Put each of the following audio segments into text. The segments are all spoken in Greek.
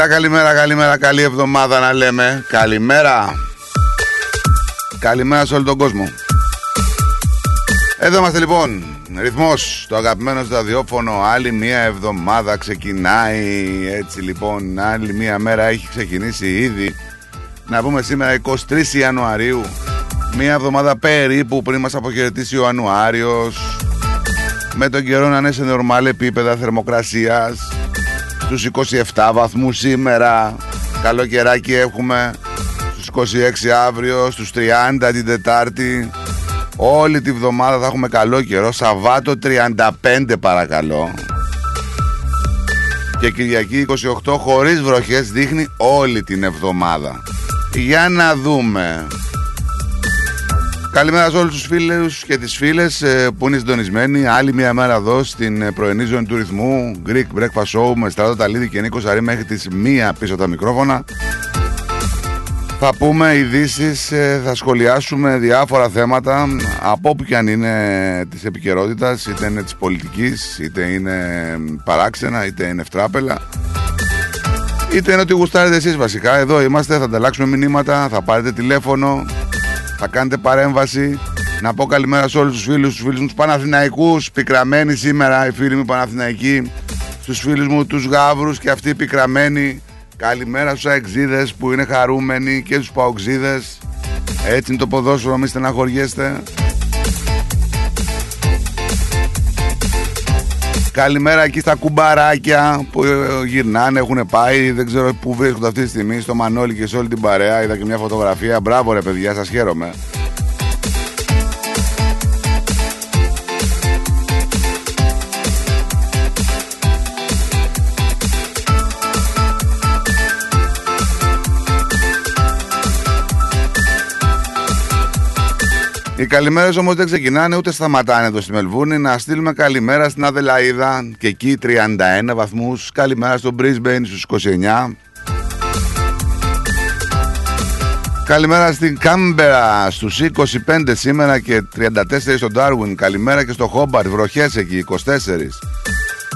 Έλα καλημέρα, καλημέρα, καλή εβδομάδα να λέμε. Καλημέρα. Καλημέρα σε όλο τον κόσμο. Εδώ είμαστε λοιπόν. Ρυθμός, το αγαπημένο στο ραδιόφωνο. Άλλη μία εβδομάδα ξεκινάει. Έτσι λοιπόν, άλλη μία μέρα έχει ξεκινήσει ήδη. Να πούμε σήμερα 23 Ιανουαρίου. Μία εβδομάδα περίπου πριν μας αποχαιρετήσει ο Ιανουάριος. Με τον καιρό να είναι σε νορμάλ επίπεδα θερμοκρασίας στους 27 βαθμούς σήμερα. Καλοκαιράκι έχουμε. Στους 26 αύριο. Στους 30 την Τετάρτη. Όλη τη βδομάδα θα έχουμε καλό καιρό. Σαββάτο 35 παρακαλώ. Και Κυριακή 28 χωρίς βροχές δείχνει όλη την εβδομάδα. Για να δούμε Καλημέρα σε όλους τους φίλους και τις φίλες ε, που είναι συντονισμένοι. Άλλη μια μέρα εδώ στην ε, πρωινή ζώνη του ρυθμού. Greek Breakfast Show με Στράτο Ταλίδη και Νίκο Σαρή μέχρι τις μία πίσω τα μικρόφωνα. Θα πούμε ειδήσεις, ε, θα σχολιάσουμε διάφορα θέματα Από όπου και αν είναι της επικαιρότητας, Είτε είναι της πολιτικής, είτε είναι παράξενα, είτε είναι φτράπελα. Είτε είναι ότι γουστάρετε εσείς βασικά. Εδώ είμαστε, θα ανταλλάξουμε μηνύματα, θα πάρετε τηλέφωνο θα κάνετε παρέμβαση. Να πω καλημέρα σε όλους τους φίλους, τους φίλους μου, τους Παναθηναϊκούς, πικραμένοι σήμερα οι φίλοι μου Παναθηναϊκοί, στους φίλους μου τους Γάβρους και αυτοί πικραμένοι. Καλημέρα στους αεξίδες που είναι χαρούμενοι και στους παοξίδες. Έτσι είναι το ποδόσφαιρο, μη στεναχωριέστε. Καλημέρα εκεί στα κουμπαράκια που γυρνάνε, έχουν πάει. Δεν ξέρω πού βρίσκονται αυτή τη στιγμή. Στο Μανώλη και σε όλη την παρέα. Είδα και μια φωτογραφία. Μπράβο ρε παιδιά, σας χαίρομαι. Οι καλημέρες όμως δεν ξεκινάνε ούτε σταματάνε εδώ στη Μελβούρνη. Να στείλουμε καλημέρα στην Αδελαίδα και εκεί 31 βαθμούς. Καλημέρα στο Brisbane στους 29. Καλημέρα στην Κάμπερα στους 25 σήμερα και 34 στο Darwin. Καλημέρα και στο Χόμπαρτ, βροχές εκεί 24.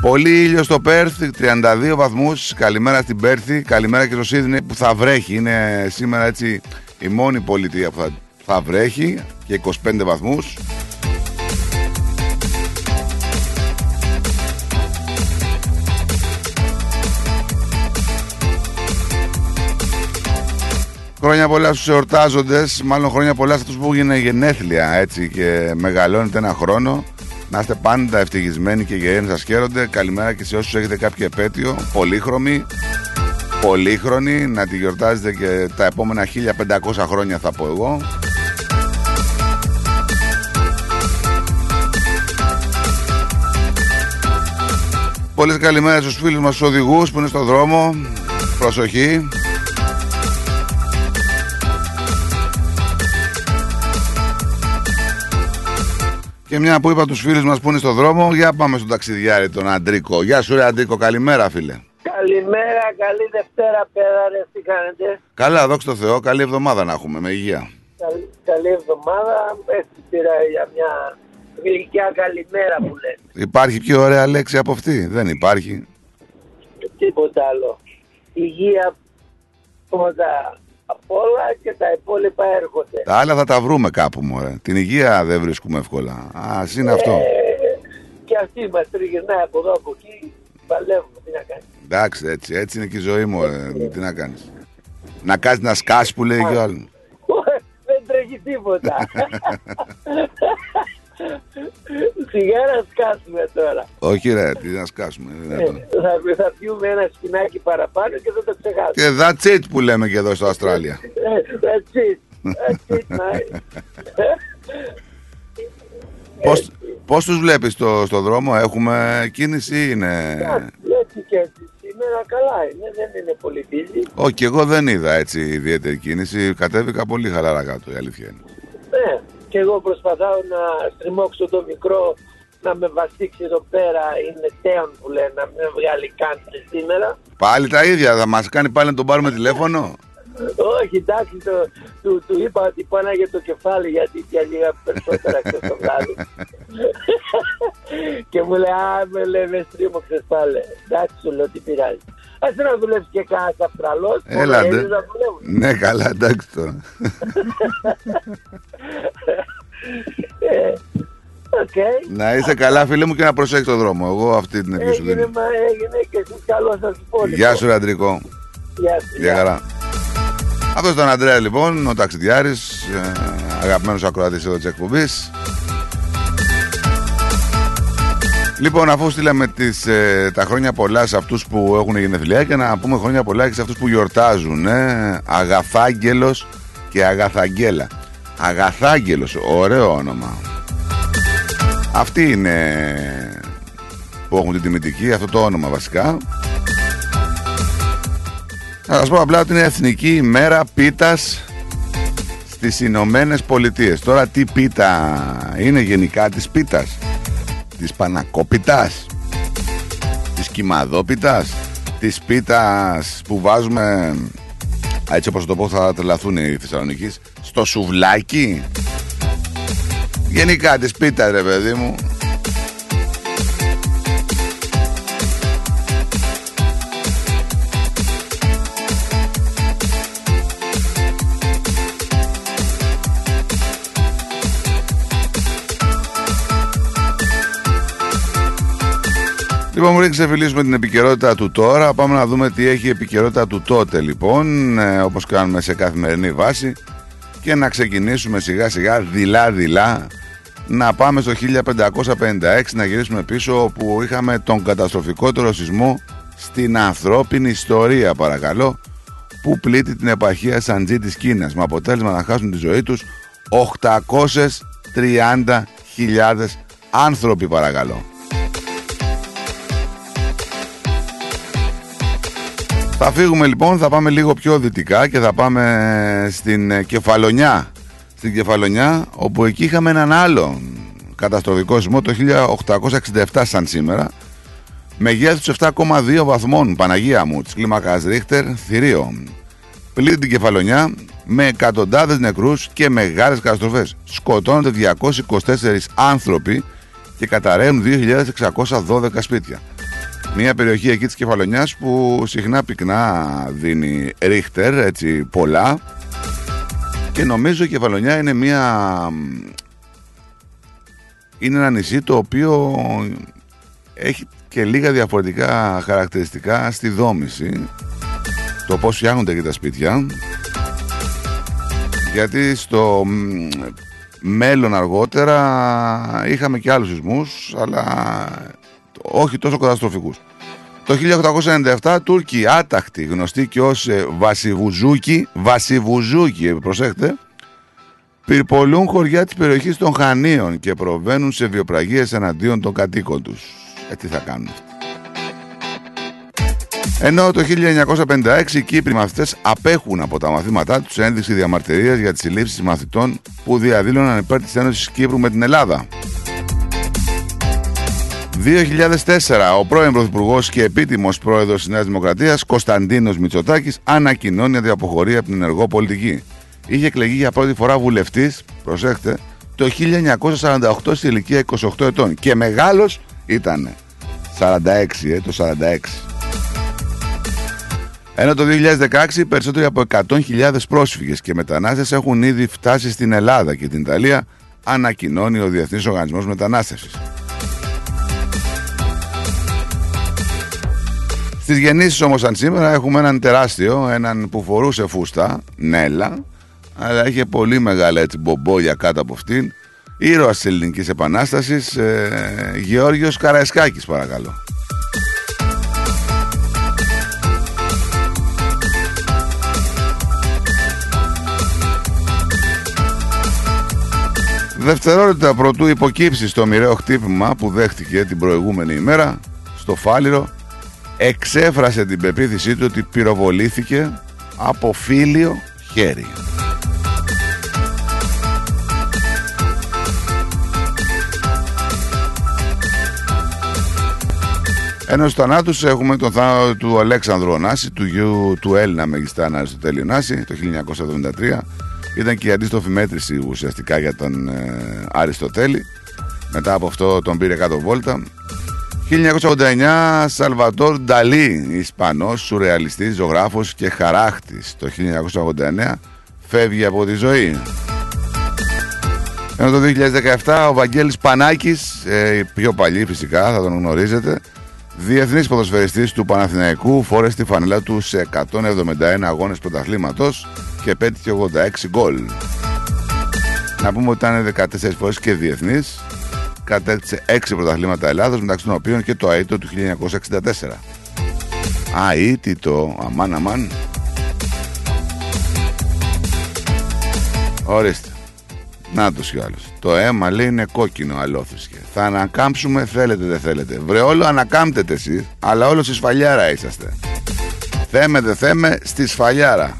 Πολύ ήλιο στο Πέρθ, 32 βαθμούς. Καλημέρα στην Πέρθη. Καλημέρα και στο Σίδνεϊ που θα βρέχει. Είναι σήμερα έτσι η μόνη πολιτεία που θα, θα βρέχει και 25 βαθμούς. Χρόνια πολλά στους εορτάζοντες, μάλλον χρόνια πολλά σε αυτούς που γίνανε γενέθλια έτσι και μεγαλώνετε ένα χρόνο. Να είστε πάντα ευτυχισμένοι και γεροί να σας χαίρονται. Καλημέρα και σε όσους έχετε κάποιο επέτειο, πολύχρωμοι, πολύχρονοι, να τη γιορτάζετε και τα επόμενα 1500 χρόνια θα πω εγώ. Πολλές καλημέρες στους φίλους μας στους οδηγούς που είναι στο δρόμο. Προσοχή. Και μια που είπα τους φίλους μας που είναι στο δρόμο, για πάμε στον ταξιδιάρη τον Αντρίκο. Γεια σου ρε Αντρίκο, καλημέρα φίλε. Καλημέρα, καλή Δευτέρα, παιδάρες, τι κάνετε; Καλά, δόξα τω Θεώ, καλή εβδομάδα να έχουμε, με υγεία. Καλή, καλή εβδομάδα. Έτσι πήρα για μια γλυκιά καλημέρα που λένε. Υπάρχει πιο ωραία λέξη από αυτή; Δεν υπάρχει. Τίποτα άλλο. Υγεία πρώτα απ' όλα και τα υπόλοιπα έρχονται. Τα άλλα θα τα βρούμε κάπου μωρέ. Την υγεία δεν βρίσκουμε εύκολα. Α, είναι αυτό. Ε, και αυτή μας τριγυρνάει από εδώ από εκεί. Παλεύουμε, τι να κάνεις. Εντάξει, έτσι, έτσι είναι και η ζωή μου. ρε. Τι να κάνεις. Να κάνεις να σκάσει που λέει και ο άλλος. Δεν τρέχει τίποτα. Σιγά να σκάσουμε τώρα. Όχι ρε, τι να σκάσουμε. είναι Ε, δυνατόν. θα, θα πιούμε ένα σπινάκι παραπάνω και θα το ξεχάσουμε. Και that's it που λέμε και εδώ στο Αυστράλια. Ε, That's it. That's it, mate. Πώς, πώς τους βλέπεις στο, στο δρόμο, έχουμε κίνηση ή είναι... Έτσι και έτσι. Σήμερα καλά είναι, δεν είναι πολύ busy. Όχι, και εγώ δεν είδα έτσι ιδιαίτερη κίνηση. Κατέβηκα πολύ χαλαρά κάτω, η αλήθεια είναι. Ναι, και εγώ προσπαθάω να στριμώξω το μικρό να με βασίξει εδώ πέρα. Είναι τέον που λένε να με βγάλει κάντρι σήμερα. Πάλι τα ίδια, θα μας κάνει πάλι να τον πάρουμε τηλέφωνο; Όχι, εντάξει, το, του, του είπα ότι πάνε για το κεφάλι γιατί πια λίγα περισσότερα χθες το βράδυ. και μου λέει, α, με λέει, με στρίμωξες πάλι. Εντάξει, σου λέω, τι πειράζει. Ας να δουλεύεις και κανένας Αυστραλός, μόνο Έλατε. Έλληνες να δουλεύουν. Ναι, καλά, εντάξει τώρα. Ε, Οκ. να είσαι καλά, φίλε μου, και να προσέχεις τον δρόμο. Εγώ αυτή την ευχή σου Έγινε, δίνω. μα έγινε και εσείς καλό σας υπόλοιπο. Γεια σου, ρε Αντρικό. Γεια σου. Γεια χαρά. Αυτό ήταν ο Αντρέα, λοιπόν, ο ταξιδιάρης, ε, αγαπημένος ακροατής εδώ της εκπομπής. Λοιπόν, αφού στείλαμε τις, ε, τα χρόνια πολλά σε αυτούς που έχουν γενεθλιά και να πούμε χρόνια πολλά και σε αυτούς που γιορτάζουν. Ε, Αγαθάγγελος και Αγαθαγγέλα. Αγαθάγγελος, ωραίο όνομα. Αυτοί είναι που έχουν την τιμητική, αυτό το όνομα βασικά. Να σας πω απλά ότι είναι Εθνική ημέρα πίτας στις Ηνωμένες Πολιτείες. Τώρα τι πίτα είναι γενικά της πίτας, της πανακόπιτας, της κυμαδόπιτας, της πίτας που βάζουμε, α, έτσι όπως το πω θα τρελαθούν οι Θεσσαλονικείς, στο σουβλάκι. Γενικά της πίτας ρε παιδί μου. Λοιπόν, πριν ξεφυλίσουμε την επικαιρότητα του τώρα, πάμε να δούμε τι έχει η επικαιρότητα του τότε, λοιπόν, ε, όπως κάνουμε σε καθημερινή βάση και να ξεκινήσουμε σιγά σιγά, δειλά-δειλά, να πάμε στο 1556, να γυρίσουμε πίσω όπου είχαμε τον καταστροφικότερο σεισμό στην ανθρώπινη ιστορία, παρακαλώ, που πλήττει την επαρχία Σαντζή της Κίνας, με αποτέλεσμα να χάσουν τη ζωή τους 830.000 άνθρωποι, παρακαλώ. Θα φύγουμε λοιπόν, θα πάμε λίγο πιο δυτικά και θα πάμε στην ε, Κεφαλονιά. Στην Κεφαλονιά, όπου εκεί είχαμε έναν άλλο καταστροφικό σεισμό το 1867 σαν σήμερα, μεγέθους 7,2 βαθμών, Παναγία μου, της κλίμακας Ρίχτερ, θηρίο. Πλήττει την Κεφαλονιά με εκατοντάδες νεκρούς και μεγάλες καταστροφές. Σκοτώνονται 224 άνθρωποι και καταραίουν 2.612 σπίτια. Μια περιοχή εκεί της Κεφαλονιάς που συχνά πυκνά δίνει ρίχτερ, έτσι πολλά. Και νομίζω η Κεφαλονιά είναι μια... Είναι ένα νησί το οποίο έχει και λίγα διαφορετικά χαρακτηριστικά στη δόμηση. Το πώς φτιάχνονται και τα σπίτια. Γιατί στο μ, μέλλον αργότερα είχαμε και άλλους σεισμούς, αλλά όχι τόσο καταστροφικούς. Το 1897 Τούρκοι άταχτοι, γνωστοί και ως ε, Βασιβουζούκοι, Βασιβουζούκοι, προσέχτε, πυρπολούν χωριά της περιοχής των Χανίων και προβαίνουν σε βιοπραγίες εναντίον των κατοίκων τους. Ε, τι θα κάνουν αυτοί; Ενώ το 1956 οι Κύπροι μαθητές απέχουν από τα μαθήματά τους σε ένδειξη διαμαρτυρίας για τις συλλήψεις μαθητών που διαδήλωναν υπέρ της Ένωσης Κύπρου με την Ελλάδα. 2004, ο πρώην Πρωθυπουργός και επίτιμος πρόεδρος της Νέας Δημοκρατίας, Κωνσταντίνος Μητσοτάκης, ανακοινώνει ότι αποχωρεί από την ενεργό πολιτική. είχε εκλεγεί για πρώτη φορά βουλευτής, προσέχτε, το 1948 στη ηλικία 28 ετών και μεγάλος ήταν 46, ε, το 46. Ενώ το 2016 περισσότεροι από 100.000 πρόσφυγες και μετανάστες έχουν ήδη φτάσει στην Ελλάδα και την Ιταλία, ανακοινώνει ο Διεθνής Οργανισμός Μετανάστευσης. Στις γεννήσεις όμως αν σήμερα έχουμε έναν τεράστιο, έναν που φορούσε φούστα, Νέλα, αλλά είχε πολύ μεγάλα έτσι μπομπόγια κάτω από αυτήν, ήρωας της ελληνικής επανάστασης, ε, Γεώργιος Καραϊσκάκης παρακαλώ. Δευτερόλεπτα πρωτού υποκύψει στο μοιραίο χτύπημα που δέχτηκε την προηγούμενη ημέρα στο Φάληρο εξέφρασε την πεποίθησή του ότι πυροβολήθηκε από φίλιο χέρι. Ενώ στο θανάτου έχουμε τον θάνατο του Αλέξανδρου Ωνάση, του γιου του Έλληνα μεγιστάνα Αριστοτέλη Νάση το 1973. Ήταν και η αντίστοφη μέτρηση ουσιαστικά για τον ε, Αριστοτέλη. Μετά από αυτό τον πήρε κάτω βόλτα. 1989 Σαλβατόρ Νταλή, Ισπανός, σουρεαλιστής, ζωγράφος και χαράχτης. Το 1989 φεύγει από τη ζωή. Ενώ το 2017 ο Βαγγέλης Πανάκης, ε, πιο παλιή φυσικά, θα τον γνωρίζετε, Διεθνής ποδοσφαιριστής του Παναθηναϊκού φόρεσε τη φανέλα του σε 171 αγώνες πρωταθλήματος και πέτυχε 86 γκολ. Να πούμε ότι ήταν 14 φορές και διεθνής, κατέκτησε 6 πρωταθλήματα Ελλάδος μεταξύ των οποίων και το ΑΕΤΟ του 1964. Αίτητο, αμάν αμάν. Ορίστε. Να τους κι άλλους. Το αίμα λέει είναι κόκκινο αλόθυσκε. Θα ανακάμψουμε θέλετε δεν θέλετε. Βρε όλο ανακάμπτετε εσείς, αλλά όλος στη σφαλιάρα είσαστε. Θέμε δεν θέμε στη σφαλιάρα.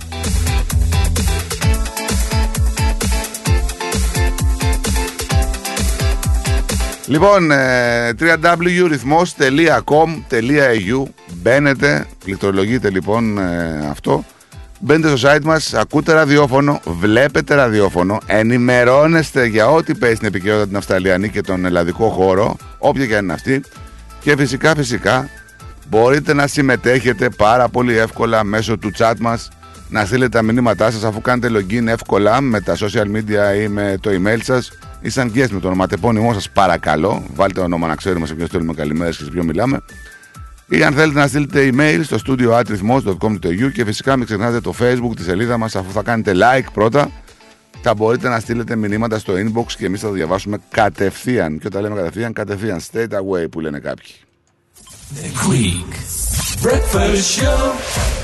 Λοιπόν, ε, www.rhythmos.com.au Μπαίνετε, πληκτρολογείτε λοιπόν ε, αυτό Μπαίνετε στο site μας, ακούτε ραδιόφωνο, βλέπετε ραδιόφωνο, ενημερώνεστε για ό,τι παίζει στην επικαιρότητα την Αυστραλιανή και τον ελλαδικό χώρο, όποια και αν είναι αυτή. Και φυσικά, φυσικά, μπορείτε να συμμετέχετε πάρα πολύ εύκολα μέσω του chat μας, να στείλετε τα μηνύματά σας αφού κάνετε login εύκολα με τα social media ή με το email σας ή σαν guest με το ονοματεπώνυμό σας παρακαλώ. Βάλτε όνομα να ξέρουμε σε ποιο στέλνουμε καλημέρες και σε ποιο μιλάμε. Ή αν θέλετε να στείλετε email στο studio atrithmos.com.au και φυσικά μην ξεχνάτε το facebook, τη σελίδα μας αφού θα κάνετε like πρώτα θα μπορείτε να στείλετε μηνύματα στο inbox και εμείς θα το διαβάσουμε κατευθείαν. Και όταν λέμε κατευθείαν, κατευθείαν. Straight away που λένε κάποιοι. The Greek Breakfast Show.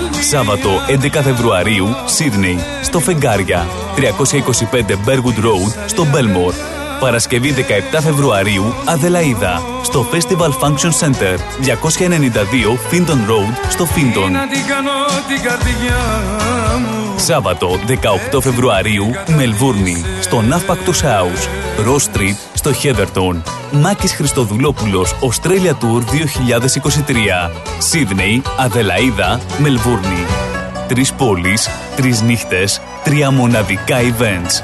Σάββατο 11 Φεβρουαρίου, Σίδνεϊ, στο Φεγγάρια, 325 Bergwood Road, στο Μπέλμορ. Παρασκευή 17 Φεβρουαρίου, Αδελαίδα, στο Festival Function Center, 292 Finton Road, στο Finton. Σάββατο 18 Φεβρουαρίου, Μελβούρνη, στο Navpactus House, Ross Street, στο Heatherton. Μάκης Χριστοδουλόπουλος, Australia Tour 2023. Σίδνεϊ, Αδελαίδα, Μελβούρνη. Τρεις πόλεις, τρεις νύχτες, τρία μοναδικά events.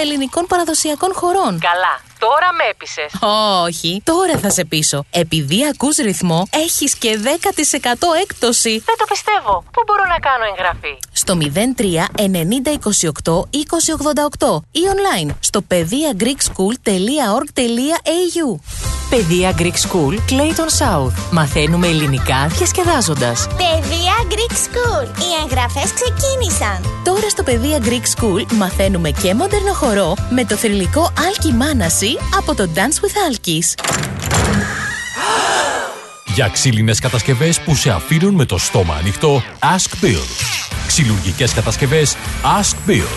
ελληνικών παραδοσιακών χωρών. Καλά. Τώρα με έπεισες. Όχι, τώρα θα σε πείσω. Επειδή ακούς ρυθμό, έχεις και 10% έκπτωση. Δεν το πιστεύω. Πού μπορώ να κάνω εγγραφή; Στο 03 90 28 2088 ή online στο pediagreekschool.org.au Παιδεία Greek School Clayton South. Μαθαίνουμε ελληνικά διασκεδάζοντας. Παιδεία Greek School. Οι εγγραφές ξεκίνησαν. Τώρα στο Παιδεία Greek School μαθαίνουμε και μοντέρνο χορό με το θρηλυκό Άλκη Μάναση από το Dance with Alkis. Για ξύλινες κατασκευές που σε αφήνουν με το στόμα ανοιχτό, Ask Bill. Ξυλουργικές κατασκευές, Ask Bill.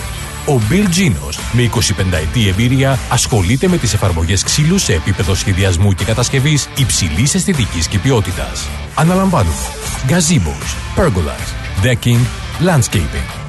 Ο Bill Genos, με 25 ετή εμπειρία, ασχολείται με τις εφαρμογές ξύλου σε επίπεδο σχεδιασμού και κατασκευής υψηλής αισθητικής και ποιότητας. Αναλαμβάνουμε gazebos, pergolas, decking, landscaping.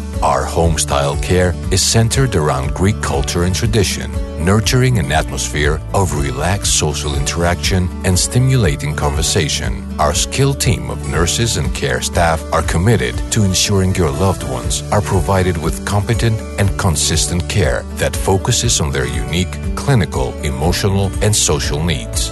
Our home style care is centered around Greek culture and tradition, nurturing an atmosphere of relaxed social interaction and stimulating conversation. Our skilled team of nurses and care staff are committed to ensuring your loved ones are provided with competent and consistent care that focuses on their unique clinical, emotional, and social needs.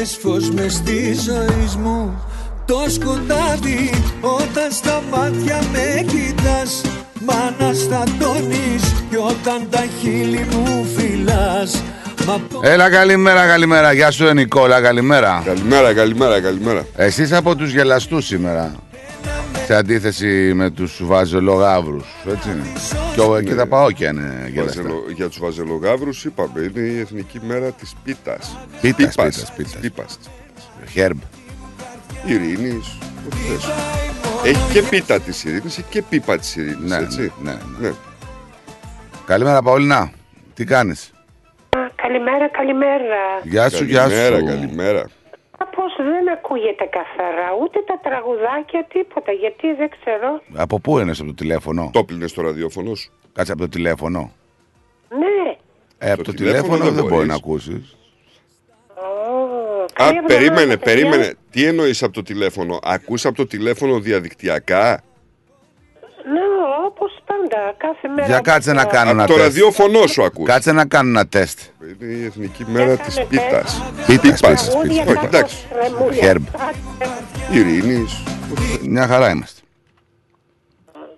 Έγινες φως μες στη ζωή μου Το σκοτάδι Όταν στα μάτια με κοιτάς Μ' αναστατώνεις Κι όταν τα χείλη μου φυλάς Μα Έλα, καλημέρα, καλημέρα. Γεια σου, Νικόλα, καλημέρα. Καλημέρα, καλημέρα, καλημέρα. Εσύ από τους γελαστούς σήμερα. Σε αντίθεση με τους βαζελογάβρου. Έτσι είναι. Και ο- εκεί τα πάω και είναι γελαστά. Βαζελο- Για τους βαζελογάβρους είπαμε, είναι η εθνική μέρα της πίτας. Πίτας, πίτας, πίτας. Πίπα. Χέρμπ. Ειρήνης. Έχει και πίτα της ειρήνης, έχει και πίπα της ειρήνης. Ναι, έτσι. ναι, ναι. Καλημέρα, Παολινά. Τι κάνεις; Καλημέρα, καλημέρα. Γεια σου, γεια σου. Καλημέρα, καλημέρα. Πώς δεν ακούγεται καθαρά, ούτε τα τραγουδάκια, τίποτα. Γιατί δεν ξέρω. Από πού είναι από το τηλέφωνο; Το πλύνες στο ραδιόφωνο σου. Κάτσε από το τηλέφωνο. Ναι. Ε, από το τηλέφωνο τηλέφωνο δεν δεν μπορεί μπορείς. να ακούσεις. Α, Καλή εβδομάδα, περίμενε, παιδιά. περίμενε. Τι εννοείς από το τηλέφωνο; Ακούς από το τηλέφωνο διαδικτυακά; Ναι, όπως πάντα, κάθε μέρα. Για κάτσε να κάνω ένα Από το τεστ. ραδιόφωνο σου ακούς. Κάτσε να κάνω ένα τεστ. Είναι η εθνική μέρα της πίτα. Πίτας, πίτας, Τραγούδια πίτας. Όχι, εντάξει. κάπως ρεμούλια. Χέρμπ. Ειρήνης. Μια χαρά είμαστε.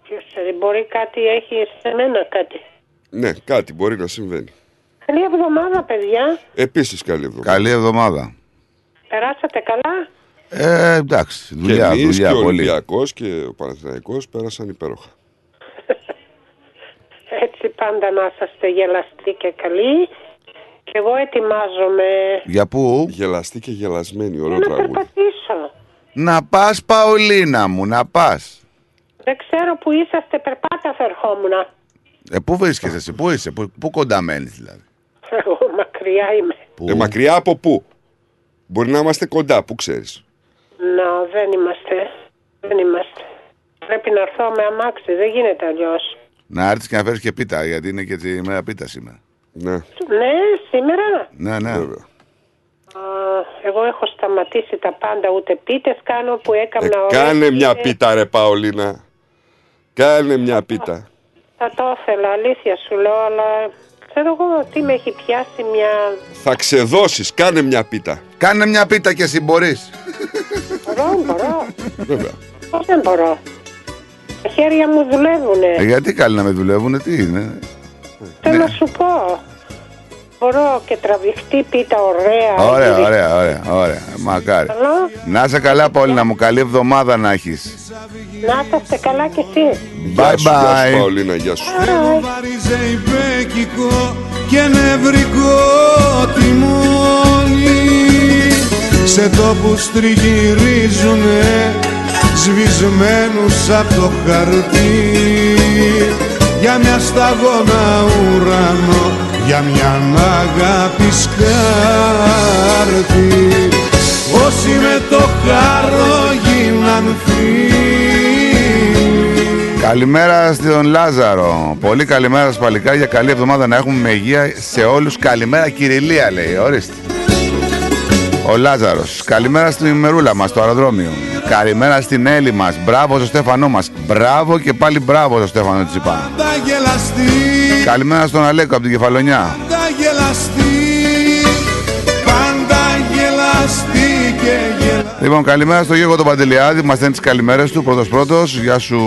Ποιος ξέρει, μπορεί κάτι έχει σε μένα κάτι. Ναι, κάτι μπορεί να συμβαίνει. Καλή εβδομάδα, παιδιά. Επίσης καλή εβδομάδα. Καλή εβδομάδα. Περάσατε καλά; Ε, εντάξει, Και δουλειά, εμείς δουλειά και ο πολύ. Ολυμπιακός και ο Παναθηναϊκός πέρασαν υπέροχα. Έτσι πάντα να είσαστε γελαστοί και καλοί. Και εγώ ετοιμάζομαι Για πού; Γελαστή και γελασμένη, για ωραίο να τραγούδι. περπατήσω. Να πας Παολίνα μου, να πας. Δεν ξέρω που είσαστε, περπάτα θα ερχόμουν. Ε, πού βρίσκεσαι εσύ, πού είσαι, πού, πού κοντά μένεις δηλαδή; Εγώ μακριά είμαι. Ε, μακριά από πού; Μπορεί να είμαστε κοντά, πού ξέρεις; Να, δεν είμαστε. Δεν είμαστε. Πρέπει να έρθω με αμάξι, δεν γίνεται αλλιώς. Να έρθεις και να φέρεις και πίτα, γιατί είναι και τη μέρα πίτα σήμερα. Ναι. Ναι, σήμερα; Ναι, ναι. Α, εγώ έχω σταματήσει τα πάντα, ούτε πίτες κάνω που έκανα Ε, ωραίες κάνε μια πίτες. πίτα ρε Παολίνα. Κάνε μια πίτα. Θα το ήθελα, αλήθεια σου λέω, αλλά ξέρω εγώ τι με έχει πιάσει μια... Θα ξεδώσεις, κάνε μια πίτα. Κάνε μια πίτα και εσύ μπορείς. Μπορώ, μπορώ. Βέβαια. Πώς δεν μπορώ; Τα χέρια μου δουλεύουνε. Ε, γιατί καλοί να με δουλεύουν, τι είναι; Θέλω να σου πω. Μπορώ και τραβηχτή πίτα ωραία. Ωραία, γυριστή. ωραία, ωραία, ωραία. Μακάρι. Καλό. Να είσαι καλά, Πόλη, μου. Καλή εβδομάδα να έχεις. Να είστε καλά κι εσύ. Bye Γεια σου, γεια σου bye. Παολίνα, γεια σου. Βαριζεϊπέκικο και νευρικό τιμόνι σε τόπους τριγυρίζουνε σβησμένους από το χαρτί για μια σταγόνα ουρανό για μια αγάπη σκάρτη όσοι με το χάρο γίναν φίλοι Καλημέρα στον Λάζαρο. Πολύ καλημέρα σας παλικάρια. Καλή εβδομάδα να έχουμε με υγεία σε όλους. Καλημέρα Κυριλία λέει. Ορίστε. Ο Λάζαρος. Καλημέρα στην Μερούλα μας στο αεροδρόμιο. Καλημέρα στην Έλλη μας. Μπράβο στο Στέφανό μας. Μπράβο και πάλι μπράβο στο Στέφανο Τσιπά. Τα γελαστή, Καλημέρα στον Αλέκο από την Κεφαλονιά. τα γελαστή, πάντα γελαστή και γελαστή. Λοιπόν, καλημέρα στο Γιώργο τον Παντελιάδη που μας στέλνει τις καλημέρες του. Πρώτος πρώτος. Γεια σου,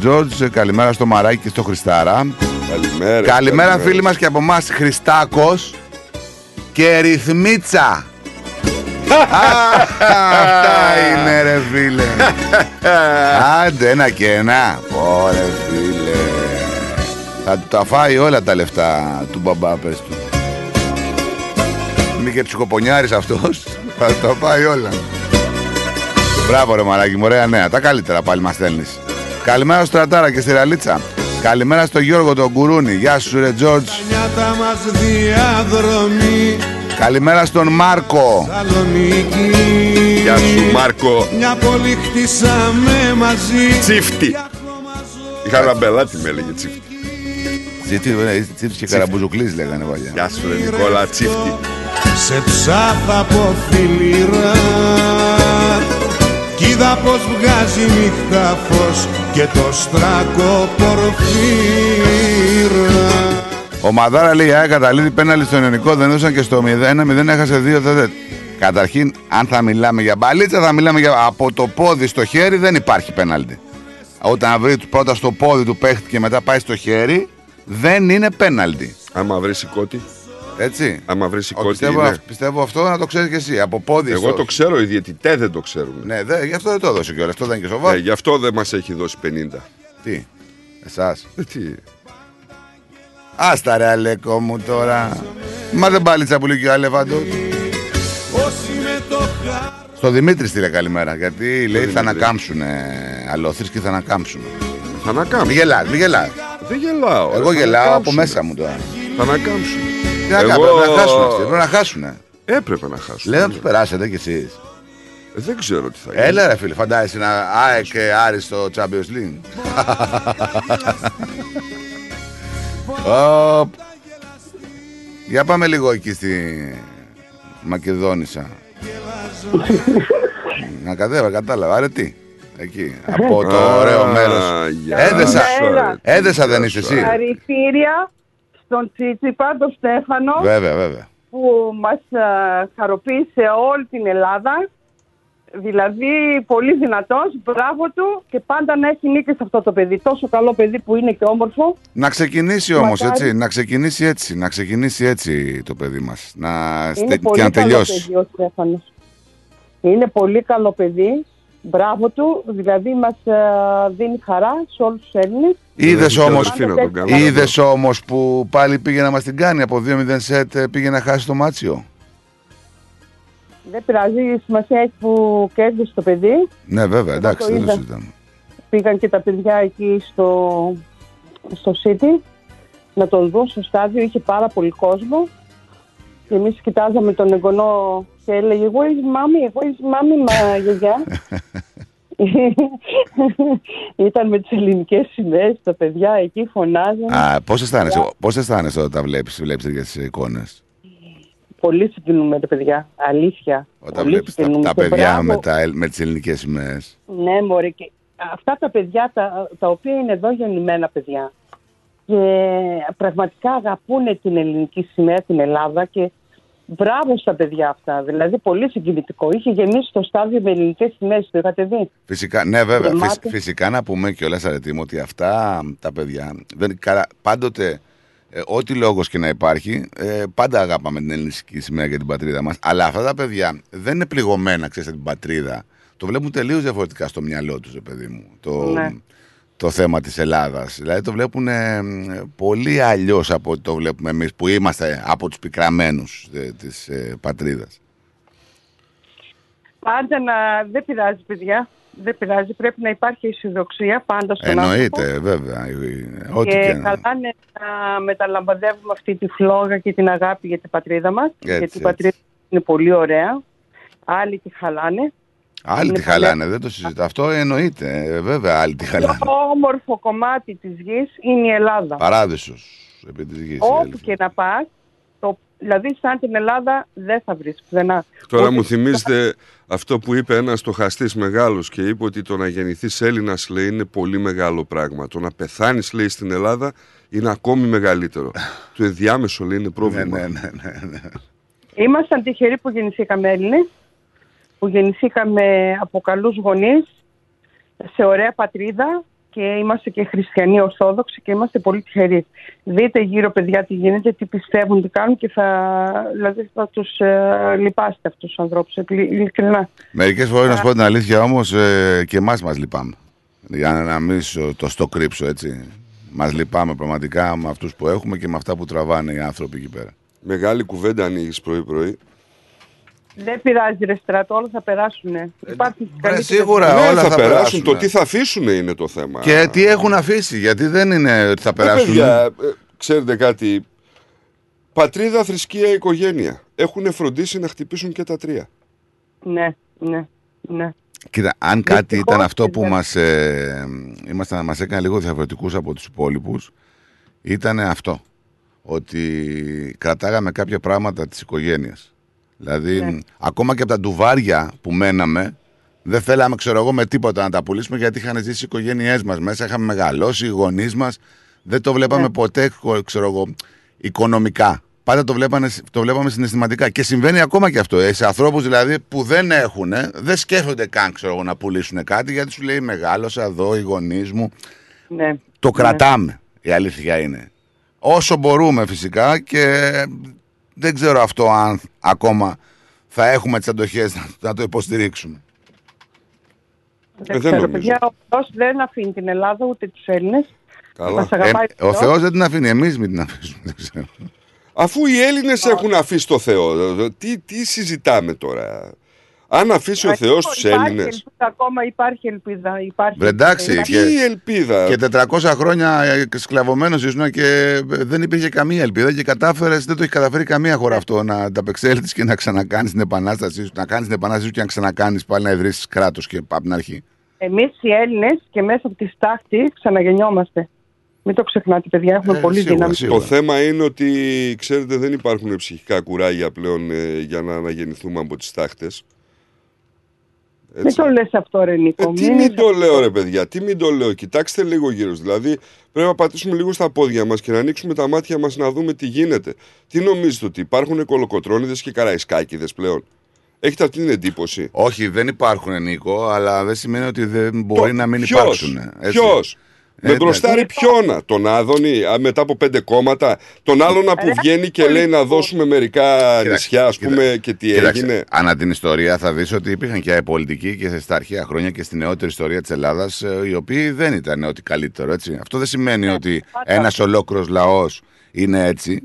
Τζορτζ. Καλημέρα στο Μαράκι και στο Χριστάρα. Καλημέρα. Καλημέρα, φίλοι μας και από εμάς, Χριστάκος και Ρυθμίτσα. Αυτά είναι, ρε φίλε. Άντε, ένα και ένα. Ωραία, φίλε. Θα του τα φάει όλα τα λεφτά του μπαμπά, πες του. Είναι και ψυχοπονιάρης αυτός. Θα του τα φάει όλα. Μπράβο ρε μαλάκι μου, ωραία νέα. Τα καλύτερα πάλι μας στέλνεις. Καλημέρα στο Στρατάρα και στη Ραλίτσα. Καλημέρα στο Γιώργο τον Κουρούνι. Γεια σου ρε Τζόρτζ. Νιάτα μας διαδρομή Καλημέρα στον Μάρκο. Θεσσαλονίκη Γεια σου Μάρκο. Μια πόλη χτίσαμε μαζί Τσίφτη. Είχα ένα μπελάτη με έλεγε τσίφτη. Τσίφτης και καραμπουζουκλής λέγανε παλιά. Γεια σου ρε Νικόλα Τσίφτη. Σε ψάθα από φιλήρα Κι είδα πως βγάζει νύχτα φως Και το στράκο πορφύρα Ο Μαδάρα λέει: Α, καταλήτη πέναλι στο ελληνικό, δεν έδωσαν και στο 0-0, έχασε 2 δεδε. Καταρχήν, αν θα μιλάμε για μπαλίτσα, θα μιλάμε για. Από το πόδι στο χέρι δεν υπάρχει πέναλτι. Όταν βρει πρώτα στο πόδι του παίχτη και μετά πάει στο χέρι, δεν είναι πέναλτι. Άμα βρεις κότη. Έτσι. Άμα βρεις Ο, κότη. πιστεύω, είναι. αυ- πιστεύω αυτό να το ξέρεις και εσύ. Από πόδι Εγώ στο- το ξέρω, οι διαιτητέ δεν το ξέρουν. Ναι, δε, γι' αυτό δεν το έδωσε κιόλας. Αυτό δεν είναι και σοβαρό. Ναι, γι' αυτό δεν μας έχει δώσει 50. Τι, εσάς. Ε, τι. Άστα ρε Αλέκο μου τώρα. Μα δεν πάλιτσα που λέει και ο Αλεβάντο. Όσοι με το χάρη Στο Δημήτρη στείλε καλημέρα. Γιατί λέει θα ανακάμψουν αλόθρησκοι θα ανακάμψουν. Θα ανακάμψουν. Μη γελάς, μη γελάς. Δεν γελάω. ρε, Εγώ θα γελάω από ανακάμψουν. μέσα μου τώρα. Θα ανακάμψουν. Τι να κάνουμε, πρέπει να χάσουν αυτοί. Πρέπει να χάσουν. Έπρεπε να χάσουν. Λέω να τους περάσετε κι εσείς. Ε, Δεν ξέρω τι θα γίνει. Έλα ρε φίλε, φαντάζεσαι να ΑΕΚ και Άρης στο Champions League. Οπ. Για πάμε λίγο εκεί στη Μακεδόνισσα. να κατέβα, κατάλαβα. Άρα τι. Εκεί. Από το Α, ωραίο μέρος. γεια Έδεσα. σου, ρε. Έδεσα δεν είσαι εσύ. Χαρητήρια στον Τσίτσιπα, τον Στέφανο, Βέβαια, βέβαια. που μας α, χαροποίησε όλη την Ελλάδα. Δηλαδή, πολύ δυνατός, μπράβο του και πάντα να έχει νίκη σε αυτό το παιδί. Τόσο καλό παιδί που είναι και όμορφο. Να ξεκινήσει όμως Μακάρι. έτσι. Να ξεκινήσει έτσι. Να ξεκινήσει έτσι το παιδί μας. Να... Είναι στε- πολύ Και να καλό τελειώσει. παιδί ο Στέφανος. Είναι πολύ καλό παιδί. Μπράβο του. Δηλαδή, μας α, δίνει χαρά σε όλους τους Έλληνες. Είδες Δεν όμως αφήνω τον καλά. είδες όμως που πάλι πήγε να μας την κάνει από 2-0 σετ, ε, πήγε να χάσει το μάτσιο. Δεν πειράζει, η σημασία έχει που κέρδισε το παιδί. Ναι, βέβαια, εντάξει, το δεν το είδα. συζητάμε. Πήγαν και τα παιδιά εκεί στο, στο City να τον δουν στο στάδιο. Είχε πάρα πολύ κόσμο. Και εμείς κοιτάζαμε τον εγγονό και έλεγε εγώ είσαι μάμη, εγώ είσαι μάμη, μα γιαγιά; Ήταν με τις ελληνικές σημαίες, τα παιδιά εκεί φωνάζαν. Α, πώς αισθάνεσαι, πώς αισθάνεσαι όταν τα βλέπεις, βλέπεις τέτοιες εικόνες; Πολύ συγκινούμε τα παιδιά, αλήθεια. Όταν Πολύ βλέπεις τα, συγκινούμε. τα Και παιδιά μπράβο. με, τα, με τις ελληνικές σημαίες. Ναι, μωρέ, και αυτά τα παιδιά τα, τα οποία είναι εδώ γεννημένα παιδιά και πραγματικά αγαπούν την ελληνική σημαία, την Ελλάδα και μπράβο στα παιδιά αυτά. Δηλαδή πολύ συγκινητικό. Είχε γεμίσει το στάδιο με ελληνικές σημαίες, το είχατε δει; Φυσικά, ναι, βέβαια. Γεμάτο. Φυσ- φυσικά να πούμε κιόλας, αρετή μου, ότι αυτά τα παιδιά. Δεν, καλά, πάντοτε, ε, ό,τι λόγος και να υπάρχει, ε, πάντα αγάπαμε την ελληνική σημαία και την πατρίδα μας. Αλλά αυτά τα παιδιά δεν είναι πληγωμένα, ξέρετε, την πατρίδα. Το βλέπουν τελείως διαφορετικά στο μυαλό τους, παιδί μου. Το, Ναι. το θέμα της Ελλάδας. Δηλαδή το βλέπουν ε, πολύ αλλιώς από ό,τι το βλέπουμε εμείς που είμαστε από τους πικραμένους ε, της ε, πατρίδας. Πάντα να... Δεν πειράζει παιδιά. Δεν πειράζει. Πρέπει να υπάρχει αισιοδοξία πάντα στον Εννοείται, βέβαια. ε, ε, Ό,τι και, και να. καλά είναι να μεταλαμπαδεύουμε αυτή τη φλόγα και την αγάπη για την πατρίδα μας. Έτσι, γιατί η πατρίδα είναι πολύ ωραία. Άλλοι τη χαλάνε. Άλλοι Είναι τη χαλάνε, δεν το συζητώ. Αυτό εννοείται. ε, βέβαια, άλλοι τη χαλάνε. Το όμορφο κομμάτι της γης είναι η Ελλάδα. Παράδεισος επί της γης. Όπου και να πας, το, δηλαδή σαν την Ελλάδα δεν θα βρεις πουθενά. Τώρα Ούτε- μου θυμίζετε αυτό που είπε ένας στοχαστής μεγάλος και είπε ότι το να γεννηθείς Έλληνας λέει είναι πολύ μεγάλο πράγμα. Το να πεθάνεις λέει στην Ελλάδα είναι ακόμη μεγαλύτερο. το ενδιάμεσο λέει είναι πρόβλημα. Ναι, ναι, ναι, ναι. Ήμασταν τυχεροί που γεννηθήκαμε Έλληνες, που γεννηθήκαμε από καλούς γονείς, σε ωραία πατρίδα και είμαστε και χριστιανοί ορθόδοξοι και είμαστε πολύ τυχεροί. Δείτε γύρω παιδιά τι γίνεται, τι πιστεύουν, τι κάνουν και θα, δηλαδή θα τους ε, λυπάστε αυτούς τους ανθρώπους, ειλι- ειλικρινά. Μερικές φορές, να σου πω την αλήθεια όμως, ε, και εμάς μας λυπάμαι. Για να, να μην σου το στο κρύψω έτσι. Μας λυπάμαι πραγματικά με αυτούς που έχουμε και με αυτά που τραβάνε οι άνθρωποι εκεί πέρα. Μεγάλη κουβέντα ανοίγεις πρωί-πρωί. Δεν πειράζει ρε στρατό, όλα θα περάσουν. Υπάρχει καλύτερη- σίγουρα. Ναι, όλα θα, θα περάσουν. περάσουν. Το τι θα αφήσουν είναι το θέμα. Και τι έχουν αφήσει, γιατί δεν είναι ότι θα Ε, περάσουν. παιδιά, ε, ξέρετε κάτι. Πατρίδα, θρησκεία, οικογένεια. Έχουν φροντίσει να χτυπήσουν και τα τρία. Ναι, ναι, ναι. Κοίτα, αν κάτι Δυστυχώς, ήταν αυτό που παιδιά. μας, ε, ήμασταν, μας έκανε λίγο διαφορετικούς από τους υπόλοιπους, ήταν αυτό. Ότι κρατάγαμε κάποια πράγματα της οικογένειας. Δηλαδή, Ναι. ακόμα και από τα ντουβάρια που μέναμε, δεν θέλαμε, ξέρω εγώ, με τίποτα να τα πουλήσουμε γιατί είχαν ζήσει οι οικογένειές μας μέσα, είχαμε μεγαλώσει, οι γονείς μας. Δεν το βλέπαμε Ναι. ποτέ, ξέρω εγώ, οικονομικά. Πάντα το, βλέπανε, το βλέπαμε συναισθηματικά. Και συμβαίνει ακόμα και αυτό. Ε, σε ανθρώπους δηλαδή που δεν έχουν, δεν σκέφτονται καν ξέρω εγώ, να πουλήσουν κάτι γιατί σου λέει Μεγάλωσα εδώ, οι γονείς μου. Ναι. Το κρατάμε. Η αλήθεια είναι. Όσο μπορούμε φυσικά και δεν ξέρω αυτό αν ακόμα θα έχουμε τις αντοχές να, να το υποστηρίξουμε. Δεν Ε, δεν ξέρω, νομίζω. παιδιά, ο Θεός δεν αφήνει την Ελλάδα ούτε τους Έλληνες. Καλά. Μας αγαπάει Ε, ο Θεός δεν την αφήνει. Εμείς μην την αφήσουμε. Δεν ξέρω. Αφού οι Έλληνες έχουν αφήσει το Θεό, τι, τι συζητάμε τώρα; Αν αφήσει ο Θεός τους Υπάρχει Έλληνε. ελπίδα, ακόμα υπάρχει ελπίδα. Υπάρχει Βρε, εντάξει, ελπίδα. και- Τι ελπίδα; Και 400 χρόνια σκλαβωμένος ήσουν και δεν υπήρχε καμία ελπίδα και κατάφερες, δεν το έχει καταφέρει καμία χώρα αυτό να ανταπεξέλθεις και να ξανακάνεις την επανάστασή σου. Να κάνεις την επανάστασή σου και να ξανακάνεις πάλι να ιδρύσεις κράτος και από την αρχή. Εμείς οι Έλληνες και μέσα από τη στάχτη ξαναγεννιόμαστε. Μην το ξεχνάτε, παιδιά, έχουμε Ε, πολύ σίγουρα, δύναμη. σίγουρα. Το θέμα είναι ότι, ξέρετε, δεν υπάρχουν ψυχικά κουράγια πλέον ε, για να αναγεννηθούμε από τις τάχτες. Μην το λες αυτό, ρε Νίκο. Ε, τι μην το λέω ρε παιδιά, τι μην το λέω. Κοιτάξτε λίγο γύρω. σας. Δηλαδή πρέπει να πατήσουμε λίγο στα πόδια μας και να ανοίξουμε τα μάτια μας να δούμε τι γίνεται. Τι νομίζετε ότι υπάρχουν κολοκοτρώνιδες και καραϊσκάκιδες πλέον; Έχετε αυτή την εντύπωση; Όχι, δεν υπάρχουν Νίκο, αλλά δεν σημαίνει ότι δεν μπορεί να μην Ποιος; υπάρξουν. έτσι. Ποιος; Ε, Με μπροστάρι ποιόνα, τον Άδωνη, α, μετά από πέντε κόμματα, τον άλλον που Ρε, βγαίνει και πολύ λέει να δώσουμε μερικά Κοίταξε, νησιά, ας κοίτα- πούμε, και τι Κοίταξε, έγινε. Ανά την ιστορία θα δεις ότι υπήρχαν και πολιτικοί και στα αρχαία χρόνια και στη νεότερη ιστορία της Ελλάδας ε, οι οποίοι δεν ήταν ό,τι καλύτερο. Έτσι. Αυτό δεν σημαίνει Ναι, ότι ένας ολόκληρος λαός είναι έτσι.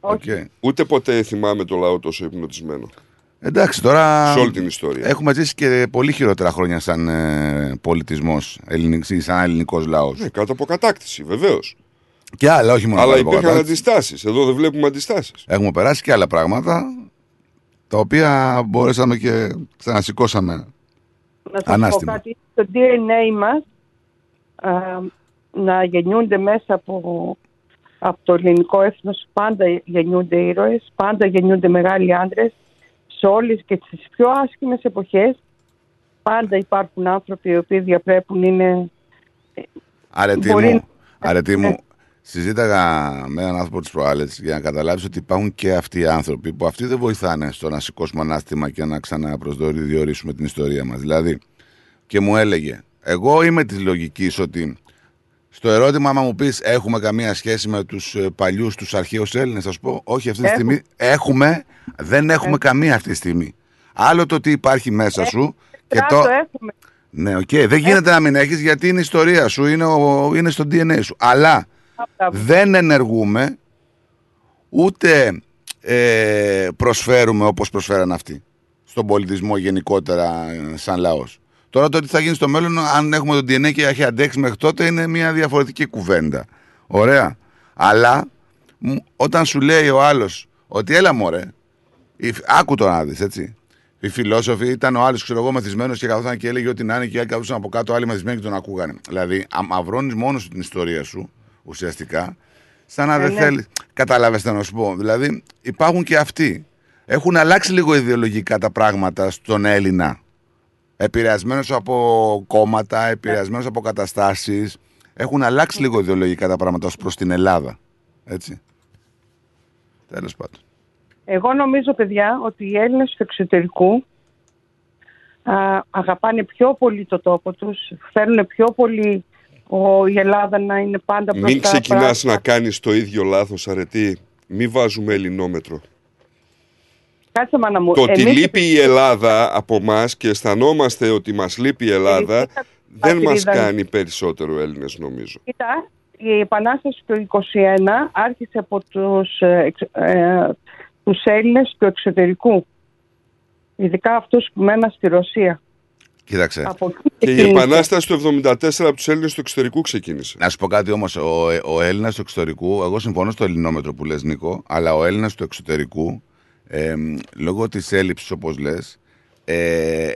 Οκ. Ούτε ποτέ θυμάμαι το λαό τόσο υπνοτισμένο. Εντάξει, τώρα Σε όλη την ιστορία. έχουμε ζήσει και πολύ χειρότερα χρόνια σαν ε, πολιτισμός, ελληνικός, ή σαν ελληνικός λαός. Ναι, κάτω από κατάκτηση, βεβαίως. Και άλλα, όχι μόνο Αλλά κάτω από υπήρχαν κατάκτηση. αντιστάσεις. Εδώ δεν βλέπουμε αντιστάσεις. Έχουμε περάσει και άλλα πράγματα τα οποία μπορέσαμε και ξανασηκώσαμε Να σας ανάστημα. πω κάτι. στο DNA μας α, να γεννιούνται μέσα από, από το ελληνικό έθνος πάντα γεννιούνται ήρωες, πάντα γεννιούνται μεγάλοι άντρες σε όλες και τις πιο άσχημες εποχές πάντα υπάρχουν άνθρωποι οι οποίοι διαπρέπουν είναι Αρετή Μπορεί- μου, αρετή μου, συζήταγα με έναν άνθρωπο της προάλλες για να καταλάβεις ότι υπάρχουν και αυτοί οι άνθρωποι που αυτοί δεν βοηθάνε στο να σηκώσουμε ανάστημα και να ξαναπροσδιορίσουμε την ιστορία μας. Δηλαδή, και μου έλεγε, εγώ είμαι της λογικής ότι στο ερώτημα, άμα μου πεις, έχουμε καμία σχέση με τους παλιούς, τους αρχαίους Έλληνες, θα σου πω, όχι αυτή τη Έχουμε. στιγμή. Έχουμε, δεν έχουμε καμία αυτή τη στιγμή. Άλλο το τι υπάρχει μέσα σου και Κράτο το. έχουμε. Ναι, οκ. Δεν γίνεται να μην έχεις γιατί είναι η ιστορία σου, είναι, ο, είναι στο DNA σου. Αλλά δεν ενεργούμε ούτε ε, προσφέρουμε όπως προσφέραν αυτοί στον πολιτισμό γενικότερα ε, σαν λαός. Τώρα το τι θα γίνει στο μέλλον, αν έχουμε το DNA και έχει αντέξει μέχρι τότε, είναι μια διαφορετική κουβέντα. Ωραία. Αλλά μ, όταν σου λέει ο άλλος ότι έλα μωρέ, οι φ- άκου το να δεις, έτσι. Οι φιλόσοφοι ήταν ο άλλος, ξέρω εγώ, μεθυσμένος και καθόταν και έλεγε ότι να είναι και οι άλλοι καθόταν από κάτω, άλλοι μεθυσμένοι και τον ακούγανε. Δηλαδή, αμαυρώνει μόνος σου την ιστορία σου, ουσιαστικά, σαν να Ε, δεν ναι. θέλεις. Κατάλαβες τι να σου πω. Δηλαδή, υπάρχουν και αυτοί. Έχουν αλλάξει λίγο ιδεολογικά τα πράγματα στον Έλληνα. Επηρεασμένος από κόμματα, επηρεασμένος από καταστάσεις. Έχουν αλλάξει λίγο ιδεολογικά τα πράγματα ως προς την Ελλάδα. Έτσι. Τέλος πάντων. Εγώ νομίζω, παιδιά, ότι οι Έλληνες του εξωτερικού α, αγαπάνε πιο πολύ το τόπο τους, θέλουν πιο πολύ ο, η Ελλάδα να είναι πάντα μπροστά. Μην ξεκινάς πράγματα. να κάνεις το ίδιο λάθος, αρετή. Μην βάζουμε ελληνόμετρο. Κάτσε μάνα μου. Το ότι εμείς- λείπει η Ελλάδα από εμά και αισθανόμαστε ότι μας λείπει η Ελλάδα δεν μας πατρίδα. κάνει περισσότερο Έλληνες, νομίζω. Κοίτα, η Επανάσταση του 21 άρχισε από τους, ε, εξ- ε, τους Έλληνες του εξωτερικού. Ειδικά αυτούς που μέναν στη Ρωσία. Κοίταξε. Από εκεί Και η ξεκίνησε. επανάσταση του 74 από τους Έλληνες του εξωτερικού ξεκίνησε. Να σου πω κάτι όμως. Ο, ο Έλληνας του εξωτερικού, εγώ συμφωνώ στο ελληνόμετρο που λες Νίκο, αλλά ο Έλληνας του εξωτερικού, ε, λόγω της έλλειψης, όπως λες, ε,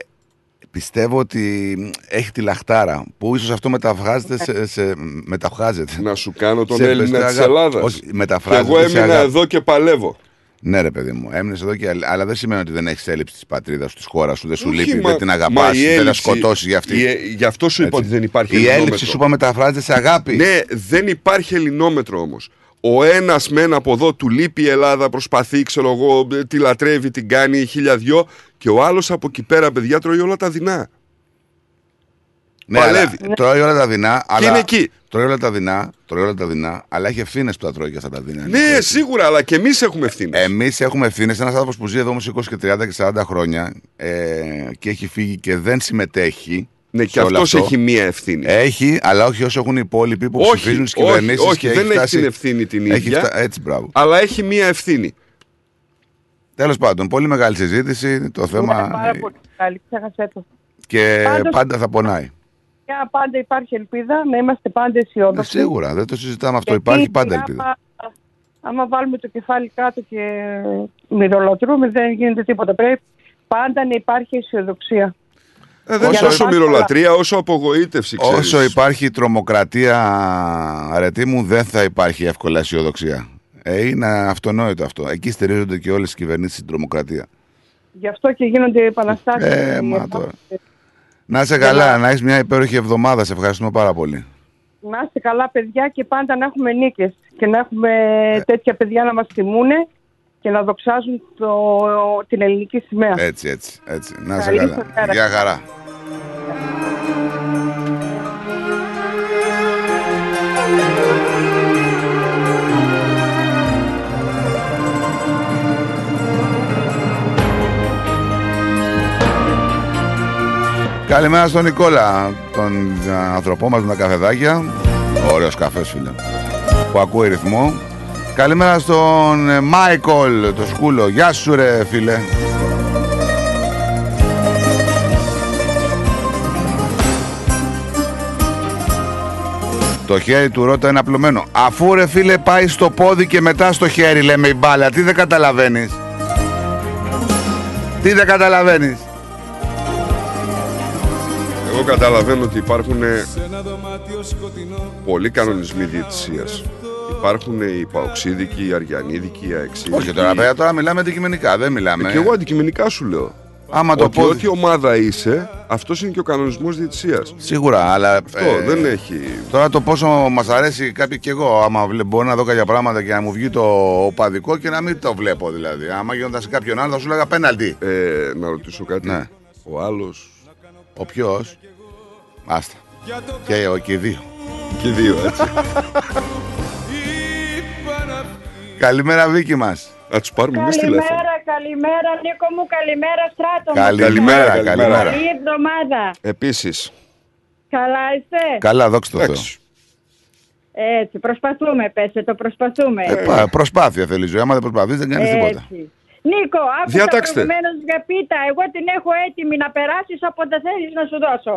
πιστεύω ότι έχει τη λαχτάρα. Που ίσως αυτό μεταφράζεται σε. σε μεταφράζεται. Να σου κάνω τον Σε Έλληνα της αγάπη. Ελλάδας. Όχι, Και μεταφράζεται. εγώ σε έμεινα αγάπη. εδώ και παλεύω. Ναι, ρε παιδί μου, έμεινες εδώ και. Αλλά δεν σημαίνει ότι δεν έχεις έλλειψη της πατρίδας σου, της χώρας σου, δεν σου Όχι, λείπει, μα- δεν την μα αγαπά, η δεν θα έλλειψη- σκοτώσεις για αυτή. η- γι' αυτό σου είπα Έτσι. ότι δεν υπάρχει Η ελληνόμετρο. έλλειψη σου είπα μεταφράζεται σε αγάπη. Ναι, δεν υπάρχει ελληνόμετρο όμως. Ο ένας μεν από εδώ του λείπει η Ελλάδα, προσπαθεί, ξέρω εγώ, τη λατρεύει, την κάνει χίλια δυο. Και ο άλλος από εκεί πέρα, παιδιά, τρώει όλα τα δεινά. Ναι, αλλά Παλεύει. τρώει όλα τα δεινά. αλλά... είναι εκεί. Τρώει όλα τα δεινά, τρώει όλα τα δεινά, αλλά έχει ευθύνες που τα τρώει και αυτά τα δεινά. Ναι, σίγουρα, αλλά και εμείς έχουμε ευθύνη. Εμείς έχουμε ευθύνες. Ένας άνθρωπος που ζει εδώ όμως 20 και 30 και 40 χρόνια ε, και έχει φύγει και δεν συμμετέχει. Ναι, σε και όλο αυτός αυτό. έχει μία ευθύνη. Έχει, αλλά όχι όσο έχουν οι υπόλοιποι που Όχι, ψηφίζουν στις όχι, κυβερνήσεις. όχι, και δεν έχει φτάσει- την ευθύνη την έχει ίδια. φτα- Έτσι, μπράβο. Αλλά έχει μία ευθύνη. Τέλος πάντων, πολύ μεγάλη συζήτηση. Το Ναι, θέμα. πάρα πολύ καλή, ξέχασέ το. Και Πάντως- πάντα θα πονάει. Για πάντα υπάρχει ελπίδα, να είμαστε πάντα Ε, αισιόδοξοι. Σίγουρα, δεν το συζητάμε αυτό. Γιατί Υπάρχει πάντα άμα- ελπίδα. Άμα βάλουμε το κεφάλι κάτω και μυρολατρούμε, δεν γίνεται τίποτα. Πρέπει πάντα να υπάρχει αισιοδοξία. Ε, δεν είναι Για να τόσο πας μυρολατρεία όσο απογοήτευση. Ξέρεις. Όσο υπάρχει τρομοκρατία, αρετή μου, δεν θα υπάρχει εύκολα αισιοδοξία. Ε, είναι αυτονόητο αυτό. Εκεί στηρίζονται και όλε οι κυβερνήσει στην τρομοκρατία. Γι' αυτό και γίνονται επαναστάσεις. Ε, μα τώρα. Να είσαι καλά, να έχει μια υπέροχη εβδομάδα. Σε ευχαριστούμε πάρα πολύ. Να είστε καλά παιδιά και πάντα να έχουμε νίκες και να έχουμε τέτοια παιδιά να μας τιμούνε και να δοξάζουν το, την ελληνική σημαία. Έτσι, έτσι, έτσι. Να είσαι Καλή καλά. σας μέρα. Γεια χαρά. Καλημέρα στον Νικόλα, τον άνθρωπό μας με τα καφεδάκια. Ωραίος καφές φίλε. Που ακούει ρυθμό. Καλημέρα στον ε, Μάικολ, το σκούλο. Γεια σου ρε φίλε. Το χέρι του Ρώτα είναι απλωμένο. Αφού ρε φίλε πάει στο πόδι και μετά στο χέρι λέμε η μπάλα. Τι δεν καταλαβαίνεις; Τι δεν καταλαβαίνεις; Εγώ εδώ καταλαβαίνω ότι υπάρχουν πολλοί κανονισμοί διαιτησίας. Υπάρχουν οι παοξίδικοι, οι αριανίδικοι, οι αεξίδικοι. Όχι τώρα, παιδιά, τώρα μιλάμε αντικειμενικά. Δεν μιλάμε. Ε, και εγώ αντικειμενικά σου λέω. Άμα το ότι πω- ό,τι ομάδα είσαι, αυτός είναι και ο κανονισμός διαιτησίας. Σίγουρα, αλλά. Αυτό ε, δεν έχει. Τώρα το πόσο μας αρέσει κάποιοι κι εγώ, άμα βλέ- μπορώ να δω κάποια πράγματα και να μου βγει το οπαδικό και να μην το βλέπω δηλαδή. Άμα γίνονταν σε κάποιον άλλο θα σου λέγα πέναλτι. Ε, να ρωτήσω κάτι. Ναι. Ο άλλο. Ο ποιος; Άστα. Και, ο- και οι δύο. Και οι δύο, έτσι. Καλημέρα, Βίκη μας. Να τους πάρουμε εμείς τηλέφωνο. Καλημέρα, καλημέρα Νίκο μου, καλημέρα Στράτο μου. Καλημέρα, καλημέρα. Καλή εβδομάδα. Επίσης. Καλά είστε; Καλά, δόξα τω Θεώ. Έτσι, προσπαθούμε, πέσε το προσπαθούμε. Ε, πα- προσπάθεια θέλεις η ζωή. Άμα δεν προσπαθείς, δεν κάνεις τίποτα. Έτσι. Νίκο, άκουσα Διατάξτε. προηγουμένως για πίτα. Εγώ την έχω έτοιμη να περάσεις όποτε θέλεις να σου δώσω.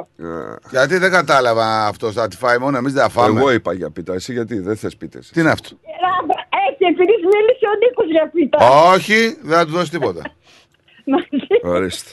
Γιατί δεν κατάλαβα αυτό. Θα τη φάει μόνο, εμείς δεν θα φάμε. Εγώ είπα για πίτα. Εσύ γιατί δεν θες πίτες. Τι είναι αυτό; Έτσι, επειδή μίλησε ο Νίκος για πίτα. Όχι, δεν θα του δώσει τίποτα. Ορίστε.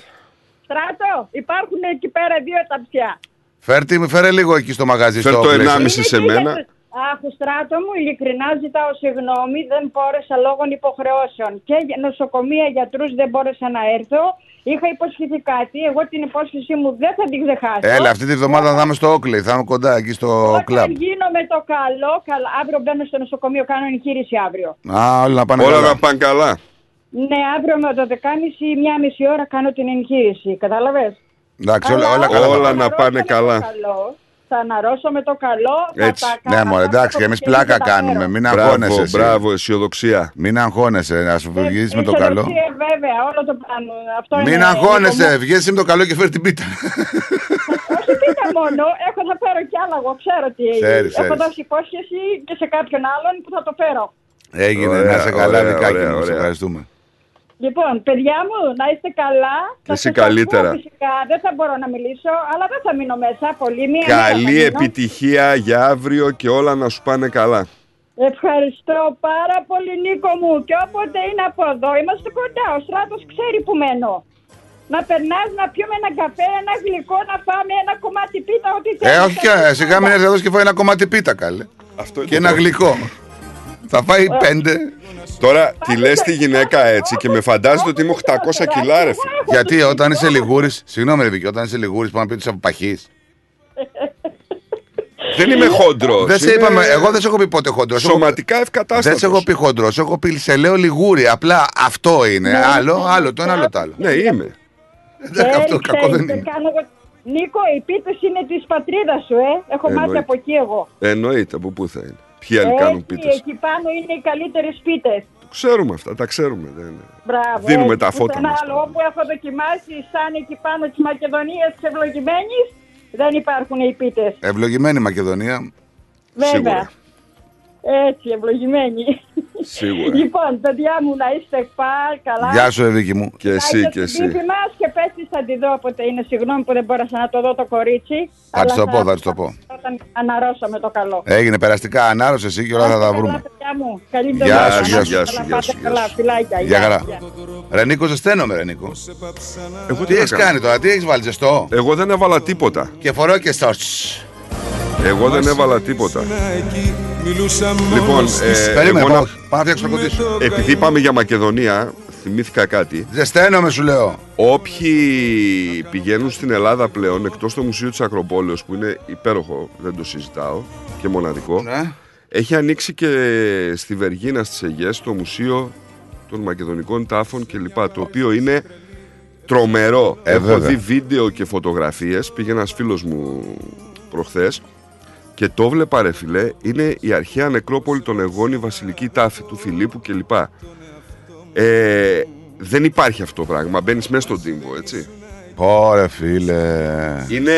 Στράτο, υπάρχουν εκεί πέρα δύο ταψιά. Φέρτε, με φέρε λίγο εκεί στο μαγαζί. Φέρ στο το πλαίσιο. 1,5 σε μένα. Αχ, στράτο μου, ειλικρινά ζητάω συγγνώμη, δεν μπόρεσα λόγω υποχρεώσεων. Και για νοσοκομεία γιατρούς δεν μπόρεσα να έρθω. Είχα υποσχεθεί κάτι. Εγώ την υπόσχεσή μου δεν θα την ξεχάσω. Έλα, αυτή τη βδομάδα θα είμαι στο Oakley, θα είμαι κοντά εκεί στο κλαμπ. Όταν γίνω με το καλό, καλά, αύριο μπαίνω στο νοσοκομείο, κάνω εγχείρηση αύριο. Α, όλα να πάνε Όλα καλά. να πάνε καλά. Ναι, αύριο με το 10.30 μία μισή ώρα κάνω την εγχείρηση. Κατάλαβες; Εντάξει, όλα, Αλλά όλα καλά. Όλα θα πάνε. να πάνε καλά. Καλός. Θα αναρρώσω με το καλό. θα Έτσι. τα Ναι, κάνω μωρέ, αυτά εντάξει, που και εμείς και πλάκα τα κάνουμε. φέρω. Μην Μπράβο, αγχώνεσαι. εσύ. μπράβο, αισιοδοξία. Μην αγχώνεσαι, να σου βγεις με το καλό. Ισοδοξία, βέβαια, όλο το πάνω. Αυτό Μην είναι αγχώνεσαι, Νίκο μου. βγαίνει με το καλό και φέρει την πίτα. Όχι πίτα μόνο, έχω θα φέρω κι άλλα. Εγώ ξέρω τι Ξέρεις, Έχω ξέρεις. δώσει υπόσχεση και σε κάποιον άλλον που θα το φέρω. Έγινε, Ωραία, να σε καλά, ωραία, δικάκι ωραία, μου. Σε ωραία. ευχαριστούμε. Λοιπόν, παιδιά μου, να είστε καλά. Θα Εσύ σας καλύτερα. ακούω Φυσικά, δεν θα μπορώ να μιλήσω, αλλά δεν θα μείνω μέσα πολύ. Μία μέρα θα Καλή μείνω. επιτυχία για αύριο και όλα να σου πάνε καλά. Ευχαριστώ πάρα πολύ Νίκο μου και όποτε είναι από εδώ είμαστε κοντά, ο Στράτος ξέρει που μένω. Να περνάς, να πιούμε ένα καφέ, ένα γλυκό, να φάμε ένα κομμάτι πίτα, ό,τι Ε, θέλεις. όχι, και- σιγά μην έρθει εδώ και φάει ένα κομμάτι πίτα, καλέ. Αυτό Και ένα γλυκό. Θα φάει πέντε. Τώρα τη λες τη γυναίκα έτσι και με φαντάζεται ότι είμαι 800 κιλά, ρε φίλε. Γιατί όταν είσαι λιγούρης, συγγνώμη, ρε Βίκυ, όταν είσαι λιγούρης, πάνω να πει ότι είσαι από παχή. Δεν είμαι χόντρο. Δεν σε είπαμε, εγώ δεν σε έχω πει πότε χοντρός. Σωματικά ευκατάστατος. Δεν σε έχω πει χοντρός, σε έχω πει σε λέω λιγούρι. Απλά αυτό είναι. Ναι, Άλλο, άλλο το ένα, άλλο το άλλο. Ναι, είμαι. Εντάξει, αυτό Ξέρεις, κακό δεν ξέρεις, είναι. κάνω εγώ- Νίκο, οι πίτες είναι της πατρίδας σου, ε. Έχω μάθει Εννοείται. από εκεί εγώ. Εννοείται από πού θα είναι. Ποιοι άλλοι κάνουν Έτσι, πίτες; εκεί πάνω είναι οι καλύτερες πίτες. Ξέρουμε αυτά, τα ξέρουμε. Δεν... Μπράβο. Δίνουμε έτσι, τα φώτα πουθενά μας άλλο. Όπου έχω δοκιμάσει, σαν εκεί πάνω της Μακεδονίας της ευλογημένης, δεν υπάρχουν οι πίτες. Ευλογημένη Μακεδονία. Βέβαια. Έτσι, ευλογημένοι. Σίγουρα. λοιπόν, παιδιά μου, να είστε πάλι καλά. Γεια σου, Ευήκη μου. Και εσύ, και εσύ. Την μας και πες της θα τη δω όποτε είναι. Συγγνώμη που δεν μπόρεσα να το δω το κορίτσι. Θα της αλλά το πω, θα της το πω. Όταν αναρρώσω με το καλό. Έγινε περαστικά, ανάρρωσε εσύ και όλα θα τα Καλά, βρούμε. παιδιά μου. Καλή Γεια εβδομάδα. σου, γεια σου, Καλά, γεια σου, πάτε καλά, φιλάκια. Γεια χαρά. Ρενίκο, ζεσταίνομαι, Ρενίκο. Εγώ Τι να έχεις κάνω. κάνει τώρα, τι έχεις βάλει ζεστό; Εγώ δεν έβαλα τίποτα. Και φορώ και στο. Εγώ δεν έβαλα τίποτα. Λοιπόν, ε, Περίμενε, εγώ πάω, να- πάω να φτιάξω το κοντί σου. επειδή πάμε για Μακεδονία, θυμήθηκα κάτι. Ζεσταίνομαι, σου λέω. Όποιοι πηγαίνουν στην Ελλάδα πλέον, εκτός το Μουσείο της Ακροπόλεως, που είναι υπέροχο, δεν το συζητάω, και μοναδικό, Ναι. έχει ανοίξει και στη Βεργίνα στις Αιγές το Μουσείο των Μακεδονικών Τάφων κλπ. Το οποίο είναι τρομερό. Ε, Έχω βέβαια. δει βίντεο και φωτογραφίες, πήγε ένας φίλος μου προχθές και το βλέπα ρε φιλέ, είναι η αρχαία νεκρόπολη των Αιγών, η βασιλική τάφη του Φιλίππου κλπ. Ε, δεν υπάρχει αυτό το πράγμα, μπαίνεις μέσα στον τύμβο, έτσι. Ωρε φίλε. Είναι...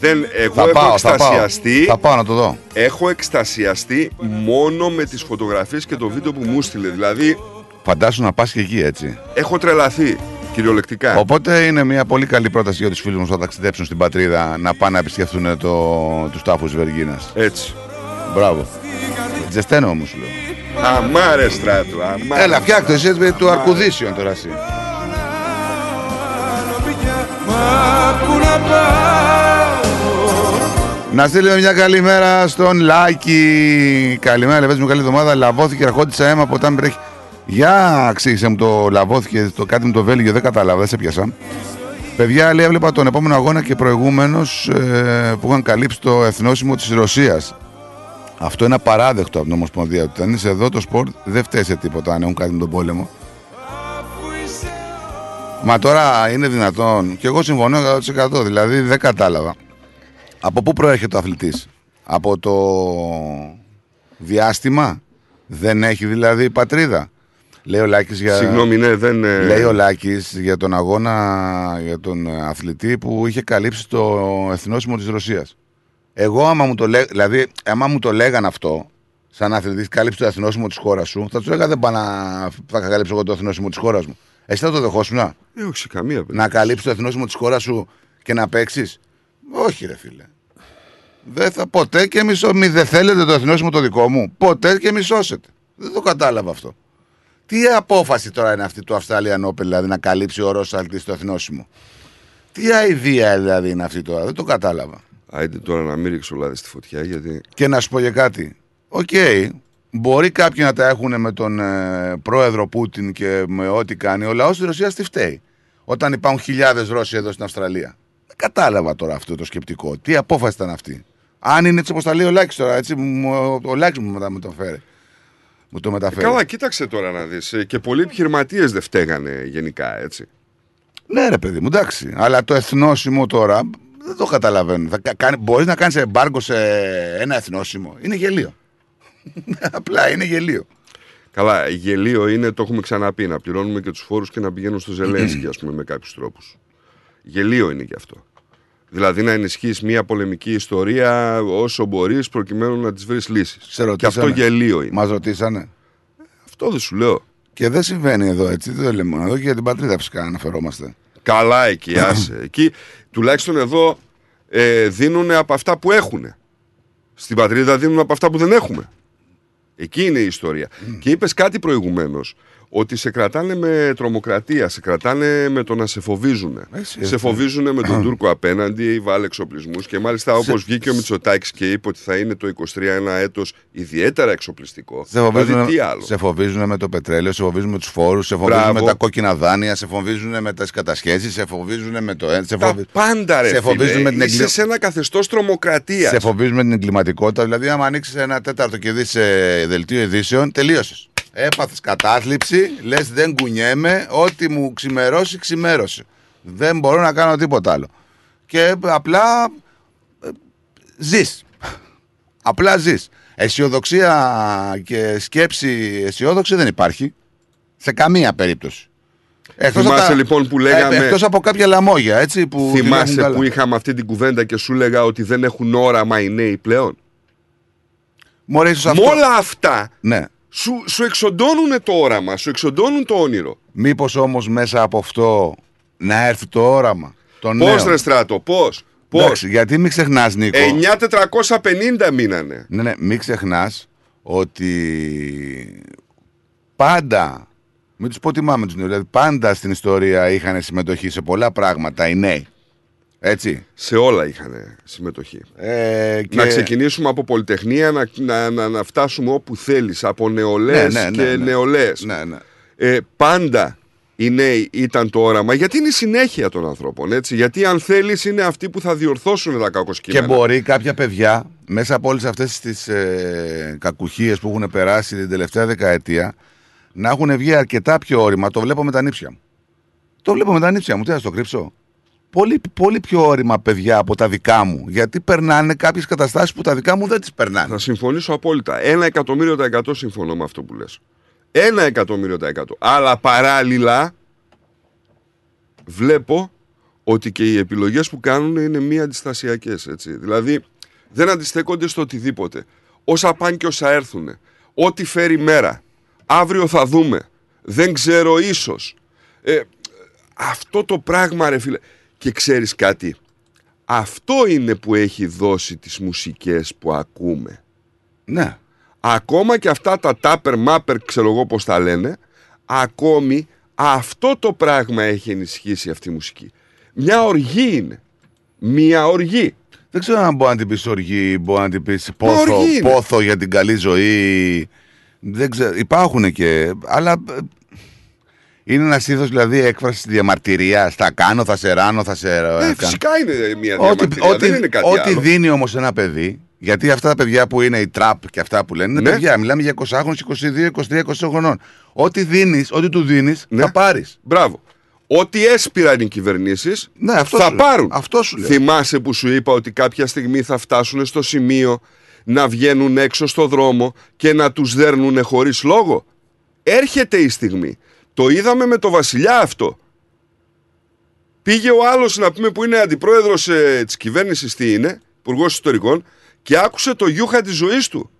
Δεν, εγώ Θα έχω πάω, θα πάω. εκστασιαστεί Θα πάω να το δω. Έχω εκστασιαστεί μόνο με τις φωτογραφίες και το βίντεο που μου στείλε. Δηλαδή, Φαντάσου να πας και εκεί έτσι. έχω τρελαθεί κυριολεκτικά. Οπότε είναι μια πολύ καλή πρόταση για τους φίλους μας που θα ταξιδέψουν στην πατρίδα να πάνε να επισκεφθούν το, τους τάφους της Βεργίνας. Έτσι. Μπράβο. Ζεσταίνω όμως σου λέω. Αμάρε στράτου, αμάρε. Έλα, φτιάκτο εσύ του Αρκουδίσιον τώρα εσύ. Μα πού να πάω Να στείλουμε μια καλημέρα στον Λάκη. Καλημέρα, λεβές μου καλή εβδομάδα. Λαβώθηκε, αρχόντισσα αίμα ποτέ με βρέχει. Για εξήγησέ μου το λαβώθηκε, το κάτι με το Βέλγιο, δεν κατάλαβα, δεν σ' έπιασα. Παιδιά, λέει, έβλεπα τον επόμενο αγώνα και προηγούμενος ε, που είχαν καλύψει το εθνόσημο της Ρωσίας. Αυτό είναι απαράδεκτο από την Ομοσπονδία. Όταν είσαι εδώ, το sport δεν φταίει σε τίποτα αν έχουν κάτι με τον πόλεμο. Μα τώρα είναι δυνατόν, και εγώ συμφωνώ 100%. Δηλαδή δεν κατάλαβα. Από πού προέρχεται ο αθλητής, Από το διάστημα; Δεν έχει δηλαδή πατρίδα; Λέει ο Λάκης για... Συγγνώμη, ναι, δεν... ε, Λέει ο Λάκης για τον αγώνα για τον αθλητή που είχε καλύψει το εθνόσημο της Ρωσίας. Εγώ άμα μου το, λέ... δηλαδή, άμα μου το λέγαν αυτό, σαν αθλητής, κάλυψε το εθνόσημο της χώρας σου, θα τους έλεγα δεν πάω να θα καλύψω εγώ το εθνόσημο της χώρας μου. Εσύ θα το δεχόσουν Ε, όχι σε καμία περίπτωση. να καλύψεις το εθνόσημο της χώρας σου και να παίξεις; Όχι ρε φίλε. Δεν θα ποτέ και μισό. Μη δεν θέλετε το εθνόσημο το δικό μου. Ποτέ και μισώσετε. Δεν το κατάλαβα αυτό. Τι απόφαση τώρα είναι αυτή του Αυστραλιαν Open, δηλαδή να καλύψει ο Ρώσος αθλητής το εθνόσημο; Τι αηδία δηλαδή είναι αυτή τώρα, δεν το κατάλαβα. Άιντε τώρα να μην ρίξω λάδι στη φωτιά γιατί. Και να σου πω και κάτι. Οκ, μπορεί κάποιοι να τα έχουν με τον ε, πρόεδρο Πούτιν και με ό,τι κάνει. Ο λαός της Ρωσίας τι φταίει. Όταν υπάρχουν χιλιάδες Ρώσοι εδώ στην Αυστραλία. Δεν κατάλαβα τώρα αυτό το σκεπτικό. Τι απόφαση ήταν αυτή; Αν είναι έτσι όπως τα λέει ο Λάκης τώρα, έτσι, μου- ο Λάκης μου τα μεταφέρει. Μου το μεταφέρει. Καλά, κοίταξε τώρα να δεις. Και πολλοί επιχειρηματίες δεν φταίγανε γενικά, έτσι. Ναι, ρε παιδί μου, εντάξει. Αλλά το εθνόσημο τώρα δεν το καταλαβαίνω. Θα κα- κάνει- μπορείς να κάνεις εμπάργκο σε ένα εθνόσημο. Είναι γελίο. Απλά είναι γελίο. Καλά, γελίο είναι, το έχουμε ξαναπεί, να πληρώνουμε και τους φόρους και να πηγαίνουν στο Ζελένσκι, ας πούμε, με κάποιους τρόπους. Γελίο είναι και αυτό. Δηλαδή να ενισχύεις μια πολεμική ιστορία όσο μπορείς προκειμένου να της βρεις λύσεις. Και αυτό γελίο είναι. Μας ρωτήσανε. Αυτό δεν σου λέω. Και δεν συμβαίνει εδώ έτσι. Δεν το λέμε μόνο εδώ και για την πατρίδα φυσικά αναφερόμαστε. Καλά εκεί, άσε. εκεί τουλάχιστον εδώ ε, δίνουν από αυτά που έχουν. Στην πατρίδα δίνουν από αυτά που δεν έχουμε. Εκεί είναι η ιστορία. Και είπες κάτι προηγουμένως. Ότι σε κρατάνε με τρομοκρατία, σε κρατάνε με το να σε φοβίζουν. σε έτσι. φοβίζουν με τον Τούρκο απέναντι, βάλε εξοπλισμούς. Και μάλιστα, όπως βγήκε ο Μητσοτάκης και είπε ότι θα είναι το 23 ένα έτος ιδιαίτερα εξοπλιστικό. Σε φοβίζουν, δηλαδή, τι άλλο; σε φοβίζουν με το πετρέλαιο, σε φοβίζουν με τους φόρους, σε φοβίζουν Μπράβο. με τα κόκκινα δάνεια, σε φοβίζουν με τις κατασχέσεις, σε φοβίζουν με το ένα. Σε Τα φοβι- πάντα ρε σε φοβίζουν φίλε. με την Είσαι εγκλη- σε ένα καθεστώς τρομοκρατίας. Σε φοβίζουν με την εγκληματικότητα. Δηλαδή, άμα ανοίξεις ένα τέταρτο και δει δελτίο ειδήσεων, τελείωσες. Έπαθες κατάθλιψη, λες δεν κουνιέμαι, ό,τι μου ξημερώσει, ξημέρωσε. Δεν μπορώ να κάνω τίποτα άλλο. Και απλά ε, ζεις. Απλά ζεις. Αισιοδοξία και σκέψη αισιόδοξη δεν υπάρχει. Σε καμία περίπτωση. Εκτός Θυμάσαι από τα- λοιπόν που λέγαμε- Ε, εκτός από κάποια λαμόγια, έτσι. Που τη Θυμάσαι λέγουν καλά. που είχαμε αυτή την κουβέντα και σου λέγα ότι δεν έχουν όραμα οι νέοι πλέον; Μωρέ, ίσως Με αυτό- όλα αυτά Ναι. Σου, σου εξοντώνουν το όραμα, σου εξοντώνουν το όνειρο. Μήπως όμως μέσα από αυτό να έρθει το όραμα. των Πώς νέων. ρε στράτο, πώς. Πώς; Εντάξει, γιατί μην ξεχνάς, Νίκο. 9.450 μείνανε. Ναι, ναι, μην ξεχνάς ότι πάντα. Μην τους πω τι μάμε τους νέους. Δηλαδή πάντα στην ιστορία είχαν συμμετοχή σε πολλά πράγματα οι νέοι. Έτσι. Σε όλα είχαν συμμετοχή. Ε, και... Να ξεκινήσουμε από πολυτεχνία, να, να, να, να φτάσουμε όπου θέλεις, από νεολαίες Ναι, ναι, ναι, και ναι. νεολαίες. Ναι, ναι. Ε, πάντα οι νέοι ήταν το όραμα, γιατί είναι η συνέχεια των ανθρώπων, έτσι. Γιατί αν θέλεις είναι αυτοί που θα διορθώσουν τα Και κακοσκήμενα. μπορεί κάποια παιδιά μέσα από όλες αυτές τις ε, κακουχίες που έχουν περάσει την τελευταία δεκαετία να έχουν βγει αρκετά πιο όρημα. Το βλέπω με τα νύψια μου. Το βλέπω με τα νύψια μου. Τι θα στο κρύψω; Πολύ, πολύ πιο όρημα παιδιά από τα δικά μου. Γιατί περνάνε κάποιες καταστάσεις που τα δικά μου δεν τις περνάνε. Θα συμφωνήσω απόλυτα. Ένα εκατομμύριο τα εκατό συμφωνώ με αυτό που λες. Ένα εκατομμύριο τα εκατό. Αλλά παράλληλα βλέπω ότι και οι επιλογές που κάνουν είναι μη αντιστασιακές. Έτσι. Δηλαδή δεν αντιστέκονται στο οτιδήποτε. Όσα πάνε και όσα έρθουν. Ό,τι φέρει μέρα. Αύριο θα δούμε. Δεν ξέρω ίσως. Ε, αυτό το πράγμα ρε φίλε. Και ξέρεις κάτι. Αυτό είναι που έχει δώσει τις μουσικές που ακούμε. Ναι. Ακόμα και αυτά τα τάπερ μάπερ ξέρω εγώ πως τα λένε Ακόμη αυτό το πράγμα έχει ενισχύσει αυτή η μουσική Μια οργή είναι Μια οργή Δεν ξέρω αν μπορεί να την πεις οργή, μπορεί να την πεις πόθο, Οργή είναι. πόθο για την καλή ζωή. Δεν ξέρω. Υπάρχουν και. Αλλά ε, είναι ένας είδος δηλαδή έκφρασης διαμαρτυρία. Θα κάνω, θα σε ράνω, θα σε. Ε, κάνω. φυσικά είναι μια Ό,τι, διαμαρτυρία, ό,τι, δεν είναι κάτι ό,τι άλλο. δίνει όμως ένα παιδί, γιατί αυτά τα παιδιά που είναι οι τραπ και αυτά που λένε είναι Ναι. παιδιά. Μιλάμε για 20 χρόνου, 22, 23, 20 χρονών. Ό,τι δίνεις, ό,τι του δίνεις, Ναι. θα πάρεις. Μπράβο. Ό,τι έσπηραν οι κυβερνήσεις Ναι, αυτό θα σου λέω. πάρουν. Αυτό σου λέω. Θυμάσαι που σου είπα ότι κάποια στιγμή θα φτάσουν στο σημείο να βγαίνουν έξω στο δρόμο και να τους δέρνουν χωρίς λόγο; Έρχεται η στιγμή. Το είδαμε με το βασιλιά αυτό. Πήγε ο άλλος να πούμε που είναι αντιπρόεδρος ε, της κυβέρνησης τι είναι, υπουργός Ιστορικών και άκουσε το γιούχα της ζωής του.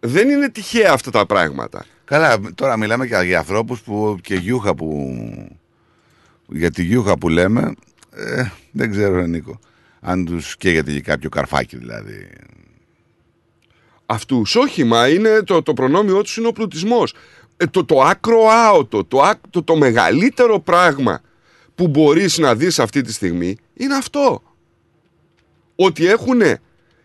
Δεν είναι τυχαία αυτά τα πράγματα. Καλά, τώρα μιλάμε και για ανθρώπους που και γιούχα που. Για τη γιούχα που λέμε, ε, δεν ξέρω, ρε Νίκο. Αν τους καίγεται και κάποιο καρφάκι δηλαδή. Αυτούς όχι, μα είναι το, το προνόμιό τους είναι ο πλουτισμός. Ε, το, το άκρο άοτο, το, άκ- το, το μεγαλύτερο πράγμα που μπορείς να δεις αυτή τη στιγμή είναι αυτό. Ότι έχουν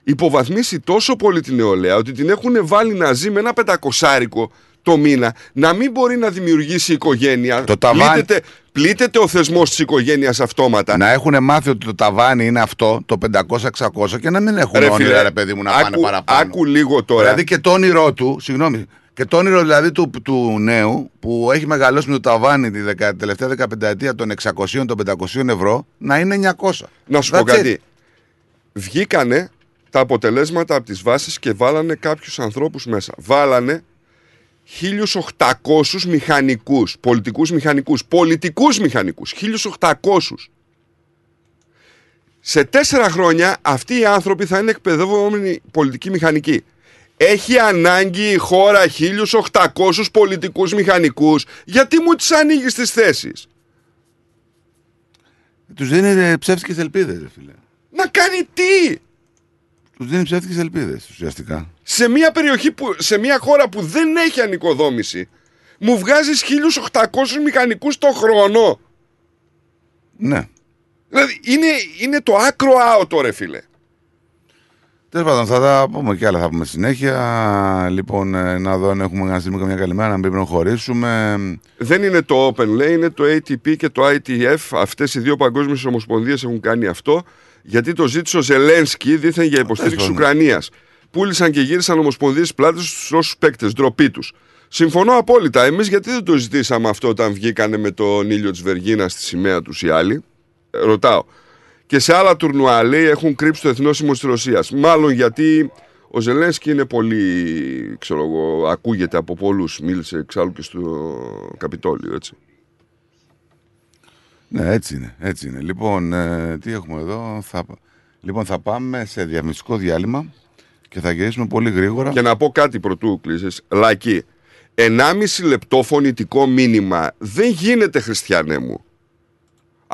υποβαθμίσει τόσο πολύ την νεολαία, ότι την έχουν βάλει να ζει με ένα πεντακοσάρικο το μήνα, να μην μπορεί να δημιουργήσει οικογένεια. Το ταβάνι- Πλήττεται, πλήττεται ο θεσμός της οικογένειας αυτόματα. Να έχουν μάθει ότι το ταβάνι είναι αυτό, το 500-600 και να μην έχουν Ρε όνειρα, φίλε, ρε παιδί μου, να πάνε άκου- παραπάνω. άκου λίγο τώρα. Δηλαδή και το όνειρό του, συγγνώμη, και το όνειρο δηλαδή του, του νέου που έχει μεγαλώσει με το ταβάνι τη δεκα, τελευταία 15 ετία των 600 των 500 ευρώ να είναι 900. Να σου That's πω it. κάτι. Βγήκανε τα αποτελέσματα από τις βάσεις και βάλανε κάποιους ανθρώπους μέσα. Βάλανε 1.800 μηχανικούς, πολιτικούς μηχανικούς, πολιτικούς μηχανικούς, 1.800. Σε τέσσερα χρόνια αυτοί οι άνθρωποι θα είναι εκπαιδευόμενοι πολιτικοί μηχανικοί. Έχει ανάγκη η χώρα 1.800 πολιτικούς μηχανικούς. Γιατί μου τις ανοίγεις τις θέσεις; Τους δίνει ψεύτικες ελπίδες, ρε φίλε. Να κάνει τι; Τους δίνει ψεύτικες ελπίδες ουσιαστικά. σε μια περιοχή, που, σε μια χώρα που δεν έχει ανοικοδόμηση, μου βγάζεις 1.800 μηχανικούς το χρόνο; Ναι. Δηλαδή είναι, είναι το άκρο άοτο ρε φίλε. Τέλος πάντων, θα τα πούμε και άλλα θα πούμε συνέχεια. Λοιπόν, ε, να δω αν έχουμε να στείλουμε καμιά καλημέρα, να μην προχωρήσουμε. Δεν είναι το Open λέει, είναι το ATP και το ITF. Αυτές οι δύο παγκόσμιες ομοσπονδίες έχουν κάνει αυτό γιατί το ζήτησε ο Ζελένσκι δίθεν για υποστήριξη Τέλος Ουκρανίας. Πούλησαν και γύρισαν ομοσπονδίες πλάτες στους Ρώσους παίκτες, ντροπή τους. Συμφωνώ απόλυτα. Εμείς γιατί δεν το ζητήσαμε αυτό όταν βγήκανε με τον ήλιο της Βεργίνας στη σημαία τους οι άλλοι; Ε, ρωτάω. Και σε άλλα τουρνουά λέει έχουν κρύψει το εθνόσημο της Ρωσίας. Μάλλον γιατί ο Ζελένσκι είναι πολύ, ξέρω εγώ, ακούγεται από πολλούς. Μίλησε εξάλλου και στο Καπιτόλιο, έτσι. Ναι, έτσι είναι. Έτσι είναι. Λοιπόν, ε, τι έχουμε εδώ. Θα... Λοιπόν, θα πάμε σε διαφημιστικό διάλειμμα και θα γυρίσουμε πολύ γρήγορα. Και να πω κάτι πρωτού κλείσεις. Λακή. 1,5 λεπτό φωνητικό μήνυμα δεν γίνεται χριστιανέ μου.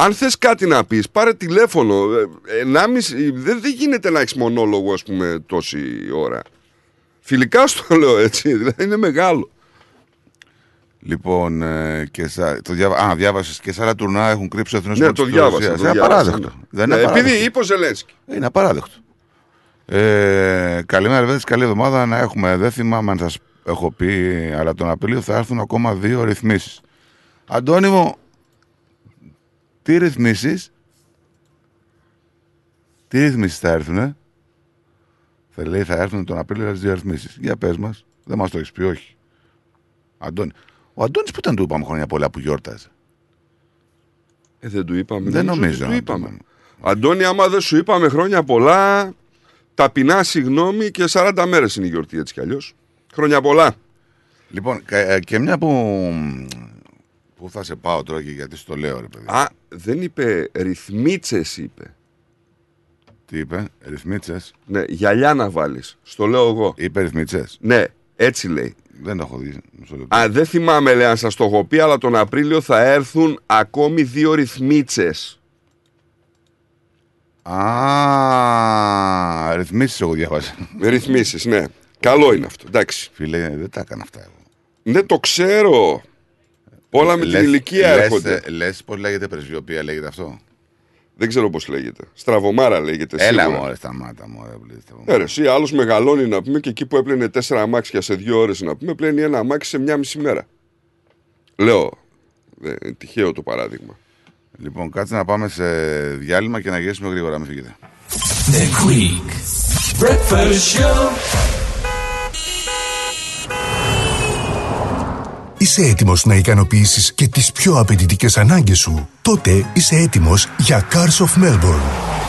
Αν θες κάτι να πεις, πάρε τηλέφωνο. Ε, 1,5, δεν, δεν γίνεται να έχεις μονόλογο, ας πούμε, τόση ώρα. Φιλικά στο λέω έτσι, δηλαδή είναι μεγάλο. Λοιπόν, ε, και σα... το διάβα... Α, διάβασες και σε άλλα τουρνά έχουν κρύψει το εθνόσημο Ναι, το της διάβασα. Ρωσίας. το Είναι διάβασα, απαράδεκτο. ναι. Δεν είναι Ε, απαράδεκτο. Επειδή είπε ο Ζελένσκι. Είναι απαράδεκτο. Ε, καλημέρα, βέβαια, καλή εβδομάδα να έχουμε. Δεν θυμάμαι αν σας έχω πει, αλλά τον Απρίλιο θα έρθουν ακόμα δύο ρυθμίσεις. Αντώνη μου, τι ρυθμίσεις; Τι ρυθμίσεις θα έρθουν, Θα λέει θα έρθουν τον Απρίλιο τις δύο ρυθμίσει. Για πες μας, δεν μας το έχεις πει, όχι. Αντώνη. Ο Αντώνης που ήταν του είπαμε χρόνια πολλά που γιόρταζε. Ε, δεν του είπαμε. Δεν νομίζω ότι νομίζω, Του να είπαμε. Αντώνη, άμα δεν σου είπαμε χρόνια πολλά, ταπεινά συγγνώμη και 40 μέρες είναι η γιορτή έτσι κι αλλιώς. Χρόνια πολλά. Λοιπόν, και, ε, και μια που. Πού θα σε πάω τώρα και γιατί στο λέω, ρε παιδί. Α, δεν είπε ρυθμίτσες είπε. Τι είπε, ρυθμίτσες; Ναι, γυαλιά να βάλεις. Στο λέω εγώ. Είπε ρυθμίτσες; Ναι, έτσι λέει. Δεν το έχω δει. μισό λεπτό. Α, δεν θυμάμαι λέει αν σας το έχω πει, αλλά τον Απρίλιο θα έρθουν ακόμη δύο ρυθμίτσες. Α, ρυθμίσεις εγώ διάβασα. Ρυθμίσεις, ναι. Καλό είναι αυτό, εντάξει. Φίλε, δεν τα έκανα αυτά εγώ. Ναι, το ξέρω. Όλα με την Λες- ηλικία λες, έρχονται. ε, Λες πώς λέγεται πρεσβειοποία, λέγεται αυτό; Δεν ξέρω πώς λέγεται. Στραβομάρα λέγεται. Έλα σίγουρα. μωρέ, σταμάτα μωρέ. please, σταμάτα. Ναι, ρε, εσύ άλλος μεγαλώνει να πούμε και εκεί που έπλαινε τέσσερα αμάξια σε δύο ώρες να πούμε, πλένει ένα αμάξι σε μια μισή μέρα. Λέω. Δεν, είναι τυχαίο το παράδειγμα. Λοιπόν, κάτσε να πάμε σε διάλειμμα και να γυρίσουμε γρήγορα, μην φύγετε. The Greek Breakfast Show. Είσαι έτοιμος να ικανοποιήσεις και τις πιο απαιτητικές ανάγκες σου; Τότε είσαι έτοιμος για Cars of Melbourne.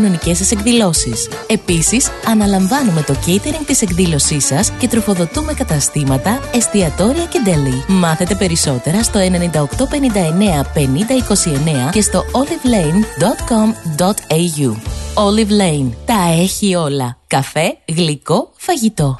κοινωνικές σας εκδηλώσεις. Επίσης, αναλαμβάνουμε το catering της εκδήλωσής σας και τροφοδοτούμε καταστήματα, εστιατόρια και deli. Μάθετε περισσότερα στο 9859 5029 και στο olivelane.com.au. Olive Lane. Τα έχει όλα. Καφέ, γλυκό, φαγητό.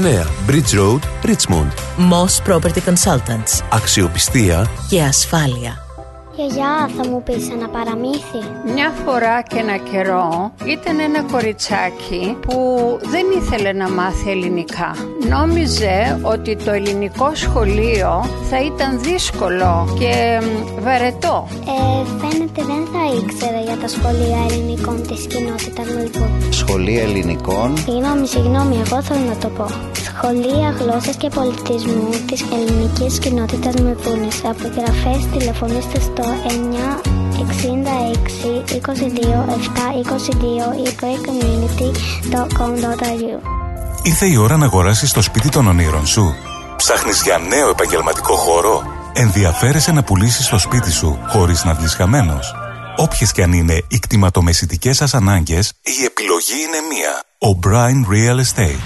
Bridge Road, Richmond. Moss Property Consultants. Αξιοπιστία Και ασφάλεια. Γιαγιά, θα μου πεις ένα παραμύθι; Μια φορά και ένα καιρό ήταν ένα κοριτσάκι που δεν ήθελε να μάθει ελληνικά. Νόμιζε ότι το ελληνικό σχολείο θα ήταν δύσκολο και μ, βαρετό. Ε, φαίνεται δεν θα ήξερε για τα σχολεία ελληνικών της κοινότητας Μελβούρνη. Σχολεία ελληνικών; Συγγνώμη, συγγνώμη, εγώ θέλω να το πω. Σχολεία γλώσσας και πολιτισμού της ελληνικής κοινότητας Μελβούρνης. Απογραφές τηλεφωνήστε στο 966 22 722 ή greatcommunity.com.au Ήρθε η ώρα να αγοράσει το σπίτι των ονείρων σου. Ψάχνει για νέο επαγγελματικό χώρο. Ενδιαφέρεσαι να πουλήσει το σπίτι σου χωρί να βγει χαμένο. Όποιε και αν είναι οι κτηματομεσητικέ σα ανάγκε, η επιλογή είναι μία. O'Brien Real Estate.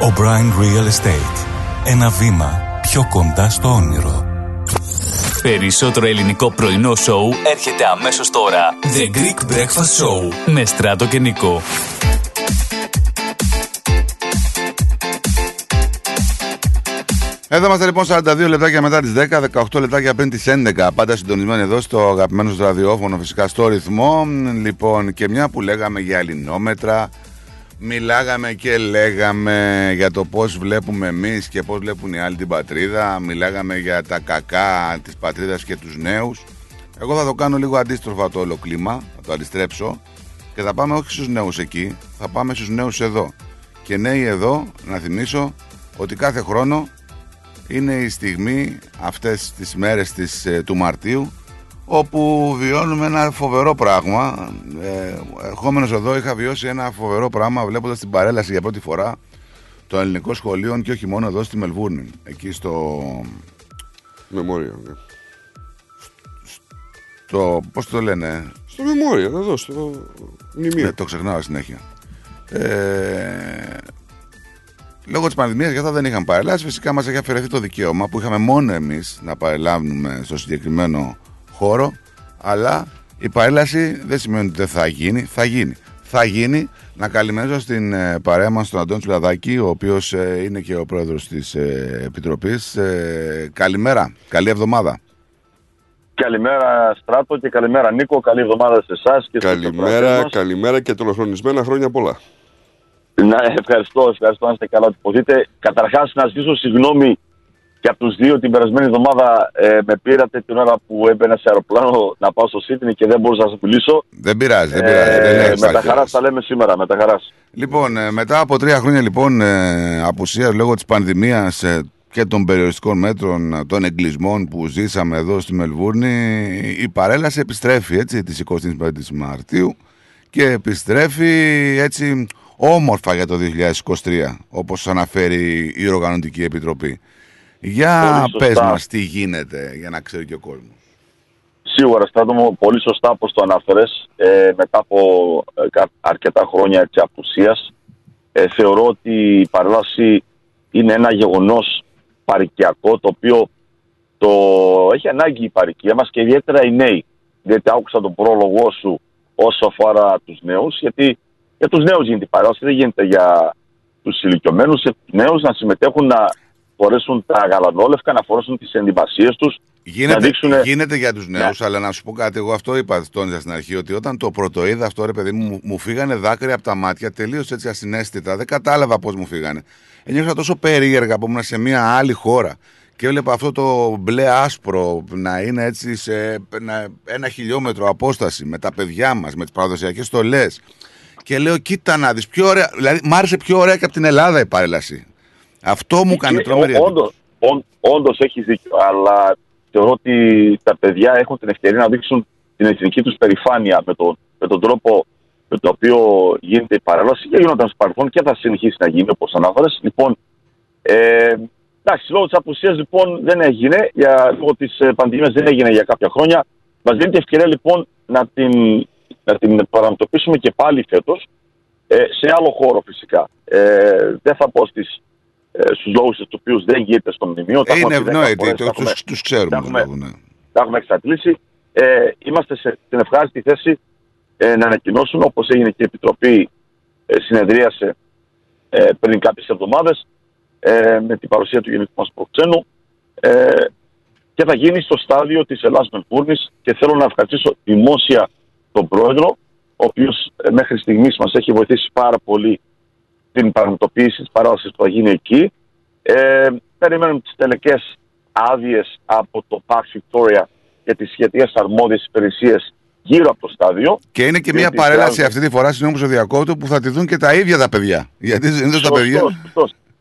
O'Brien Real Estate. Ένα βήμα πιο κοντά στο όνειρο. Περισσότερο ελληνικό πρωινό σοου έρχεται αμέσως τώρα. The Greek Breakfast Show με Στράτο και Νικό. Εδώ είμαστε λοιπόν 42 λεπτάκια μετά τις 10, 18 λεπτάκια πριν τις 11. Πάντα συντονισμένοι εδώ στο αγαπημένο σας ραδιόφωνο, φυσικά στο ρυθμό. Λοιπόν, και μια που λέγαμε για ελληνόμετρα, μιλάγαμε και λέγαμε για το πώς βλέπουμε εμείς και πώς βλέπουν οι άλλοι την πατρίδα. Μιλάγαμε για τα κακά της πατρίδας και τους νέους. Εγώ θα το κάνω λίγο αντίστροφα το όλο κλίμα, θα το αντιστρέψω και θα πάμε όχι στους νέους εκεί, θα πάμε στους νέους εδώ. Και νέοι εδώ, να θυμίσω ότι κάθε χρόνο είναι η στιγμή αυτές τις μέρες της, ε, του Μαρτίου όπου βιώνουμε ένα φοβερό πράγμα. Ε, ερχόμενος εδώ είχα βιώσει ένα φοβερό πράγμα βλέποντας την παρέλαση για πρώτη φορά των ελληνικών σχολείων και όχι μόνο εδώ στη Μελβούρνη. Εκεί στο... Μεμόρια, ναι. Στο... Πώς το λένε... Στο Μεμόρια, εδώ, στο μνημείο. Ναι, το ξεχνάω συνέχεια. Ε, Λόγω της πανδημίας γι' αυτό δεν είχαν παρελάσει. Φυσικά μας έχει αφαιρεθεί το δικαίωμα που είχαμε μόνο εμείς να παρελάβουμε στο συγκεκριμένο χώρο. Αλλά η παρέλαση δεν σημαίνει ότι δεν θα γίνει. Θα γίνει. Θα γίνει. Να καλημερίσω στην ε, παρέα μας τον Αντώνη Τσουλαδάκη, ο οποίος ε, είναι και ο πρόεδρος της ε, Επιτροπής. Καλημέρα. Καλή εβδομάδα. Καλημέρα Στράτο και καλημέρα Νίκο. Καλή εβδομάδα σε εσάς. Καλημέρα, καλημέρα και τολοχρονισμένα χρόνια πολλά. Ναι, ευχαριστώ, ευχαριστώ να είστε καλά ότι ποθείτε. Καταρχάς, να ζητήσω συγγνώμη και από τους δύο την περασμένη εβδομάδα ε, με πήρατε την ώρα που έμπαινα σε αεροπλάνο να πάω στο Σίτνη και δεν μπορούσα να σα μιλήσω. Δεν πειράζει, δεν πειράζει. Ε, με τα χαράς τα λέμε σήμερα, με τα χαράς. Λοιπόν, ε, μετά από τρία χρόνια λοιπόν ε, απουσίας λόγω της πανδημίας ε, και των περιοριστικών μέτρων, των εγκλισμών που ζήσαμε εδώ στη Μελβούρνη, η παρέλαση επιστρέφει έτσι της 25η Μαρτίου και επιστρέφει έτσι όμορφα για το 2023, όπως αναφέρει η Οργανωτική Επιτροπή. Για πες μας τι γίνεται, για να ξέρει και ο κόσμος. Σίγουρα, Στράτο πολύ σωστά όπως το αναφέρες, ε, μετά από ε, αρκετά χρόνια έτσι, απουσίας, ε, θεωρώ ότι η παρέλαση είναι ένα γεγονός παρικιακό, το οποίο το έχει ανάγκη η παρικία μας και ιδιαίτερα οι νέοι. Γιατί άκουσα τον πρόλογο σου όσο αφορά τους νέους, γιατί για τους νέους γίνεται η παράδοση, δεν γίνεται για τους ηλικιωμένους, για τους νέους να συμμετέχουν να φορέσουν τα γαλανόλευκα, να φορέσουν τις ενδυμασίες τους. Γίνεται, δείξουν... γίνεται για τους νέους, ναι. αλλά να σου πω κάτι. Εγώ αυτό είπα τόνιζα στην αρχή, ότι όταν το πρωτοείδα αυτό, ρε παιδί μου, μου φύγανε δάκρυα από τα μάτια, τελείω έτσι ασυναίσθητα. Δεν κατάλαβα πώς μου φύγανε. Ένιωσα τόσο περίεργα που ήμουν σε μια άλλη χώρα και έβλεπα αυτό το μπλε άσπρο να είναι έτσι σε ένα χιλιόμετρο απόσταση με τα παιδιά μας, με τις παραδοσιακές στολές και λέω κοίτα να δεις πιο ωραία, δηλαδή μ' άρεσε πιο ωραία και από την Ελλάδα η παρέλαση. Αυτό μου κάνει τρομερή Όντως, όντως έχει δίκιο, αλλά θεωρώ ότι τα παιδιά έχουν την ευκαιρία να δείξουν την εθνική τους περηφάνεια με, το, με τον τρόπο με τον οποίο γίνεται η παρέλαση και γίνονταν στο παρελθόν και θα συνεχίσει να γίνει όπως ανάφερες. Λοιπόν, ε, εντάξει, λόγω της απουσίας λοιπόν δεν έγινε, για, λόγω της ε, πανδημίας δεν έγινε για κάποια χρόνια. Μας δίνει την ευκαιρία λοιπόν να την να την παραμετωπίσουμε και πάλι φέτος ε, σε άλλο χώρο φυσικά. Ε, δεν θα πω στις, ε, στους λόγους του οποίους δεν γίνεται στο μνημείο. Ε, είναι ευνόητοι, τους, τους ξέρουμε. Τα έχουμε, ναι. τα έχουμε εξαντλήσει. Ε, είμαστε σε την ευχάριστη θέση ε, να ανακοινώσουμε, όπως έγινε και η Επιτροπή ε, συνεδρίασε ε, πριν κάποιες εβδομάδες ε, με την παρουσία του Γενικού μας Προξένου ε, και θα γίνει στο στάδιο της Ελλάς Μελβούρνης και θέλω να ευχαριστήσω δημόσια τον πρόεδρο, ο οποίος ε, μέχρι στιγμής μας έχει βοηθήσει πάρα πολύ την πραγματοποίηση της παράδοσης που θα γίνει εκεί. Ε, περιμένουμε τις τελικές άδειες από το Park Victoria και τις σχετικές αρμόδιες υπηρεσίες γύρω από το στάδιο. Και είναι και μια παρέλαση αυτή τη φορά, συγγνώμη στο διακόπτω, που θα τη δουν και τα ίδια τα παιδιά. Γιατί δεν είναι τα παιδιά.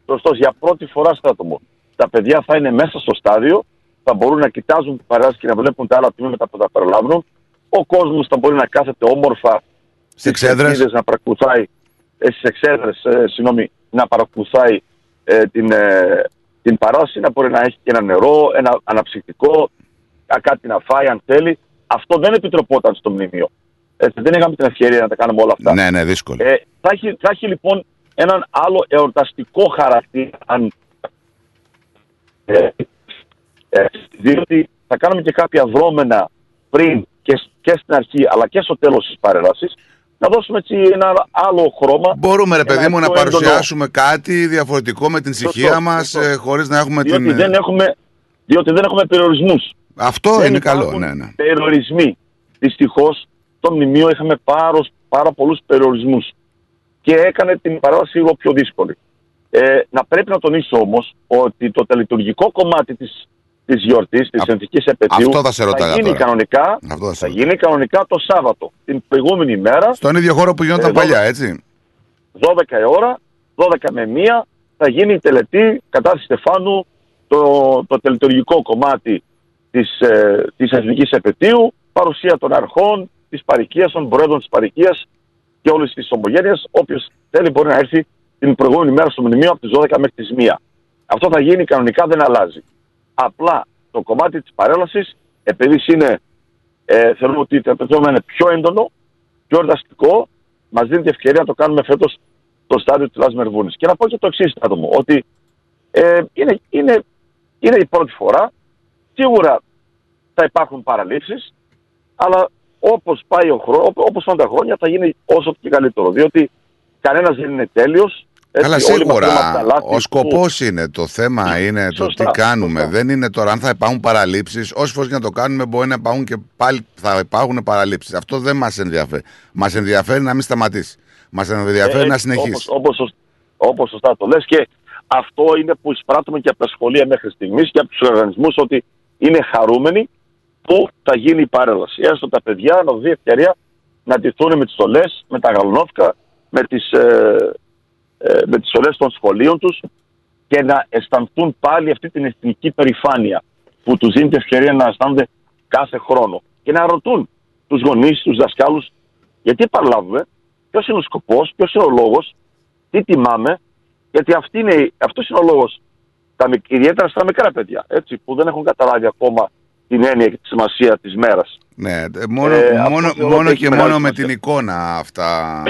Σωστός. Για πρώτη φορά στο άτομο. Τα παιδιά θα είναι μέσα στο στάδιο, θα μπορούν να κοιτάζουν την παρέλαση και να βλέπουν τα άλλα τμήματα που θα περιλάβουν ο κόσμος θα μπορεί να κάθεται όμορφα στις εξέδρε. Να παρακολουθάει, ε, στι εξέδρε, ε, συγγνώμη, να παρακολουθάει ε, την, ε, την παράση, να μπορεί να έχει και ένα νερό, ένα αναψυκτικό, κάτι να φάει αν θέλει. Αυτό δεν επιτρεπόταν στο μνημείο. Έτσι, δεν είχαμε την ευκαιρία να τα κάνουμε όλα αυτά. Ναι, ναι, δύσκολο. Ε, θα, έχει, θα έχει λοιπόν έναν άλλο εορταστικό χαρακτήρα. Αν, ε, ε, διότι θα κάνουμε και κάποια δρόμενα πριν και, σ- και στην αρχή αλλά και στο τέλος της παρέλασης να δώσουμε έτσι ένα άλλο χρώμα. Μπορούμε, ρε ένα παιδί μου, να πιο έντονο- παρουσιάσουμε κάτι διαφορετικό με την ησυχία Σωστό, μας, σωστό. χωρίς να έχουμε διότι, την. δεν έχουμε, διότι δεν έχουμε περιορισμούς. Αυτό δεν είναι καλό, υπάρχουν ναι, ναι. Περιορισμοί. Δυστυχώς, στο μνημείο είχαμε πάρα, πάρα πολλούς περιορισμούς και έκανε την παράδοση λίγο πιο δύσκολη. Ε, να πρέπει να τονίσω όμως ότι το τελετουργικό κομμάτι της της γιορτής, της ενθικής επαιτίου, αυτό θα σε ρώταγα γίνει, τώρα. κανονικά, Αυτό θα σε θα γίνει κανονικά το Σάββατο, την προηγούμενη μέρα. Στον ίδιο χώρο που γινόταν Ε, παλιά, έτσι. 12 η ώρα, 12 με 1 θα γίνει η τελετή κατά Στεφάνου το, το τελετουργικό κομμάτι της, ε, της εθνικής επαιτίου, παρουσία των αρχών, της παρικίας, των πρόεδρων της παρικίας και όλης της ομογένειας. Όποιος θέλει μπορεί να έρθει την προηγούμενη μέρα στο μνημείο από τις 12 μέχρι τις 1. Αυτό θα γίνει κανονικά, δεν αλλάζει. Απλά το κομμάτι της παρέλασης, επειδή είναι, ε, θεωρούμε ότι το θέλουμε να είναι πιο έντονο, πιο εορταστικό, μας δίνει την ευκαιρία να το κάνουμε φέτος στο στάδιο της Λάσμερ Βούνη. Και να πω και το εξής, άτομο, ότι ε, είναι, είναι, είναι η πρώτη φορά. Σίγουρα θα υπάρχουν παραλήψεις, αλλά όπως πάει ο χρόνο, όπως πάνε τα χρόνια, θα γίνει όσο και καλύτερο. Διότι κανένας δεν είναι τέλειος. Καλά, σίγουρα. Ο σκοπός είναι. Το θέμα είναι το Σωστά, τι κάνουμε. Δεν είναι τώρα αν θα υπάρχουν παραλήψεις. Όσε φορέ και να το κάνουμε, μπορεί να υπάρχουν και πάλι θα υπάρχουν παραλήψεις. Αυτό δεν μας ενδιαφέρει. Μας ενδιαφέρει να μην σταματήσει. Μας ενδιαφέρει να συνεχίσει. Όπως, όπως, όπως σωστά το λες και αυτό είναι που εισπράττουμε και από τα σχολεία μέχρι στιγμής και από τους οργανισμούς ότι είναι χαρούμενοι που θα γίνει η παρέλαση. Έστω τα παιδιά να δει ευκαιρία να ντυθούν με τις στολές, με τα γαλονόφκα, με τις, ε, ε, με τις στολές των σχολείων τους και να αισθανθούν πάλι αυτή την εθνική περηφάνεια που τους δίνει την ευκαιρία να αισθάνονται κάθε χρόνο και να ρωτούν τους γονείς, τους δασκάλους γιατί παραλάβουμε, ποιος είναι ο σκοπός, ποιος είναι ο λόγος, τι τιμάμε, γιατί αυτή είναι, αυτός είναι ο λόγος. Ιδιαίτερα στα μικρά παιδιά, έτσι, που δεν έχουν καταλάβει ακόμα την έννοια και τη σημασία της μέρας. Ναι, ε, μόνο, Ε, αυτό μόνο, θεωρώ μόνο ότι και έχει μόνο μεγάλη με σημασία. την εικόνα αυτά.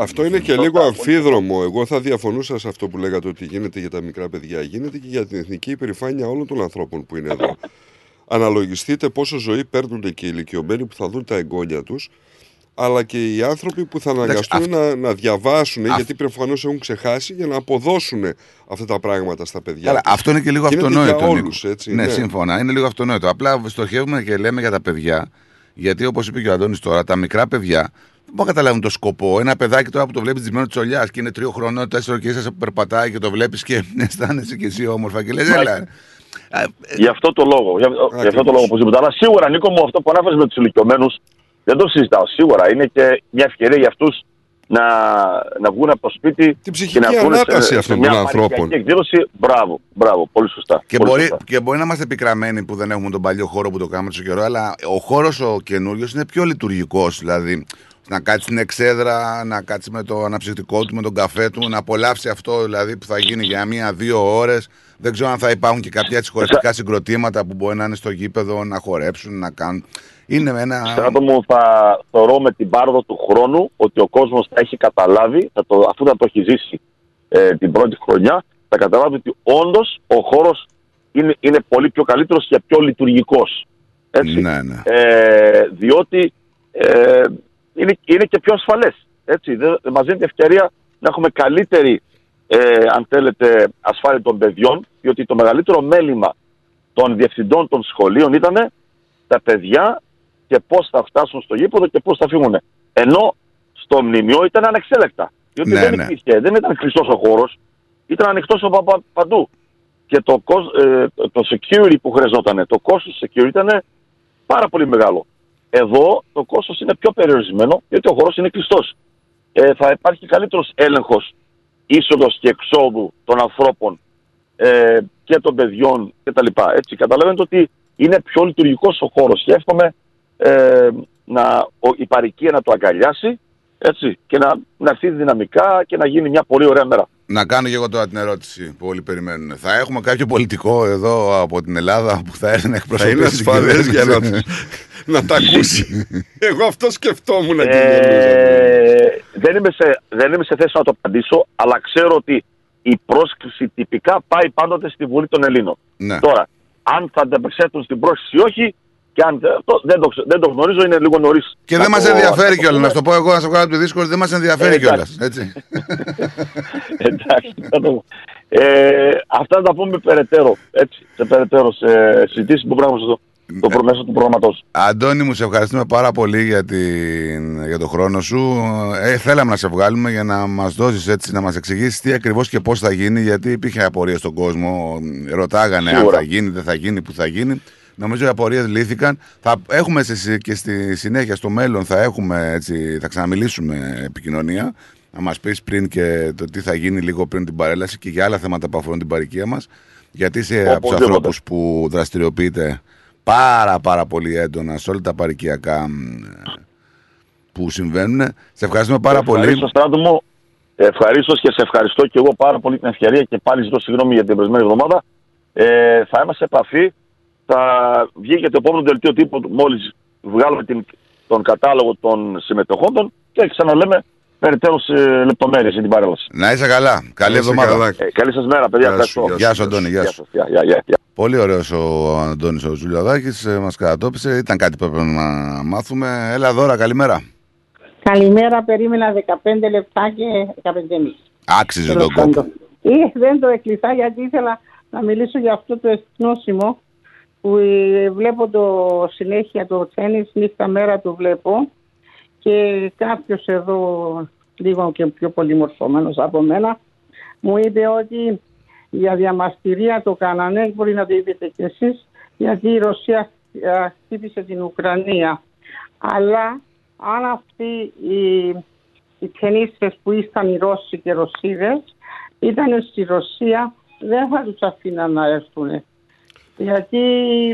Αυτό είναι και λίγο αμφίδρομο. Εγώ θα διαφωνούσα σε αυτό που λέγατε ότι γίνεται για τα μικρά παιδιά. Γίνεται και για την εθνική υπερηφάνεια όλων των ανθρώπων που είναι εδώ. Αναλογιστείτε πόσο ζωή παίρνουν και οι ηλικιωμένοι που θα δουν τα εγγόνια τους, αλλά και οι άνθρωποι που θα αναγκαστούν αυ- να, να διαβάσουν, αυ- γιατί προφανώς έχουν ξεχάσει, για να αποδώσουν αυτά τα πράγματα στα παιδιά. Καλά, τους. αυτό είναι και λίγο Γίνεται αυτονόητο. Για Νίκο. όλους, έτσι, ναι, σύμφωνα. Είναι λίγο αυτονόητο. Απλά στοχεύουμε και λέμε για τα παιδιά, γιατί όπως είπε και ο Αντώνης τώρα, τα μικρά παιδιά δεν μπορούν να καταλάβουν το σκοπό; Ένα παιδάκι τώρα που το βλέπεις τζισμένο της ολιάς και είναι τρίο χρονών, τέσσερο και είσαι που περπατάει και το βλέπεις και αισθάνεσαι και εσύ όμορφα και λες, έλα. Γι' αυτό το λόγο. Γι' αυτό, γι αυτό το λόγο οπωσδήποτε. Αλλά σίγουρα, Νίκο μου, αυτό που ανάφερε με τους ηλικιωμένους, δεν το συζητάω. Σίγουρα είναι και μια ευκαιρία για αυτούς να, να βγουν από το σπίτι Την και να βγουν ανάταση σε, αυτών σε μια των ανθρώπων. παρικιακή εκδήλωση. Μπράβο, μπράβο, πολύ σωστά. Και πολύ μπορεί, σωστά. και μπορεί να είμαστε πικραμένοι που δεν έχουμε τον παλιό χώρο που το κάνουμε τόσο καιρό, αλλά ο χώρος ο καινούριος είναι πιο λειτουργικός. Δηλαδή, να κάτσει στην εξέδρα, να κάτσει με το αναψυκτικό του, με τον καφέ του, να απολαύσει αυτό δηλαδή που θα γίνει για μία-δύο ώρες. Δεν ξέρω αν θα υπάρχουν και κάποια έτσι χορευτικά συγκροτήματα που μπορεί να είναι στο γήπεδο, να χορέψουν, να κάνουν. Είναι ένα. Στράτο μου, θα θεωρώ με την πάροδο του χρόνου ότι ο κόσμος θα έχει καταλάβει, θα το, αφού θα το έχει ζήσει ε, την πρώτη χρονιά, θα καταλάβει ότι όντως ο χώρος είναι, είναι πολύ πιο καλύτερος και πιο λειτουργικός. Έτσι. Ναι, ναι. Ε, διότι ε, είναι, είναι και πιο ασφαλές. Έτσι. Δεν, μας δίνει την ευκαιρία να έχουμε καλύτερη, ε, αν θέλετε, ασφάλεια των παιδιών, διότι το μεγαλύτερο μέλημα των διευθυντών των σχολείων ήταν τα παιδιά και πώς θα φτάσουν στο γήπεδο και πώς θα φύγουν. Ενώ στο μνημείο ήταν ανεξέλεκτα. Διότι Ναι, δεν, ναι. υπήρχε, δεν ήταν κλειστός ο χώρος, ήταν ανοιχτός από πα- παντού. Και το, κόσ- ε, το security που χρειαζόταν, το κόστος security ήταν πάρα πολύ μεγάλο. Εδώ το κόστος είναι πιο περιορισμένο, διότι ο χώρος είναι κλειστός. Ε, θα υπάρχει καλύτερος έλεγχος είσοδος και εξόδου των ανθρώπων ε, και των παιδιών κτλ. Έτσι, καταλαβαίνετε ότι είναι πιο λειτουργικός ο χώρος και εύχομαι ε, να, ο, η παροικία να το αγκαλιάσει έτσι, και να, να έρθει δυναμικά και να γίνει μια πολύ ωραία μέρα. Να κάνω και εγώ τώρα την ερώτηση που όλοι περιμένουν. Θα έχουμε κάποιο πολιτικό εδώ από την Ελλάδα που θα έρθει να Θα εκπροσωπήσει. είναι την ασφαλές για να, κυβέρνηση. να τα ακούσει. Εγώ αυτό σκεφτόμουν και Ε, δεν, είμαι σε, δεν είμαι σε θέση να το απαντήσω, αλλά ξέρω ότι η πρόσκληση τυπικά πάει πάντοτε στη Βουλή των Ελλήνων. Ναι. Τώρα, αν θα ανταπεξέλθουν στην πρόσκληση ή όχι. Και αν το, δεν, το, δεν το γνωρίζω, είναι λίγο νωρίς. Και δεν μας ενδιαφέρει κιόλας. Να σου το πω εγώ, να σε βγάλω από τη δύσκολη, δεν μας ενδιαφέρει Ε, κιόλας. εντάξει. Έτσι. Εντάξει, θα το- ε, αυτά θα τα πούμε περαιτέρω. Έτσι, σε περαιτέρω σε συζητήσεις που πράγμα στο, το προ- μέσω του προγραμματό. Αντώνη μου, σε ευχαριστούμε πάρα πολύ για, την, για τον χρόνο σου. Ε, θέλαμε να σε βγάλουμε για να μας δώσεις έτσι, να μας εξηγήσεις τι ακριβώς και πώς θα γίνει, γιατί υπήρχε απορία στον κόσμο. Ρωτάγανε αν Σίγουρα. θα γίνει, δεν θα γίνει, που θα γίνει. Νομίζω οι απορίες λύθηκαν. Θα έχουμε σε- και στη συνέχεια, στο μέλλον, θα, έχουμε, έτσι, θα ξαναμιλήσουμε επικοινωνία. Να μας πεις πριν και το τι θα γίνει λίγο πριν την παρέλαση και για άλλα θέματα που αφορούν την παροικία μας. Γιατί είσαι από τους Οπωσδήποτε. ανθρώπους που δραστηριοποιείται πάρα πάρα πολύ έντονα σε όλα τα παρικιακά μ, που συμβαίνουν. Σε ευχαριστούμε πάρα πολύ. Ευχαρίστω, στράτο μου. Ευχαρίστω και σε ευχαριστώ και εγώ πάρα πολύ την ευκαιρία και πάλι ζητώ συγγνώμη για την περασμένη εβδομάδα. Ε, θα είμαστε σε επαφή. Θα βγει και το επόμενο δελτίο τύπου μόλις βγάλουμε την, τον κατάλογο των συμμετοχόντων και ξαναλέμε περαιτέρω σε λεπτομέρειες για την παρέλαση. Να είσαι καλά. Καλή Να είσαι εβδομάδα. καλά. Ε, καλή σας μέρα, παιδιά. Γεια σου, Ευχαριστώ. Γεια σου, Αντώνη. Γεια σου. Γεια, γεια, γεια, γεια. Πολύ ωραίος ο Αντώνης ο Ζουλιαδάκης, ε, μας κατατόπισε. Ήταν κάτι που έπρεπε να μάθουμε. Έλα δώρα, καλημέρα. Καλημέρα, περίμενα 15 λεπτά και 15 Άξιζε τον κόπο. Ή δεν το εκλειθά γιατί ήθελα να μιλήσω για αυτό το εθνόσημο που ε, βλέπω το συνέχεια το τέννις, νύχτα μέρα το βλέπω και κάποιος εδώ λίγο και πιο πολύ μορφωμένος από μένα μου είπε ότι για διαμαστηρία το κάνανε, μπορεί να το είπετε κι εσείς, γιατί η Ρωσία ε, χτύπησε την Ουκρανία. Αλλά αν αυτοί οι, οι ταινίστες που ήταν οι Ρώσοι και Ρωσίδες ήταν στη Ρωσία, δεν θα τους αφήναν να έρθουν. Γιατί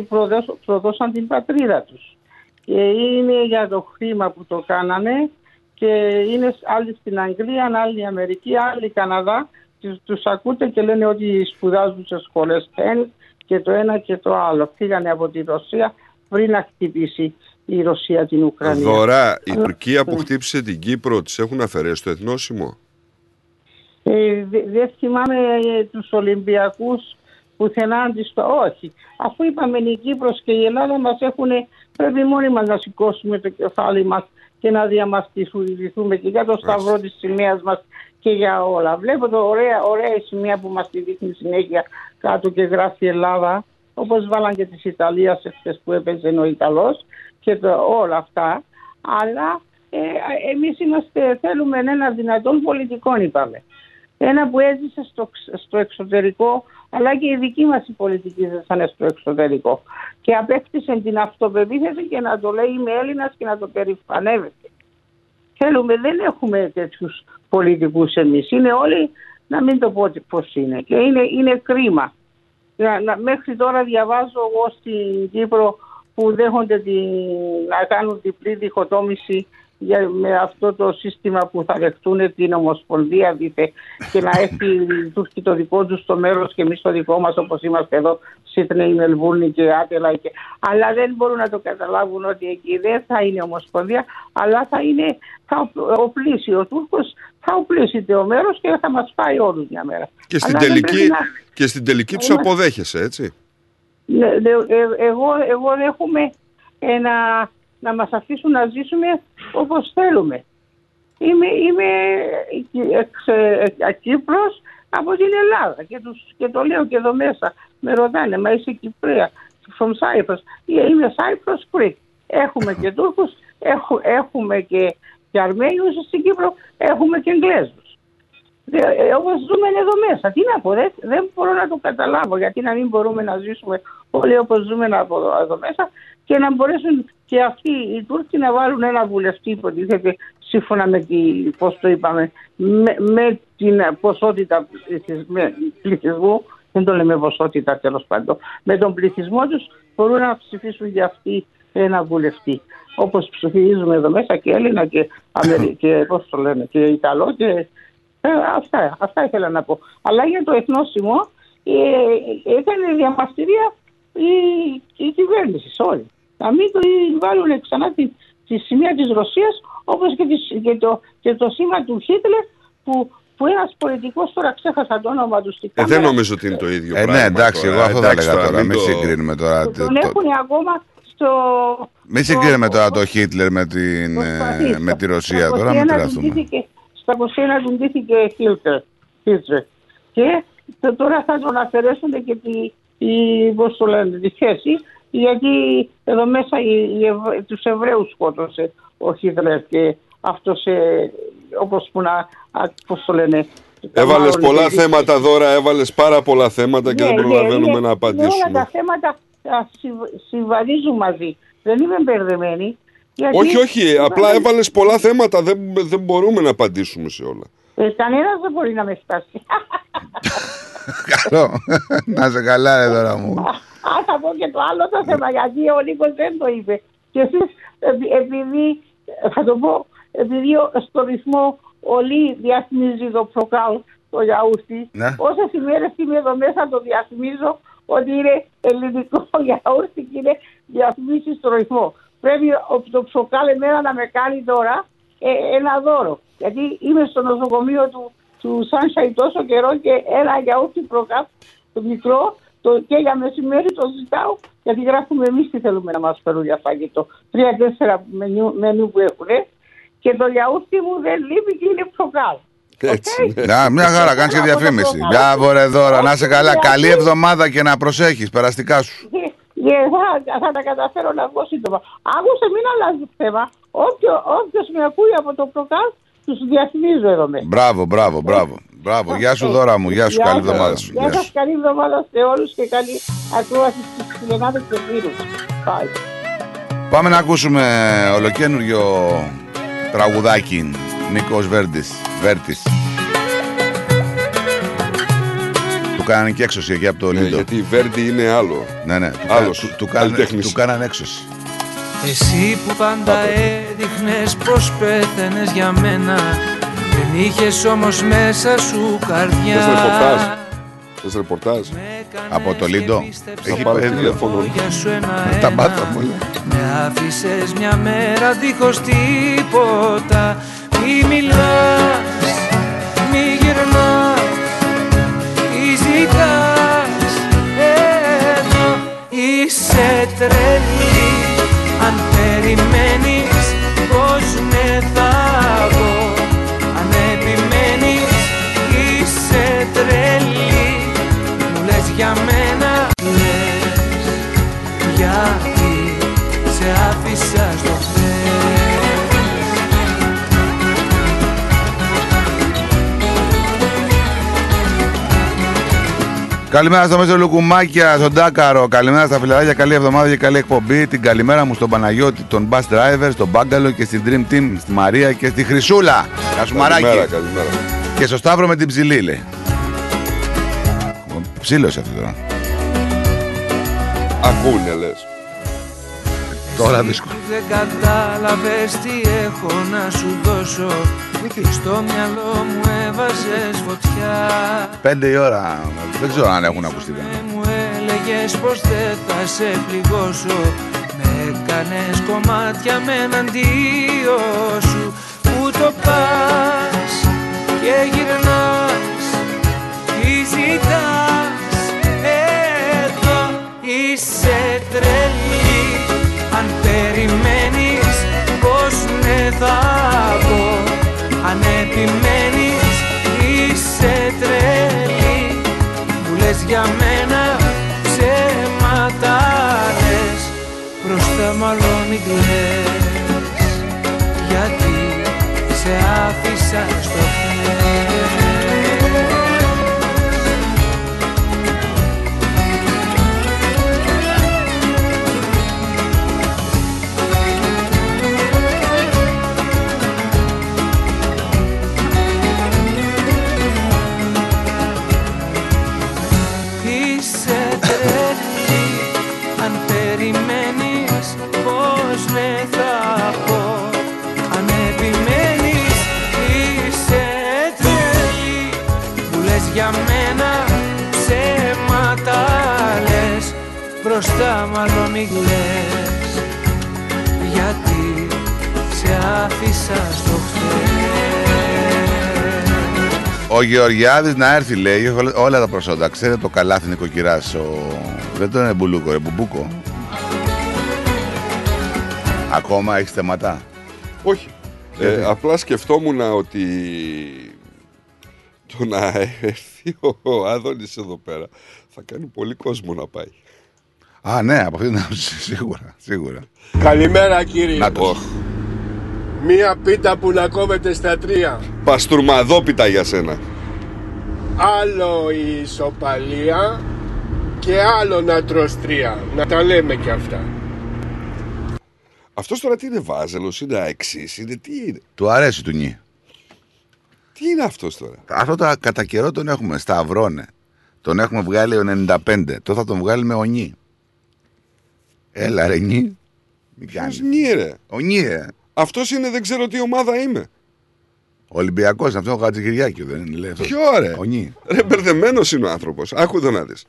προδώσ- προδώσαν την πατρίδα τους. Και είναι για το χρήμα που το κάνανε και είναι άλλοι στην Αγγλία, άλλοι Αμερική, άλλοι Καναδά. Τους, τους ακούτε και λένε ότι σπουδάζουν σε σχολές τέννις και το ένα και το άλλο. Φύγανε από τη Ρωσία πριν να χτυπήσει η Ρωσία την Ουκρανία. Δωρά, η Αλλά- Τουρκία που χτύπησε την Κύπρο, τη έχουν αφαιρέσει το εθνόσημο; Ε, δε- δεν θυμάμαι ε, τους Ολυμπιακούς πουθενά αντιστο... Όχι. Αφού είπαμε η Κύπρος και η Ελλάδα μας έχουν πρέπει μόνοι μας να σηκώσουμε το κεφάλι μας και να διαμαστηθούμε και για το σταυρό της σημαίας μας και για όλα. Βλέπω το ωραία, ωραία η σημαία που μας τη δείχνει συνέχεια κάτω και γράφει Ελλάδα όπως βάλαν και της Ιταλίας εχθές που έπαιζε ο Ιταλός και το, όλα αυτά. Αλλά ε, εμείς είμαστε, θέλουμε ένα δυνατόν πολιτικό είπαμε. Ένα που έζησε στο, στο εξωτερικό, αλλά και οι δικοί μας οι πολιτικοί ζήσανε στο εξωτερικό. Και απέκτησε την αυτοπεποίθηση και να το λέει είμαι Έλληνας και να το περηφανεύεται. Θέλουμε, δεν έχουμε τέτοιους πολιτικούς εμείς. Είναι όλοι, να μην το πω πώς είναι. Και είναι, είναι κρίμα. Να, να- μέχρι τώρα διαβάζω εγώ στην Κύπρο που δέχονται την, να κάνουν διπλή διχοτόμηση για, με αυτό το σύστημα που θα δεχτούν την Ομοσπονδία δίθε και να έχει οι Τούρκοι το δικό τους το μέρος και εμείς το δικό μας όπως είμαστε εδώ Σίτνεϊ, Μελβούρνη και Άτελα και... αλλά δεν μπορούν να το καταλάβουν ότι εκεί δεν θα είναι Ομοσπονδία αλλά θα είναι θα οπλίσει ο Τούρκος θα οπλίσει το μέρος και θα μας πάει όλους μια μέρα. Και στην Αλλά δεν τελική, πρέπει να- και στην τελική τους Είμαστε- αποδέχεσαι, έτσι; ναι, ναι, ε, εγώ, εγώ δέχομαι ε, να, να μας αφήσουν να ζήσουμε όπως θέλουμε. Είμαι, είμαι εξ, ε, ε, Κύπρος από την Ελλάδα και, τους, και το λέω και εδώ μέσα. Με ρωτάνε, μα είσαι Κυπρέα, from Cyprus. Ε, Είμαι Cyprus Greek. Έχουμε και Τούρκους, έχου- έχουμε και, και Αρμένιους στην Κύπρο, έχουμε και Εγγλέζους. Ε, Όπως ζούμε εδώ μέσα. Τι να πω, δεν, δεν μπορώ να το καταλάβω. Γιατί να μην μπορούμε να ζήσουμε όλοι όπως ζούμε από εδώ, εδώ μέσα και να μπορέσουν και αυτοί οι Τούρκοι να βάλουν ένα βουλευτή, υποτίθεται, σύμφωνα με τη, πώς το είπαμε, με, με την ποσότητα πληθυσ- με- πληθυσμού, δεν το λέμε ποσότητα τέλος πάντων, με τον πληθυσμό τους μπορούν να ψηφίσουν για αυτοί ένα βουλευτή. Όπως ψηφίζουμε εδώ μέσα και Έλληνα και, Αμερι... και πώς το λένε, και Ιταλό και ε, αυτά, αυτά ήθελα να πω. Αλλά για το εθνόσημο ε, έκανε διαμαστηρία η, η κυβέρνηση όλοι. Να μην το βάλουν ξανά τη, τη σημαία της Ρωσίας όπως και, της- και το, και το σήμα του Χίτλερ που, που ένας πολιτικός, τώρα ξέχασα το όνομα του στη Ε, κάμερα, δεν νομίζω ότι είναι το ίδιο Ε, πράγμα. ναι, εντάξει, τώρα. εγώ αυτό θα Εντάξει, έλεγα τώρα. μην Μην το- συγκρίνουμε τώρα. τον το- το- έχουν ακόμα στο... Μην συγκρίνουμε τώρα το Χίτλερ με, την, ε, Προσπαθήστε. με τη Ρωσία. Στα Τώρα μην 21 του τρελαθούμε. ντύθηκε- Στα 21 του ντύθηκε Χίλτερ. Χίλτερ. Και το- τώρα θα τον αφαιρέσουν και τη, τη, πώς το λένε, τη θέση γιατί εδώ μέσα οι, οι Ευ- τους Εβραίους σκότωσε ο Χίτλερ και αυτός ε, όπως που να, α, πώς το λένε, Έβαλες μάλλον πολλά είναι- θέματα δώρα, έβαλες πάρα πολλά θέματα και Ναι, δεν ναι, προλαβαίνουμε ναι, να ναι, Όλα απαντήσουμε. τα θέματα α, συμβ- συμβαδίζουν μαζί. Δεν είμαι μπερδεμένη. γιατί- Όχι, όχι, απλά έβαλες πολλά θέματα, δεν, δεν μπορούμε να απαντήσουμε σε όλα. Ε, Κανένας δεν μπορεί να με φτάσει. Καλό. Να σε καλά, ρε τώρα μου. Α, θα πω και το άλλο το θέμα, γιατί ο Νίκος δεν το είπε. Και εσείς, επει- επειδή, ε, θα το πω, επειδή ο- στο ρυθμό όλοι διαφημίζει το προκάλ, το γιαούρτι, Ναι. όσες ημέρες είμαι εδώ μέσα το διαφημίζω ότι είναι ελληνικό γιαούρτι και είναι διαφημίσει στο ρυθμό. Πρέπει ο- το προκάλ εμένα να με κάνει τώρα ε, ένα δώρο. Γιατί είμαι στο νοσοκομείο του, του Sunshine τόσο καιρό και ένα γιαούρτι προκάλ, το μικρό, το, και για μεσημέρι το ζητάω, γιατί γράφουμε εμείς τι θέλουμε να μας φέρουν για φαγητό. Τρία-τέσσερα μενού, μενού που έχουν και το γιαούρτι μου δεν λείπει και είναι προκάλ. Έτσι. ναι. Να, μια χαρά, κάνεις και διαφήμιση. Μπράβο, ρε δώρα, να σε καλά. Καλή εβδομάδα και να προσέχεις. Περαστικά σου. Και, και θα, θα τα καταφέρω να βγω σύντομα. Άκουσε, μην αλλάζεις θέμα. Όποιο με ακούει από το προκάλ, τους διαφημίζω εδώ μέσα. Μπράβο, μπράβο, μπράβο. Μπράβο, γεια σου δώρα μου, γεια σου, καλή σας. εβδομάδα σου. Γεια Γεια σας, σου. καλή εβδομάδα σε όλους και καλή ακρόαση στις Φιλενάδες και Βίρους. Bye. Πάμε να ακούσουμε ολοκένουργιο τραγουδάκι Νίκος Βέρτης. Βέρτης. Του κάνανε και έξωση εκεί από το Ναι, Λίντο. γιατί η Βέρντι είναι άλλο. Ναι, ναι, του, Άλλος, του, του, κάνανε, καλλιτέχνης. του κάνανε έξωση. Εσύ που πάντα έδειχνες πως πέθαινες για μένα Δεν είχες όμως μέσα σου καρδιά Θες ρεπορτάζ. Θες ρεπορτάζ. Από το Λίντο. Θα Έχει πάρω πέδιο. τηλέφωνο. Για σου ένα Τα ένα μπάτσα μου. Με άφησες μια μέρα δίχως τίποτα Μη μιλάς, μη γυρνάς Μη ζητάς εδώ Είσαι τρελή Αν περιμένεις Καλημέρα στο Μέσο Λουκουμάκια, στον Τάκαρο. Καλημέρα στα φιλαράκια, καλή εβδομάδα και καλή εκπομπή. Την καλημέρα μου στον Παναγιώτη, τον Bus Driver, στον Μπάγκαλο και στην Dream Team, στη Μαρία και στη Χρυσούλα. Γεια σου Καλημέρα, Μαράκι. καλημέρα. Και στο Σταύρο με την ψηλή, λέει. Ψήλωσε αυτό τώρα. Ακούνε λες. Τώρα δύσκολο. Δεν κατάλαβες τι έχω να σου δώσω Και στο μυαλό μου έβαζες φωτιά Πέντε η ώρα. Δεν ξέρω αν έχουν ακουστεί. κανένα. Μου έλεγες πως δεν θα σε πληγώσω Με έκανες κομμάτια με έναν δύο σου Που το πας και γυρνάς Τι ζητάς εδώ Είσαι τρελή Αν περιμένεις πως ναι θα για μένα ψέματα λες Μπροστά μάλλον μην κλαις Γιατί σε άφησα στο χθες Μπροστά μάλλον μη κλαις Γιατί σε άφησα στο χθες ο Γεωργιάδης να έρθει λέει, έχει όλα- όλα τα προσόντα. Ξέρετε το καλάθι νοικοκυράς, ο... δεν τον είναι μπουλούκο, ρε μπουμπούκο. Ακόμα έχεις θεματά. Όχι. Ε, Γιατί; απλά σκεφτόμουν ότι το να έρθει ο Άδωνης εδώ πέρα θα κάνει πολύ κόσμο να πάει. Α, ναι, από αυτή την άποψη, σίγουρα, σίγουρα. Καλημέρα κύριε. Να το. Μία πίτα που να κόβεται στα τρία. Παστουρμαδόπιτα για σένα. Άλλο η ισοπαλία και άλλο να τρως τρία. Να τα λέμε και αυτά. Αυτός τώρα τι είναι βάζελος, είναι αεξής, είναι τι είναι; Του αρέσει του νι. Τι είναι αυτός τώρα; Αυτό το κατά καιρό τον έχουμε σταυρώνε. Τον έχουμε βγάλει ο 95. Τώρα θα τον βγάλει με ο νι. Έλα ρε νι. Μην Ποιος κάνεις. νι ρε; Ο νι, ε. Αυτός είναι δεν ξέρω τι ομάδα είμαι. Ολυμπιακός, αυτό ο Χατζηγυριάκη δεν είναι. Λέει, αυτός. Ποιο ρε; Ο νι. Ρε μπερδεμένος είναι ο άνθρωπος. Άκου εδώ να δεις.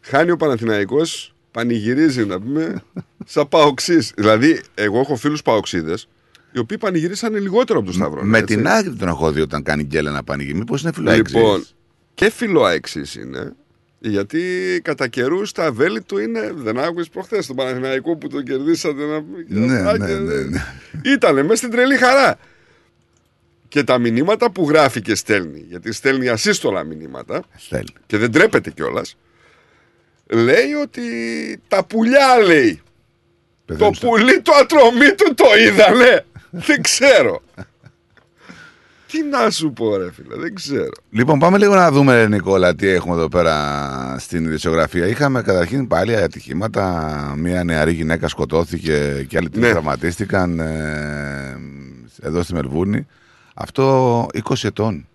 Χάνει ο Παναθηναϊκός, πανηγυρίζει να πούμε, σαν παοξής. Δηλαδή, εγώ έχω φίλους παοξίδες, οι οποίοι πανηγυρίσανε λιγότερο από τους Σταυρών. Με έτσι. την άκρη τον έχω δει όταν κάνει γκέλα να πανηγύρι. Μήπως είναι φιλοέξι. Λοιπόν, και φιλοαεξής είναι, γιατί κατά καιρούς τα βέλη του είναι. Δεν άκουσε προχθές τον Παναθηναϊκό που τον κερδίσατε να πούμε. Ναι, Α, ναι, και- ναι, ναι. Ήτανε μέσα στην τρελή χαρά. Και τα μηνύματα που γράφει και στέλνει, γιατί στέλνει ασύστολα μηνύματα Στέλνει. και δεν τρέπεται κιόλας. Λέει ότι τα πουλιά λέει. Το πουλί το ατρωμί του το είδανε. δεν ξέρω. Τι να σου πω ρε φίλε, δεν ξέρω. Λοιπόν, πάμε λίγο να δούμε, ρε, Νικόλα, τι έχουμε εδώ πέρα στην ειδησιογραφία. Είχαμε καταρχήν πάλι ατυχήματα. Μία νεαρή γυναίκα σκοτώθηκε και άλλοι τρεις Ναι. τραυματίστηκαν ε, εδώ στη Μελβούρνη. Αυτό 20 ετών.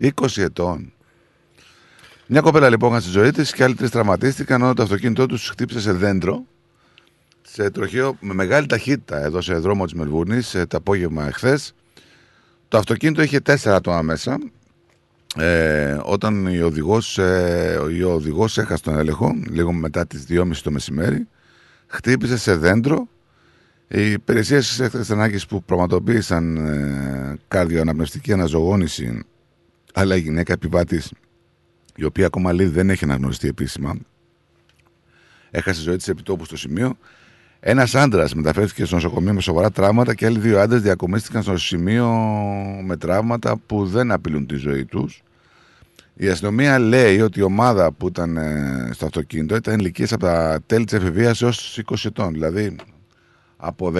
20 ετών. Μια κοπέλα λοιπόν έχασε τη ζωή της και άλλοι τρεις τραυματίστηκαν όταν το αυτοκίνητό τους χτύπησε σε δέντρο σε τροχαίο με μεγάλη ταχύτητα εδώ σε δρόμο της Μελβούρνης το απόγευμα εχθές. Το αυτοκίνητο είχε τέσσερα άτομα μέσα. Ε, όταν η οδηγός, ε, ο οδηγός έχασε τον έλεγχο, λίγο μετά τις 2.30 το μεσημέρι, χτύπησε σε δέντρο. Οι υπηρεσίες της έκτακτη ανάγκη που πραγματοποίησαν ε, καρδιοαναπνευστική αναζωογόνηση, αλλά η γυναίκα επιβάτης, η οποία ακόμα λέει δεν έχει αναγνωριστεί επίσημα, έχασε ζωή της επιτόπου στο σημείο. Ένας άντρας μεταφέρθηκε στο νοσοκομείο με σοβαρά τραύματα και άλλοι δύο άντρες διακομίστηκαν στο σημείο με τραύματα που δεν απειλούν τη ζωή τους. Η αστυνομία λέει ότι η ομάδα που ήταν ε, στο αυτοκίνητο ήταν ηλικίες από τα τέλη της εφηβείας έως 20 ετών. Δηλαδή από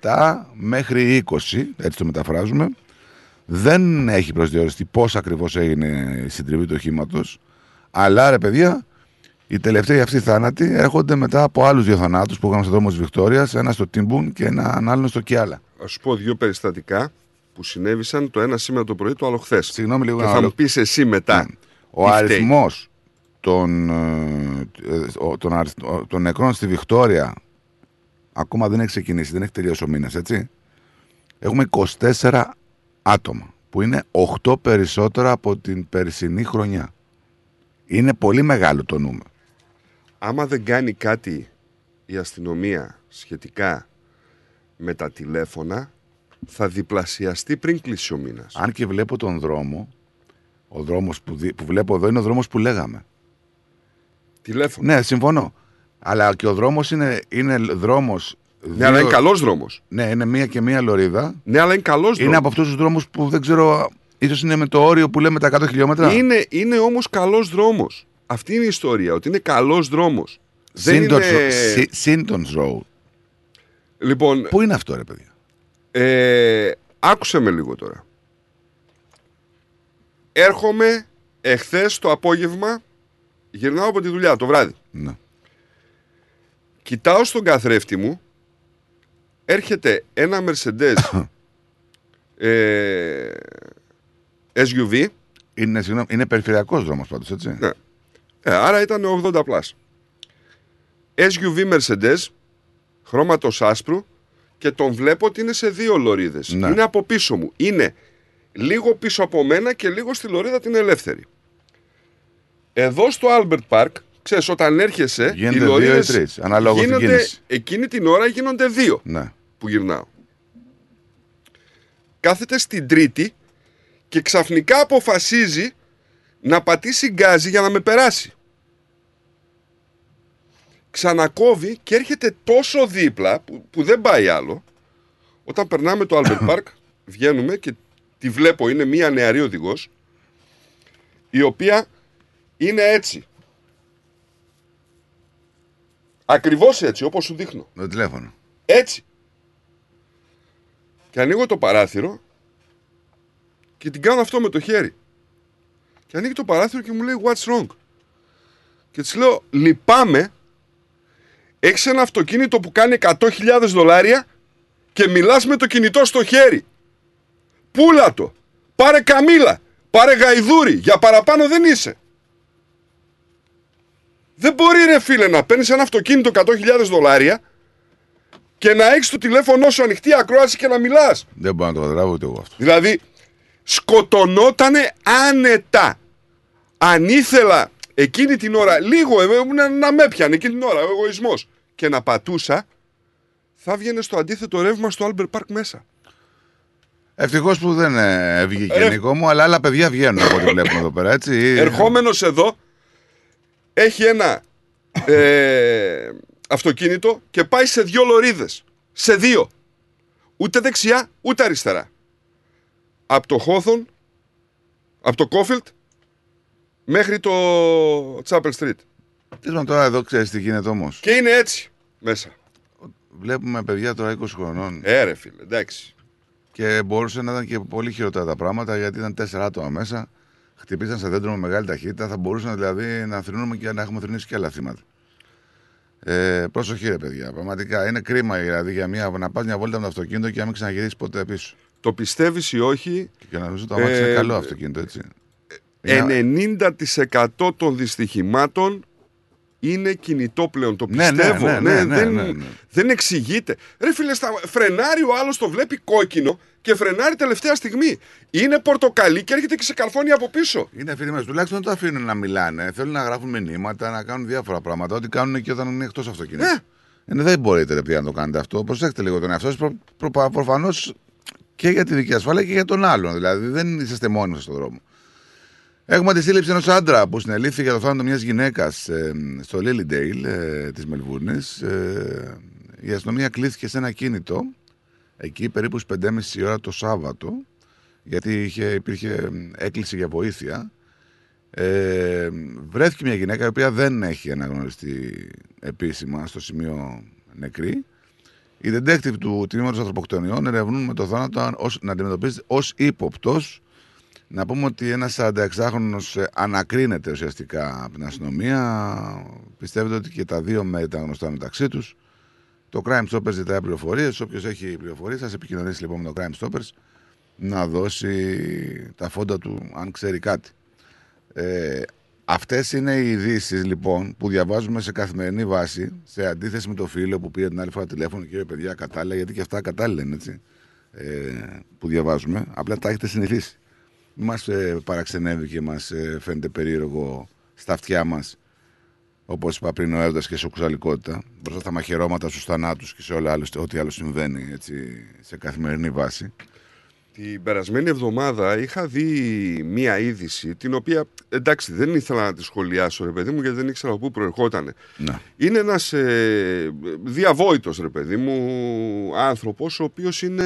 17 μέχρι 20, έτσι το μεταφράζουμε. Δεν έχει προσδιοριστεί πώς ακριβώς έγινε η συντριβή του οχήματος. Αλλά ρε παιδιά, οι τελευταίοι αυτοί θάνατοι έρχονται μετά από άλλους δύο θανάτους που είχαμε στον δρόμος της Βικτόριας, ένα στο Τιμπούν και έναν άλλον στο Κιάλα. Α σου πω δύο περιστατικά που συνέβησαν το ένα σήμερα το πρωί, το άλλο χθες. Συγγνώμη λίγο Και να θα άλλο- μου πεις εσύ μετά. Ο τι φταίει. αριθμός των, ε, ε, ο- των, αριθ- ο- των νεκρών στη Βικτόρια ακόμα δεν έχει ξεκινήσει, δεν έχει τελειώσει ο μήνας, έτσι. Έχουμε 24 άτομα, που είναι 8 περισσότερα από την περσινή χρονιά. Είναι πολύ μεγάλο το νούμερο. Άμα δεν κάνει κάτι η αστυνομία σχετικά με τα τηλέφωνα, θα διπλασιαστεί πριν κλείσει ο μήνας. Αν και βλέπω τον δρόμο, ο δρόμος που, δι- που βλέπω εδώ είναι ο δρόμος που λέγαμε. Τηλέφωνο. Ναι, συμφωνώ. Αλλά και ο δρόμος είναι, είναι δρόμος... Ναι, αλλά είναι καλός δρόμος. Ναι, είναι μία και μία λωρίδα. Ναι, αλλά είναι καλός Είναι από αυτούς τους δρόμους που δεν ξέρω... Ίσως είναι με το όριο που λέμε τα 100 χιλιόμετρα. Είναι, είναι όμως καλός δρόμος. Αυτή είναι η ιστορία, ότι είναι καλός δρόμος. Σύντονς Road. Λοιπόν, Πού είναι αυτό ρε παιδιά; Ε, άκουσε με λίγο τώρα. Έρχομαι εχθές το απόγευμα, γυρνάω από τη δουλειά το βράδυ. Ναι. Κοιτάω στον καθρέφτη μου, έρχεται ένα Mercedes ε, SUV. Είναι, συγγνώμη, είναι περιφερειακός δρόμος πάντως, έτσι; Ναι. Ε, άρα ήταν 80 πλάς. SUV Mercedes, χρώματος άσπρου και τον βλέπω ότι είναι σε δύο λωρίδες. Ναι. Είναι από πίσω μου. Είναι λίγο πίσω από μένα και λίγο στη λωρίδα την ελεύθερη. Εδώ στο Albert Park, ξέρεις, όταν έρχεσαι, Γίνεται οι δύο ή λωρίδες τρεις, ανάλογα στην γίνονται, κίνηση. εκείνη την ώρα γίνονται δύο Ναι. που γυρνάω. Κάθεται στην τρίτη και ξαφνικά αποφασίζει να πατήσει γκάζι για να με περάσει. Ξανακόβει και έρχεται τόσο δίπλα που, που δεν πάει άλλο. Όταν περνάμε το Albert Park, βγαίνουμε και τη βλέπω, είναι μία νεαρή οδηγός, η οποία είναι έτσι. Ακριβώς έτσι, όπως σου δείχνω. Το τηλέφωνο. Έτσι. Και ανοίγω το παράθυρο και την κάνω αυτό με το χέρι. Και ανοίγει το παράθυρο και μου λέει What's wrong? Και της λέω Λυπάμαι. Έχεις ένα αυτοκίνητο που κάνει 100.000 δολάρια και μιλάς με το κινητό στο χέρι. Πούλα το. Πάρε καμίλα. Πάρε γαϊδούρι. Για παραπάνω δεν είσαι. Δεν μπορεί ρε φίλε να παίρνεις ένα αυτοκίνητο 100.000 δολάρια και να έχεις το τηλέφωνό σου ανοιχτή ακρόαση και να μιλάς. Δεν μπορώ να το καταλάβω ούτε εγώ αυτό. Δηλαδή, σκοτωνότανε άνετα. Αν ήθελα εκείνη την ώρα, λίγο ε, να, να με πιανε εκείνη την ώρα, ο εγωισμός, και να πατούσα, θα βγαινε στο αντίθετο ρεύμα στο Albert Park μέσα. Ευτυχώς που δεν ε, βγήκε Ρε- Νικό μου, αλλά άλλα παιδιά βγαίνουν από ό,τι βλέπουμε εδώ πέρα, έτσι. Ερχόμενος εδώ, έχει ένα ε, αυτοκίνητο και πάει σε δύο λωρίδες. Σε δύο. Ούτε δεξιά, ούτε αριστερά. Από το Χόθον, από το Κόφιλτ, μέχρι το Chapel Street. Τι να τώρα εδώ ξέρεις τι γίνεται όμως. Και είναι έτσι μέσα. Βλέπουμε παιδιά τώρα 20 χρονών. Ε, ρε φίλε, εντάξει. Και μπορούσε να ήταν και πολύ χειρότερα τα πράγματα γιατί ήταν τέσσερα άτομα μέσα. Χτυπήσαν σε δέντρο με μεγάλη ταχύτητα. Θα μπορούσαν δηλαδή να θρυνούμε και να έχουμε θρυνήσει και άλλα θύματα. Ε, προσοχή, ρε παιδιά. Πραγματικά είναι κρίμα δηλαδή για μια, να πας μια βόλτα με το αυτοκίνητο και να μην ξαναγυρίσεις ποτέ πίσω. Το πιστεύεις ή όχι. Και να νομίζω το αμάξι είναι Ε, καλό αυτοκίνητο, έτσι. Είναι- 90% των δυστυχημάτων είναι κινητό πλέον. Το Ναι, ναι, πιστεύω. ναι, ναι, ναι, δεν, ναι, ναι. δεν εξηγείται. Ρε φίλε, στα... φρενάρει ο άλλος, το βλέπει κόκκινο και φρενάρει τελευταία στιγμή. Είναι πορτοκαλί και έρχεται και σε καρφώνει από πίσω. Είναι φίλοι μας, τουλάχιστον δεν το αφήνουν να μιλάνε. Θέλουν να γράφουν μηνύματα, να κάνουν διάφορα πράγματα. Ό,τι κάνουν και όταν είναι εκτός αυτοκίνητου. Ναι. Ε, δεν μπορείτε ρε, παιδιά, να το κάνετε αυτό. Προσέξτε λίγο τον εαυτό σας. Προ, προ, Προφανώς και για τη δική ασφάλεια και για τον άλλον. Δηλαδή δεν είσαστε μόνοι σας στον δρόμο. Έχουμε τη σύλληψη ενός άντρα που συνελήφθη για το θάνατο μιας γυναίκας στο Lilydale ε, της Μελβούρνη. Ε, η αστυνομία κλείθηκε σε ένα κίνητο εκεί περίπου στις 5.30 η ώρα το Σάββατο γιατί είχε, υπήρχε έκκληση για βοήθεια. Ε, βρέθηκε μια γυναίκα η οποία δεν έχει αναγνωριστεί επίσημα στο σημείο νεκρή. Οι detective του τμήματος ανθρωποκτονιών ερευνούν με το θάνατο ως, να αντιμετωπίζεται ως ύποπτος. Να πούμε ότι ένας 46χρονο ανακρίνεται ουσιαστικά από την αστυνομία. Πιστεύετε ότι και τα δύο μέρη ήταν γνωστά μεταξύ τους. Το Crime Stoppers ζητάει πληροφορίες. Όποιος έχει πληροφορίες, θα επικοινωνήσει λοιπόν με το Crime Stoppers να δώσει τα φόντα του αν ξέρει κάτι. Ε, αυτές είναι οι ειδήσεις λοιπόν που διαβάζουμε σε καθημερινή βάση σε αντίθεση με το φίλο που πήρε την άλλη φορά τηλέφωνο και είπε παιδιά κατάλληλα γιατί και αυτά κατάλληλα είναι έτσι ε, που διαβάζουμε απλά τα έχετε συνηθίσει μην μας ε, παραξενεύει και μας ε, φαίνεται περίεργο στα αυτιά μας όπως είπα πριν ο έρωτας και η σοκουσαλικότητα μπροστά στα μαχαιρώματα, στους θανάτους και σε όλα άλλο, ό,τι άλλο συμβαίνει έτσι, σε καθημερινή βάση Την περασμένη εβδομάδα είχα δει μία είδηση την οποία εντάξει δεν ήθελα να τη σχολιάσω ρε παιδί μου γιατί δεν ήξερα από πού προερχόταν. Ναι. Είναι ένας ε, διαβόητος ρε παιδί μου άνθρωπος ο οποίος είναι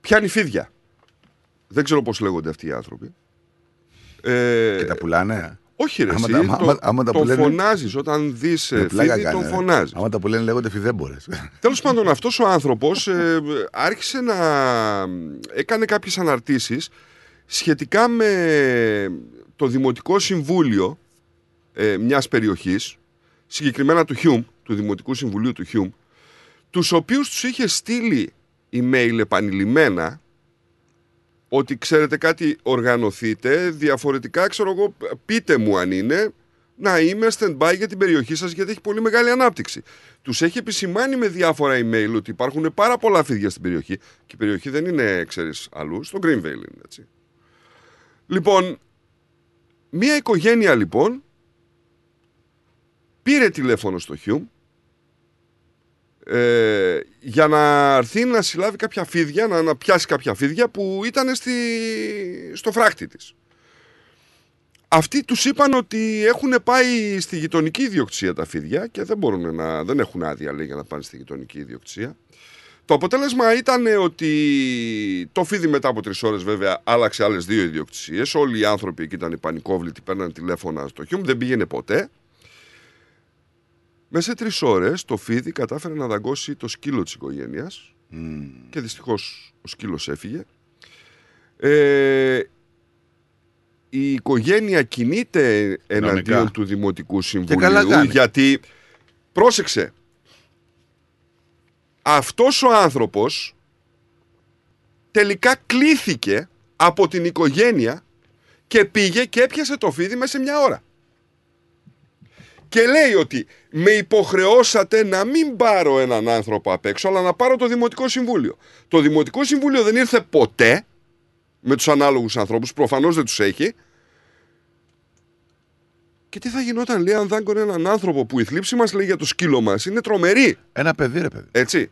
πιάνει φίδια. Δεν ξέρω πώς λέγονται αυτοί οι άνθρωποι. Ε, και τα πουλάνε όχι ρε, Άμα εσύ, τα- άμα- το, άμα τα το πουλάνε- φωνάζεις όταν δεις Με ε, πλάκα φίδι, κάνει, τον ρε. φωνάζεις. Άμα τα που λένε λέγονται φιδέμπορες. Τέλος πάντων αυτός ο άνθρωπος ε, άρχισε να έκανε κάποιες αναρτήσεις σχετικά με το Δημοτικό Συμβούλιο ε, μιας περιοχής, συγκεκριμένα του Χιούμ, του Δημοτικού Συμβουλίου του Χιούμ, τους οποίους τους είχε στείλει email επανειλημμένα ότι ξέρετε κάτι οργανωθείτε, διαφορετικά ξέρω εγώ πείτε μου αν είναι να είμαι stand-by για την περιοχή σας γιατί έχει πολύ μεγάλη ανάπτυξη. Τους έχει επισημάνει με διάφορα email ότι υπάρχουν πάρα πολλά φίδια στην περιοχή και η περιοχή δεν είναι, ξέρεις, αλλού, στο Greenvale είναι έτσι. Λοιπόν, μία οικογένεια λοιπόν πήρε τηλέφωνο στο Hume ε, για να έρθει να συλλάβει κάποια φίδια, να, να πιάσει κάποια φίδια που ήταν στη, στο φράχτη της. Αυτοί τους είπαν ότι έχουν πάει στη γειτονική ιδιοκτησία τα φίδια και δεν, μπορούν να, δεν έχουν άδεια λέει, για να πάνε στη γειτονική ιδιοκτησία. Το αποτέλεσμα ήταν ότι το φίδι μετά από τρεις ώρες βέβαια άλλαξε άλλες δύο ιδιοκτησίες. Όλοι οι άνθρωποι εκεί ήταν πανικόβλητοι, παίρναν τηλέφωνα στο χιούμ, δεν πήγαινε ποτέ. Μέσα σε τρεις ώρες το φίδι κατάφερε να δαγκώσει το σκύλο της οικογένειας και δυστυχώς ο σκύλος έφυγε. Ε, η οικογένεια κινείται εναντίον Κανονικά. του Δημοτικού καλά Συμβουλίου κάνει. γιατί πρόσεξε αυτός ο άνθρωπος τελικά κλήθηκε από την οικογένεια και πήγε και έπιασε το φίδι μέσα σε μια ώρα. Και λέει ότι με υποχρεώσατε να μην πάρω έναν άνθρωπο απ' έξω, αλλά να πάρω το Δημοτικό Συμβούλιο. Το Δημοτικό Συμβούλιο δεν ήρθε ποτέ με τους ανάλογους ανθρώπους, προφανώς δεν τους έχει. Και τι θα γινόταν, λέει, αν δάγκωνε έναν άνθρωπο που η θλίψη μας λέει για το σκύλο μας είναι τρομερή. Ένα παιδί, ρε παιδί. Έτσι.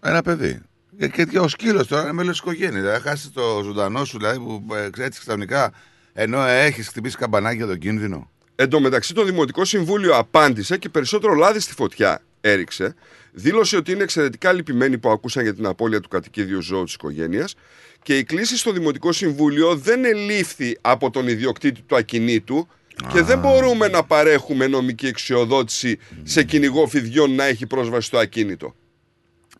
Ένα παιδί. Και, και, και ο σκύλος τώρα είναι μέλος της οικογένειας. Δηλαδή, χάσει το ζωντανό σου, δηλαδή, που ε, έτσι ξαφνικά, ενώ έχεις χτυπήσει καμπανάκι για τον κίνδυνο. Εν τω μεταξύ, το Δημοτικό Συμβούλιο απάντησε και περισσότερο λάδι στη φωτιά έριξε. Δήλωσε ότι είναι εξαιρετικά λυπημένοι που ακούσαν για την απώλεια του κατοικίδιου ζώου της οικογένειας και η κλήση στο Δημοτικό Συμβούλιο δεν ελήφθη από τον ιδιοκτήτη του ακινήτου και δεν μπορούμε να παρέχουμε νομική εξοδότηση σε κυνηγό φιδιών να έχει πρόσβαση στο ακίνητο.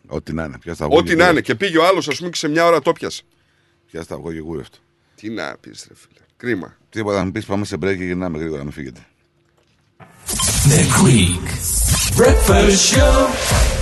Ό,τι να είναι. Πια στα Ό,τι να είναι. Και πήγε ο άλλος, ας πούμε, και σε μια ώρα το πιασε. Πια στα αυγό και γούρευτο. Τι να πεις, ρε φίλε. Κρίμα. Τίποτα, να μου πεις πάμε σε break και γυρνάμε γρήγορα, μην φύγετε. The Greek Breakfast Show.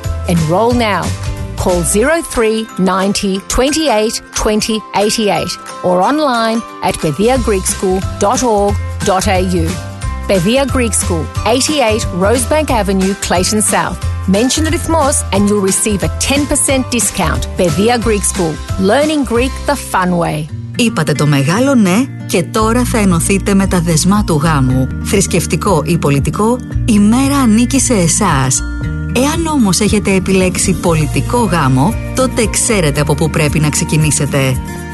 Enroll now. Call 03 90 28 20 88 or online at pediagreekschool.org.au. Bevia Greek School, 88 Rosebank Avenue, Clayton South. Mention the Rhythmos and you'll receive a 10% discount. Bevia Greek School, learning Greek the fun way. Είπατε το μεγάλο ναι και τώρα θα ενωθείτε με τα δεσμά του γάμου. Θρησκευτικό ή πολιτικό, η μέρα ανήκει σε εσάς. Εάν όμως έχετε επιλέξει πολιτικό γάμο, τότε ξέρετε από πού πρέπει να ξεκινήσετε.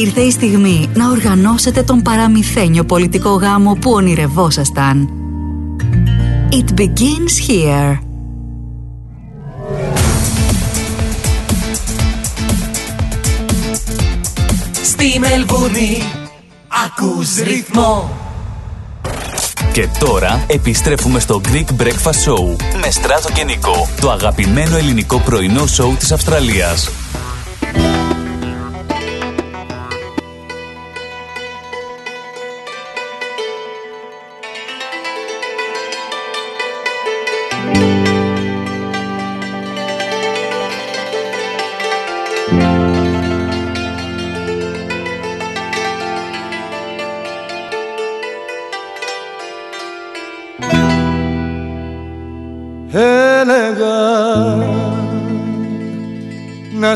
Ήρθε η στιγμή να οργανώσετε τον παραμυθένιο πολιτικό γάμο που ονειρευόσασταν. It begins here. Στη Μελβούνι ακούς ρυθμό Και τώρα επιστρέφουμε στο Greek Breakfast Show με Στράτο και Νικό, το αγαπημένο ελληνικό πρωινό σοου της Αυστραλίας.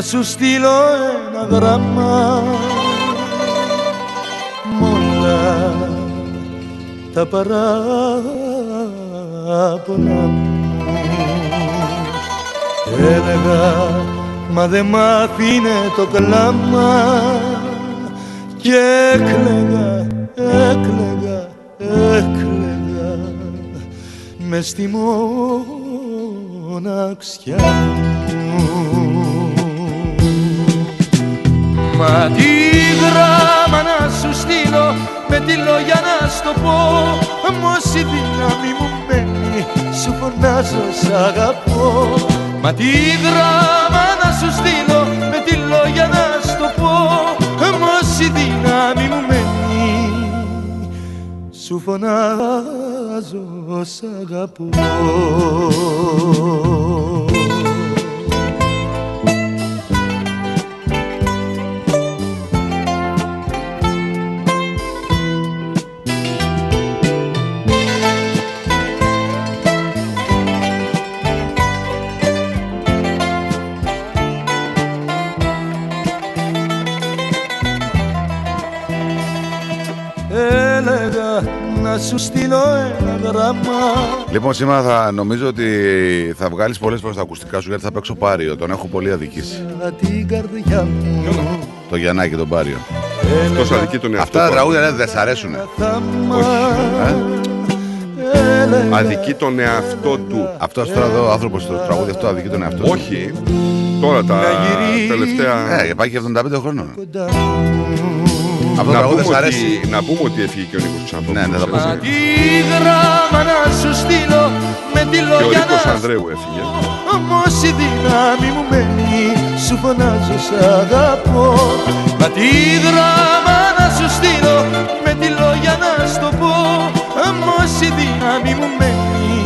Να σου στείλω ένα γράμμα. Μόλα τα παράπονα μου. Έλεγα μα δεν μ' αφήνε το κλάμα. Και έκλαιγα, έκλαιγα, έκλαιγα μες στη μοναξιά μου Μα τι γράμμα να σου στείλω με τη λόγια να στο πω. Όμως η δύναμη μου μένει σου φωνάζω σ' αγαπώ. Μα τι γράμμα να σου στείλω με τη λόγια να στο πω. Όμως η δύναμη μου μένει σου φωνάζω σ' αγαπώ σου στείλω ένα γράμμα Λοιπόν, σήμερα θα νομίζω ότι θα βγάλεις πολλές φορές τα ακουστικά σου γιατί θα παίξω πάριο. Τον έχω πολύ αδικήσει. για την καρδιά μου Το Γιαννάκη τον πάριο. Τόσο αδική τον εαυτό Αυτά τα του. τραγούδια ναι, δεν σ' αρέσουν. Αδική τον εαυτό του. Αυτός τώρα εδώ ο άνθρωπος στο τραγούδι αυτό αδικεί τον εαυτό του. Όχι. Τώρα τα τελευταία. Ναι, πάει και 75 χρόνων. Αυτό το να, τραγούδι πούμε δεν σ' αρέσει. ότι, να πούμε ότι έφυγε και ο Νίκος Ξανθόπουλος. Ναι, δεν θα έτσι. πω. Τι γράμμα να σου στείλω με τη Και ο λόγια Νίκος να Ανδρέου έφυγε. Όμως η δύναμη μου μένει Σου φωνάζω σ' αγαπώ Μα τι γράμμα να σου στείλω Με τη λόγια να στο πω Όμως η δύναμη μου μένει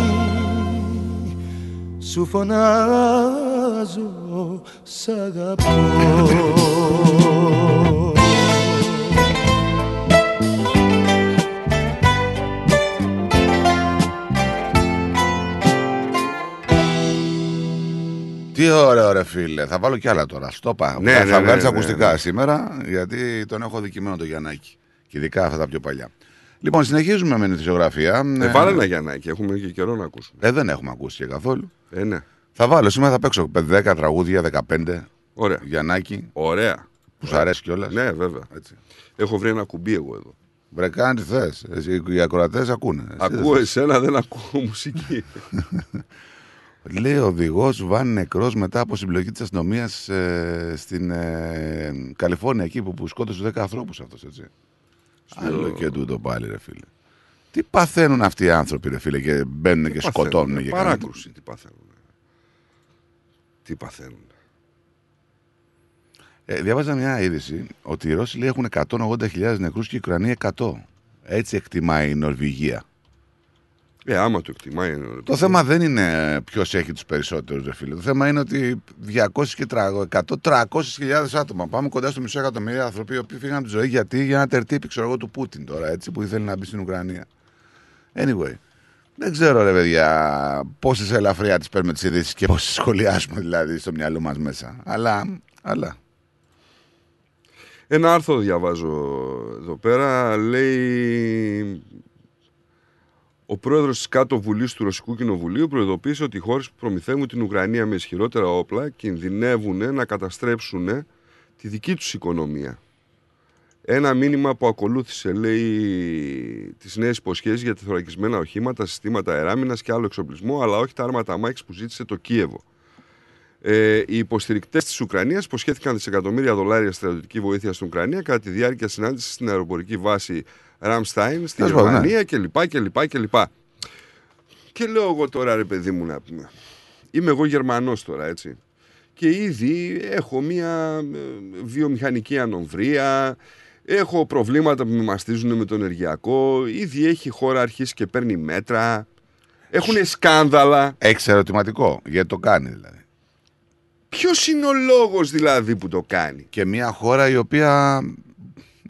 Σου φωνάζω σ' αγαπώ Τι ωραίο, ρε φίλε. Θα βάλω κι άλλα τώρα. Στόπα. Ναι, θα ναι, θα ναι, βγάλεις ναι, ακουστικά ναι. σήμερα γιατί τον έχω δικημένο το Γιαννάκη. Και ειδικά αυτά τα πιο παλιά. Λοιπόν, συνεχίζουμε με την φυσιογραφία. Ε, βάλε ένα Γιαννάκη, έχουμε και καιρό να ακούσουμε. Ε, δεν έχουμε ακούσει και καθόλου. Ε, ναι. Θα βάλω σήμερα θα παίξω 10 τραγούδια, 15. Ωραία. Γιαννάκη. Ωραία. Που σου αρέσει κιόλας. Ναι, βέβαια. Έτσι. Έχω βρει ένα κουμπί εγώ εδώ. Βρε, κάνεις τι θε. Οι ακροατές ακούνε. Εσύ δεν Ακούω θες. εσένα, δεν ακούω μουσική. Λέει ο οδηγός βαν νεκρός μετά από συμπλοκή της αστυνομίας στην ε, Καλιφόρνια, εκεί που, που σκότωσε 10 ανθρώπους αυτός, έτσι. Άλλο και τούτο πάλι, ρε φίλε. Τι παθαίνουν αυτοί οι άνθρωποι, ρε φίλε, και μπαίνουν και παθαίνουνε, σκοτώνουν. Και κάνουν- Παράκρουση, τι παθαίνουν. Τι παθαίνουν. Ε, διάβαζα μια είδηση ότι οι Ρώσοι λέει, έχουν 180.000 νεκρούς και οι Ουκρανοί 100. Έτσι εκτιμάει η Νορβηγία. Ε, άμα το εκτιμάει. είναι ωραίο. Το θέμα δεν είναι ποιος έχει τους περισσότερους, ρε φίλε. Το θέμα είναι ότι 200 και 100, 300.000 άτομα. Πάμε κοντά στο μισό εκατομμύριο άνθρωποι οι οποίοι φύγαν από τη ζωή γιατί για ένα τερτύπη, ξέρω εγώ, του Πούτιν τώρα, έτσι, που ήθελε να μπει στην Ουκρανία. Anyway. Δεν ξέρω, ρε παιδιά, πόσες ελαφριά τις παίρνουμε τις ειδήσεις και πόσες σχολιάζουμε δηλαδή στο μυαλό μας μέσα. Αλλά, αλλά. Ένα άρθρο διαβάζω εδώ πέρα. Λέει. Ο πρόεδρος της κάτω βουλής του Ρωσικού Κοινοβουλίου προειδοποίησε ότι οι χώρες που προμηθεύουν την Ουκρανία με ισχυρότερα όπλα κινδυνεύουν να καταστρέψουν τη δική τους οικονομία. Ένα μήνυμα που ακολούθησε, λέει, τις νέες υποσχέσεις για τεθωρακισμένα οχήματα, συστήματα αεράμινα και άλλο εξοπλισμό, αλλά όχι τα άρματα μάχη που ζήτησε το Κίεβο. Ε, οι υποστηρικτές της Ουκρανίας υποσχέθηκαν δισεκατομμύρια δολάρια στρατιωτική βοήθεια στην Ουκρανία κατά τη διάρκεια συνάντησης στην αεροπορική βάση Ραμστάιν στη Τέλος πάντων, ναι. Γερμανία κλπ. κλπ, κλπ. Και λέω εγώ τώρα, ρε παιδί μου, να πούμε. Είμαι εγώ Γερμανός τώρα, έτσι. Και ήδη έχω μία ε, βιομηχανική ανομβρία, έχω προβλήματα που με μαστίζουν με το ενεργειακό, ήδη έχει η χώρα αρχίσει και παίρνει μέτρα, έχουν σκάνδαλα. Έχεις ερωτηματικό, γιατί το κάνει δηλαδή. Ποιος είναι ο λόγος δηλαδή που το κάνει; Και μια χώρα η οποία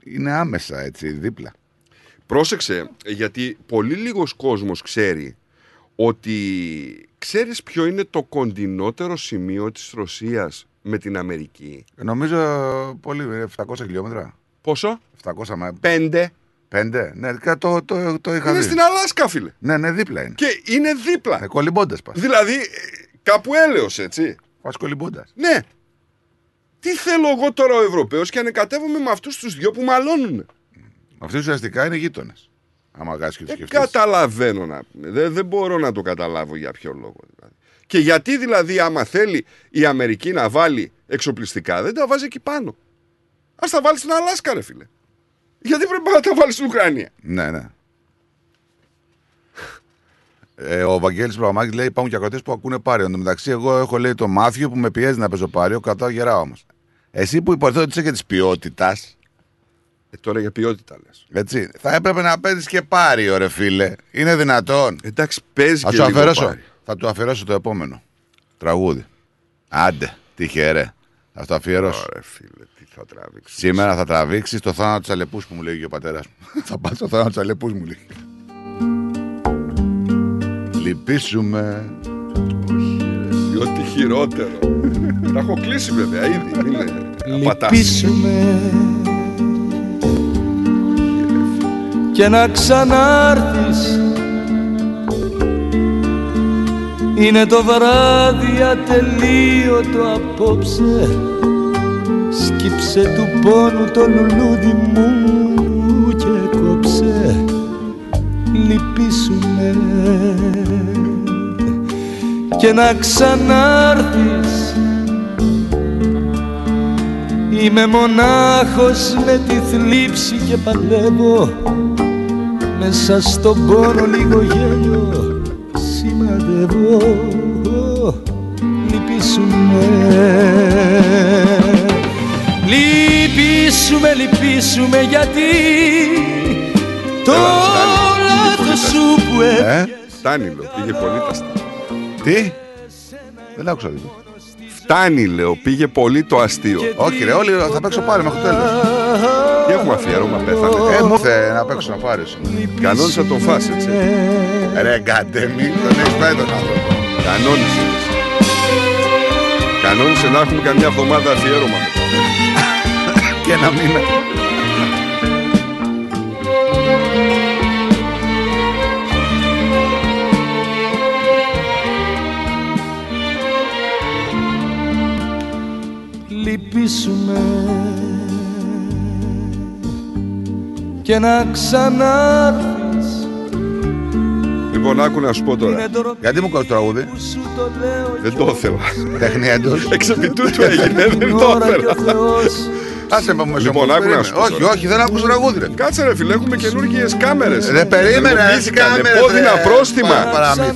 είναι άμεσα έτσι, δίπλα. Πρόσεξε, γιατί πολύ λίγος κόσμος ξέρει ότι ξέρεις ποιο είναι το κοντινότερο σημείο της Ρωσίας με την Αμερική. Νομίζω πολύ, ε, 700 χιλιόμετρα. Πόσο; 700 μα... Πέντε. Πέντε, ναι, κα- το, το, το είχα Είναι δει. στην Αλάσκα, φίλε. Ναι, ναι, δίπλα είναι. Και είναι δίπλα. Ε, κολυμπώντας πας. Δηλαδή, ε, κάπου έλεος, έτσι. Πας κολυμπώντας. Ναι. Τι θέλω εγώ τώρα ο Ευρωπαίος και ανεκατεύομαι με αυτούς τους δυο που μαλώνουν. Αυτοί ουσιαστικά είναι γείτονες. Άμα κάτσει και τους Δεν σκεφτείς. καταλαβαίνω να πούμε. Δεν, δεν μπορώ να το καταλάβω για ποιο λόγο. Δηλαδή. Και γιατί δηλαδή άμα θέλει η Αμερική να βάλει εξοπλιστικά δεν τα βάζει εκεί πάνω. Α τα βάλει στην Αλάσκα, ρε φίλε. Γιατί πρέπει να τα βάλει στην Ουκρανία; Ναι, ναι. Ε, ο Βαγγέλης Παπαμάκης λέει: Υπάρχουν και ακροτέ που ακούνε πάριο. Εν τω μεταξύ, εγώ έχω λέει το Μάθιο που με πιέζει να παίζω πάριο, κρατάω γερά όμως. Εσύ που υποθέτω ότι είσαι και της ποιότητας. Ε, τώρα για ποιότητα λες. Έτσι. Θα έπρεπε να παίζεις και πάριο, ρε φίλε. Είναι δυνατόν. Εντάξει, παίζεις Θα και σου λίγο αφαιρέσω. πάριο. Θα του αφαιρέσω το επόμενο. Τραγούδι. Άντε, τυχερέ. Θα το αφιερώσω. Ωραία, φίλε, τι θα τραβήξεις. Σήμερα θα τραβήξεις το θάνατο της αλεπούς που μου λέει και ο πατέρας μου. θα πάω στο θάνατο της αλεπούς μου λέει. Λυπήσουμε. Ό,τι χειρότερο. Τα έχω κλείσει βέβαια ήδη. Μην είναι απατάς. Λυπήσουμε και να ξανάρθεις. Είναι το βράδυ ατελείωτο απόψε. Σκύψε του πόνου το λουλούδι μου και κόψε. Λυπήσουμε και να ξανάρθεις. Είμαι μονάχος με τη θλίψη και παλεύω Μέσα στον πόνο λίγο γέλιο σημαδεύω Λυπήσουμε Λυπήσουμε, λυπήσουμε γιατί Το λάθος σου που Ε, Φτάνει, λέω, πήγε πολύ τα αστεία. τι; Δεν άκουσα δηλαδή. Φτάνει, λέω, πήγε πολύ το αστείο. Όχι, ρε, όλοι θα παίξω πάλι μέχρι το τέλος. Τι έχουμε αφιέρωμα, πέθανε. Ε, μου θε να παίξω να πάρει. Κανόνισα τον φας, έτσι. Ρε, γκαντέμι, τον έχεις πάει τον άνθρωπο. Κανόνισε. Κανόνισε να έχουμε καμιά εβδομάδα αφιέρωμα. Και ένα μήνα. λυπήσουμε και να ξανάρθεις Λοιπόν, άκου να σου πω τώρα. είναι το Γιατί μου κόβεις το τραγούδι; σου το λέω Δεν το ήθελα. Τέχνη έντος. Εξ επιτούτου έγινε, δεν το ώρα και ο ήθελα. Θεός Άσε με μου Λοιπόν, άκου να σου πω Όχι, τώρα. όχι, δεν άκουσα τραγούδι. Ρε. Κάτσε ρε φίλε, έχουμε καινούργιες κάμερες. Δεν περίμενε, έτσι κάμερες, Πόδινα ρε. πρόστιμα. Παραμύθι.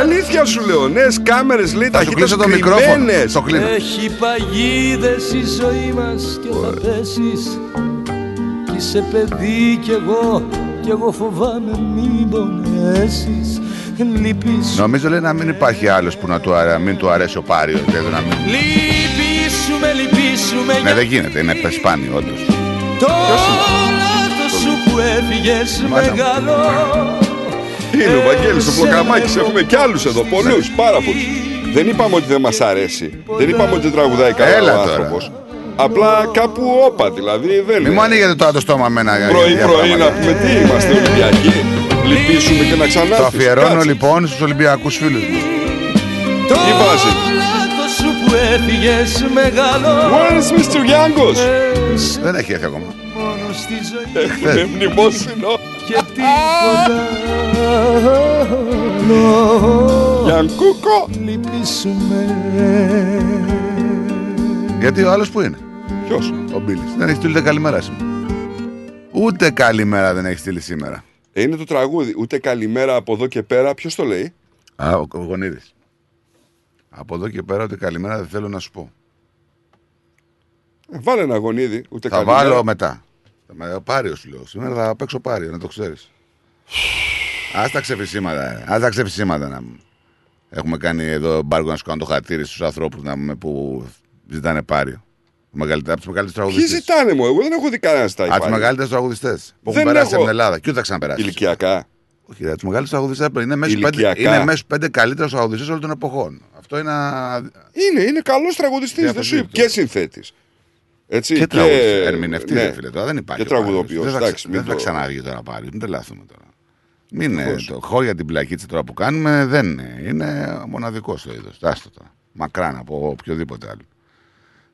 Αλήθεια σου λέω, νέες κάμερες λέει Θα σου κλείσω το μικρόφωνο. Το κλείνω. Έχει παγίδες η ζωή μας και θα πέσεις Κι είσαι παιδί κι εγώ κι εγώ φοβάμαι μην πονέσεις Λυπήσουμε, Νομίζω λέει να μην υπάρχει άλλος που να του αρέ- μην του αρέσει ο Πάριος. Δηλαδή να μην... λυπήσουμε, λυπήσουμε Ναι, για δεν γίνεται, είναι σπάνιο όντως. το λάθος σου που έφυγες Μάνα μου. μεγάλο Είναι ο Βαγγέλης ο Σε Πλοκαμάκης, λέω έχουμε κι άλλους εδώ, πολλούς, πάρα πολλούς. Δεν είπαμε ότι δεν μας αρέσει. Δεν είπαμε ότι δεν τραγουδάει καλά Έλα ο τώρα. Άνθρωπος. Απλά κάπου όπα, δηλαδή δεν Μην μου ανοίγετε τώρα το στόμα με ένα Πρωί-πρωί να πούμε τι είμαστε Ολυμπιακοί. Λυπήσουμε και να ξανάρθεις. Το αφιερώνω Κάτσε. λοιπόν στους Ολυμπιακούς φίλους μου. Το Τι βάζεις; λάθος σου που έφυγες μεγάλο Where is Mr. Γιάνγκος; Σε Δεν έχει έρθει ακόμα. μόνο στη ζωή Έχουμε μνημόσυνο. και τίποτα άλλο Γιανκούκο. Λυπήσουμε Γιατί ο άλλος που είναι; Ποιος; Ο Μπίλης. Δεν έχεις στείλει ούτε καλημέρα σήμερα. Ούτε καλημέρα δεν έχεις στείλει σήμερα. Ε, Είναι το τραγούδι. Ούτε καλημέρα από εδώ και πέρα. Ποιος το λέει; Α, ο, ο Γονίδης. Από εδώ και πέρα ούτε καλημέρα δεν θέλω να σου πω. Ε, Βάλε ένα γονίδι. Ούτε Θα καλημέρα. βάλω μετά. Θα με ο Πάριος σου λέω. Σήμερα θα παίξω Πάριο, να το ξέρεις. Α τα ξεφυσίματα. ε. Α τα ξεφυσίματα να μου. Έχουμε κάνει εδώ μπάργκο να σου κάνω το χατήρι στους ανθρώπους να πούμε, που ζητάνε Πάριο. Μεγαλύτερα, από τους μεγαλύτερους Ποιοι τραγουδιστές. ζητάνε μου, εγώ δεν έχω δει κανένα στα Από τους υπάλληλα. μεγαλύτερους τραγουδιστές που έχουν Δεν περάσει έχω- από την Ελλάδα. Και ούτε θα ξαναπεράσει. Ηλικιακά. Όχι, ρε, τους μεγαλύτερους τραγουδιστές είναι μέσα στου πέντε, Ηλικιακά. είναι μέσα στους πέντε καλύτερους τραγουδιστές όλων των εποχών. Αυτό είναι. α- Είναι, είναι καλός τραγουδιστής. Δεν σου είπα. Και συνθέτης. Έτσι, Και τραγουδιστής. Ερμηνευτή, ναι. ρε φίλε. Τώρα δεν υπάρχει. Και ο Πάριος. τραγουδοποιός, Δεν θα, εντάξει, ξα- δεν μην θα το- ξαναβγεί τώρα πάλι. Μην τρελαθούμε τώρα. Μην είναι Ευτυχώς. το χώρια την πλακίτσα τώρα που κάνουμε δεν είναι. Είναι μοναδικός το είδος. Άστο τώρα. Μακράν από οποιοδήποτε άλλο.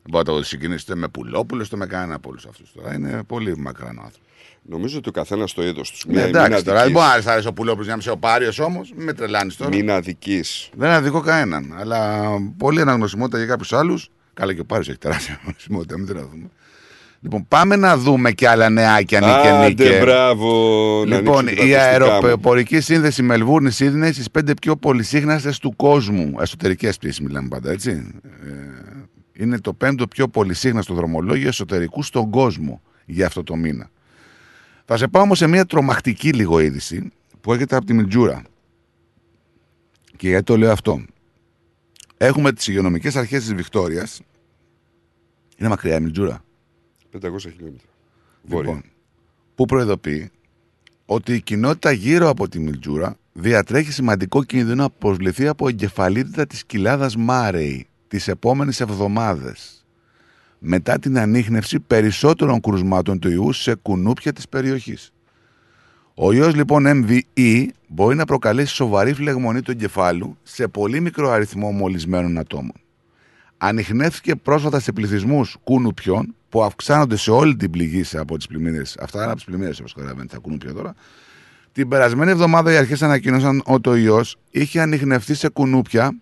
Δεν μπορεί να το συγκινήσετε με πουλόπουλο, είτε με κανένα από όλους αυτούς τώρα. Είναι πολύ μακράν ο άνθρωπος. Νομίζω ότι ο καθένας το είδος τους. Ναι, εντάξει τώρα. Δεν μπορεί να αρέσει ο πουλόπουλος για να είσαι ο Πάριος όμως. Μην με τρελάνεις τώρα. Μην αδική. Δεν αδικό κανέναν. Αλλά πολύ αναγνωσιμότητα για κάποιους άλλους. Καλά και ο Πάριος έχει τεράστια αναγνωσιμότητα, μην τρελαθούμε. Λοιπόν, πάμε να δούμε και άλλα νεάκια νίκε Άντε, νίκε. μπράβο. να Λοιπόν, ανοίξω και τα η ακουστικά μου. αεροπορική σύνδεση Μελβούρνη Σίδνεϊ στις πέντε πιο πολυσύχναστες του κόσμου. Εσωτερικές πτήσεις μιλάμε πάντα, έτσι. Ε, είναι το πέμπτο πιο πολυσύχναστο δρομολόγιο εσωτερικού στον κόσμο για αυτό το μήνα. Θα σε πάω όμως σε μια τρομακτική λίγο είδηση που έρχεται από τη Μιτζούρα. Και γιατί το λέω αυτό. Έχουμε τις υγειονομικές αρχές της Βικτόριας. Είναι μακριά η Μιτζούρα. 500 χιλιόμετρα. Βόρεια. Λοιπόν, που προειδοποιεί ότι η κοινότητα γύρω από τη Μιλτζούρα διατρέχει σημαντικό κίνδυνο να προσβληθεί από εγκεφαλίτιδα της κοιλάδας Μάρεϊ τις επόμενες εβδομάδες μετά την ανείχνευση περισσότερων κρουσμάτων του ιού σε κουνούπια της περιοχής. Ο ιός λοιπόν MVE μπορεί να προκαλέσει σοβαρή φλεγμονή του εγκεφάλου σε πολύ μικρό αριθμό μολυσμένων ατόμων. Ανοιχνεύτηκε πρόσφατα σε πληθυσμούς κουνουπιών που αυξάνονται σε όλη την πληγή από τις πλημμύρες. Αυτά είναι από τις πλημμύρες, όπως καταλαβαίνετε, τα κουνούπια τώρα. Την περασμένη εβδομάδα οι αρχές ανακοίνωσαν ότι ο ιός είχε ανοιχνευτεί σε κουνούπια.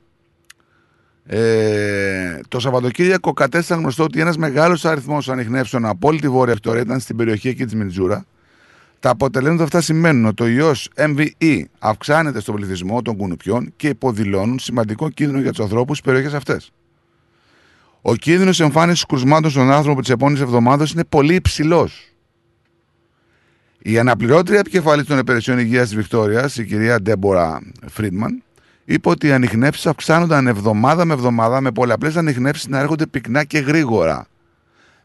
Ε, το Σαββατοκύριακο κατέστησαν γνωστό ότι ένας μεγάλος αριθμός ανοιχνεύσεων από όλη τη Βόρεια Βικτωρία ήταν στην περιοχή εκεί της Μιτζούρα. Τα αποτελέσματα αυτά σημαίνουν ότι ο ιός MVE αυξάνεται στον πληθυσμό των κουνουπιών και υποδηλώνουν σημαντικό κίνδυνο για τους ανθρώπους στις περιοχές αυτές. Ο κίνδυνος εμφάνισης κρουσμάτων στον άνθρωπο τις επόμενες εβδομάδες είναι πολύ υψηλός. Η αναπληρώτρια επικεφαλής των υπηρεσιών υγείας της Βικτόριας, η κυρία Ντέμπορα Φρίντμαν, είπε ότι οι ανιχνεύσεις αυξάνονταν εβδομάδα με εβδομάδα με πολλαπλές ανιχνεύσεις να έρχονται πυκνά και γρήγορα.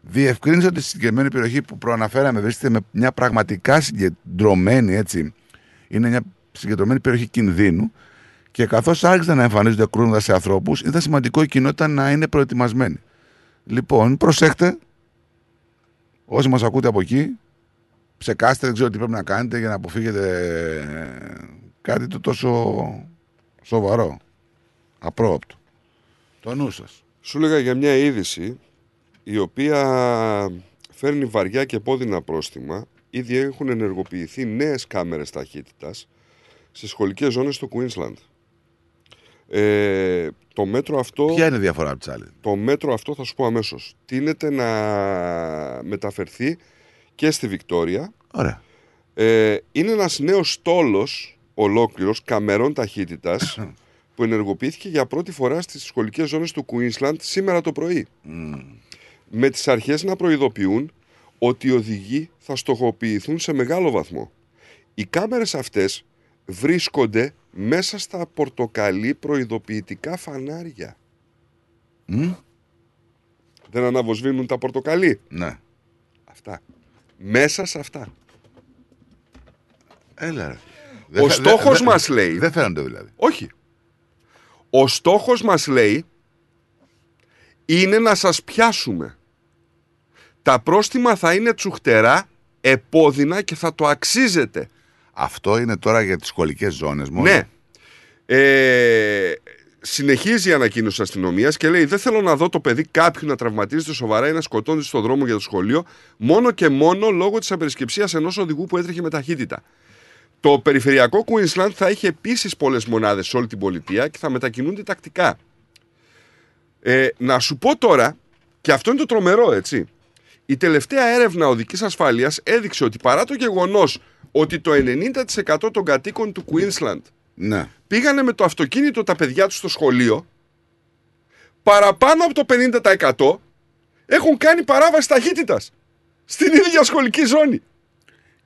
Διευκρίνησε ότι στη συγκεκριμένη περιοχή που προαναφέραμε βρίσκεται με μια πραγματικά συγκεντρωμένη, έτσι, είναι μια συγκεντρωμένη περιοχή κινδύνου και καθώς άρχισαν να εμφανίζονται κρούσματα σε ανθρώπους, ήταν σημαντικό η κοινότητα να είναι προετοιμασμένη. Λοιπόν, προσέχτε, όσοι μας ακούτε από εκεί, ψεκάστε, δεν ξέρω τι πρέπει να κάνετε για να αποφύγετε ε, κάτι το τόσο σοβαρό, απρόοπτο. Το νου σας. Σου έλεγα για μια είδηση η οποία φέρνει βαριά και πόδινα πρόστιμα. Ήδη έχουν ενεργοποιηθεί νέες κάμερες ταχύτητας στις σχολικές ζώνες του Queensland. Ε, το μέτρο αυτό... Ποια είναι η διαφορά από τις άλλες. Το μέτρο αυτό θα σου πω αμέσως. Τίνεται να μεταφερθεί και στη Βικτόρια. Ωραία. Ε, είναι ένας νέος στόλος ολόκληρος καμερών ταχύτητας που ενεργοποιήθηκε για πρώτη φορά στις σχολικές ζώνες του Queensland σήμερα το πρωί. Με τις αρχές να προειδοποιούν ότι οι οδηγοί θα στοχοποιηθούν σε μεγάλο βαθμό. Οι κάμερες αυτές βρίσκονται μέσα στα πορτοκαλί προειδοποιητικά φανάρια. Μμ. Δεν αναβοσβήνουν τα πορτοκαλί. Ναι. Αυτά. Μέσα σε αυτά. Έλα ρε. Ο θα- στόχος δεν- μας λέει... Δεν φαίνονται δηλαδή. Όχι. Ο στόχος μας λέει είναι να σας πιάσουμε. Τα πρόστιμα θα είναι τσουχτερά, επώδυνα και θα το αξίζετε. Αυτό είναι τώρα για τις σχολικές ζώνες μόνο. Ναι. Ε, συνεχίζει η ανακοίνωση τη αστυνομίας και λέει: Δεν θέλω να δω το παιδί κάποιου να τραυματίζεται σοβαρά ή να σκοτώνεται στο δρόμο για το σχολείο, μόνο και μόνο λόγω της απερισκεψίας ενός οδηγού που έτρεχε με ταχύτητα. Το περιφερειακό Queensland θα έχει επίσης πολλές μονάδες σε όλη την πολιτεία και θα μετακινούνται τακτικά. Ε, να σου πω τώρα, και αυτό είναι το τρομερό, έτσι. Η τελευταία έρευνα οδικής ασφάλειας έδειξε ότι παρά το γεγονός ότι το 90% των κατοίκων του Queensland Ναι. πήγανε με το αυτοκίνητο τα παιδιά τους στο σχολείο, παραπάνω από το 50% έχουν κάνει παράβαση ταχύτητας στην ίδια σχολική ζώνη.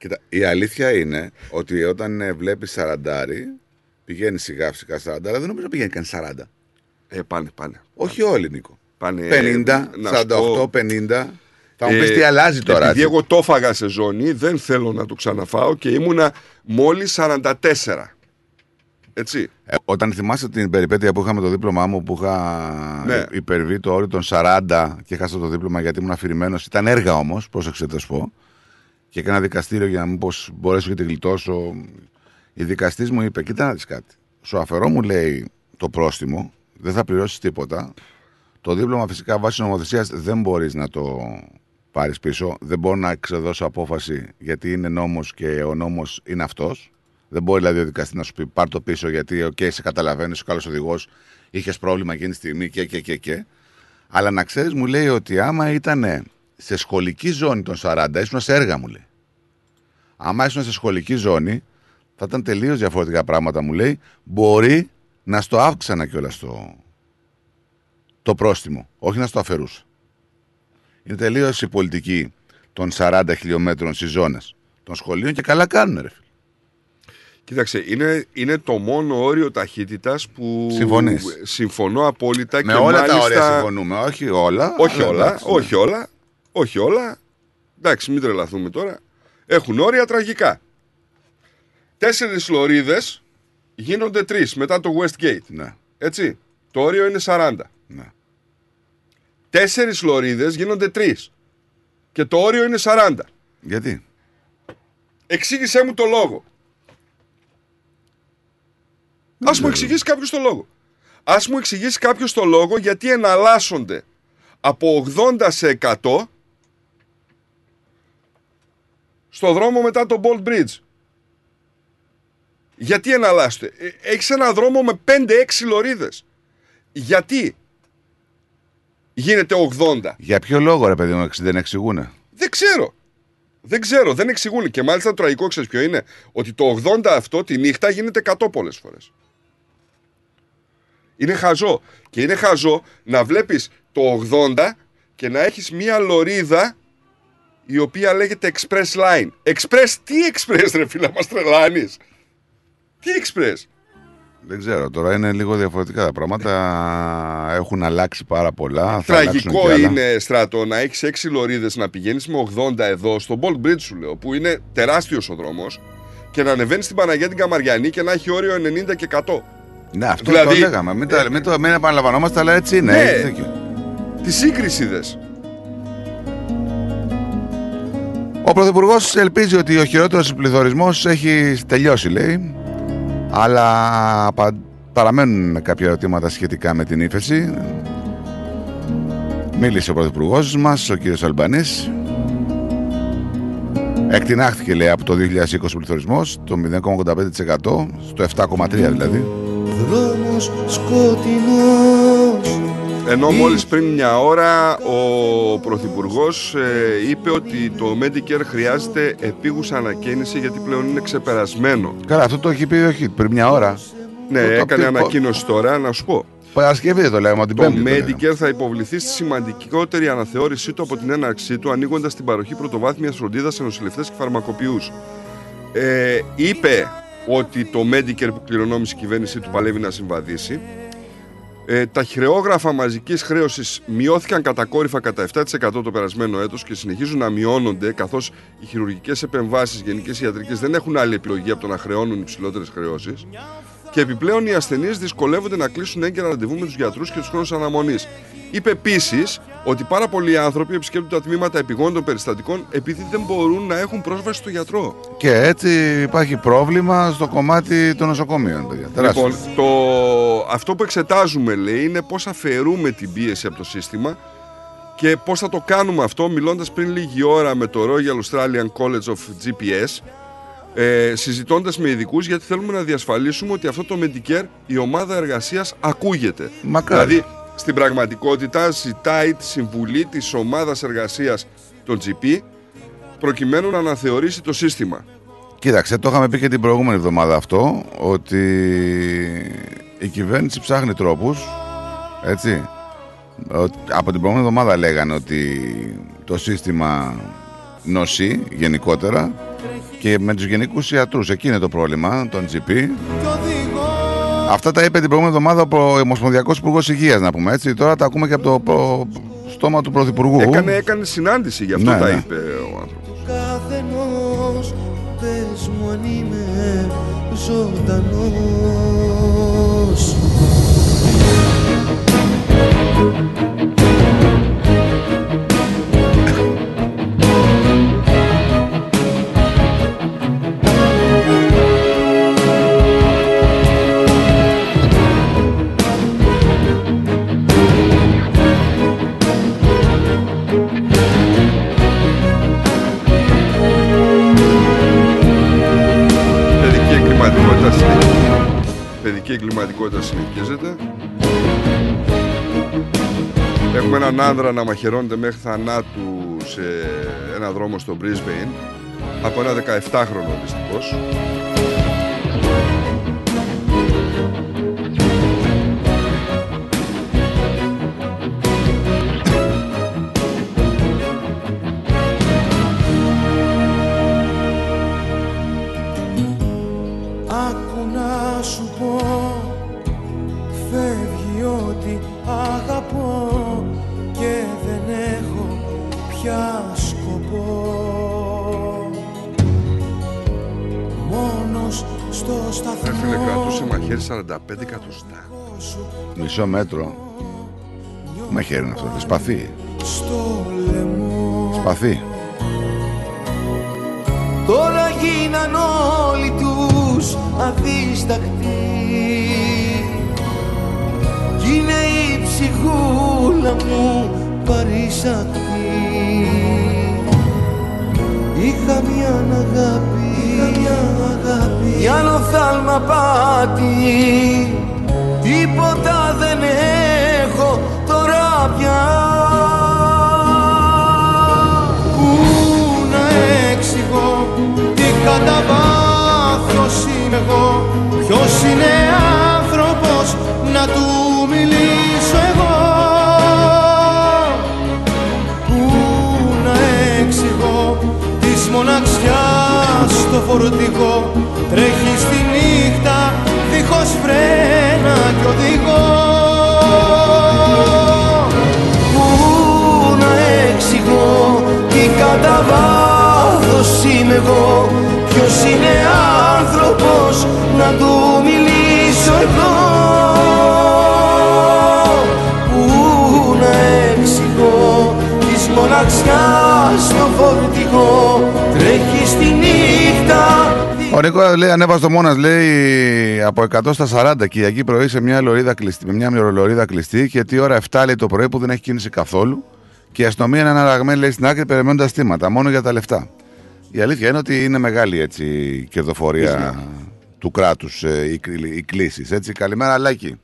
Κοίτα, η αλήθεια είναι ότι όταν ε, βλέπεις σαραντάρι, πηγαίνει σιγά φυσικά σαραντάρι, δεν νομίζω πηγαίνει καν 40. Ε, πάνε, πάνε. Όχι όλοι, Νίκο. Πάνε, 50, να σου 48, πω, 50. Θα μου ε, πεις τι αλλάζει τώρα. Επειδή έτσι. εγώ το έφαγα σε ζώνη, δεν θέλω να το ξαναφάω και ήμουνα μόλις 44. Έτσι. Ε, όταν θυμάσαι την περιπέτεια που είχα με το δίπλωμά μου που είχα Ναι. υπερβεί το όριο των 40 και χάσα το δίπλωμα γιατί ήμουν αφηρημένος. Ήταν έργα όμως, πρόσεξε να σου πω. Και έκανα δικαστήριο για να μήπως μπορέσω και τη γλιτώσω. Η δικαστής μου είπε: Κοίτα να δεις κάτι. Σου αφαιρώ μου λέει το πρόστιμο, δεν θα πληρώσεις τίποτα. Το δίπλωμα φυσικά βάσει νομοθεσίας δεν μπορείς να το πάρεις πίσω. Δεν μπορώ να εξεδώσω απόφαση γιατί είναι νόμος και ο νόμος είναι αυτός. Δεν μπορεί δηλαδή ο δικαστής να σου πει πάρ το πίσω γιατί, οκ, σε καταλαβαίνει, ο καλός οδηγός, είχες πρόβλημα εκείνη τη στιγμή και, και, και, και. Αλλά να ξέρεις, μου λέει ότι άμα ήταν σε σχολική ζώνη των 40 ήσουν σε έργα, μου λέει. Άμα ήσουν σε σχολική ζώνη, θα ήταν τελείως διαφορετικά πράγματα, μου λέει. Μπορεί να στο αύξανα κιόλας το, το πρόστιμο, όχι να στο αφαιρούσα. Είναι τελείως η πολιτική των 40 χιλιόμετρων στις ζώνες των σχολείων και καλά κάνουν, ρε φίλε. Κοίταξε, είναι, είναι το μόνο όριο ταχύτητας που. Συμφωνείς. Συμφωνώ απόλυτα Με και όλα μάλιστα... τα όρια συμφωνούμε, όχι όλα. Όχι αλλά όλα, εντάξει, ναι. όχι όλα. Όχι όλα. Εντάξει, μην τρελαθούμε τώρα. Έχουν όρια τραγικά. Τέσσερις λωρίδες γίνονται τρεις μετά το Westgate. Ναι. Έτσι. Το όριο είναι 40. Ναι. Τέσσερις λωρίδες γίνονται τρεις. Και το όριο είναι 40. Γιατί; Εξήγησέ μου το λόγο. Α μου εξηγήσει κάποιος το λόγο. Α μου εξηγήσει κάποιος το λόγο γιατί εναλλάσσονται από 80 σε 100 στο δρόμο μετά το Bolt Bridge. Γιατί εναλλάσσονται. Ε, Έχεις ένα δρόμο με 5-6 λωρίδες. Γιατί γίνεται 80. Για ποιο λόγο, ρε παιδί μου, εξ- δεν εξηγούνε; Δεν ξέρω. Δεν ξέρω, δεν εξηγούν. Και μάλιστα το τραγικό ξέρεις ποιο είναι; Ότι το 80 αυτό τη νύχτα γίνεται 100 πολλές φορές. Είναι χαζό. Και είναι χαζό να βλέπεις το 80 και να έχεις μία λωρίδα η οποία λέγεται Express Line. Express, τι Express, ρε φίλα, μας τρελάνεις; Τι Express; Δεν ξέρω, τώρα είναι λίγο διαφορετικά τα πράγματα. Έχουν αλλάξει πάρα πολλά. θα αλλάξουν Τραγικό κι άλλα. είναι, Στράτο, να έχεις 6 λωρίδες να πηγαίνεις με 80 εδώ στο Bolt Bridge, σου λέω, που είναι τεράστιος ο δρόμος, και να ανεβαίνεις στην Παναγία την Καμαριανή και να έχει όριο 90 και 100. Ναι, αυτό Δηλαδή- το λέγαμε. Μην, τα, μην, το, μην επαναλαμβανόμαστε, αλλά έτσι είναι. Ναι. έχεις δίκιο. Τη σύγκριση δες. Ο Πρωθυπουργός ελπίζει ότι ο χειρότερος πληθωρισμός έχει τελειώσει, λέει. Αλλά πα- παραμένουν κάποια ερωτήματα σχετικά με την ύφεση. Μίλησε ο Πρωθυπουργός μας, ο κύριος Αλμπανής. Εκτινάχθηκε, λέει, από το 2020 ο πληθωρισμός, το 0,85% στο 7,3% δηλαδή. Δρόμος σκοτεινός Ενώ μόλις πριν μια ώρα ο Πρωθυπουργός είπε ότι το Medicare χρειάζεται επίγουσα ανακαίνιση γιατί πλέον είναι ξεπερασμένο. Καλά, αυτό το έχει πει όχι πριν μια ώρα. Ναι, Το- το- έκανε το- ανακοίνωση τώρα, να σου πω. Παρασκευή δεν το λέμε, την Το Πέμπτη. το λέμε. Medicare θα υποβληθεί στη σημαντικότερη αναθεώρησή του από την έναρξή του, ανοίγοντας την παροχή πρωτοβάθμιας φροντίδας σε νοσηλευτές και φαρμακοποιούς. Ε, είπε ότι το Medicare που κληρονόμησε η κυβέρνησή του παλεύει να συμβαδίσει. Ε, τα χρεόγραφα μαζικής χρέωσης μειώθηκαν κατακόρυφα κατά 7% το περασμένο έτος και συνεχίζουν να μειώνονται, καθώς οι χειρουργικές επεμβάσεις γενικές ιατρικές δεν έχουν άλλη επιλογή από το να χρεώνουν υψηλότερες χρεώσεις. Και επιπλέον οι ασθενείς δυσκολεύονται να κλείσουν έγκαιρα ραντεβού με τους γιατρούς και τους χρόνους αναμονής. Είπε επίσης ότι πάρα πολλοί άνθρωποι επισκέπτονται τα τμήματα επιγόντων περιστατικών επειδή δεν μπορούν να έχουν πρόσβαση στο γιατρό. Και έτσι υπάρχει πρόβλημα στο κομμάτι των νοσοκομείων, παιδιά. Τεράστιο. Λοιπόν, το... αυτό που εξετάζουμε λέει είναι πώς αφαιρούμε την πίεση από το σύστημα και πώς θα το κάνουμε αυτό μιλώντας πριν λίγη ώρα με το Royal Australian College of GPS ε, συζητώντας με ειδικούς γιατί θέλουμε να διασφαλίσουμε ότι αυτό το Medicare η ομάδα εργασίας ακούγεται. Μακάρι. Δηλαδή στην πραγματικότητα ζητάει τη συμβουλή της ομάδας εργασίας των GP προκειμένου να αναθεωρήσει το σύστημα. Κοίταξε, το είχαμε πει και την προηγούμενη εβδομάδα αυτό, ότι η κυβέρνηση ψάχνει τρόπους, έτσι. Ότι- Από την προηγούμενη εβδομάδα λέγανε ότι το σύστημα νοσεί γενικότερα και με τους γενικούς ιατρούς, εκεί είναι το πρόβλημα, τον GP. Αυτά τα είπε την προηγούμενη εβδομάδα ο προ- ο Ομοσπονδιακός Υπουργός Υγείας, να πούμε έτσι. Τώρα τα ακούμε και από το προ- στόμα του Πρωθυπουργού. Έκανε, έκανε συνάντηση, γι' αυτό Ναι, τα ναι. είπε ο άνθρωπος. καθενός Πες μου αν είμαι ζωντανός Παιδική εγκληματικότητα συνεχίζεται. Έχουμε έναν άνδρα να μαχαιρώνεται μέχρι θανάτου σε ένα δρόμο στο Brisbane από ένα 17χρονο δυστυχώς. Μαχαίρι 45 εκατοστά. Μισό μέτρο. Μαχαίρι είναι αυτό. Σπαθί. στο λαιμό Σπαθί. Τώρα γίναν όλοι τους αδίστακτοι Κι είναι η ψυχούλα μου παρήσακτη Είχα μια αγάπη, Είχα μια αγάπη Κι άλλο θάλμα πάτη Τίποτα δεν έχω τώρα πια. Πού να εξηγώ τι κατά βάθος είμαι εγώ. Ποιος είναι άνθρωπος να του μιλήσω; Φορτηγό Τρέχει στη νύχτα δίχως φρένα κι οδηγό. Πού να εξηγώ τι κατά βάθος είμαι εγώ. Ποιος είναι άνθρωπος να του μιλήσω εδώ. Πού να εξηγώ της μοναξιάς το φορτηγό. Τρέχει στη νύχτα Ο Νίκο λέει, ανέβασε το μόνας, λέει από 100 στα 40 Κυριακή πρωί σε μια λωρίδα κλειστή, με μια λωρίδα κλειστή και τι ώρα 7 λέει το πρωί που δεν έχει κίνηση καθόλου. Και η αστυνομία είναι αναραγμένη λέει στην άκρη περιμένοντας θύματα, μόνο για τα λεφτά. Η αλήθεια είναι ότι είναι μεγάλη έτσι κερδοφορία του κράτους οι, κλ- οι κλήσεις. Έτσι. Καλημέρα, Λάκη.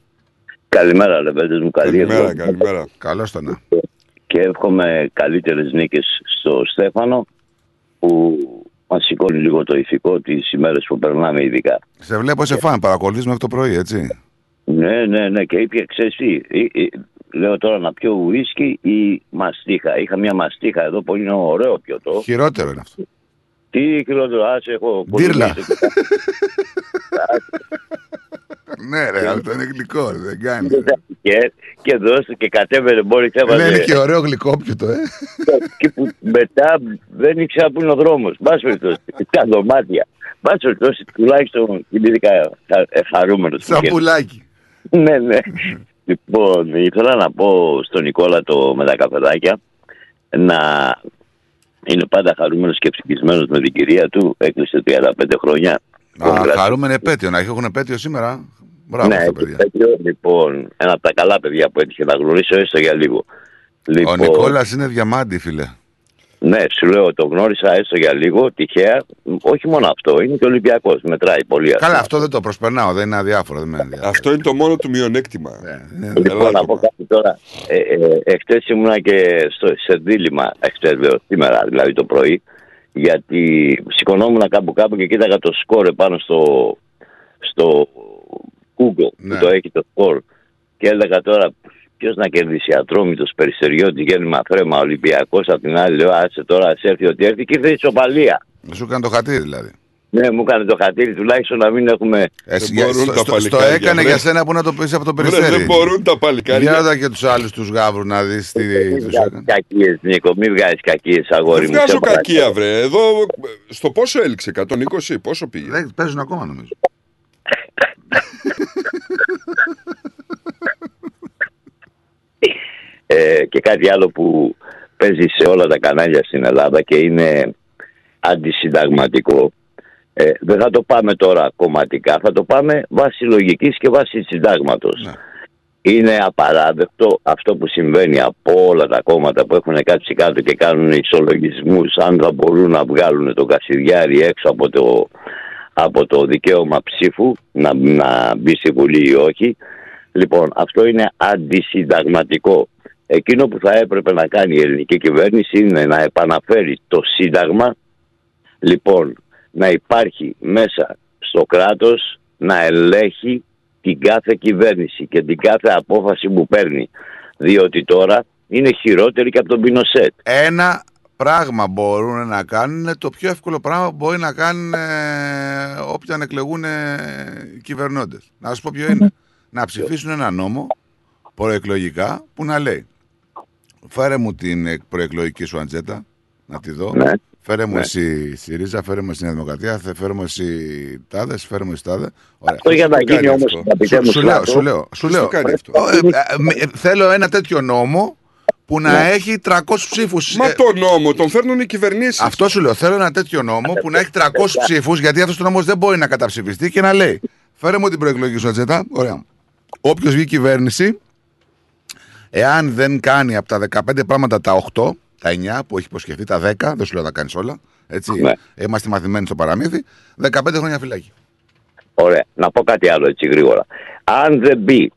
Καλημέρα, λεβέντες μου. Καλή Καλημέρα, εβδομάδα. καλημέρα. Καλώς το να. Και εύχομαι καλύτερες νίκες στο Στέφανο που μας σηκώνει λίγο το ηθικό τις ημέρες που περνάμε ειδικά. Σε βλέπω σε φαν, παρακολουθείς μέχρι το πρωί, έτσι. Ναι, ναι, ναι. Και είπε, ξέρεις τι, ε, ε, λέω τώρα να πιω ουίσκι ή μαστίχα. Είχα μια μαστίχα εδώ που είναι ωραίο πιωτό. Χειρότερο είναι αυτό. Τι χειρότερο, άσε έχω Ντύρλα. κολυμβήσει και ναι, ρε, αυτό είναι γλυκό, ρε, δεν κάνει. και, και δώσε και κατέβαινε μόλις έβαζε. Δεν είναι και ωραίο γλυκόπιωτο, ε. και που μετά δεν ήξερα πού είναι ο δρόμος. Μπας περιπτώσει, τα δωμάτια. Μπας περιπτώσει, τουλάχιστον κοιμήθηκα χα- ε, χαρούμενος. Σαν πουλάκι. ναι, ναι. λοιπόν, ήθελα να πω στον Νικόλα το με τα καφεδάκια να είναι πάντα χαρούμενος και ευτυχισμένος με την κυρία του. Έκλεισε 35 χρόνια. Α, χαρούμενη επέτειο, να έχουν επέτειο σήμερα. Μπράβο, ναι, στα έχει παιδιά. τέτοιο, λοιπόν, ένα από τα καλά παιδιά που έτυχε να γνωρίσω έστω για λίγο. Ο Λοιπόν, Νικόλας είναι διαμάντη, φίλε. Ναι, σου λέω, το γνώρισα έστω για λίγο, τυχαία. Όχι μόνο αυτό, είναι και Ολυμπιακός. Μετράει πολύ αυτό. Καλά, αυτό δεν το προσπερνάω, δεν είναι αδιάφορο. Δεν με ενδιαφέρει. Αυτό είναι το μόνο του μειονέκτημα. Λοιπόν, να πω κάτι τώρα. Ε, ε, εχθές ήμουνα και στο, σε δίλημα, εχθές λέω, σήμερα δηλαδή το πρωί, γιατί σηκωνόμουν κάπου κάπου και κοίταγα το σκορ πάνω στο, στο Google που το έχει το σκορ και έλεγα τώρα ποιος να κερδίσει Ατρόμητος, Περιστεριώτης, Γέννημα Φρέμα, Ολυμπιακός απ' την άλλη λέω άσε τώρα ας έρθει ότι έρθει και ήρθε η ισοπαλία. Σου έκανε το χατήρι δηλαδή. Ναι, μου έκανε το χατήρι τουλάχιστον να μην έχουμε... Εσύ, για- στο, στο, στο έκανε για σένα που να το πεις από το Βρε, περιστέρι. δεν μπορούν τα παλικάρια. Για δω και τους άλλους τους γάβρου να δεις τι τους έκανε. Κακίες, Νίκο, μην βγάζεις κακίες, αγόρι Δεν μου. βγάζω σε παρακαλώ. κακία, βρε. Εδώ στο πόσο έληξε, 120, πόσο πήγε; Δεν παίζουν ακόμα νομίζω. Ε, και κάτι άλλο που παίζει σε όλα τα κανάλια στην Ελλάδα και είναι αντισυνταγματικό. Ε, δεν θα το πάμε τώρα κομματικά, θα το πάμε βάσει λογικής και βάσει συντάγματος. Είναι απαράδεκτο αυτό που συμβαίνει από όλα τα κόμματα που έχουν κάτσει κάτω και κάνουν ισολογισμούς αν θα μπορούν να βγάλουν το Κασιδιάρη έξω από το, από το δικαίωμα ψήφου να, να μπει στη Βουλή ή όχι. Λοιπόν, αυτό είναι αντισυνταγματικό. Εκείνο που θα έπρεπε να κάνει η ελληνική κυβέρνηση είναι να επαναφέρει το Σύνταγμα, λοιπόν, να υπάρχει μέσα στο κράτος να ελέγχει την κάθε κυβέρνηση και την κάθε απόφαση που παίρνει. Διότι τώρα είναι χειρότερη και από τον Πινοσέτ. Ένα πράγμα μπορούν να κάνουν, το πιο εύκολο πράγμα που μπορεί να κάνουν ε, όποιοι αν εκλεγούν ε, κυβερνώντες. Να σας πω ποιο είναι. να ψηφίσουν ένα νόμο προεκλογικά που να λέει φέρε μου την ε, προεκλογική σου αντζέτα, να τη δω. Ναι. Φέρε μου Ναι. εσύ ΣΥΡΙΖΑ, φέρε μου εσύ Νέα Δημοκρατία, θε- φέρε μου εσύ Τάδες, φέρε μου εσύ Τάδε. Ωραία. Αυτό για να γίνει όμως, αγαπητέ Σου, μου σου λέω, Στράτο, σου λέω. Σου ποιος το λέω. κάνει αυτό; Ε, ε, ε, ε, θέλω ένα τέτοιο νόμο που να Ναι. έχει 300 ψήφους. Μα το νόμο τον φέρνουν οι κυβερνήσεις. Αυτό σου λέω. Θέλω ένα τέτοιο νόμο που να έχει 300 ψήφους, γιατί αυτός ο νόμος δεν μπορεί να καταψηφιστεί και να λέει: Φέρε μου την προεκλογική σου ατζέτα. Ωραία. Όποιος βγει κυβέρνηση, εάν δεν κάνει από τα 15 πράγματα τα 8, τα 9 που έχει υποσχεθεί, τα 10, δεν σου λέω να κάνεις όλα. Έτσι. Ναι. Είμαστε μαθημένοι στο παραμύθι. 15 χρόνια φυλάκι. Ωραία. Να πω κάτι άλλο έτσι γρήγορα. Αν δεν μπει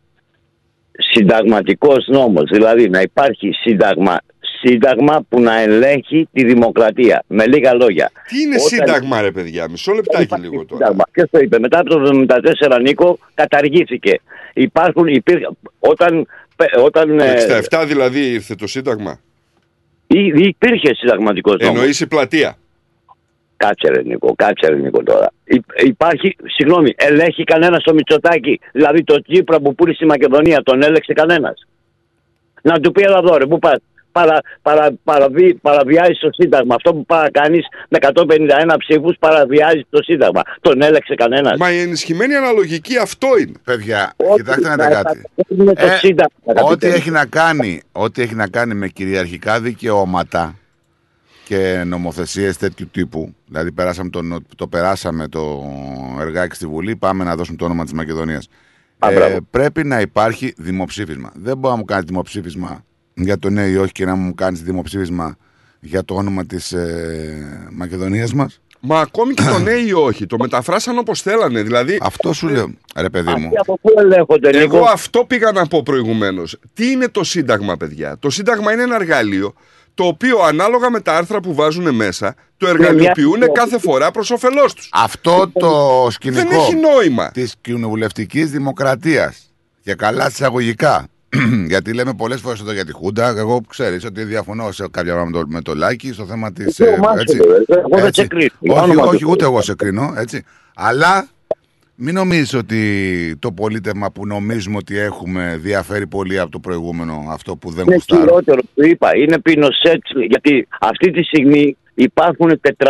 συνταγματικός νόμος, δηλαδή να υπάρχει σύνταγμα, σύνταγμα που να ελέγχει τη δημοκρατία. Με λίγα λόγια. Τι είναι Όταν- σύνταγμα, ρε παιδιά, μισό λεπτάκι λίγο τώρα. Σύνταγμα. Ποιος το είπε. Μετά από το 1974 Νίκο καταργήθηκε. Υπάρχουν, υπήρχαν, όταν, όταν Το ε, 67 δηλαδή ήρθε το Σύνταγμα; ή- υπήρχε συνταγματικός νόμος. Εννοείς η πλατεία. Κάτσε ρε Νίκο, κάτσε ρε Νίκο τώρα. Υ- Υπάρχει, συγγνώμη, ελέγχει κανένας το Μητσοτάκι. Δηλαδή το Τσίπρα που πούλησε στη Μακεδονία, τον έλεξε κανένας; Να του πει έλα εδώ ρε, πού πας. Παρα, παρα, παραβι, παραβιάζει το Σύνταγμα. Αυτό που πάει να κάνεις με 151 ψήφους παραβιάζει το Σύνταγμα. Τον έλεξε κανένας; Μα η ενισχυμένη αναλογική αυτό είναι. Παιδιά, Ό,τι κοιτάξτε να να δείτε κάτι. επαναφέρουμε το Ε, Σύνταγμα, αγαπητέ ό,τι μου. έχει να κάνει, ό,τι έχει να κάνει με κυριαρχικά δικαιώματα και νομοθεσίες τέτοιου τύπου, δηλαδή περάσαμε το, νο- το περάσαμε το εργάκι στη Βουλή, πάμε να δώσουμε το όνομα της Μακεδονίας. Α, Ε, μπράβο. πρέπει να υπάρχει δημοψήφισμα. Δεν μπορεί να μου κάνεις δημοψήφισμα για το ναι ή όχι και να μου κάνεις δημοψήφισμα για το όνομα της ε, Μακεδονίας μας; Μα ακόμη και το ναι ή όχι. Το μεταφράσαν όπως θέλανε. Δηλαδή. Αυτό σου λέω, ρε παιδί μου. Αυτοί από πού ελέγχονται, Εγώ Νίκο; αυτό πήγα να πω προηγουμένως. Τι είναι το Σύνταγμα, παιδιά; Το Σύνταγμα είναι ένα εργαλείο το οποίο ανάλογα με τα άρθρα που βάζουν μέσα το εργαλειοποιούν μια- κάθε φορά προς όφελός τους. Αυτό το σκηνικό Δεν έχει νόημα. της κοινοβουλευτικής δημοκρατίας. Και καλά εισαγωγικά. Γιατί λέμε πολλές φορές εδώ για τη Χούντα. Εγώ ξέρεις ότι διαφωνώ σε κάποια πράγματα με το, με το Λάκη στο θέμα της. Εσύ ομάς σου, ρε. Εγώ δεν σε κρίνω. Για Όχι, όνομα του όχι, Θεού. ούτε εγώ σε κρίνω. Έτσι. Αλλά μην νομίζεις ότι το πολίτευμα που νομίζουμε ότι έχουμε διαφέρει πολύ από το προηγούμενο αυτό που δεν Είναι γουστάρω. χειρότερο, του είπα. Είναι πινοσέτ. Γιατί αυτή τη στιγμή υπάρχουν 400.000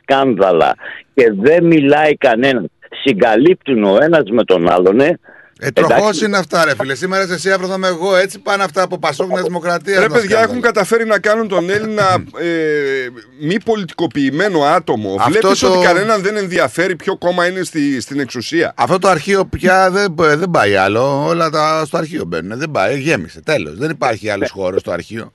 σκάνδαλα και δεν μιλάει κανένας. Συγκαλύπτουν ο ένας με τον άλλον. Ε, Ε, τροχός Εντάξει. είναι αυτά, ρε φίλε. Σήμερα είσαι εσύ, αύριο θα είμαι εγώ. Έτσι πάνε αυτά από Πασόκ Νέας Δημοκρατίας. Ρε παιδιά, έχουν καταφέρει να κάνουν τον Έλληνα ε, μη πολιτικοποιημένο άτομο. Αυτό Βλέπεις το- ότι κανέναν δεν ενδιαφέρει ποιο κόμμα είναι στη, στην εξουσία. Αυτό το αρχείο πια δεν, δεν πάει άλλο. Όλα τα, στο αρχείο μπαίνουν. Δεν πάει. Γέμισε. Τέλος. Δεν υπάρχει άλλος χώρος στο αρχείο.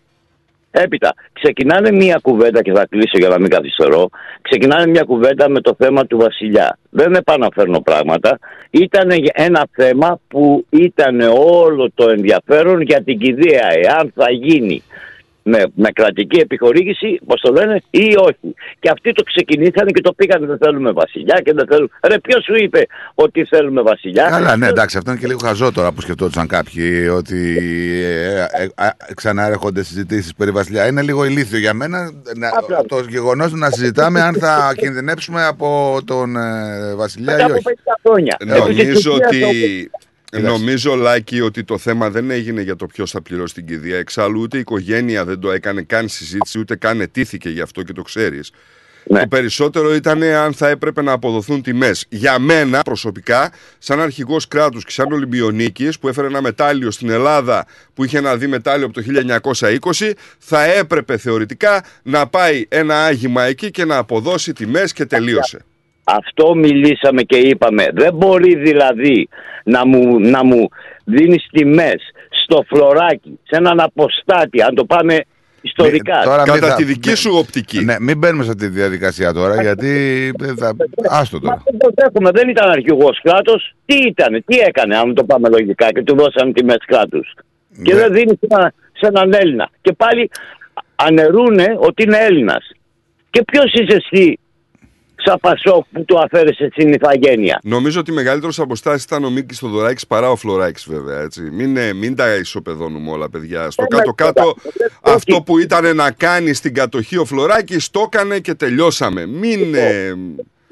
Έπειτα, ξεκινάνε μία κουβέντα και θα κλείσω για να μην καθυστερώ. Ξεκινάνε μία κουβέντα με το θέμα του Βασιλιά. Δεν επαναφέρνω πράγματα. Ήταν ένα θέμα που ήταν όλο το ενδιαφέρον για την κηδεία. Εάν θα γίνει με, με κρατική επιχορήγηση, πώς το λένε, ή όχι. Και αυτοί το ξεκινήσανε και το πήγανε. Δεν θέλουμε Βασιλιά και δεν θέλουμε. Ρε, ποιος σου είπε ότι θέλουμε Βασιλιά; Καλά, ναι, εντάξει, αυτό είναι και λίγο χαζό τώρα που σκεφτόντουσαν κάποιοι ότι ε, ε, ε, ξαναέρχονται συζητήσεις περί Βασιλιά. Είναι λίγο ηλίθιο για μένα να, το γεγονός να συζητάμε αν θα κινδυνεύσουμε από τον ε, Βασιλιά ή Μετά από όχι. 50 χρόνια. Νομίζω Επί της ότι. Κοιτάξτε. Νομίζω, Λάκη, ότι το θέμα δεν έγινε για το ποιος θα πληρώσει την κηδεία. Εξάλλου, ούτε η οικογένεια δεν το έκανε καν συζήτηση, ούτε καν ετήθηκε γι' αυτό και το ξέρεις. Ναι. Το περισσότερο ήταν αν θα έπρεπε να αποδοθούν τιμές. Για μένα, προσωπικά, σαν αρχηγός κράτους και σαν Ολυμπιονίκης, που έφερε ένα μετάλλιο στην Ελλάδα που είχε ένα δι μετάλλιο από το 1920, θα έπρεπε θεωρητικά να πάει ένα άγημα εκεί και να αποδώσει τιμές και τελείωσε. Αυτό μιλήσαμε και είπαμε. Δεν μπορεί δηλαδή να μου, να μου δίνεις τιμές στο φλωράκι, σε έναν αποστάτη, αν το πάμε ιστορικά. Μη- τώρα μην Κατά θα- τη δική μη- σου οπτική. Ναι, μην μπαίνουμε σε αυτή τη διαδικασία τώρα γιατί δεν θα. Άστο τώρα. Δεν το δέχομαι, δεν ήταν αρχηγός κράτος. Τι ήταν, τι έκανε, αν το πάμε λογικά και του δώσαν τιμές κράτους. Και δεν δίνει σε, ένα- σε έναν Έλληνα. Και πάλι ανερούνε ότι είναι Έλληνας. Και ποιος είσαι εσύ σαν Πασόκ που του αφαίρεσε την ηθαγένεια. Νομίζω ότι μεγαλύτερος αποστάσει ήταν ο Μίκης Θοδωράκη παρά ο Φλωράκης, βέβαια. Έτσι. Μην, ε, μην τα ισοπεδώνουμε όλα, παιδιά. Στο Ε, κάτω-κάτω, ναι, αυτό που ήταν να κάνει στην κατοχή ο Φλωράκης, το έκανε και τελειώσαμε. Μην. ε,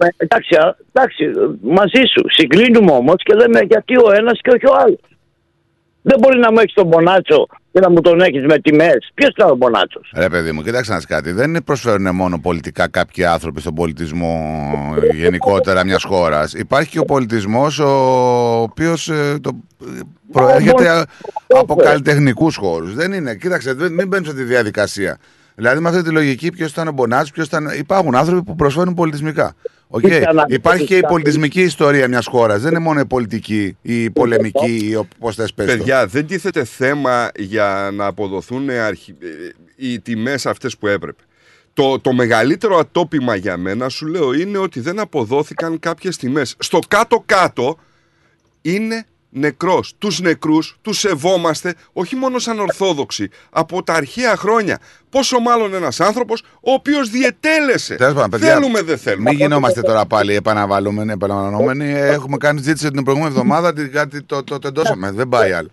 Ε, Εντάξει, α, εντάξει, μαζί σου. Συγκρίνουμε όμως και λέμε γιατί ο ένας και όχι ο άλλος. Δεν μπορεί να μου έχεις τον Μπονάτσο και να μου τον έχεις με τιμές. Ποιος ήταν ο Μπονάτσος; Ρε παιδί μου, κοίταξε να δεις κάτι. Δεν προσφέρουν μόνο πολιτικά κάποιοι άνθρωποι στον πολιτισμό γενικότερα μιας χώρας. Υπάρχει και ο πολιτισμός ο οποίος προέρχεται α- από καλλιτεχνικούς χώρους. Δεν είναι. Κοίταξε, δεν- μην μπαίνεις σε τη διαδικασία. Δηλαδή, με αυτή τη λογική, ποιος ήταν ο Μπονάτσος, ποιος ήταν. Υπάρχουν άνθρωποι που προσφέρουν πολιτισμικά. Οκ. Ήταν να- Υπάρχει και η πολιτισμική ιστορία μιας χώρας. Δεν είναι μόνο η πολιτική ή η πολεμική ή πώς θες πες το. Παιδιά, δεν τίθεται θέμα για να αποδοθούν αρχι... ε, οι τιμές αυτές που έπρεπε. Το, το μεγαλύτερο ατόπημα για μένα, σου λέω, είναι ότι δεν αποδόθηκαν κάποιες τιμές. Στο κάτω-κάτω είναι νεκρός. Τους νεκρούς τους σεβόμαστε, όχι μόνο σαν Ορθόδοξοι, από τα αρχαία χρόνια. Πόσο μάλλον ένας άνθρωπος ο οποίος διετέλεσε. Τέλος πάντων, παιδιά, θέλουμε, δεν θέλουμε. Μην γινόμαστε τώρα πάλι επαναβαλλόμενοι, επαναλαμβανόμενοι. Έχουμε κάνει συζήτηση την προηγούμενη εβδομάδα, τι- κάτι το, το τεντώσαμε. Δεν πάει άλλο.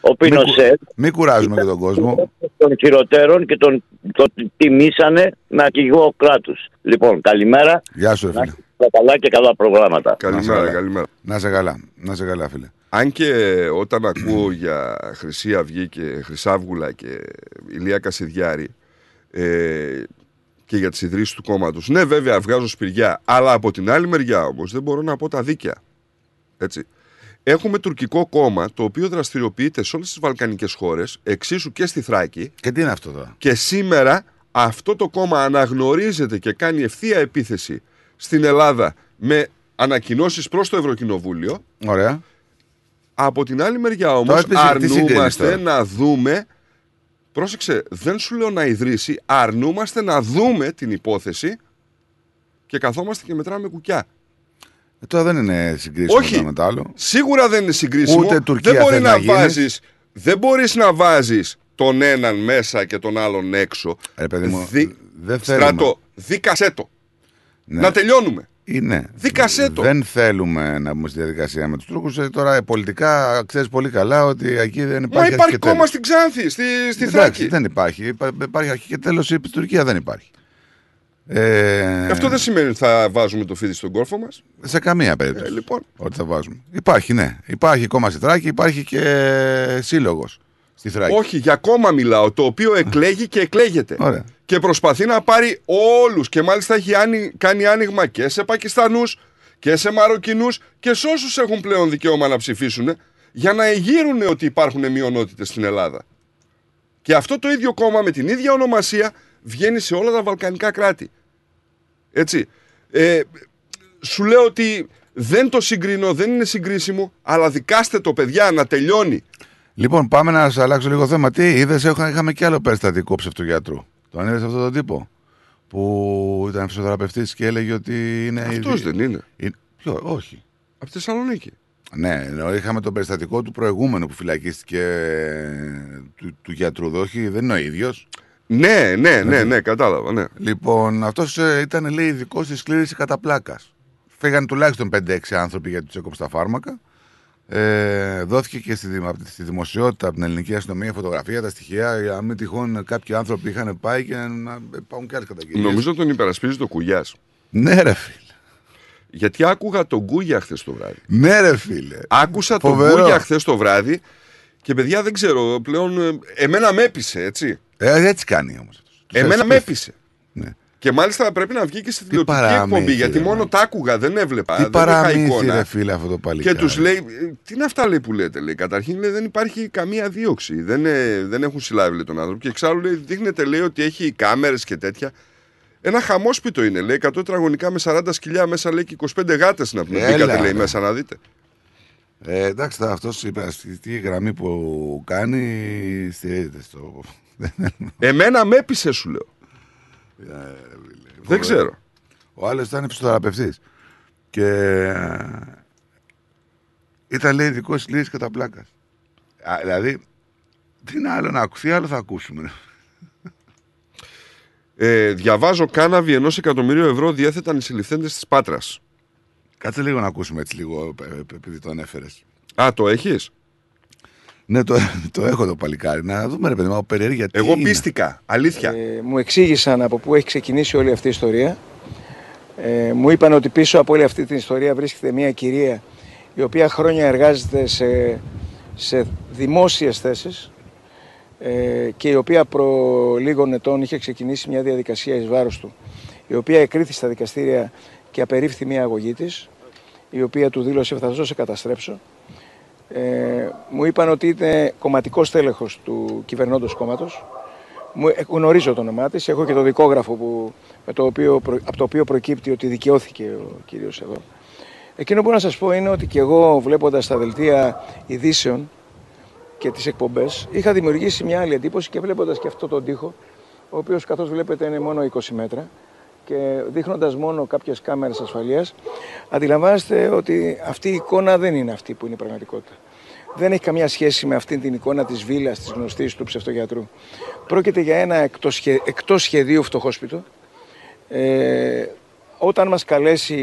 Ο Μην, Πινοσέτ κου- μην κουράζουμε και τον κόσμο. των χειροτέρων και τον, τον τιμήσανε με αρχηγό κράτου. Λοιπόν, καλημέρα. Γεια σου, ρε φίλε. Να καλά και καλά προγράμματα. Να σε Καλημέρα, καλά. καλημέρα. Να σε καλά. Να σε καλά, φίλε. Αν και όταν ακούω για Χρυσή Αυγή και Χρυσάβγουλα και Ηλία Κασιδιάρη ε, και για τις ιδρύσεις του κόμματος, ναι βέβαια βγάζω σπηριά, αλλά από την άλλη μεριά όμως δεν μπορώ να πω τα δίκαια. Έτσι. Έχουμε τουρκικό κόμμα το οποίο δραστηριοποιείται σε όλες τις βαλκανικές χώρες, εξίσου και στη Θράκη. Και τι είναι αυτό τώρα; Και σήμερα αυτό το κόμμα αναγνωρίζεται και κάνει ευθεία επίθεση στην Ελλάδα με ανακοινώσεις προς το Ευρωκοινοβούλιο. Ωραία. Από την άλλη μεριά όμως, Τώρα τι- τι συγκρίνεις αρνούμαστε τώρα; να δούμε. Πρόσεξε, δεν σου λέω να ιδρύσει, αρνούμαστε να δούμε την υπόθεση και καθόμαστε και μετράμε κουκιά. Ε, τώρα δεν είναι συγκρίσιμο Όχι. το ένα με το άλλο. Σίγουρα δεν είναι συγκρίσιμο. Ούτε Τουρκία δεν μπορεί θες να, να γίνεις. βάζεις, δεν μπορείς να βάζεις τον έναν μέσα και τον άλλον έξω. Ρε παιδί μου, Δι... δεν θέλουμε. Στράτο, δίκασέ το. Ναι. Να τελειώνουμε. Είναι. Δίκασέ το. Δεν θέλουμε να μπούμε στη διαδικασία με τους Τούρκους. Τώρα ε, πολιτικά ξέρεις πολύ καλά ότι εκεί δεν υπάρχει. Μα αρχή υπάρχει και κόμμα τέλος. στην Ξάνθη, στη, στη Εντάξει, Θράκη. δεν υπάρχει. Υπά- Υπάρχει αρχή και τέλο. Η Τουρκίας δεν υπάρχει. Ε, Αυτό δεν σημαίνει ότι θα βάζουμε το φίδι στον κόρφο μας. Σε καμία περίπτωση. Ε, λοιπόν. Ότι θα βάζουμε. Υπάρχει, ναι. Υπάρχει κόμμα στη Θράκη, υπάρχει και σύλλογος στη Θράκη. Όχι, για κόμμα μιλάω, το οποίο εκλέγει και εκλέγεται. Ωραία. Και προσπαθεί να πάρει όλους και μάλιστα έχει άνοι- κάνει άνοιγμα και σε Πακιστανούς και σε Μαροκινούς και σε όσους έχουν πλέον δικαίωμα να ψηφίσουν για να εγείρουν ότι υπάρχουν μειονότητες στην Ελλάδα. Και αυτό το ίδιο κόμμα με την ίδια ονομασία βγαίνει σε όλα τα βαλκανικά κράτη. Έτσι. Ε, σου λέω ότι δεν το συγκρίνω, δεν είναι συγκρίσιμο, αλλά δικάστε το παιδιά να τελειώνει. Λοιπόν, πάμε να σας αλλάξω λίγο θέμα. Τι είδες, είχαμε και άλλο περιστατικό ψευτογιάτρου. Το είδες αυτόν τον τύπο. Που ήταν φυσιοθεραπευτής και έλεγε ότι είναι. Αυτός δεν είναι. Ποιο, όχι. Από τη Θεσσαλονίκη. Ναι, ενώ είχαμε το περιστατικό του προηγούμενου που φυλακίστηκε ε, του, του γιατρού. Όχι, δεν είναι ο ίδιος. Ναι, ναι, ναι, ναι, κατάλαβα. Ναι. Λοιπόν, αυτός ήταν λέει ειδικός στη σκλήρηση κατά πλάκας. Φύγαν τουλάχιστον 5-6 άνθρωποι γιατί τους έκοψε τα φάρμακα. Ε, δόθηκε και στη, δημο- στη δημοσιότητα από την ελληνική αστυνομία φωτογραφία, τα στοιχεία. Για να μην τυχόν κάποιοι άνθρωποι είχαν πάει και να υπάρχουν και άλλες καταγγελίες. Νομίζω τον υπερασπίζει το Κουγιάς. Ναι, ρε φίλε. Γιατί άκουγα τον Κούγια χθες το βράδυ. Ναι, ρε φίλε. Άκουσα Φοβερό. τον Κούγια χθες το βράδυ και παιδιά δεν ξέρω πλέον. ε, Εμένα με έπεισε, έτσι. Ε, έτσι κάνει όμως. Εμένα με έπεισε. Ναι. Και μάλιστα πρέπει να βγει και στη τηλεοπτική παραμύθι, εκπομπή γιατί ρε, μόνο τα άκουγα, δεν έβλεπα. Τι δεν είχα παραμύθι, εικόνα. ρε φίλε, αυτό το Και παλικάρι. τους λέει, «Ε, τι είναι αυτά λέει, που λέτε, λέει. Καταρχήν λέει, δεν υπάρχει καμία δίωξη. Δεν, ε, δεν έχουν συλλάβει λέει, τον άνθρωπο. Και εξάλλου λέει, δείχνεται λέει, ότι έχει κάμερες και τέτοια. Ένα χαμόσπιτο είναι, λέει. 100 τετραγωνικά με 40 σκυλιά μέσα λέει και 25 γάτες να πούμε. Έλα, Μπήκατε λέει ρε. μέσα να δείτε. Ε, εντάξει, αυτός η υπερασπιστική γραμμή που κάνει στηρίζεται στο. Εμένα με έπεισε, σου λέω. Δεν ξέρω. Ο άλλος ήταν ψυχοθεραπευτή. Και ήταν λέει ειδικός λύση κατά πλάκας. Δηλαδή, Τι είναι άλλο να ακουθεί, άλλο θα ακούσουμε. Ε, διαβάζω κάναβη ενός εκατομμυρίου ευρώ διέθεταν οι συλληφθέντες της Πάτρας. Κάτσε λίγο να ακούσουμε έτσι λίγο, ε, ε, επειδή το ανέφερε. Α, το έχεις; Ναι, το, το έχω το παλικάρι. Να δούμε, ρε παιδί μου, περιέργεια. τι Εγώ είναι. πίστηκα. Αλήθεια. Ε, μου εξήγησαν από πού έχει ξεκινήσει όλη αυτή η ιστορία. Ε, μου είπαν ότι πίσω από όλη αυτή την ιστορία βρίσκεται μια κυρία η οποία χρόνια εργάζεται σε, σε δημόσιες θέσεις ε, και η οποία προ λίγων ετών είχε ξεκινήσει μια διαδικασία εις βάρος του η οποία εκρίθη στα δικαστήρια και απερίφθη μια αγωγή της η οποία του δήλωσε θα σε καταστρέψω ε, μου είπαν ότι είναι κομματικός τέλεχος του κυβερνώντος κόμματος. Μου, ε, γνωρίζω το όνομά της, έχω και το δικόγραφο που, με το οποίο, προ- από το οποίο προκύπτει ότι δικαιώθηκε ο κύριος εδώ. Εκείνο που μπορώ να σας πω είναι ότι και εγώ βλέποντας τα δελτία ειδήσεων και τις εκπομπές είχα δημιουργήσει μια άλλη εντύπωση και βλέποντας και αυτό τον τοίχο ο οποίος καθώς βλέπετε είναι μόνο 20 μέτρα και δείχνοντας μόνο κάποιες κάμερες ασφαλείας αντιλαμβάνεστε ότι αυτή η εικόνα δεν είναι αυτή που είναι η πραγματικότητα. Δεν έχει καμία σχέση με αυτή την εικόνα της βίλας, της γνωστής του ψευτογιατρού. Πρόκειται για ένα εκτός, σχε- εκτός σχεδίου φτωχόσπιτο. Ε, όταν μας καλέσει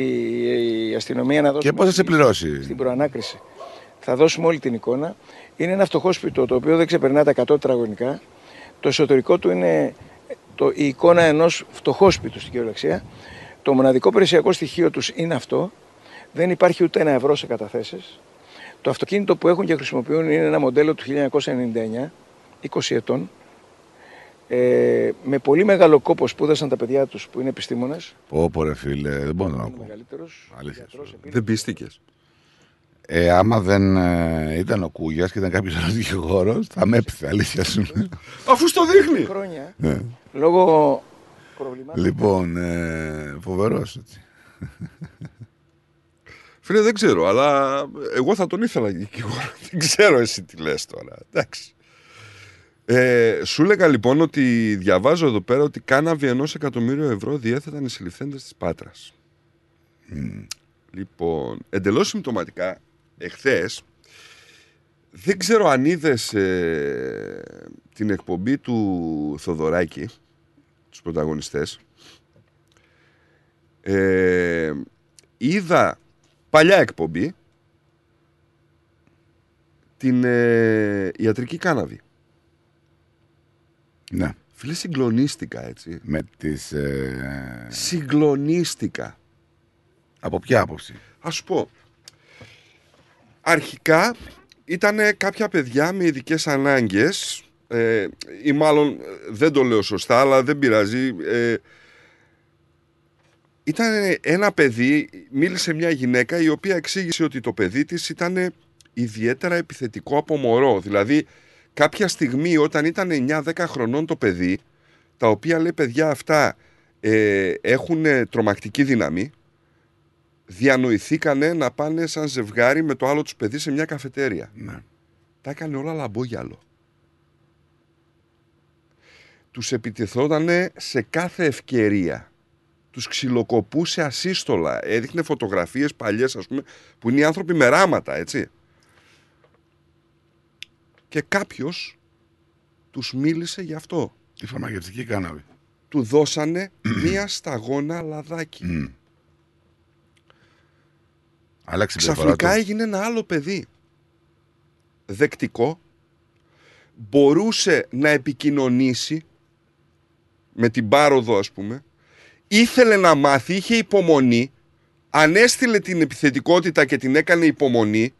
η αστυνομία να δώσουμε... Και πώς θα σε πληρώσει. Στην προανάκριση. Θα δώσουμε όλη την εικόνα. Είναι ένα φτωχόσπιτο το οποίο δεν ξεπερνά τα 100 τετραγωνικά. Το εσωτερικό του είναι το, η εικόνα ενός φτωχόσπιτου στην κυριολεξία. Το μοναδικό περιουσιακό στοιχείο τους είναι αυτό. Δεν υπάρχει ούτε ένα ευρώ σε καταθέσεις. Το αυτοκίνητο που έχουν και χρησιμοποιούν είναι ένα μοντέλο του 1999, 20 ετών. Ε, με πολύ μεγάλο κόπο σπούδασαν τα παιδιά τους που είναι επιστήμονες. Πω, πω, ρε φίλε, δεν μπορώ να το ακούω. Αλήθεια. Δεν πίστηκες. Ε, άμα δεν ε, ήταν ο Κούγιας και ήταν κάποιος άλλος δικηγόρος, θα με έπιθε, αλήθεια σου. λέω. Αφού στο δείχνει. Χρόνια. Ναι. Λόγω προβλημάτων. Λοιπόν, ε, φοβερός έτσι. Φίλε, δεν ξέρω, αλλά εγώ θα τον ήθελα δικηγόρο. Δεν ξέρω εσύ τι λες τώρα. Εντάξει. Ε, σου έλεγα λοιπόν ότι διαβάζω εδώ πέρα ότι κάναβη ενός εκατομμύριο ευρώ διέθεταν οι συλληφθέντες της Πάτρας. Λοιπόν, εντελώς συμπτωματικά, εχθές, δεν ξέρω αν είδες την εκπομπή του Θοδωράκη, τους πρωταγωνιστές. Ε, είδα παλιά εκπομπή την ε, ιατρική κάναβη. Ναι. Φίλε, συγκλονίστηκα έτσι. Με τις... Ε, Συγκλονίστηκα. από ποια άποψη; Α σου πω. Αρχικά ήταν κάποια παιδιά με ειδικές ανάγκες ε, ή μάλλον ε, δεν το λέω σωστά αλλά δεν πειράζει. Ε, ήταν ένα παιδί, μίλησε μια γυναίκα η οποία εξήγησε ότι το παιδί της ήταν ιδιαίτερα επιθετικό από μωρό. Δηλαδή κάποια στιγμή όταν ήταν 9-10 χρονών το παιδί, τα οποία λέει παιδιά αυτά ε, έχουν τρομακτική δύναμη, διανοηθήκανε να πάνε σαν ζευγάρι με το άλλο τους παιδί σε μια καφετέρια. Ναι. Τα έκανε όλα λαμπόγιαλο. Τους επιτεθότανε σε κάθε ευκαιρία. Τους ξυλοκοπούσε ασύστολα. Έδειχνε φωτογραφίες παλιές, ας πούμε, που είναι οι άνθρωποι με ράματα, έτσι. Και κάποιος τους μίλησε γι' αυτό. Τη φαρμακευτική κάναβη. Του δώσανε μία σταγόνα λαδάκι. Άλλαξε η συμπεριφορά Ξαφνικά του. έγινε ένα άλλο παιδί. Δεκτικό. Μπορούσε να επικοινωνήσει με την πάροδο ας πούμε. Ήθελε να μάθει, είχε υπομονή. Ανέστηλε την επιθετικότητα και την έκανε υπομονή.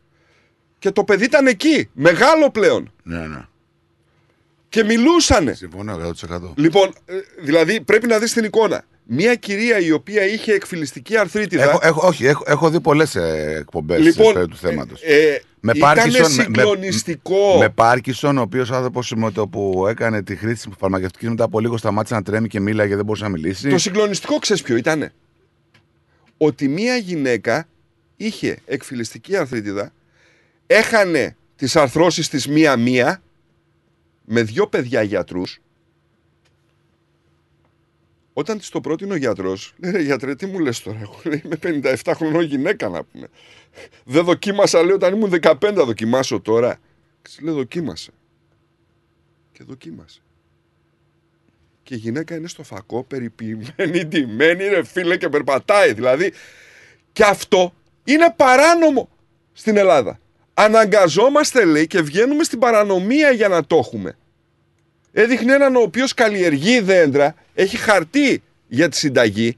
Και το παιδί ήταν εκεί. Μεγάλο πλέον. Ναι, ναι. Και μιλούσανε. Συμφωνώ 100%. Λοιπόν, ε, δηλαδή πρέπει να δεις την εικόνα. Μια κυρία η οποία είχε εκφυλιστική αρθρίτιδα. Έχω, έχω, όχι, έχω, έχω δει πολλές ε, εκπομπές Λοιπόν, του θέματος. ε, με ήτανε Πάρκισον, με- συγκλονιστικό. Με, με Πάρκισον, ο οποίος άνθρωπος με το που έκανε τη χρήση της φαρμακευτικής μετά από λίγο σταμάτησε να τρέμει και μίλαγε, δεν μπορούσε να μιλήσει. Το συγκλονιστικό ξέρεις ποιο ήτανε; Ότι μία γυναίκα είχε εκφυλιστική αρθρίτιδα, έχανε τις αρθρώσεις της μία-μία με δυο παιδιά γιατρούς. Όταν της το πρότεινε ο γιατρός, λέει ρε γιατρέ τι μου λες τώρα, εγώ λέει, είμαι 57 χρονών γυναίκα να πούμε. Δεν δοκίμασα λέει όταν ήμουν 15 δοκιμάσω τώρα. Της λέει δοκίμασε. και δοκίμασε. Και η γυναίκα είναι στο φακό, περιποιημένη, ντυμένη, ρε φίλε και περπατάει. Δηλαδή, και αυτό είναι παράνομο στην Ελλάδα. Αναγκαζόμαστε, λέει, και βγαίνουμε στην παρανομία για να το έχουμε. Έδειχνε έναν ο οποίος καλλιεργεί δέντρα, έχει χαρτί για τη συνταγή,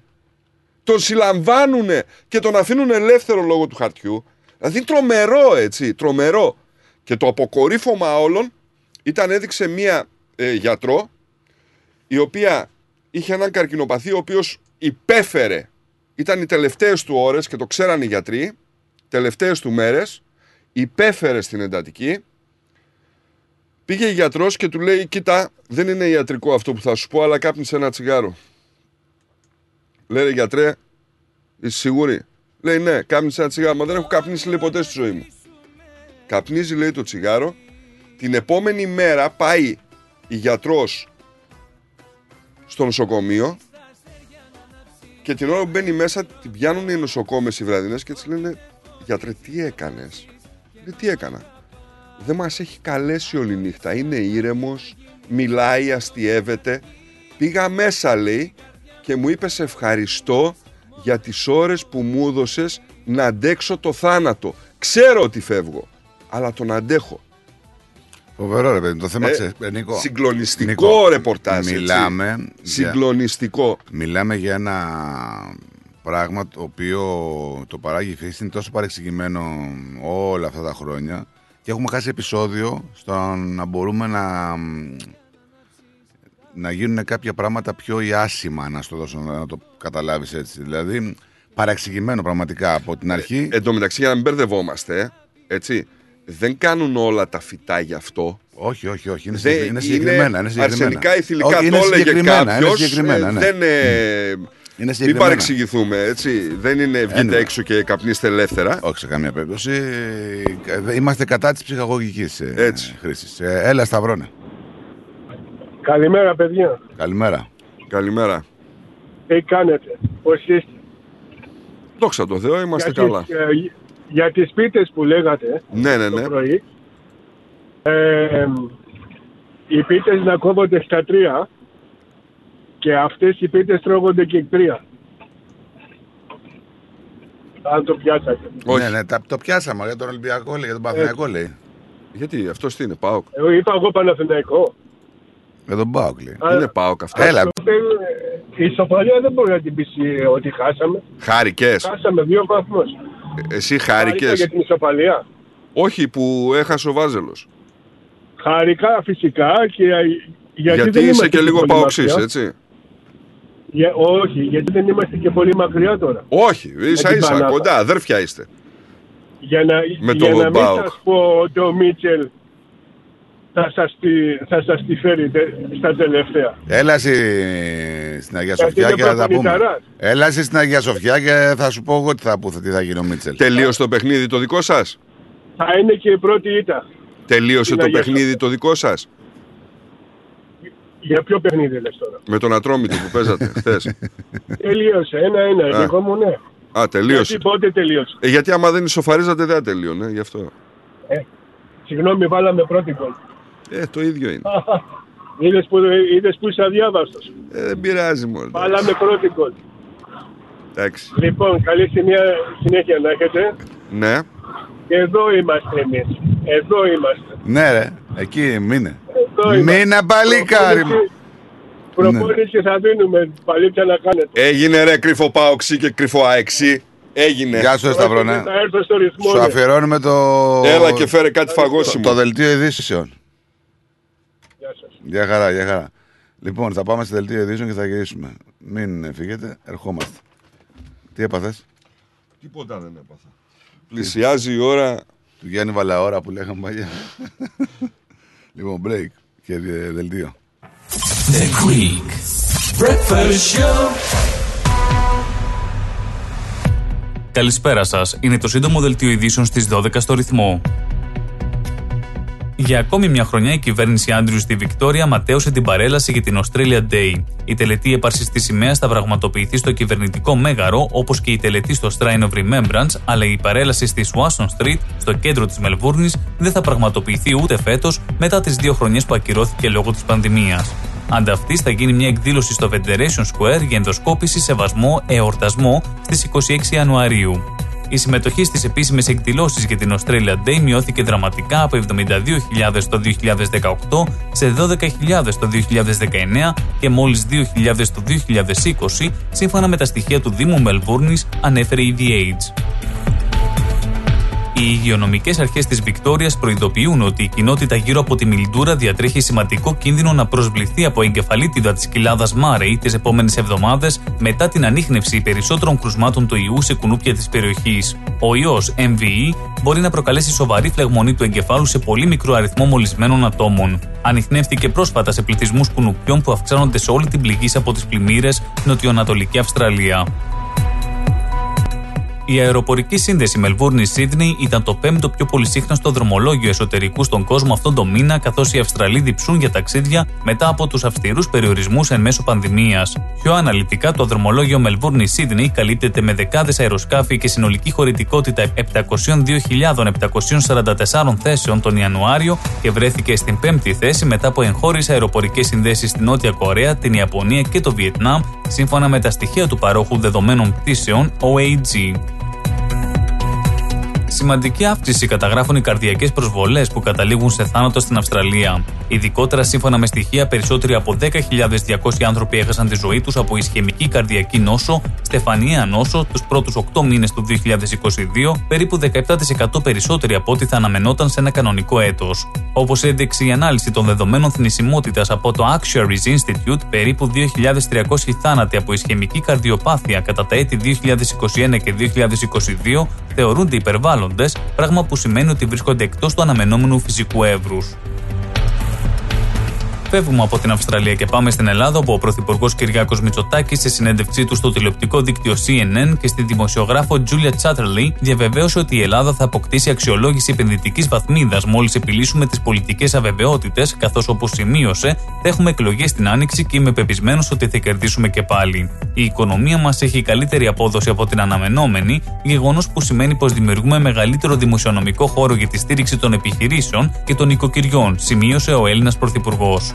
τον συλλαμβάνουν και τον αφήνουν ελεύθερο λόγω του χαρτιού. Δηλαδή τρομερό έτσι, τρομερό. Και το αποκορύφωμα όλων ήταν έδειξε μία ε, γιατρό η οποία είχε έναν καρκινοπαθή ο οποίος υπέφερε. Ήταν οι τελευταίες του ώρες και το ξέραν οι γιατροί, τελευταίες του μέρες, υπέφερε στην εντατική. Πήγε η γιατρός και του λέει, κοίτα, δεν είναι ιατρικό αυτό που θα σου πω, αλλά κάπνισε ένα τσιγάρο. Λέει, γιατρέ, είσαι σίγουρη; Λέει, ναι, κάπνισε ένα τσιγάρο, μα δεν έχω καπνίσει λέει, ποτέ στη ζωή μου. Καπνίζει, λέει, το τσιγάρο. Την επόμενη μέρα πάει η γιατρός στο νοσοκομείο και την ώρα που μπαίνει μέσα την πιάνουν οι νοσοκόμες οι βραδινές και της λένε γιατρέ τι έκανες; Λέει τι έκανα; Δεν μας έχει καλέσει όλη νύχτα είναι ήρεμος μιλάει αστειεύεται πήγα μέσα λέει και μου είπες σε ευχαριστώ για τις ώρες που μου έδωσες να αντέξω το θάνατο ξέρω ότι φεύγω αλλά τον αντέχω Φοβερό ρε παιδί, το θέμα Ε, ξέρεις, ε, Νίκο, συγκλονιστικό Νίκο, ρεπορτάζ, έτσι. Μιλάμε για- Συγκλονιστικό. Μιλάμε για ένα πράγμα το οποίο το παράγει η φύση, είναι τόσο παρεξηγημένο όλα αυτά τα χρόνια και έχουμε χάσει επεισόδιο στο να μπορούμε να, να γίνουν κάποια πράγματα πιο ιάσιμα, να στο δώσω να το καταλάβεις έτσι. Δηλαδή, παρεξηγημένο πραγματικά από την αρχή. Εν τω μεταξύ, για να μην μπερδευόμαστε, έτσι, δεν κάνουν όλα τα φυτά γι' αυτό. Όχι, όχι, όχι. Είναι, Δεν- συγκεκρι- είναι συγκεκριμένα. Είναι συγκεκριμένα. αρσενικά ή θηλυκά Όχι, είναι το έλεγε συγκεκριμένα, είναι κάποιος, συγκεκριμένα, ε, ναι. Δεν, ε, Είναι μην συγκεκριμένα. παρεξηγηθούμε, έτσι. Δεν είναι βγείτε Εννοώ. έξω και καπνίστε ελεύθερα. Όχι σε καμία περίπτωση. Ε, Είμαστε κατά της ψυχαγωγικής χρήσης. Ε, έλα, Σταυρώνε. Καλημέρα, παιδιά. Καλημέρα. Καλημέρα. Τι κάνετε, πώς είστε; Δόξα τω Θεώ, είμαστε για καλά. Τις, ε, για τις πίτες που λέγατε Ναι, ναι, το ναι. πρωί, ε, οι πίτες να κόβονται στα τρία και αυτές οι πίτες τρώγονται και τρία. Αν το πιάσατε. Ναι, ναι, τα- το πιάσαμε για τον Ολυμπιακό, λέει, για τον Παναθηναϊκό λέει. Γιατί αυτός τι είναι, Πάοκ. Εγώ είπα εγώ Παναθηναϊκό. Για τον Πάοκ λέει. Α, Είναι Πάοκ αυτός. Έλα. Αυτό, ε, Η ισοπαλία δεν μπορεί να την πεις ε, ότι χάσαμε. Χάρηκες. Χάσαμε δύο βαθμούς. Εσύ Χάρηκα χάρηκε. για την ισοπαλία. Όχι που έχασε ο Βάζελος. Χάρηκα φυσικά και γιατί, Γιατί, δεν είσαι είμαστε και λίγο πολύ παοξή, μακριά. έτσι. Για, όχι, γιατί δεν είμαστε και πολύ μακριά τώρα. Όχι, ίσα την ίσα, Πανάθα. κοντά, αδέρφια είστε. Για να, Με για τον να μην Μπάουκ. σας πω ότι ο Μίτσελ θα σας, τη, θα σας τη φέρει τε- στα τελευταία. Έλα εσύ στην Αγία Γιατί Σοφιά είναι και θα τα πούμε. προπονηταράς. Έλα εσύ στην Αγία Σοφιά και θα σου πω εγώ τι θα, που, τι θα γίνει ο Μίτσελ. Τελείωσε το παιχνίδι το δικό σας; Θα είναι και η πρώτη ήττα. Τελείωσε Στην το Αγία παιχνίδι το δικό σας; Για ποιο παιχνίδι λες τώρα; Με τον Ατρόμητο που παίζατε χθες. Τελείωσε, ένα-ένα. Α. Εγώ μου ναι. Α, τελείωσε. Γιατί πότε τελείωσε; Ε, γιατί άμα δεν ισοφαρίζατε δεν θα τελείωνε, γι' αυτό. Ε, συγγνώμη, βάλαμε πρώτη γκολ. Ε, το ίδιο είναι. Είδες που, είδες που είσαι αδιάβαστος. Ε, δεν πειράζει μόνο. Βάλαμε πρώτη γκολ. Εντάξει. Λοιπόν, καλή σημεία, συνέχεια να έχετε. Ναι. Και εδώ είμαστε εμείς. Εδώ είμαστε. Ναι, ρε, εκεί μείνε. Εδώ είμαστε. Μείνε παλικάρι μου. Προπόνηση- Προπόνηση θα δίνουμε. Παλίτσα να κάνετε. Έγινε ρε κρυφό πάοξι και κρυφό αεξί. Έγινε. Γεια σου, Σταυρονέ. Θα έρθω στο ρυθμό. Σου ναι. αφιερώνουμε το. Έλα και φέρε κάτι το, φαγόσιμο. το δελτίο ειδήσεων. Γεια σας. Γεια χαρά, γεια χαρά. Λοιπόν, θα πάμε στο δελτίο ειδήσεων και θα γυρίσουμε. Μην φύγετε, ερχόμαστε. Τι έπαθες, Τίποτα δεν έπαθα. Πλησιάζει η ώρα. του Γιάννη Βαλαώρα που λέγαμε παλιά. Λοιπόν, break και δι- δελτίο. The Greek Breakfast Show. Καλησπέρα σας. Είναι το σύντομο δελτίο ειδήσεων στις 12 στο ρυθμό. Για ακόμη μια χρονιά, η κυβέρνηση Άντριου στη Βικτόρια ματέωσε την παρέλαση για την Australia Day. Η τελετή έπαρσης της σημαίας θα πραγματοποιηθεί στο κυβερνητικό μέγαρο, όπως και η τελετή στο Shrine of Remembrance, αλλά η παρέλαση στη Swanson Street, στο κέντρο της Μελβούρνης, δεν θα πραγματοποιηθεί ούτε φέτος μετά τις δύο χρονιές που ακυρώθηκε λόγω της πανδημίας. Ανταυτή θα γίνει μια εκδήλωση στο Federation Square για ενδοσκόπηση, σεβασμό, εορτασμό στις 26 Ιανουαρίου. Η συμμετοχή στις επίσημες εκδηλώσεις για την Australia Day μειώθηκε δραματικά από 72.000 το 2018 σε 12.000 το 2019 και μόλις 2.000 το 2020, σύμφωνα με τα στοιχεία του Δήμου Μελβούρνης, ανέφερε η The Age. Οι υγειονομικές αρχές της Βικτόριας προειδοποιούν ότι η κοινότητα γύρω από τη Μιλντούρα διατρέχει σημαντικό κίνδυνο να προσβληθεί από εγκεφαλίτιδα της κοιλάδας Μάρεϊ τις επόμενες εβδομάδες μετά την ανείχνευση περισσότερων κρουσμάτων του ιού σε κουνούπια της περιοχής. Ο ιός MVE μπορεί να προκαλέσει σοβαρή φλεγμονή του εγκεφάλου σε πολύ μικρό αριθμό μολυσμένων ατόμων. Ανοιχνεύτηκε πρόσφατα σε πληθυσμούς κουνουπιών που αυξάνονται σε όλη την πληγή από τις πλημμύρες Νοτιοανατολική Αυστραλία. Η αεροπορική σύνδεση Μελβούρνη-Σίδνey ήταν το πέμπτο πιο πολυσύχναστο δρομολόγιο εσωτερικού στον κόσμο αυτόν τον μήνα, καθώς οι Αυστραλοί διψούν για ταξίδια μετά από τους αυστηρούς περιορισμούς εν μέσω πανδημίας. Πιο αναλυτικά, το δρομολόγιο Μελβούρνη-Σίδνey καλύπτεται με δεκάδες αεροσκάφη και συνολική χωρητικότητα 702.744 θέσεων τον Ιανουάριο και βρέθηκε στην πέμπτη θέση μετά από εγχώριες αεροπορικές συνδέσεις στην Νότια Κορέα, την Ιαπωνία και το Βιετνάμ, σύμφωνα με τα στοιχεία του παρόχου δεδομένων πτήσεων OAG. Σημαντική αύξηση καταγράφουν οι καρδιακές προσβολές που καταλήγουν σε θάνατο στην Αυστραλία. Ειδικότερα, σύμφωνα με στοιχεία, περισσότεροι από 10.200 άνθρωποι έχασαν τη ζωή τους από ισχυμική καρδιακή νόσο, στεφανία νόσο, τους πρώτους 8 μήνες του 2022, περίπου 17% περισσότεροι από ό,τι θα αναμενόταν σε ένα κανονικό έτος. Όπως έδειξε η ανάλυση των δεδομένων θνησιμότητας από το Actuaries Institute, περίπου 2.300 θάνατοι από ισχυμική καρδιοπάθεια κατά τα έτη 2021 και 2022 θεωρούνται υπερβάλλοντε, πράγμα που σημαίνει ότι βρίσκονται εκτός του αναμενόμενου φυσικού εύρους. Φεύγουμε από την Αυστραλία και πάμε στην Ελλάδα, όπου ο Πρωθυπουργός Κυριάκος Μητσοτάκης, σε συνέντευξή του στο τηλεοπτικό δίκτυο CNN και στη δημοσιογράφο Τζούλια Τσάτερλι, διαβεβαίωσε ότι η Ελλάδα θα αποκτήσει αξιολόγηση επενδυτικής βαθμίδας μόλις επιλύσουμε τις πολιτικές αβεβαιότητες, καθώς όπως σημείωσε, θα έχουμε εκλογές στην Άνοιξη και είμαι πεπισμένος ότι θα κερδίσουμε και πάλι. Η οικονομία μας έχει καλύτερη απόδοση από την αναμενόμενη, γεγονός που σημαίνει πως δημιουργούμε μεγαλύτερο δημοσιονομικό χώρο για τη στήριξη των επιχειρήσεων και των οικοκυριών, σημείωσε ο Έλληνας Πρωθυπουργός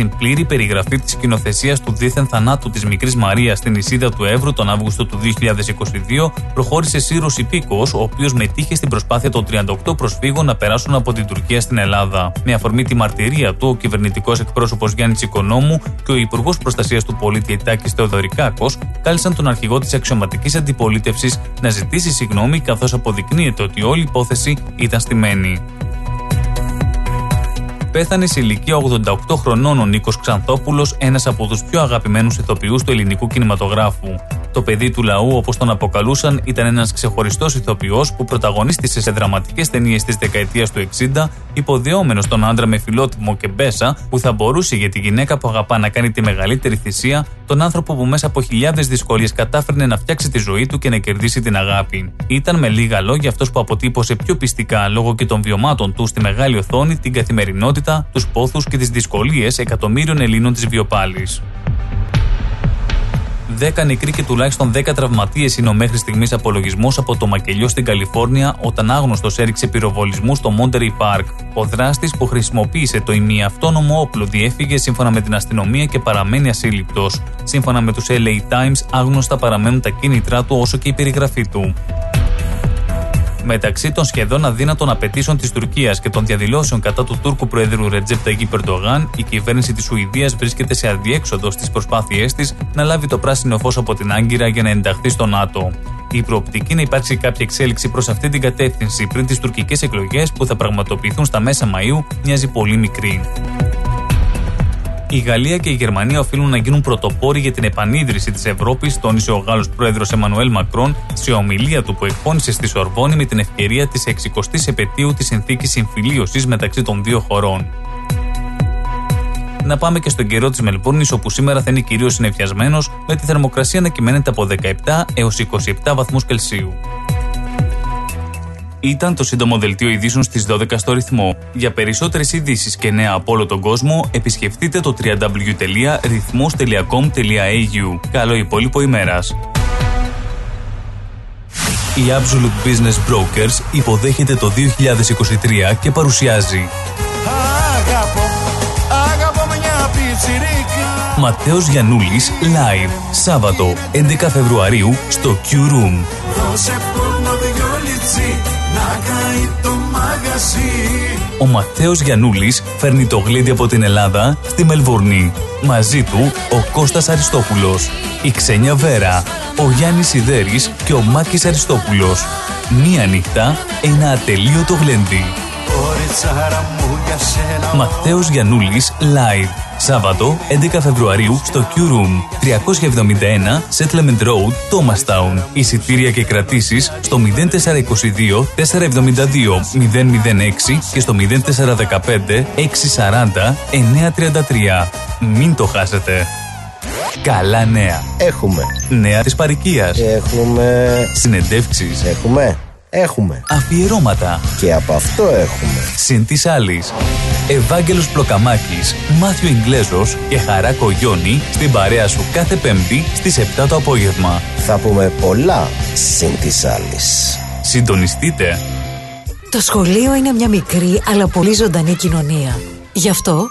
στην πλήρη περιγραφή της σκηνοθεσίας του δίθεν θανάτου της μικρής Μαρίας στην Ισίδα του Εύρου τον Αύγουστο του 2022, προχώρησε Σύρος Υπήκο, ο οποίος μετήχε στην προσπάθεια των 38 προσφύγων να περάσουν από την Τουρκία στην Ελλάδα. Με αφορμή τη μαρτυρία του, ο κυβερνητικός εκπρόσωπος Γιάννης Οικονόμου και ο Υπουργός Προστασίας του Πολίτη Ετάκης Θεοδωρικάκος κάλεσαν τον αρχηγό της αξιωματικής αντιπολίτευσης να ζητήσει συγγνώμη, καθώς αποδεικνύεται ότι όλη η υπόθεση ήταν στημένη πέθανε σε ηλικία 88 χρονών ο Νίκος Ξανθόπουλος, ένας από τους πιο αγαπημένους ηθοποιούς του ελληνικού κινηματογράφου. Το παιδί του λαού, όπως τον αποκαλούσαν, ήταν ένας ξεχωριστός ηθοποιός που πρωταγωνίστησε σε δραματικές ταινίες της δεκαετίας του 60, υποδιόμενος τον άντρα με φιλότιμο και μπέσα, που θα μπορούσε για τη γυναίκα που αγαπά να κάνει τη μεγαλύτερη θυσία, τον άνθρωπο που μέσα από χιλιάδες δυσκολίες κατάφερνε να φτιάξει τη ζωή του και να κερδίσει την αγάπη. Ήταν με λίγα λόγια αυτός που αποτύπωσε πιο πιστικά λόγω και των βιωμάτων του στη μεγάλη οθόνη την καθημερινότητα, τους πόθους και τις δυσκολίες εκατομμύριων Ελλήνων της βιοπάλης. 10 νεκροί και τουλάχιστον 10 τραυματίες είναι ο μέχρι στιγμής απολογισμός από το μακελιό στην Καλιφόρνια όταν άγνωστος έριξε πυροβολισμούς στο Monterey Park. Ο δράστης που χρησιμοποίησε το ημιαυτόνομο όπλο διέφυγε σύμφωνα με την αστυνομία και παραμένει ασύλληπτος. Σύμφωνα με τους LA Times, άγνωστα παραμένουν τα κίνητρά του όσο και η περιγραφή του. Μεταξύ των σχεδόν αδύνατων απαιτήσεων της Τουρκίας και των διαδηλώσεων κατά του Τούρκου Προέδρου Ρετζέπ Ταγί Περντογάν, η κυβέρνηση της Σουηδίας βρίσκεται σε αδιέξοδο στις προσπάθειές της να λάβει το πράσινο φως από την Άγκυρα για να ενταχθεί στο ΝΑΤΟ. Η προοπτική να υπάρξει κάποια εξέλιξη προς αυτή την κατεύθυνση πριν τις τουρκικές εκλογές που θα πραγματοποιηθούν στα μέσα Μαου μοιάζει πολύ μικρή. Η Γαλλία και η Γερμανία οφείλουν να γίνουν πρωτοπόροι για την επανίδρυση της Ευρώπης, τόνισε ο Γάλλος πρόεδρος Εμμανουέλ Μακρόν σε ομιλία του που εκφώνησε στη Σορβόνη με την ευκαιρία της 60η επαιτίου της συνθήκης συμφιλίωσης μεταξύ των δύο χωρών. Να πάμε και στον καιρό της Μελβούρνης, όπου σήμερα θα είναι κυρίως συνεφιασμένος, με τη θερμοκρασία να κυμαίνεται από 17 έως 27 βαθμούς Κελσίου. Ήταν το σύντομο δελτίο ειδήσεων στις 12 στο ρυθμό. Για περισσότερες ειδήσεις και νέα από όλο τον κόσμο, επισκεφτείτε το www.rythmos.com.au. Καλό υπόλοιπο ημέρας. Η Absolute Business Brokers υποδέχεται το 2023 και παρουσιάζει Αγαπώ, αγαπώ μια πιτσιρίκα Ματέος Γιαννούλης Live Σάββατο 11 Φεβρουαρίου στο Q το μαγαζί Ο Ματέος Γιαννούλης φέρνει το γλέντι από την Ελλάδα στη Μελβορνή. Μαζί του ο Κώστας Αριστόπουλος, η Ξένια Βέρα, ο Γιάννης Σιδέρης και ο Μάκης Αριστόπουλος. Μία νύχτα, ένα ατελείωτο γλέντι. Κοριτσάρα μου για σένα Ματέος Γιαννούλης Live. Σάββατο 11 Φεβρουαρίου στο Q Room 371 Settlement Road, Thomastown. Εισιτήρια και κρατήσεις στο 0422 472 006 και στο 0415 640 933. Μην το χάσετε. Καλά νέα. Έχουμε. Νέα της παροικίας. Έχουμε. Συνεντεύξεις. Έχουμε. Έχουμε. Αφιερώματα. Και από αυτό έχουμε. Συν της άλλης. Ευάγγελος Πλοκαμάκης, Μάθιο Ιγκλέζος και Χαρά Κογιόνι στην παρέα σου κάθε Πέμπτη στις 7 το απόγευμα. Θα πούμε πολλά συν της άλλης. Συντονιστείτε. Το σχολείο είναι μια μικρή αλλά πολύ ζωντανή κοινωνία. Γι' αυτό,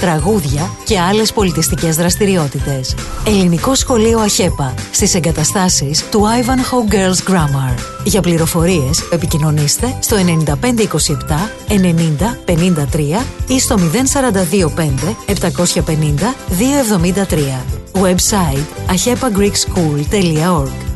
Τραγούδια και άλλες πολιτιστικές δραστηριότητες. Ελληνικό σχολείο ΑΧΕΠΑ στις εγκαταστάσεις του Ivanhoe Girls Grammar. Για πληροφορίες επικοινωνήστε στο 9527 90 53 ή στο 0425 750 273. Website ahepagreekschool.org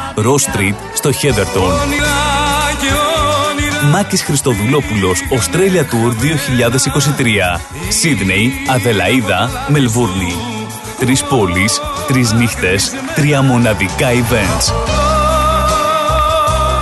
Ross Street, στο Χέδερτον. Μάκης Χριστοδουλόπουλος, Australia Tour 2023. Σίδνεϊ, Αδελαίδα, Μελβούρνη. Τρεις πόλεις, τρεις νύχτες, τρία μοναδικά events.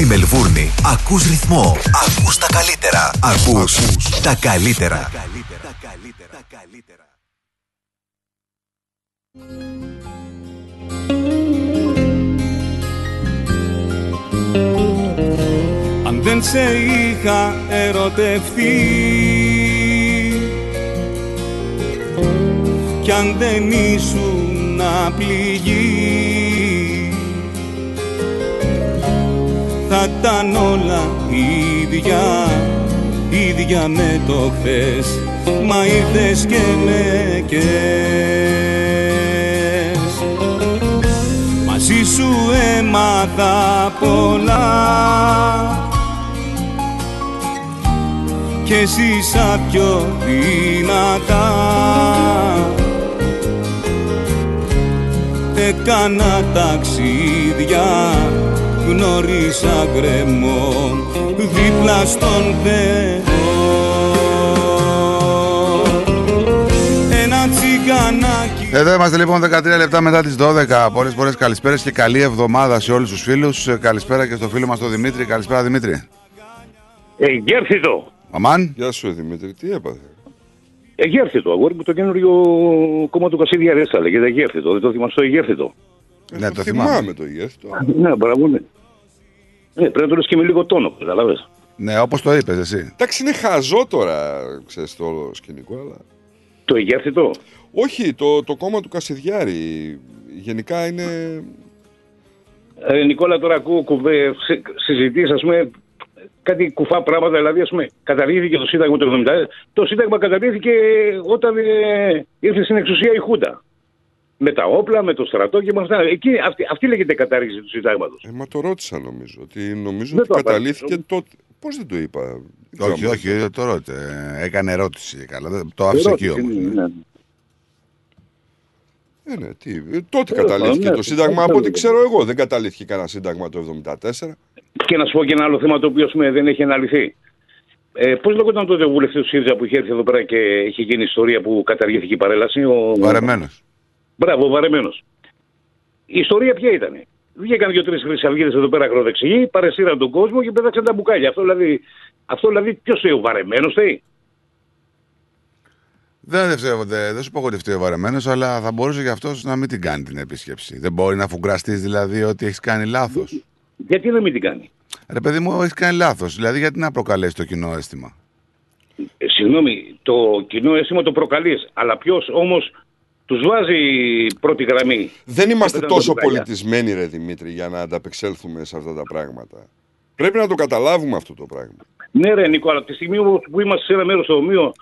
Στη Μελβούρνη ακούς ρυθμό. Ακούς τα καλύτερα. Ακούς τα καλύτερα. Αν δεν σε είχα ερωτευτεί Κι αν δεν ήσουν πληγή Θα ήταν όλα ίδια, ίδια με το χθες. Μα ήρθες και με κες. Μαζί σου έμαθα πολλά. Και ζήσα πιο δυνατά. Έκανα ταξίδια, γνώρισα γκρεμό δίπλα στον Θεό Ένα τσιγκανάκι Εδώ είμαστε λοιπόν 13 λεπτά μετά τις 12. Πολλές φορές καλησπέρες και καλή εβδομάδα σε όλους τους φίλους. Ε, Καλησπέρα και στο φίλο μας τον Δημήτρη. Καλησπέρα Δημήτρη. Εγέρθητο. Αμάν. Γεια σου Δημήτρη, τι έπαθε; Εγέρθητο, αγόρι μου, το καινούριο κόμμα του Κασίδια θα λέγεται Εγέρθητο. Δεν το θυμάσαι το Εγέρθητο. Ναι, το θυμάμαι το γεύτο. Ναι, μπράβο, ναι. Ε, πρέπει να το λες και με λίγο τόνο, καταλαβες. Ναι, όπως το είπες εσύ. Εντάξει, είναι χαζό τώρα, ξέρεις, το όλο σκηνικό, αλλά... Το Εγέρθητο. Όχι, το, το κόμμα του Κασιδιάρη. Γενικά είναι... Ε, Νικόλα, τώρα ακούω κουβέ, συ- συζητήσεις, ας πούμε, κάτι κουφά πράγματα, δηλαδή, ας πούμε, καταργήθηκε το Σύνταγμα το 70. Το Σύνταγμα καταργήθηκε όταν ε, ήρθε στην εξουσία η Χούντα. Με τα όπλα, με το στρατό και με αυτά. Εκεί, αυτή, αυτή λέγεται κατάργηση του Συντάγματος. Ε, μα το ρώτησα νομίζω. Ότι νομίζω Δεν ότι το καταλήθηκε απάντησα. τότε. Πώς δεν το είπα; Δεν Όχι, ξέρω. όχι, ε, το ρώτησε. Ε, Έκανε ερώτηση. Καλά, δεν- το άφησε εκεί Ερώτηση, όμως. ναι, ναι. Ε, ναι, τι. Ε, τότε Τέλος καταλήθηκε πάντων, το ναι, Σύνταγμα. αυτό Από ό,τι είναι. ξέρω εγώ, δεν καταλήθηκε κανένα Σύνταγμα το 1974. Και να σου πω και ένα άλλο θέμα το οποίο ας πούμε, δεν έχει αναλυθεί. Ε, Πώς λέγονταν τότε ο βουλευτής του ΣΥΡΙΖΑ που είχε έρθει εδώ πέρα και είχε γίνει ιστορία που καταργήθηκε η παρέλαση. Ο... Βαρεμένος. Μπράβο, βαρεμένος. Η ιστορία ποια ήταν; Βγήκαν δύο-τρεις χρυσαυγίδες εδώ πέρα ακροδεξιοί, παρεσύραν τον κόσμο και πέταξαν τα μπουκάλια. Αυτό δηλαδή, αυτό δηλαδή ποιος είναι ο βαρεμένος, θέλει. Δεν, δεν, φταίω, δεν, δεν σου πω ότι φταίει ο βαρεμένος, αλλά θα μπορούσε και αυτός να μην την κάνει την επίσκεψη. Δεν μπορεί να φουγκραστείς δηλαδή ότι έχεις κάνει λάθος. Γιατί να μην την κάνει; Ρε παιδί μου, έχεις κάνει λάθος. Δηλαδή γιατί να προκαλέσει το κοινό αίσθημα; Ε, συγγνώμη, το κοινό αίσθημα το προκαλείς. Αλλά ποιος όμως τους βάζει πρώτη γραμμή. Δεν είμαστε Και πετάνε τόσο τα μπουκάλια. πολιτισμένοι, ρε Δημήτρη, για να ανταπεξέλθουμε σε αυτά τα πράγματα. Πρέπει να το καταλάβουμε αυτό το πράγμα. Ναι, ρε Νίκο, αλλά από τη στιγμή όμως που είμαστε σε ένα μέρος στο ομοίο,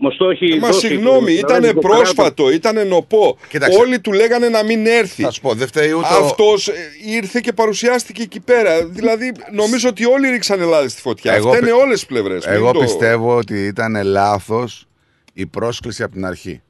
μας το έχει. Ε, Μα δώσει συγγνώμη, το- ήταν το πρόσφατο, ήταν νοπό. Κοίταξε. Όλοι του λέγανε να μην έρθει. Θα σου πω, δεν φταίει ούτε. ο- Αυτός ήρθε και παρουσιάστηκε εκεί πέρα. Δηλαδή, νομίζω ότι όλοι ρίξανε λάδι στη φωτιά. Εγώ Αυτά είναι πι- όλες τις πλευρές. Εγώ πιστεύω ότι ήταν λάθος η πρόσκληση από την αρχή.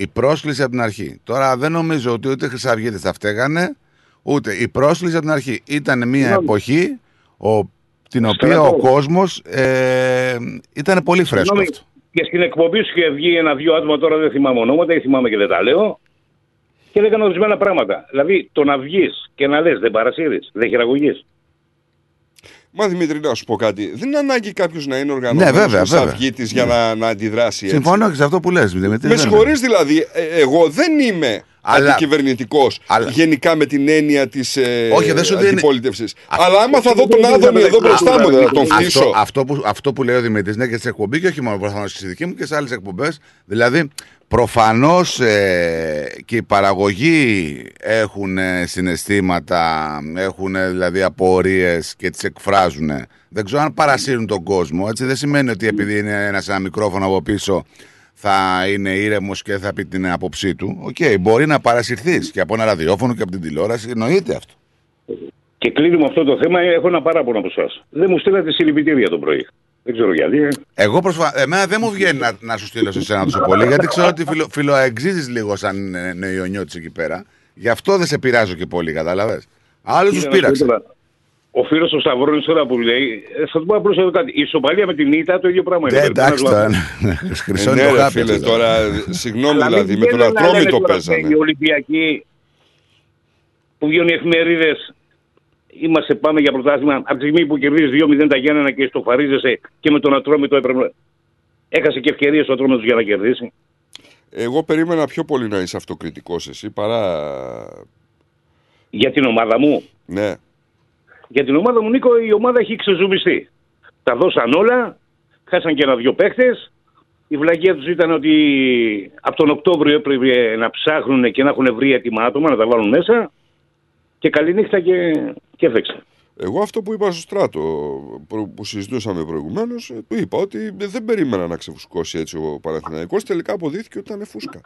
Η πρόσκληση από την αρχή. Τώρα δεν νομίζω ότι ούτε οι Χρυσαυγίτες τα φταίγανε, ούτε η πρόσκληση από την αρχή. Ήταν μια Συγγνώμη. εποχή ο, την οποία Στρατό. ο κόσμος ε, ήταν πολύ φρέσκο Συγγνώμη, αυτό. Και στην εκπομπή σου είχε βγει ένα-δυο άτομα, τώρα δεν θυμάμαι ονόματα ή θυμάμαι και δεν τα λέω. Και λέγανε ορισμένα πράγματα. Δηλαδή το να βγεις και να λες δεν παρασύρεις, δεν χειραγωγείς. Μα Δημήτρη, να σου πω κάτι. Δεν είναι ανάγκη κάποιος να είναι οργανωμένος Ναι, βέβαια, βέβαια. αυγήτης για να, να αντιδράσει έτσι. Συμφωνώ και σε αυτό που λες. Δημήτρη, Με δεν- συγχωρείς δηλαδή, ε, εγώ δεν είμαι Αλλά- αντικυβερνητικός γενικά με την έννοια της ε, Όχι, δεν σου δίνει- αντιπολίτευσης. Αλλά άμα θα δω τον Άδωνη εδώ μπροστά μου, δεν θα τον φτύσω. Αυτό, αυτό, που, αυτό που λέει ο Δημήτρης είναι και στην εκπομπή και όχι μόνο προφανώς και στη δική μου και σε άλλες εκπομπές. Δηλαδή, προφανώς και οι παραγωγοί έχουν ε, συναισθήματα, έχουν ε, δηλαδή απορίες και τις εκφράζουν. Δεν ξέρω αν παρασύρουν τον κόσμο. Έτσι δεν σημαίνει ότι επειδή είναι ένας ένα μικρόφωνο από πίσω θα είναι ήρεμος και θα πει την άποψή του. Οκ, μπορεί να παρασυρθείς και από ένα ραδιόφωνο και από την τηλεόραση. Εννοείται αυτό. Και κλείνουμε αυτό το θέμα. Έχω ένα παράπονο από εσάς. Δεν μου στείλατε συλλυπητήρια το πρωί. Δεν ξέρω γιατί. Εγώ προσπα... Εμένα δεν μου βγαίνει να, να σου στείλω σε εσένα τόσο πολύ, γιατί ξέρω ότι φιλο, φιλοαεκίζεις λίγο σαν ε, Νεοϊωνιώτη εκεί πέρα. Γι' αυτό δεν σε πειράζω και πολύ, κατάλαβες. Άλλους τους Κοίτα, να σου πω πείραξε. τώρα. Ο φίλος ο Σταυρόνη τώρα που λέει, ε, θα του πω απλώς εδώ κάτι. Η ισοπαλία με την ήττα το ίδιο πράγμα είναι. Ναι, εντάξει Ένας τώρα. βαθμός. Χρυσώνει Ε, το ναι, ρε χάπι. φίλε, αυτό. τώρα, συγγνώμη Αλλά δηλαδή, μην με τον βγαίνουν να λένε Ατρόμητο τώρα παίζανε. Οι Ολυμπιακοί που βγαίνουν οι εφημερίδες. Είμαστε πάμε για πρωτάθλημα. Από τη στιγμή που κερδίζεις 2-0 τα Γιάννενα και στο φαρίζεσαι και με τον Ατρόμητο έπρεπε. Έχασε και ευκαιρίες ο Ατρόμητος για να κερδίσει. Εγώ περίμενα πιο πολύ να είσαι αυτοκριτικός εσύ παρά... Για την ομάδα μου; Ναι. Για την ομάδα μου, Νίκο, η ομάδα έχει ξεζουμιστεί. Τα δώσαν όλα, χάσαν και ένα-δυο παίχτες. Η βλαγία τους ήταν ότι από τον Οκτώβριο έπρεπε να ψάχνουν και να έχουν βρει έτοιμα άτομα να τα βάλουν μέσα. Και καληνύχτα και, και έφεξε. Εγώ αυτό που είπα στο στράτο προ- που συζητούσαμε προηγουμένως, του είπα ότι δεν περίμενα να ξεφουσκώσει έτσι ο Παναθηναϊκός Τελικά αποδείχθηκε ότι ήταν φούσκα.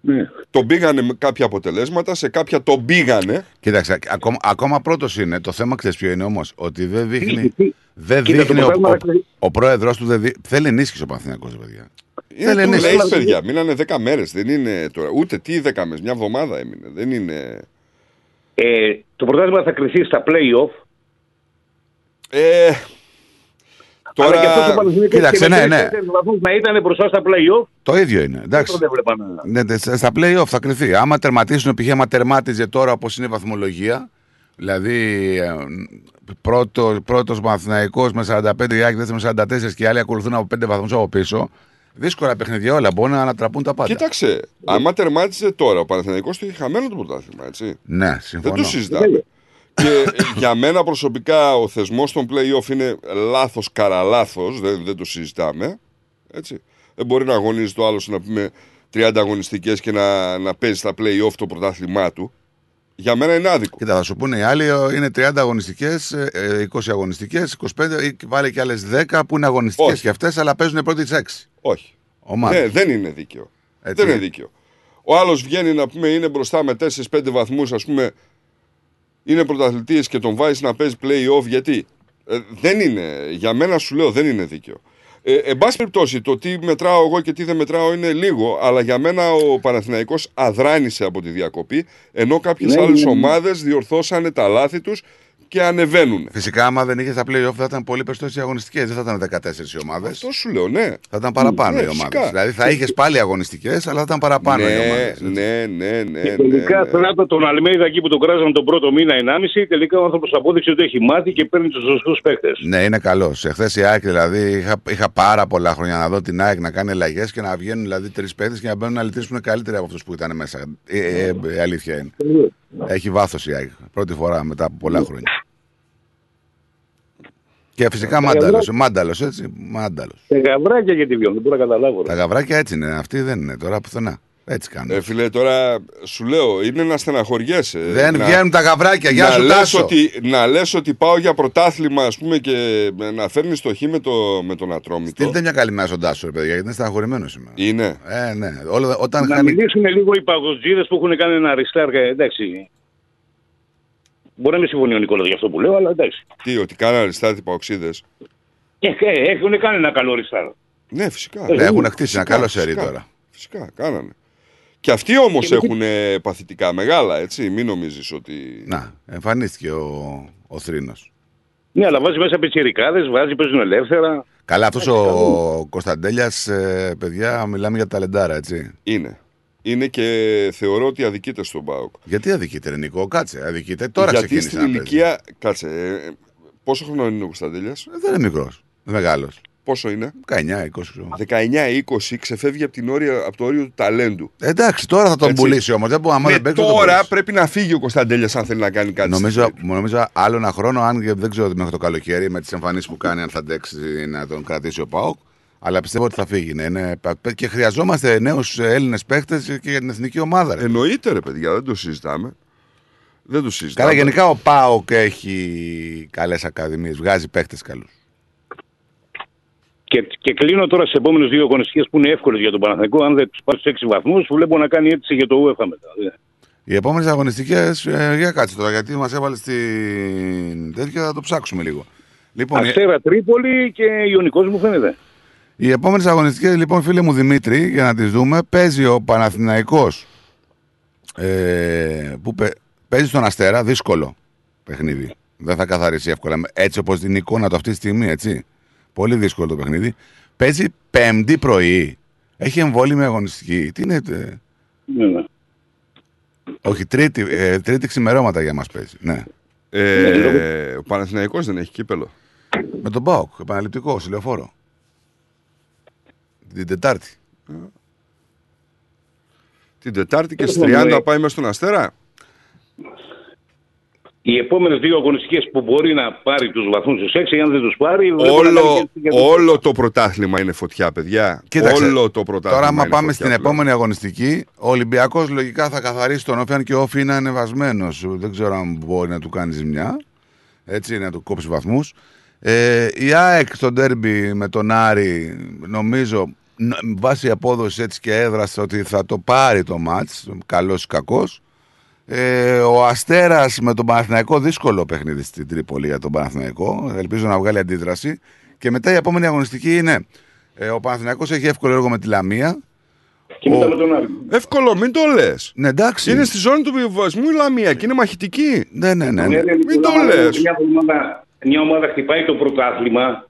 Ναι. Τον πήγανε με κάποια αποτελέσματα, σε κάποια τον πήγανε. Κοίταξε, ακόμα, ακόμα πρώτος είναι. Το θέμα ξέρεις ποιο είναι όμως. Ότι δεν δείχνει. Δεν Κοίτα, το δείχνει ο, πρωτάθλημα ο, θα κρυ- ο πρόεδρος του. Δεν δει, θέλει ενίσχυση ο Παναθηναϊκός, παιδιά. Είναι Θέλει του ενίσχυση. λέει, παιδιά, μείνανε 10 μέρες. Δεν είναι τώρα. Ούτε τι 10 μέρες, μια εβδομάδα έμεινε. Δεν είναι. Ε, το πρωτάθλημα θα κρυθεί στα play-off. Ε, Αλλά και αυτό το Παναθηναϊκός Κοίταξε, και με ναι, τρεις ναι. τέσσερις βαθμούς να ήταν μπροστά στα play-off. Το ίδιο είναι. Εντάξει. Δεν το έβλεπα να... Ναι, τε- στα play-off θα κρυθεί. Άμα τερματίσουν, π.χ. άμα τερμάτιζε τώρα όπως είναι η βαθμολογία, δηλαδή ε, πρώτο, πρώτος Μαθηναϊκός με 45, η Άκη δεύτερη με 44 και οι άλλοι ακολουθούν από 5 βαθμούς από πίσω, δύσκολα παιχνίδια όλα. Μπορεί να ανατραπούν τα πάντα. Κοίταξε, άμα τερμάτισε τώρα, ο Παναθηναϊκός το είχε χαμένο το πρωτάθλημα, έτσι. Ναι, συμφωνώ. Δεν το συζητάμε. και ε, για μένα προσωπικά ο θεσμός των play-off είναι λάθος καραλάθος, δεν, δεν το συζητάμε. Έτσι. Δεν μπορεί να αγωνίζει το άλλος να πούμε 30 αγωνιστικές και να, να παίζει στα play-off το πρωτάθλημά του. Για μένα είναι άδικο. Κοίτα, θα σου πούνε οι άλλοι ε, είναι 30 αγωνιστικές, 20 αγωνιστικές, 25 ή βάλε και άλλες 10 που είναι αγωνιστικές Όχι. και αυτές, αλλά παίζουν πρώτη τι 6. Όχι. Ομάδα. Ναι, δεν είναι δίκαιο. Έτσι. Δεν είναι δίκαιο. Ο άλλος βγαίνει να πούμε είναι μπροστά με 4-5 βαθμούς, ας πούμε, είναι πρωταθλητής και τον βάζει να παίζει play-off. Γιατί ε, δεν είναι, για μένα σου λέω, δεν είναι δίκαιο. Ε, εν πάση περιπτώσει, το τι μετράω εγώ και τι δεν μετράω είναι λίγο, αλλά για μένα ο Παναθηναϊκός αδράνησε από τη διακοπή, ενώ κάποιες Ναι, άλλες ναι, ναι. ομάδες διορθώσανε τα λάθη τους και ανεβαίνουν. Φυσικά, άμα δεν είχες τα playoff, θα ήταν πολύ περισσότερες αγωνιστικές. Δεν θα ήταν 14 οι ομάδες. Αυτό σου λέω, ναι. Θα ήταν παραπάνω Ναι, οι ομάδες. φυσικά. Δηλαδή θα είχες πάλι αγωνιστικές, αλλά θα ήταν παραπάνω οι ναι, ομάδες. ναι, ναι, ναι, Και ναι, τελικά ναι. στράτο τον Αλμέιδα εκεί που τον κράζαν τον πρώτο μήνα, 1,5, τελικά ο άνθρωπος απόδειξε ότι έχει μάθει και παίρνει τους σωστούς παίχτε. Ναι, είναι καλός. Εχθές η ΑΕΚ δηλαδή είχα, είχα πάρα πολλά χρόνια να δω την ΑΕΚ να κάνει αλλαγές και να βγαίνουν δηλαδή τρεις παίχτε και να μπαίνουν να λυτρήσουν καλύτεροι από αυτούς που ήταν μέσα. Ε, ε, ε, η αλήθεια είναι. Έχει βάθος η ΑΕΚ. Πρώτη φορά μετά από πολλά χρόνια. Και φυσικά μάνταλος. Μάνταλος, έτσι. Μάνταλος. Τα γαβράκια γιατί βιώνουν, δεν μπορώ να καταλάβω. Τα γαβράκια έτσι είναι. Αυτοί δεν είναι τώρα πουθενά. Έτσι κάνουν. Ε, φίλε, τώρα σου λέω, είναι να στεναχωριέσαι. Δεν να, βγαίνουν τα γαβράκια. Γεια να σου, λες Τάσο. ότι, να λες ότι πάω για πρωτάθλημα, ας πούμε, και να φέρνεις το χ με, το, με τον Ατρόμητο. Στείλτε μια καλημέρα στον Τάσο, ρε παιδιά, γιατί είναι στεναχωρημένος σήμερα. Είναι. Ε, ναι. Όλο, όταν Να χάνει. μιλήσουν λίγο οι παγκοσμίδε που έχουν κάνει ένα restart. ε, Εντάξει. Μπορεί να μην συμφωνεί ο Νικόλας για αυτό που λέω, αλλά εντάξει. Τι, ότι κάνανε αριστάτη παοξίδες. Ε, ε, έχουν κάνει ένα καλό restart. Ναι, φυσικά. Ναι, έχουν χτίσει ένα Φυσικά, καλό σερί φυσικά. τώρα. Φυσικά, κάνανε. Και αυτοί όμως Και- έχουν παθητικά μεγάλα, έτσι. Μην νομίζεις ότι... Να, εμφανίστηκε ο, ο Θρήνος. Ναι, αλλά βάζει μέσα πιτσιρικάδες, βάζει, παίζουν ελεύθερα. Καλά, αυτός ο Κωνσταντέλιας, παιδιά, μιλάμε για ταλεντάρα, έτσι. Είναι. Είναι και θεωρώ ότι αδικείται στον ΠΑΟΚ. Γιατί αδικείται, ρε Νικό, κάτσε. Αδικείται. Τώρα Γιατί ξεκίνησε στην να παίζει. ηλικία. Κάτσε. ε, πόσο χρόνο είναι ο Κωνσταντέλιας, Ε, Δεν είναι μικρός. Μεγάλος. Πόσο είναι, 19-20 ξέρω. 19-20, ξεφεύγει από, την όρια, από το όριο του ταλέντου. Εντάξει, τώρα θα τον Έτσι. πουλήσει όμως. Δεν μπορεί άμα Ναι, δεν παίξει. θα τον τώρα πουλήσει. πρέπει να φύγει ο Κωνσταντέλιας αν θέλει να κάνει κάτι. Νομίζω, νομίζω άλλο ένα χρόνο, αν και δεν ξέρω μέχρι το καλοκαίρι με τις εμφανίσεις που κάνει, αν θα αντέξει να τον κρατήσει ο Πάοκ. Αλλά πιστεύω ότι θα φύγει. Ναι, είναι- και χρειαζόμαστε νέους Έλληνες παίχτε και για την εθνική ομάδα. Ρε. Εννοείται ρε παιδιά, δεν το συζητάμε. Δεν το συζητάμε. Καλά, γενικά ο Πάοκ έχει καλές ακαδημίες, βγάζει παίχτε καλούς. Και, και κλείνω τώρα στι επόμενε δύο αγωνιστικές που είναι εύκολες για τον Παναθηναϊκό. Αν δεν τους πάρεις του 6 βαθμούς, βλέπω να κάνει αίτηση για το UEFA μετά. Οι επόμενες αγωνιστικές, για κάτσε τώρα, γιατί μας έβαλες στην τέτοια, θα το ψάξουμε λίγο. Λοιπόν, οι- Αστέρα Τρίπολη και Ιωνικός μου φαίνεται. οι επόμενες αγωνιστικές, λοιπόν, φίλε μου Δημήτρη, για να τις δούμε, παίζει ο Παναθηναϊκός ε, που παι- παίζει στον Αστέρα, δύσκολο παιχνίδι. Δεν θα καθαρίσει εύκολα. Έτσι όπως την εικόνα του αυτή τη στιγμή, έτσι. Πολύ δύσκολο το παιχνίδι. Παίζει πέμπτη πρωί. Έχει εμβόλυμη αγωνιστική. Τι είναι. ε, Ναι, ναι. όχι, τρίτη, ε, τρίτη ξημερώματα για μας παίζει. Ναι. Ε, ο Παναθηναϊκός δεν έχει κύπελο. Με τον Μπάουκ, επαναληπτικό, σε λεωφόρο. Την Τετάρτη. Την Τετάρτη και Δεν στις θυμάμαι. 30 πάει μέσα στον Αστέρα. Οι επόμενες δύο αγωνιστικές που μπορεί να πάρει τους βαθμούς του 6, αν δεν τους πάρει. βλέπω να Όλο, κάνει και- και- όλο το πρωτάθλημα είναι φωτιά, παιδιά. Κοίταξε, όλο το πρωτάθλημα. Τώρα, άμα είναι πάμε φωτιά στην πλέον. επόμενη αγωνιστική, ο Ολυμπιακός λογικά θα καθαρίσει τον Όφη, αν και ο Όφη είναι ανεβασμένος. Δεν ξέρω αν μπορεί να του κάνει ζημιά. Έτσι, να του κόψει βαθμούς. Ε, η ΑΕΚ στο ντέρμπι με τον Άρη, νομίζω, ν- βάσει απόδοσης έτσι και έδρασε ότι θα το πάρει το μάτς, καλός ή κακός. Ε, ο Αστέρας με τον Παναθηναϊκό, δύσκολο παιχνίδι στην Τρίπολη για τον Παναθηναϊκό. Ελπίζω να βγάλει αντίδραση. Και μετά η επόμενη αγωνιστική είναι ε, ο Παναθηναϊκός έχει εύκολο έργο με τη Λαμία. Και μετά με τον Άρη. Εύκολο, μην το λες. Ναι, εντάξει. Είναι στη ζώνη του βιβασμού η Λαμία και είναι μαχητική. Ναι, ναι, ναι. Ναι, ναι, Μην το μιλάμε, λες. Μια ομάδα, μια ομάδα χτυπάει το πρωτάθλημα.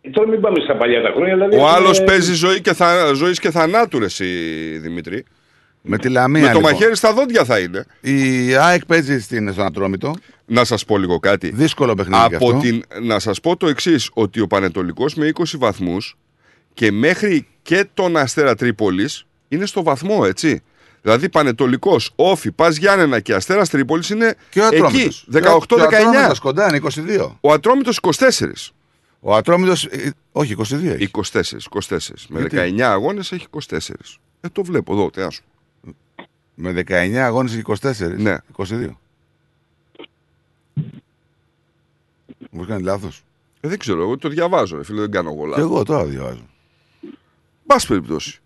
Ε, Τώρα μην πάμε στα παλιά τα χρόνια. Δηλαδή, Ο άλλος ε, παίζει ζωή και, θα, ζωής και θανάτου, ρε, εσύ, Δημήτρη. Με τη Λαμία. Με το λοιπόν. μαχαίρι στα δόντια θα είναι. Η ΑΕΚ παίζει στην, στον Ατρόμητο. Να σας πω λίγο κάτι. Δύσκολο παιχνίδι κι Από αυτό. την, να σας πω το εξής, ότι ο Πανετολικός με 20 βαθμούς και μέχρι και τον Αστέρα Τρίπολης είναι στο βαθμό, έτσι. Δηλαδή Πανετολικός, Όφη, Πας Γιάννενα και Αστέρας Τρίπολης είναι Και ο εκεί. Ατρόμητος. Και ο 18-19. Ατρόμητος κοντά είναι 22. Ο Ατρόμητος 24. Ο Ατρόμητος, ε, όχι 22 έχει. 24, 24. Με Γιατί; 19 αγώνες έχει 24. Ε, το βλέπω εδώ, τι άσου. Με 19 αγώνες έχει 24. Ναι. 22. Μου κάνει λάθος. Ε, δεν ξέρω, εγώ το διαβάζω, ρε φίλε, δεν κάνω εγώ Και λάθος. εγώ τώρα διαβάζω. Πάση περιπτώσει.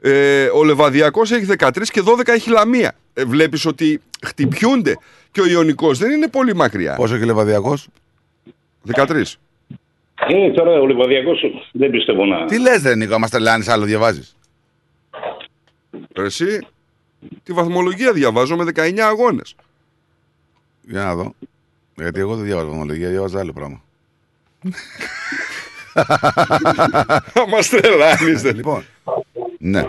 Ε, ο Λεβαδιακός έχει 13 και 12 έχει Λαμία. Ε, βλέπεις ότι χτυπιούνται. Και ο Ιωνικός δεν είναι πολύ μακριά. Πόσο έχει Λεβαδιακός; 13. Ε, τώρα ο Λεβαδιακός δεν πιστεύω να. Τι λες ρε Νίκο, άμα τρελάνεις άλλο διαβάζεις; Ρε Εσύ, τη βαθμολογία διαβάζω με 19 αγώνες. Για να δω. Γιατί εγώ δεν διαβάζω ομολογία, διαβάζω άλλο πράγμα. Μας τρελάνεις. δεν. Λοιπόν, ναι.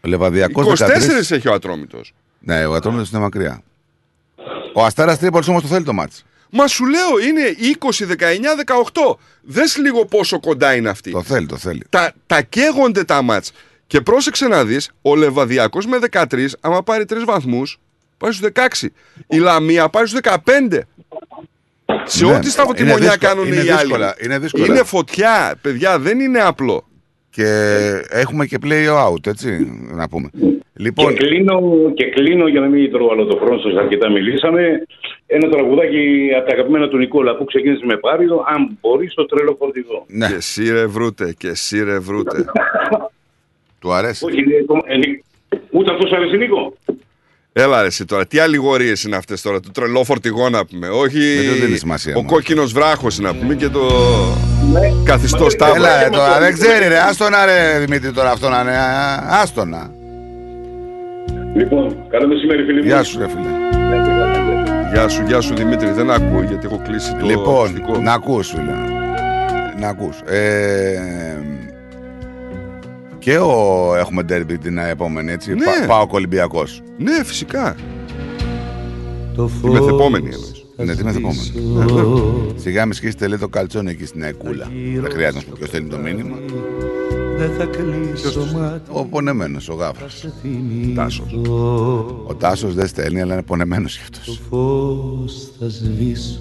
Ο Λεβαδιακός 24 13. έχει ο Ατρόμητος. Ναι, ο Ατρόμητος είναι μακριά. Ο Αστέρας Τρίπολης όμως το θέλει το μάτς. Μα σου λέω είναι 20-19-18. Δες λίγο πόσο κοντά είναι αυτή. Το θέλει, το θέλει. Τα, τα καίγονται τα μάτς. Και πρόσεξε να δεις, ο Λεβαδιακός με 13, άμα πάρει 3 βαθμούς, πάει στους 16. Η Λαμία πάει στους 15. Σε Ναι, ό,τι στα είναι φωτιμονιά δύσκολα, κάνουν είναι οι δύσκολα, άλλοι. είναι δύσκολα. Είναι φωτιά, παιδιά, δεν είναι απλό. Και έχουμε και play out, έτσι, να πούμε. Λοιπόν, Και, κλείνω, και κλείνω για να μην τρώω άλλο το χρόνο σας, αρκετά μιλήσαμε. Ένα τραγουδάκι από τα αγαπημένα του Νικόλα που ξεκίνησε με πάριδο, αν μπορείς στο τρελό φορτηγό. Ναι. Και εσύ ρε βρούτε, και εσύ ρε βρούτε. του αρέσει. Όχι, είναι, ε, Νι- ούτε αυτός σου αρέσει Νίκο. Έλα ρε εσύ τώρα, τι αλληγορίες είναι αυτές τώρα, το τρελό φορτηγό να πούμε, όχι Δεν του δίνεις σημασία, ο μόνο. κόκκινος βράχος να πούμε και το καθιστός στάβρο. Έλα, ρε, τώρα δεν ξέρει, ρε. Άστονα, ρε, Δημήτρη, τώρα αυτό να είναι. α, Άστονα. Λοιπόν, καλό μεσημέρι φίλοι μου. Γεια σου, ρε φίλε. Γεια σου, γεια σου Δημήτρη, δεν ακούω γιατί έχω κλείσει το Λοιπόν, ακουστικό. να ακούς, φίλε. Να ακούς. Ε, και ο, έχουμε ντέρμπι την επόμενη, έτσι. Ναι. Πα, πάω Ολυμπιακός. Ναι, φυσικά. Το Τη μεθεπόμενη εννοείς. Ναι, τη μεθεπόμενη. Σιγά μη σκίσετε, λέει το καλτσόνι εκεί στην Αεκούλα. Δεν χρειάζεται να σου πω ποιος στέλνει το μήνυμα. Δεν θα κλείσω μάτι Ο πονεμένος, ο Γάφρος. σε θυμίζω Τάσος. Ο Τάσος δεν στέλνει, αλλά είναι πονεμένος κι αυτός. Φως θα σβήσω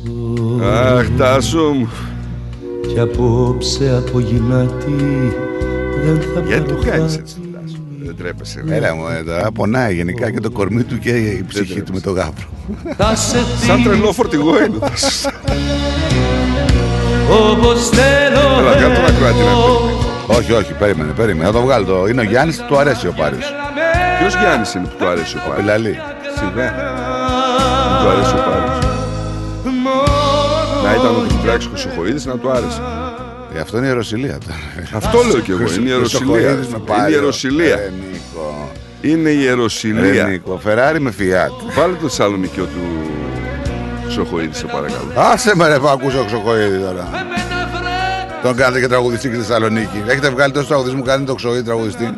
Αχ, Τάσο μου. Κι απόψε από γυνάτι Δεν θα Γιατί το πάρω κάνεις χάρη. έτσι, Τάσο. Δεν τρέπεσαι. ρε. Έλα μου, ε, τώρα πονάει γενικά και το κορμί του και η ψυχή του με το Γάφρο. Θα σε Σαν τρελό θυμίσω φορτηγό είναι. ο Τάσος. όπως θέλω Έλα, κάτω να κρατήσει. όχι, όχι, περίμενε, περίμενε. Θα το βγάλω. Το... Είναι ο Γιάννης, του αρέσει ο Πάρης. Έλα με Ποιος Γιάννης είναι που του αρέσει ο Πάρης; Πελαλή. Σιγά. Που του αρέσει ο Πάρης. Να ήταν ο Δημητράκης Χρυσοχοίδης να του άρεσε. Ε, αυτό είναι η Ιεροσιλία τώρα. Αυτό λέω κι εγώ. Είναι η Ιεροσιλία. Χρυσοχοίδης με Είναι η Πάριο. Ιεροσιλία. Ε, Νίκο. Είναι η Ε, Ιεροσιλία. Νίκο. Φεράρι με Fiat. Βάλε το Θεσσαλονικιό του Χρυσοχοίδη, σε παρακαλώ. Άσε με ρε που ακούσω Ξοχοίδη τώρα. Τον κάνετε και τραγουδιστή και στη Θεσσαλονίκη. Έχετε βγάλει τόσο τραγουδισμό, κάνετε το Ξοχοίδη τραγουδιστή;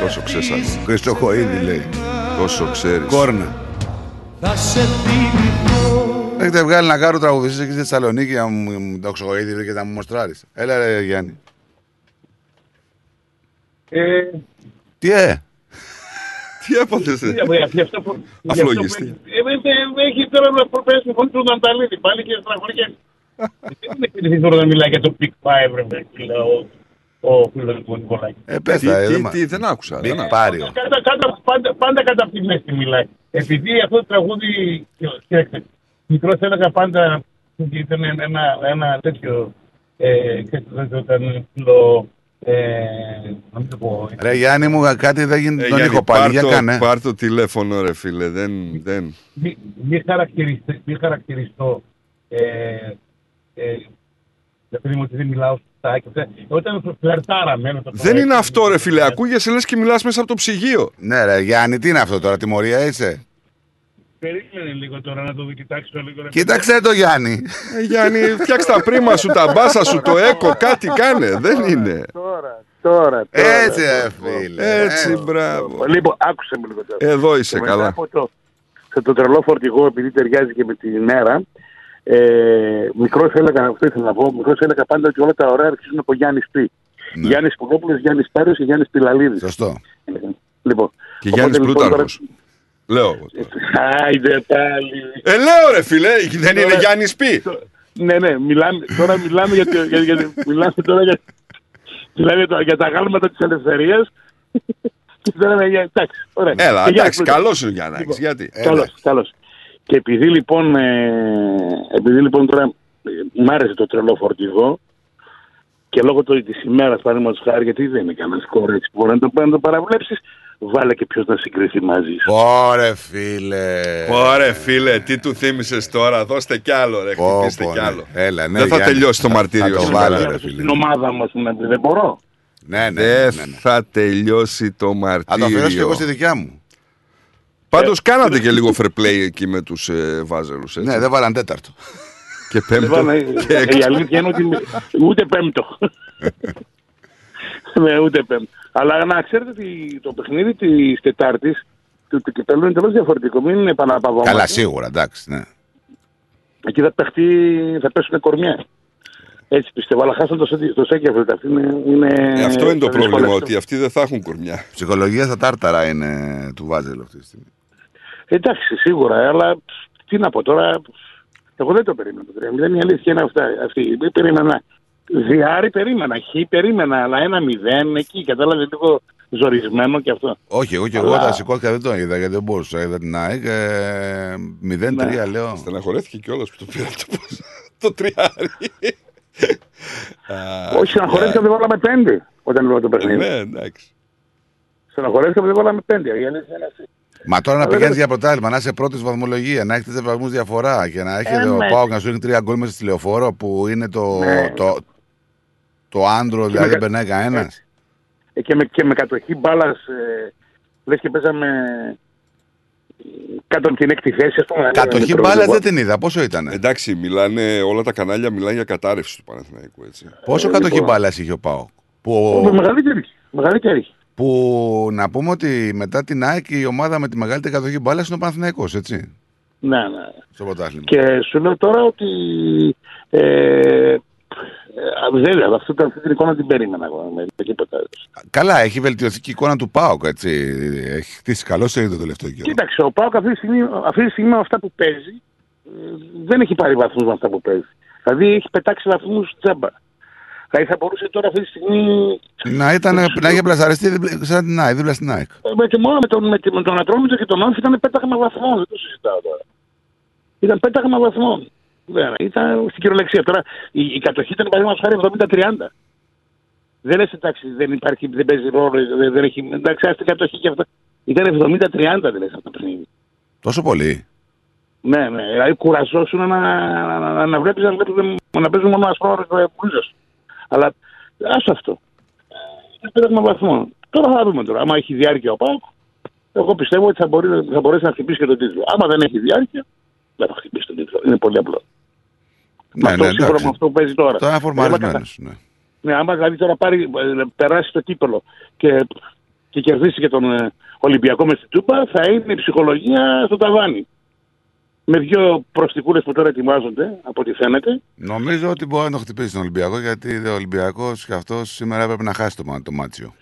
Τόσο ξέσανε. Χρυσοχοίδη λέει. Τόσο ξέρεις. Κόρνα. Θα σε θυμηθώ Έχετε βγάλει να κάνω τραγουδιστή εκεί στη Θεσσαλονίκη να μου μου το Ξοχοίδη βρήκε να μου μοστράρεις. Έλα ρε Γιάννη. Ε, Τι ε; Τι έπαθες, τι ε; να πω, για αυτό που- για αυτό Αφλογιστή. που- Ε, ε, ε, Έχει τώρα να προπέσει τη φωνή του Νανταλίδη πάλι και στραχωριέται. Δεν είναι επειδή τώρα να μιλάει για το Big Five, ρε φίλε, ο- ο φίλος του Νικολάκη. Ε, πες Τι, τα, ε, τι, δεν μα- τι, δεν άκουσα. δεν Big άκουσα. Πάριο. Κατά, κατά, πάντα, πάντα κατά αυτή τη μέση μιλάει. Επειδή αυτό το τραγούδι, κοίταξε, μικρός έλεγα πάντα ότι ήταν ένα, ένα τέτοιο, ε, ξέρετε, όταν φιλο, ε, να μην το πω, Ρε Γιάννη μου, κάτι δεν Ε, γίνεται τον Γιάννη, ήχο πάλι. πάρ' Για το- κάνε. Πάρ' το τηλέφωνο ρε φίλε, δεν, δεν. μη, μη, χαρακτηριστώ, μη χαρακτηριστώ ε, ε, επειδή μου ότι δεν μιλάω σωστά και αυτά. Όταν φλερτάραμε με το Δεν είναι αυτό ρε φίλε, ακούγεσαι λες και μιλάς μέσα από το ψυγείο. Ναι, ρε Γιάννη, τι είναι αυτό τώρα, τιμωρία είσαι; Περίμενε λίγο τώρα να το δω, κοιτάξω λίγο. ρε Κοίταξε το Γιάννη. Ε, Γιάννη, φτιάξ τα πρίμα σου, τα μπάσα σου, το έκο, κάτι κάνε. Δεν είναι. Τώρα, τώρα. Έτσι, ρε φίλε. Έτσι, μπράβο. Λοιπόν, άκουσε με λίγο τώρα. Εδώ είσαι Και μετά καλά. Από το, σε το τρελό φορτηγό, επειδή ταιριάζει και με την ημέρα, ε, μικρό έλεγα, αυτό ήθελα να πω, μικρό έλεγα πάντα ότι όλα τα ωραία αρχίζουν από Γιάννης Πι. Ναι. Γιάννης Πουδόπουλο, Γιάννης Πάριο και Γιάννης Πιλαλίδη. Σωστό. Λοιπόν, Και οπότε, Γιάννης λοιπόν, Πλούταρχος. Λέω. εγώ. τώρα- Άιντε πάλι. Ε, λέω ρε φίλε, δεν είναι Τώρα- Γιάννης Πι. Ναι, ναι, μιλάμε, τώρα μιλάμε για, το- για, για, μιλάμε τώρα για, μιλάμε για, το- για τα γάλματα της ελευθερίας. Και τώρα, για- εντάξει, ωραία. Έλα, Και Γιάννης εντάξει, Πλούταρχος. καλός είναι ο Γιάννακης. Λοιπόν, Γιατί. Καλώς, καλώς. Και επειδή λοιπόν, ε, επειδή λοιπόν τώρα ε, μ' άρεσε το τρελό φορτηγό και λόγω το, της ημέρας παραδείγματος χάρη, γιατί δεν είναι κανένας κόρη έτσι που μπορεί να το, να το παραβλέψεις, βάλε και ποιος να συγκριθεί μαζί σου. Ωρε φίλε. Ωραία φίλε, τι του θύμισες τώρα, δώστε κι άλλο ρε, Πω, χτυπήστε πω, κι ναι. άλλο. Έλα, ναι, Δεν θα Γιάννη. τελειώσει το Θα- μαρτύριο θα το σήμερα. βάλω, ρε φίλε. Στην ομάδα μας να πει, δεν μπορώ. Ναι, ναι, ναι, Δεν ναι, ναι. θα τελειώσει το Θα το αφιερώσω και μαρτύριο. εγώ στη δικιά μου. Πάντως κάνατε και λίγο fair play εκεί με τους ε, βάζελους, έτσι. Ναι, δεν βάλαν τέταρτο. Και πέμπτο Λοιπόν, ε, και ε, έκτο. η αλήθεια είναι ότι ούτε πέμπτο. ναι, ούτε πέμπτο. Αλλά να ξέρετε ότι το παιχνίδι της Τετάρτης του, του κυπέλου είναι τελώς διαφορετικό. Μην επαναπαυόμαστε. Καλά, σίγουρα, εντάξει. Ναι. Εκεί θα, παιχτεί, θα πέσουν κορμιά. Έτσι πιστεύω. Αλλά χάσαν το, Σέκι- το Σέκεφελτ. Αυτή είναι, είναι, Ε, Αυτό είναι το θα πρόβλημα, δυσκολεύσουν. ότι αυτοί δεν θα έχουν κορμιά. Ψυχολογία στα τάρταρα είναι του Βάζελου αυτή τη στιγμή. Εντάξει, σίγουρα, αλλά τι να πω τώρα. Εγώ δεν το περίμενα το 3-0. Η αλήθεια είναι αυτά, αυτή. Δεν περίμενα. Διάρη περίμενα. Χ περίμενα. Αλλά ένα 0 εκεί. Κατάλαβε λίγο ζορισμένο και αυτό. Όχι, εγώ και Αλλά- εγώ τα σηκώθηκα δεν το είδα γιατί δεν μπορούσα. Είδα την ΑΕΚ. ε, 0-3 λέω. Στεναχωρέθηκε κιόλας που το πήρα το, το τριάρι. Α, Όχι, στεναχωρέθηκα που δεν βάλαμε πέντε όταν είδα το ε, παιχνίδι. Ναι, εντάξει. Στεναχωρέθηκα που δεν βάλαμε πέντε. Η αλήθεια είναι αυτή. Μα τώρα να Αλλά πηγαίνεις δεν- για πρωτάθλημα, να είσαι πρώτης βαθμολογία, να έχετε βαθμούς διαφορά και να έχετε Ε, ο ναι. Πάοκ να σου έχει τρία γκολ μέσα στη λεωφόρο που είναι το, Ναι. το, το άντρο, δηλαδή με δεν κα- περνάει κανένας; Ε, και, με, και με κατοχή μπάλας. Ε, λες και παίζαμε ε, κάτω από την έκτη θέση. Ας πούμε, Κατοχή με μπάλας τρόπο- δεν την είδα. Πόσο ήταν; Εντάξει, μιλάνε, όλα τα κανάλια μιλάνε για κατάρρευση του Παναθηναϊκού, έτσι. Πόσο Ε, κατοχή λοιπόν. μπάλας είχε ο Πάοκ; Ο, Που, μεγαλύτερη. μεγαλύτερη. που να πούμε ότι μετά την ΑΕΚ η ομάδα με τη μεγαλύτερη κατοχή μπάλας είναι ο Παναθηναϊκός, έτσι; Ναι, ναι. Στο πρωτάθλημα. Και σου λέω τώρα ότι ε, ε, δεν, αυτή, αυτή την εικόνα την περίμενα εγώ με με τίποτα. Καλά, έχει βελτιωθεί και η εικόνα του Πάοκ, έτσι. Έχει χτίσει καλό σε το τελευταίο καιρό. Κοίταξε, ο Πάοκ αυτή τη στιγμή, αυτή τη στιγμή με αυτά που παίζει ε, δεν έχει πάρει βαθμούς με αυτά που παίζει. Δηλαδή έχει πετάξει βαθμούς τζάμπα. Δηλαδή θα μπορούσε τώρα αυτή τη στιγμή Να, ήταν, να είχε πλασαριστεί δίπλα- σαν την ΑΕΚ, δίπλα στην ΑΕΚ. ε, με, και μόνο με τον, με, με τον Ατρόμητο και τον Όφη ήταν πέταγμα βαθμών. Δεν το συζητάω τώρα. Ήταν πέταγμα βαθμών. Δεν, ήταν στην κυριολεξία. Τώρα η, η κατοχή ήταν παραδείγματος χάρη 70-30. Δεν λες εντάξει, δεν υπάρχει, δεν παίζει ρόλο, δεν, δεν έχει. Εντάξει, άστε κατοχή και αυτά. Ήταν 70-30 δηλαδή αυτό το παιχνίδι. Τόσο πολύ; Ναι, ναι. Δηλαδή κουραζόσουν να, να, να, να βλέπεις, να, βλέπεις, να παίζουν μόνο ασφάλω και μπλούζες. Αλλά ας αυτό. Πήραμε βαθμό. Τώρα θα δούμε τώρα. Άμα έχει διάρκεια ο ΠΑΟΚ, εγώ πιστεύω ότι θα, μπορεί, θα μπορέσει να χτυπήσει και τον τίτλο. Άμα δεν έχει διάρκεια, δεν θα χτυπήσει τον τίτλο. Είναι πολύ απλό. Ναι, αυτό ναι, σύμφωνα εντάξει. με αυτό που παίζει τώρα. Τώρα είναι φορμαρισμένος, Άμα ναι. Ναι, άμα δηλαδή τώρα πάρει, ε, περάσει το κύπελο και, και κερδίσει και τον ε, Ολυμπιακό με στην Τούπα, θα είναι η ψυχολογία στο ταβάνι. Με δύο προστικούλε που τώρα ετοιμάζονται, από ό,τι φαίνεται. Νομίζω ότι μπορεί να το χτυπήσει τον Ολυμπιακό γιατί ο Ολυμπιακός και αυτός σήμερα έπρεπε να χάσει το, μα- το μάτσιο.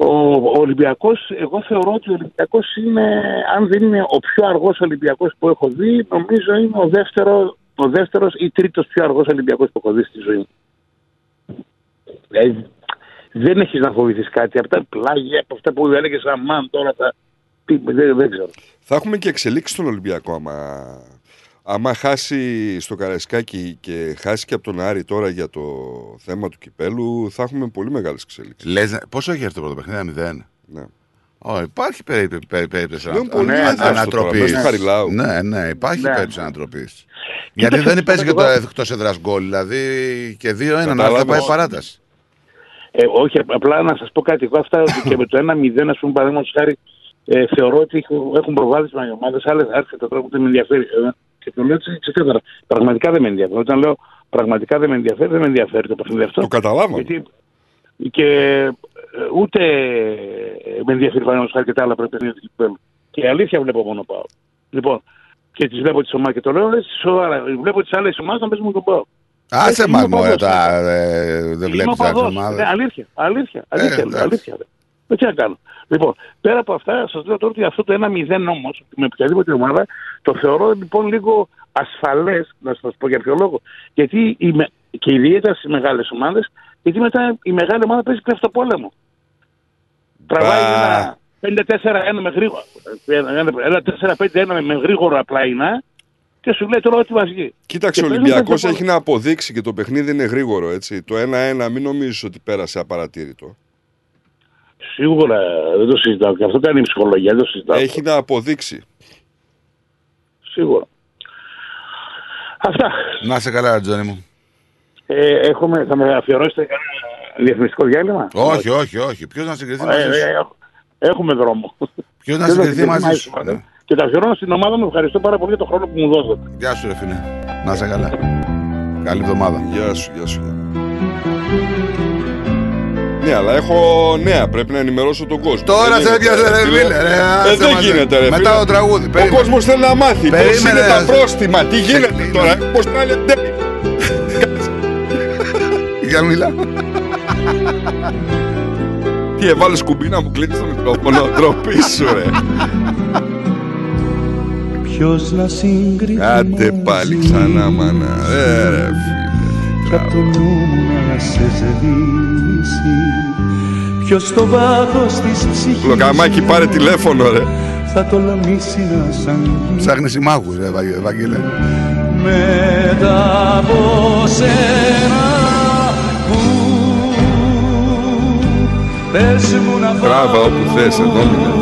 Ο, ο Ολυμπιακός, εγώ θεωρώ ότι ο Ολυμπιακός είναι, αν δεν είναι ο πιο αργός Ολυμπιακός που έχω δει, νομίζω είναι ο δεύτερο ο δεύτερος ή τρίτος πιο αργός Ολυμπιακός που έχω δει στη ζωή μου. Δηλαδή, δεν έχεις να φοβηθείς κάτι. Από τα πλάγια, από αυτά που έλεγες αμάν τώρα θα... Τι, δεν, δεν ξέρω. Θα έχουμε και εξελίξεις τον Ολυμπιακό άμα, άμα χάσει στο Καραϊσκάκι και χάσει και από τον Άρη τώρα για το θέμα του κυπέλου, θα έχουμε πολύ μεγάλες εξελίξεις. Λες, πόσο έχει αυτό το πρώτο παιχνίδι, 0. Ναι. Oh, υπάρχει περίπτωση περί, περίπτωση Λέω πολύ ανα- εύκολο αυτό ανατροπής. τώρα, μέσα του Χαριλάου. Ναι, ναι, υπάρχει Ναι. περίπτωση ανατροπής. Γιατί Κοίταξε, δεν παίζει και το εγώ- εκτός έδρας γκολ. Δηλαδή και 2-1 να Καταλάβω. θα πάει παράταση. Ε, όχι, απλά να σας πω κάτι. Εγώ αυτά ότι και με το 1-0, ας πούμε, παραδείγματος χάρη, ε, θεωρώ ότι έχουν, έχουν προβάδισμα οι ομάδες. Άλλες άρχισε το τρόπο που δεν με ενδιαφέρει. Ε, και το λέω έτσι ξεκάθαρα. Πραγματικά δεν με ενδιαφέρει. Όταν λέω πραγματικά δεν με ενδιαφέρει, δεν με ενδιαφέρει το παιχνίδι αυτό. Το καταλάβαμε. Γιατί και ε, ούτε ε, με ενδιαφέρει παραδείγματος χάρη και τα άλλα παιχνίδια του κυπέλου. Και η αλήθεια βλέπω μόνο πάω. Λοιπόν, και τις βλέπω τις ομάδες και το λέω έτσι σοβαρά. Βλέπω τις άλλες ομάδες να παίζουν με τον πάω. Άσε είμαι μα ο μωρέ, παδός. τα, ε, δεν Είμαι βλέπει ο τα παδός. ομάδες. Ναι, αλήθεια, αλήθεια, αλήθεια, Ε, εντάξει. αλήθεια. ρε. Δεν τι να κάνω. Λοιπόν, πέρα από αυτά, σας λέω τώρα ότι αυτό το 1-0 όμως, με οποιαδήποτε ομάδα, το θεωρώ λοιπόν λίγο ασφαλές, να σας πω για ποιο λόγο. Γιατί η, με- και ιδιαίτερα στις μεγάλες ομάδες, γιατί μετά η μεγάλη ομάδα παίζει κρέφτο πόλεμο. Τραβάει ένα 5-4-1 με γρήγορο. Ένα, ένα 4-5-1 με- με γρήγορο απλά είναι και σου λέει τώρα ό,τι μα βγει. Κοίταξε, Και ο παίζουν Ολυμπιακός κρέφτο έχει να αποδείξει και το παιχνίδι είναι γρήγορο. Έτσι. Το 1-1 μην νομίζεις ότι πέρασε απαρατήρητο. Σίγουρα δεν το συζητάω. Και αυτό κάνει η ψυχολογία, δεν το συζητάω. Έχει να αποδείξει. Σίγουρα. Αυτά. Να είσαι καλά, Τζόνι μου. Ε, έχουμε, θα με αφιερώσετε κανένα διαφημιστικό διάλειμμα; Όχι, όχι, όχι. Ποιος να συγκριθεί Ε, μαζί ε, σου; ε, έχουμε δρόμο. Ποιος να Ποιος συγκριθεί μαζί μαζί σου. σου, Ναι. Και τα αφιερώνω στην ομάδα μου. Ευχαριστώ πάρα πολύ για τον χρόνο που μου δώσατε. Γεια σου, ρε φίλε. Να είσαι καλά. Καλή εβδομάδα. Γεια σου, γεια σου. Ναι, αλλά έχω νέα. Πρέπει να ενημερώσω τον κόσμο. Τώρα Δεν σε γίνεται, έπιασε, ρε φίλε, ρε, Ε, άσε δεν μας, γίνεται, ρε Μετά φίλε. το τραγούδι, Ο περίμενε. κόσμος θέλει να μάθει. Πώς Περίμενε, είναι τα ρε. πρόστιμα. Τι γίνεται τώρα. Πώς πάλι Για μιλά. Τι έβαλες κουμπί να μου κλείνει το μικρόφωνο. Ντροπή σου, ρε. Ποιος να συγκριθεί Άντε πάλι ξανά, μάνα. Ε, ρε φίλε. Κι απ' το νου μου να σε σβήσει Ποιος στο βάθος της ψυχής Λοκαμάκι, πάρε τηλέφωνο, ρε. Θα τολμήσει να σ' αγγίξει Ψάχνεις συμμάχους, ρε Ευαγγε- Ευαγγέλε. Μετά από σένα που Πες μου να Τράβα όπου θες, εδώ είναι.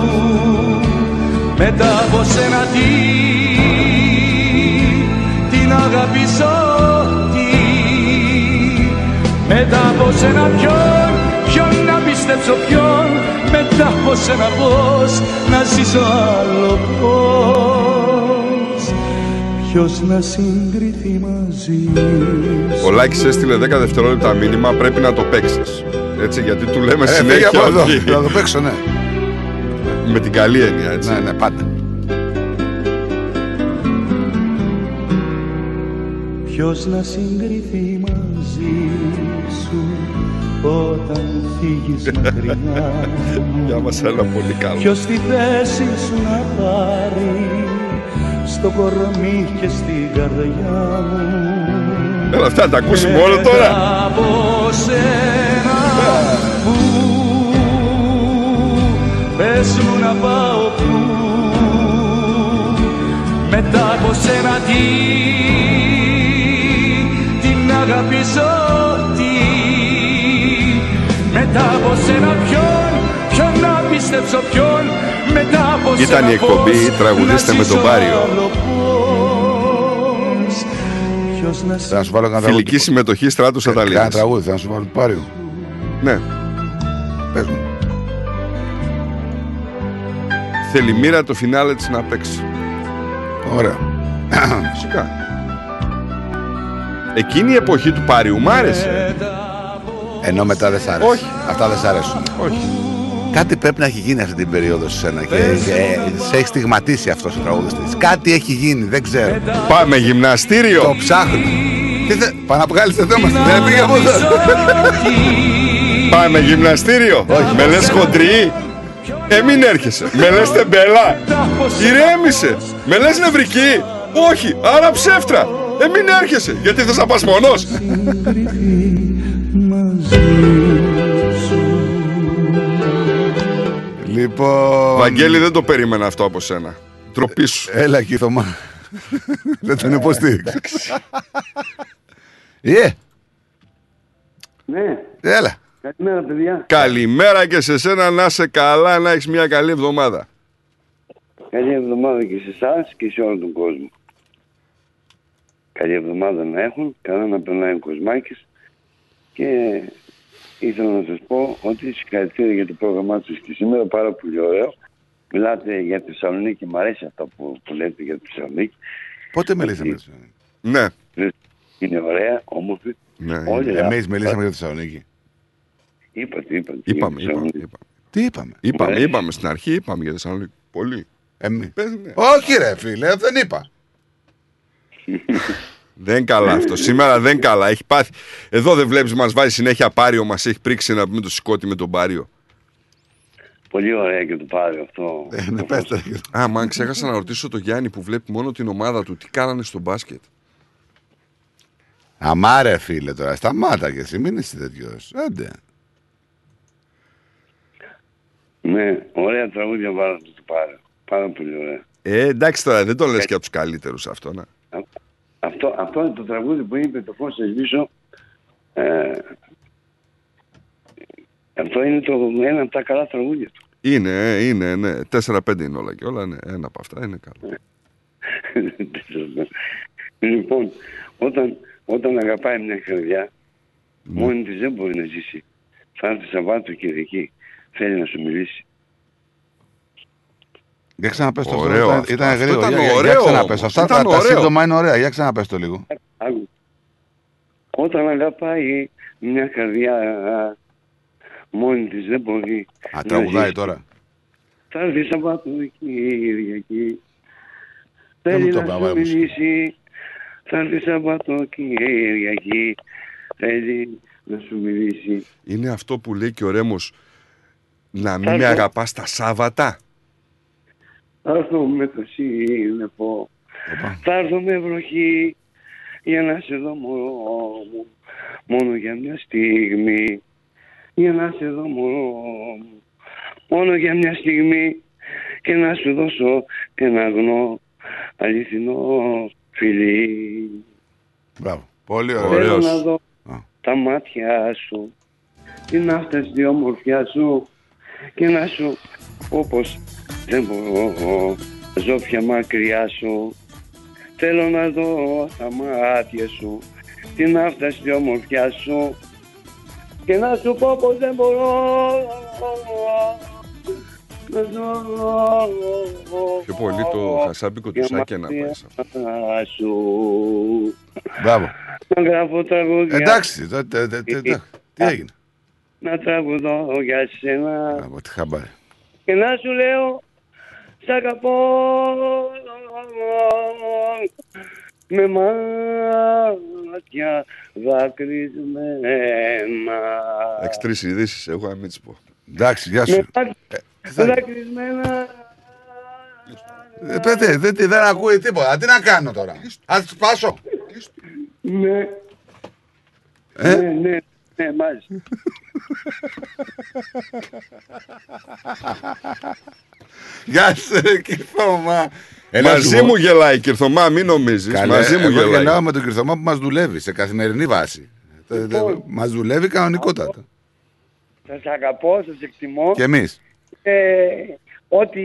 Μετά από σένα τι Την αγαπήσω τι Μετά από σένα ποιον Ποιον να πιστέψω ποιον Μετά από σένα πώς Να ζήσω άλλο πώς Ποιος να συγκριθεί μαζί Ο Λάκης έστειλε 10 δευτερόλεπτα μήνυμα. Πρέπει να το παίξεις. Έτσι, γιατί του λέμε Ε, φύγε συνέχεια από εδώ. ότι- Θα το παίξω, ναι. Με την καλή έννοια, έτσι. Ναι, ναι, πάντα. Ποιος να συγκριθεί μαζί σου όταν φύγεις μακριά Για μας ένα πολύ καλό. Ποιος τη θέση σου να πάρει στο κορμί και στην καρδιά μου Έλα, αυτά να τα ακούσουμε όλο τώρα. Μετά από σένα που πες μου να πάω που μετά από σένα τι μετά από σένα ποιον ποιον να πίστεψω ποιον μετά από Ήταν σένα η εκπομπή πώς «Τραγουδήστε να με τον ζήσω Πάριο». άλλο πώς. Ποιος να Θα σου βάλω κανένα Φιλική συμμετοχή στράτου Κάνα Αταλίδη. τραγούδι, θα σου βάλω το πάριο. Ναι. Πες μου. Θέλει μοίρα το φινάλε της να παίξει. Ωραία. Φυσικά. Εκείνη η εποχή του Πάριου μ' άρεσε. Ενώ μετά δεν σ' άρεσε. Όχι. Αυτά δεν σ' αρέσουν. Όχι. Κάτι πρέπει να έχει γίνει αυτή την περίοδο σε σένα και, και σε έχει στιγματίσει αυτός ο τραγουδιστής. Κάτι έχει γίνει, δεν ξέρω. Πάμε γυμναστήριο. Το ψάχνω. Τι θε... Πάμε να βγάλει το θέμα. Δεν πήγε από εδώ. Πάμε γυμναστήριο. Με λες χοντρή. Ε, μην έρχεσαι. Με λες τεμπέλα. Ηρέμησε. Με λες νευρική. Όχι. Άρα ψεύτρα. Ε, μην έρχεσαι. Γιατί θες να πας μόνος. Λοιπόν. Βαγγέλη, δεν το περίμενα αυτό από σένα. Τροπής σου. Έλα εκεί, Θωμά. δεν τον υποστήριξες. Ε, Ναι, έλα. καλημέρα παιδιά. Καλημέρα και σε σένα να είσαι καλά, να έχεις μια καλή εβδομάδα. Καλή εβδομάδα και σε εσάς και σε όλο τον κόσμο. Καλή εβδομάδα να έχουν, καλά να περνάει ο Κοσμάκης και ήθελα να σας πω ότι συγχαρητήρια για το πρόγραμμά σας και σήμερα πάρα πολύ ωραίο. Μιλάτε για τη Θεσσαλονίκη, μου αρέσει αυτό που, που λέτε για τη Θεσσαλονίκη. Πότε μιλήσαμε. Ναι. Είναι ωραία, όμορφη. ναι. Όλοι Εμείς ρε, μιλήσαμε για τη Θεσσαλονίκη. Είπατε, είπατε. Είπαμε, για τη είπαμε, Θεσσαλονίκη. είπαμε. Τι είπαμε; Είπαμε, αρέσει. είπαμε στην αρχή, είπαμε για Θεσσαλονίκη. Πολύ. Εμείς. Πες, ναι. Όχι, ρε φίλε, δεν είπα. Δεν καλά αυτό. Σήμερα δεν καλά. Έχει πάθει. Εδώ δεν βλέπεις, μας βάζει συνέχεια πάριο, μας έχει πρίξει να πούμε το σηκώτη με τον πάριο. Πολύ ωραία και το πάρει αυτό. Ε, ναι, πες το. Α, μα ξέχασα να ρωτήσω τον Γιάννη που βλέπει μόνο την ομάδα του τι κάνανε στο μπάσκετ; Αμά ρε φίλε τώρα, σταμάτα και εσύ, μην είσαι τέτοιος. Άντε. Ναι, ωραία τραγούδια βάλατε το πάρει. Πάρα πολύ ωραία. Ε, εντάξει τώρα, δεν το λες και από τους καλύτερους αυτό, να. Αυτό, αυτό είναι το τραγούδι που είπε το φως θα σβήσω. Ε, αυτό είναι το, ένα από τα καλά τραγούδια του. Είναι, ε, είναι, ναι. 4-5 είναι όλα και όλα. Ναι. Ένα από αυτά είναι καλό. λοιπόν, όταν, όταν αγαπάει μια καρδιά, μόνη της δεν μπορεί να ζήσει. Θα έρθει Σαββάτο Κυριακή. Θέλει να σου μιλήσει. Για ξαναπες το Ωραίο Ήταν, αυτό. ήταν Αυτό γρήγορο. ήταν Για, για, ωραίο για ξαναπες. όμως. Αυτά Ήταν τα, τα ωραίο. σύντομα είναι ωραία. Για ξαναπες το λίγο. Άκου. Όταν αγαπάει μια καρδιά, μόνη της δεν μπορεί Α, να τραγουδάει ζήσει. τώρα. Θα έρθει Σαββάτο Κυριακή. Δεν Θέλει μου το να είπα, σου βάλε μουσική. μιλήσει. Θα έρθει Σαββάτο Κυριακή. Θέλει να σου μιλήσει. Είναι αυτό που λέει και ο Ρέμος να μην Θα με έρθω. αγαπάς τα Σάββατα. Θα έρθω με το σύννεφο. Θα έρθω με βροχή για να σε δω μωρό μου. Μόνο για μια στιγμή. Για να σε δω μωρό μου. Μόνο για μια στιγμή. Και να σου δώσω ένα αγνό αληθινό φιλί. Μπράβο. Πολύ Θέλω ωραίος. να δω τα μάτια σου την άφταστη ομορφιά σου και να σου πω πως δεν μπορώ να ζω πια μακριά σου θέλω να δω τα μάτια σου την άφταστη ομορφιά σου και να σου πω πως δεν μπορώ να ζω Πιο πολύ το χασάπικο του Σάκια να πάει. σε αυτό. σου Μπράβο. να γράφω τραγούδια Εντάξει, τε- τε- τε- τε- τε- τι έγινε; να τραγουδώ για σένα Από τη χαμπάρι. και να σου λέω σ' αγαπώ με μάτια δακρυσμένα Έχεις τρεις ειδήσεις, εγώ να μην τις πω. Εντάξει, γεια με σου. μάτια δακρυσμένα Ε, παιδί, δεν, δεν ακούει τίποτα. Τι να κάνω τώρα; Α του σπάσω. ναι Ε; ναι ναι ναι μάλιστα Γεια σου, ρε Κυρθώμα. Μαζί μου γελάει η Κυρθωμά, μην νομίζεις. Μαζί μου εγώ γελάει. γελάω με τον Κυρθώμα που μας δουλεύει σε καθημερινή βάση. Λοιπόν. Μας δουλεύει κανονικότατα. σας αγαπώ, σας εκτιμώ Και εμείς. ε, ό,τι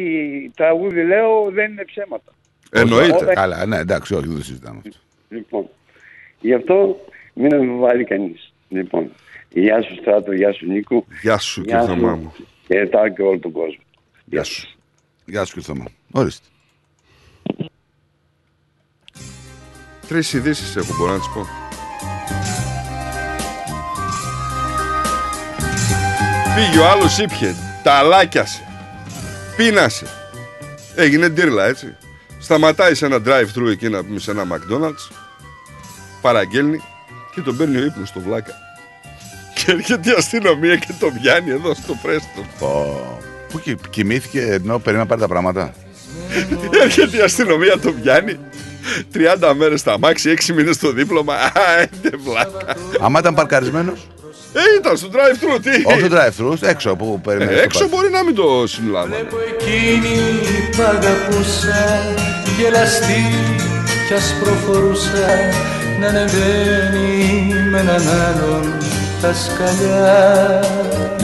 τραγούδι λέω δεν είναι ψέματα. Εννοείται. Όταν- Καλά, ναι, εντάξει, όχι, δεν το συζητάμε αυτό. Λοιπόν, γι' αυτό μην αμφιβάλλει κανείς. Λοιπόν, γεια σου Στράτο, γεια σου Νίκο. Γεια σου κύριε Θωμά μου. Χαιρετάω και όλο τον κόσμο. Γεια σου. Γεια σου, κύριε Θωμά. Ορίστε. Τρεις ειδήσεις έχω, μπορώ να τις πω. Πήγε ο άλλος ήπιε, τα αλάκιασε, πίνασε. Έγινε ντύρλα έτσι. Σταματάει σε ένα drive-thru εκεί να πούμε σε ένα McDonald's. Παραγγέλνει και τον παίρνει ο ύπνος στο βλάκα. Και έρχεται η αστυνομία και το πιάνει εδώ στο πρέστο. Πού κι- κοιμήθηκε ενώ περίμενα να πάρει τα πράγματα. Έρχεται η αστυνομία, το πιάνει. 30 μέρες στα μάξι, 6 μήνες στο δίπλωμα. Α, έντε βλάκα. Άμα ήταν παρκαρισμένος. Ε, ήταν στο drive-thru, τι; Όχι στο drive-thru, έξω που περιμένεις. Ε, έξω μπορεί να μην το συλλάβανε. Εκείνη που αγαπούσα γελαστή κι ας προφορούσα να ανεβαίνει με έναν άλλον τα σκαλιά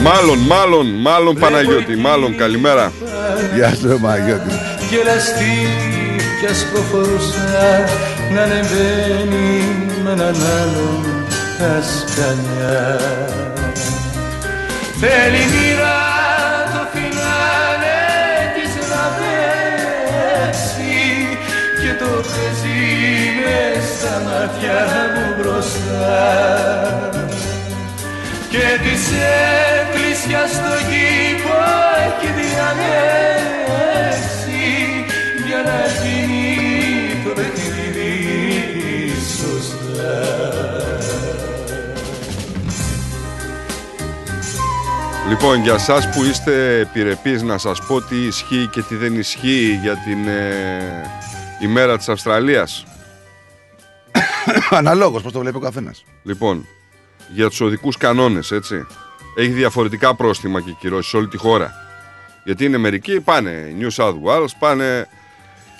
Μάλλον, μάλλον, μάλλον Παναγιώτη, μάλλον καλημέρα. Γεια σου, ρε Παναγιώτη. γελαστή κι ας προφορούσα να ανεβαίνει με έναν άλλον τα σκαλιά Θέλει μες στα μάτια μου μπροστά και της εκκλησιάς στο κήπο έχει διανέξει για να γίνει το παιχνίδι σωστά. Λοιπόν, για σας που είστε επιρρεπείς να σας πω τι ισχύει και τι δεν ισχύει για την ε, ημέρα της Αυστραλίας. Αναλόγως, πώς το βλέπει ο καθένας. Λοιπόν, για τους οδικούς κανόνες, έτσι. Έχει διαφορετικά πρόστιμα και κυρώσεις σε όλη τη χώρα. Γιατί είναι μερικοί, πάνε New South Wales, πάνε...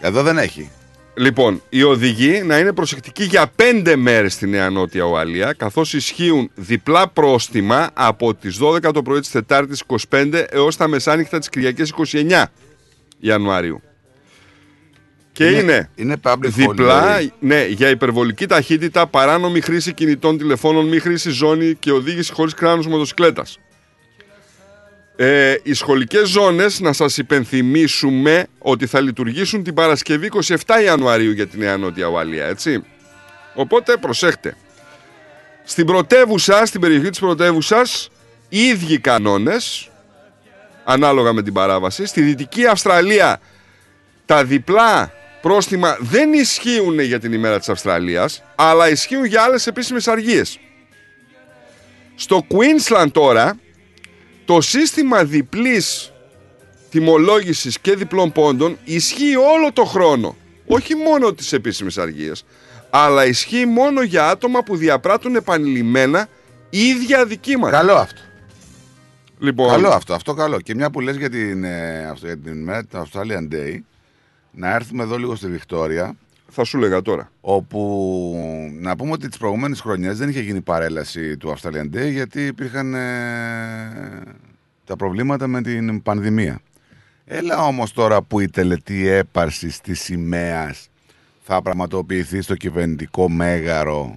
Εδώ δεν έχει. Λοιπόν, οι οδηγοί να είναι προσεκτικοί για πέντε μέρες στη Νέα Νότια Ουαλία, καθώς ισχύουν διπλά πρόστιμα από τις 12 το πρωί της Τετάρτης 25 έως τα μεσάνυχτα της Κυριακής 29 Ιανουαρίου. Και είναι, Είναι- είναι public διπλά holiday. ναι, για υπερβολική ταχύτητα, παράνομη χρήση κινητών τηλεφώνων, μη χρήση ζώνη και οδήγηση χωρίς κράνος μοτοσυκλέτας. Ε, οι σχολικές ζώνες, να σας υπενθυμίσουμε ότι θα λειτουργήσουν την Παρασκευή 27 Ιανουαρίου για τη Νέα Νότια Ουαλία, έτσι. Οπότε προσέχτε. Στην πρωτεύουσα, στην περιοχή της πρωτεύουσας, οι ίδιοι κανόνες, ανάλογα με την παράβαση. Στη Δυτική Αυστραλία τα διπλά πρόστιμα δεν ισχύουν για την ημέρα της Αυστραλίας, αλλά ισχύουν για άλλες επίσημες αργίες. Στο Queensland τώρα, το σύστημα διπλής τιμολόγησης και διπλών πόντων ισχύει όλο το χρόνο. Όχι μόνο τις επίσημες αργίες, αλλά ισχύει μόνο για άτομα που διαπράττουν επανειλημμένα ίδια αδικήματα. Καλό αυτό. Λοιπόν, Καλό αυτό, αυτό καλό. Και μια που λες για την, ε, αυτό, για την ημέρα του Australian Day, να έρθουμε εδώ λίγο στη Βικτόρια. Θα σου λέγα τώρα. Όπου να πούμε ότι τις προηγούμενες χρονιές δεν είχε γίνει παρέλαση του Australian Day γιατί υπήρχαν ε, τα προβλήματα με την πανδημία. Έλα όμως τώρα που η τελετή έπαρσης της σημαίας θα πραγματοποιηθεί στο κυβερνητικό μέγαρο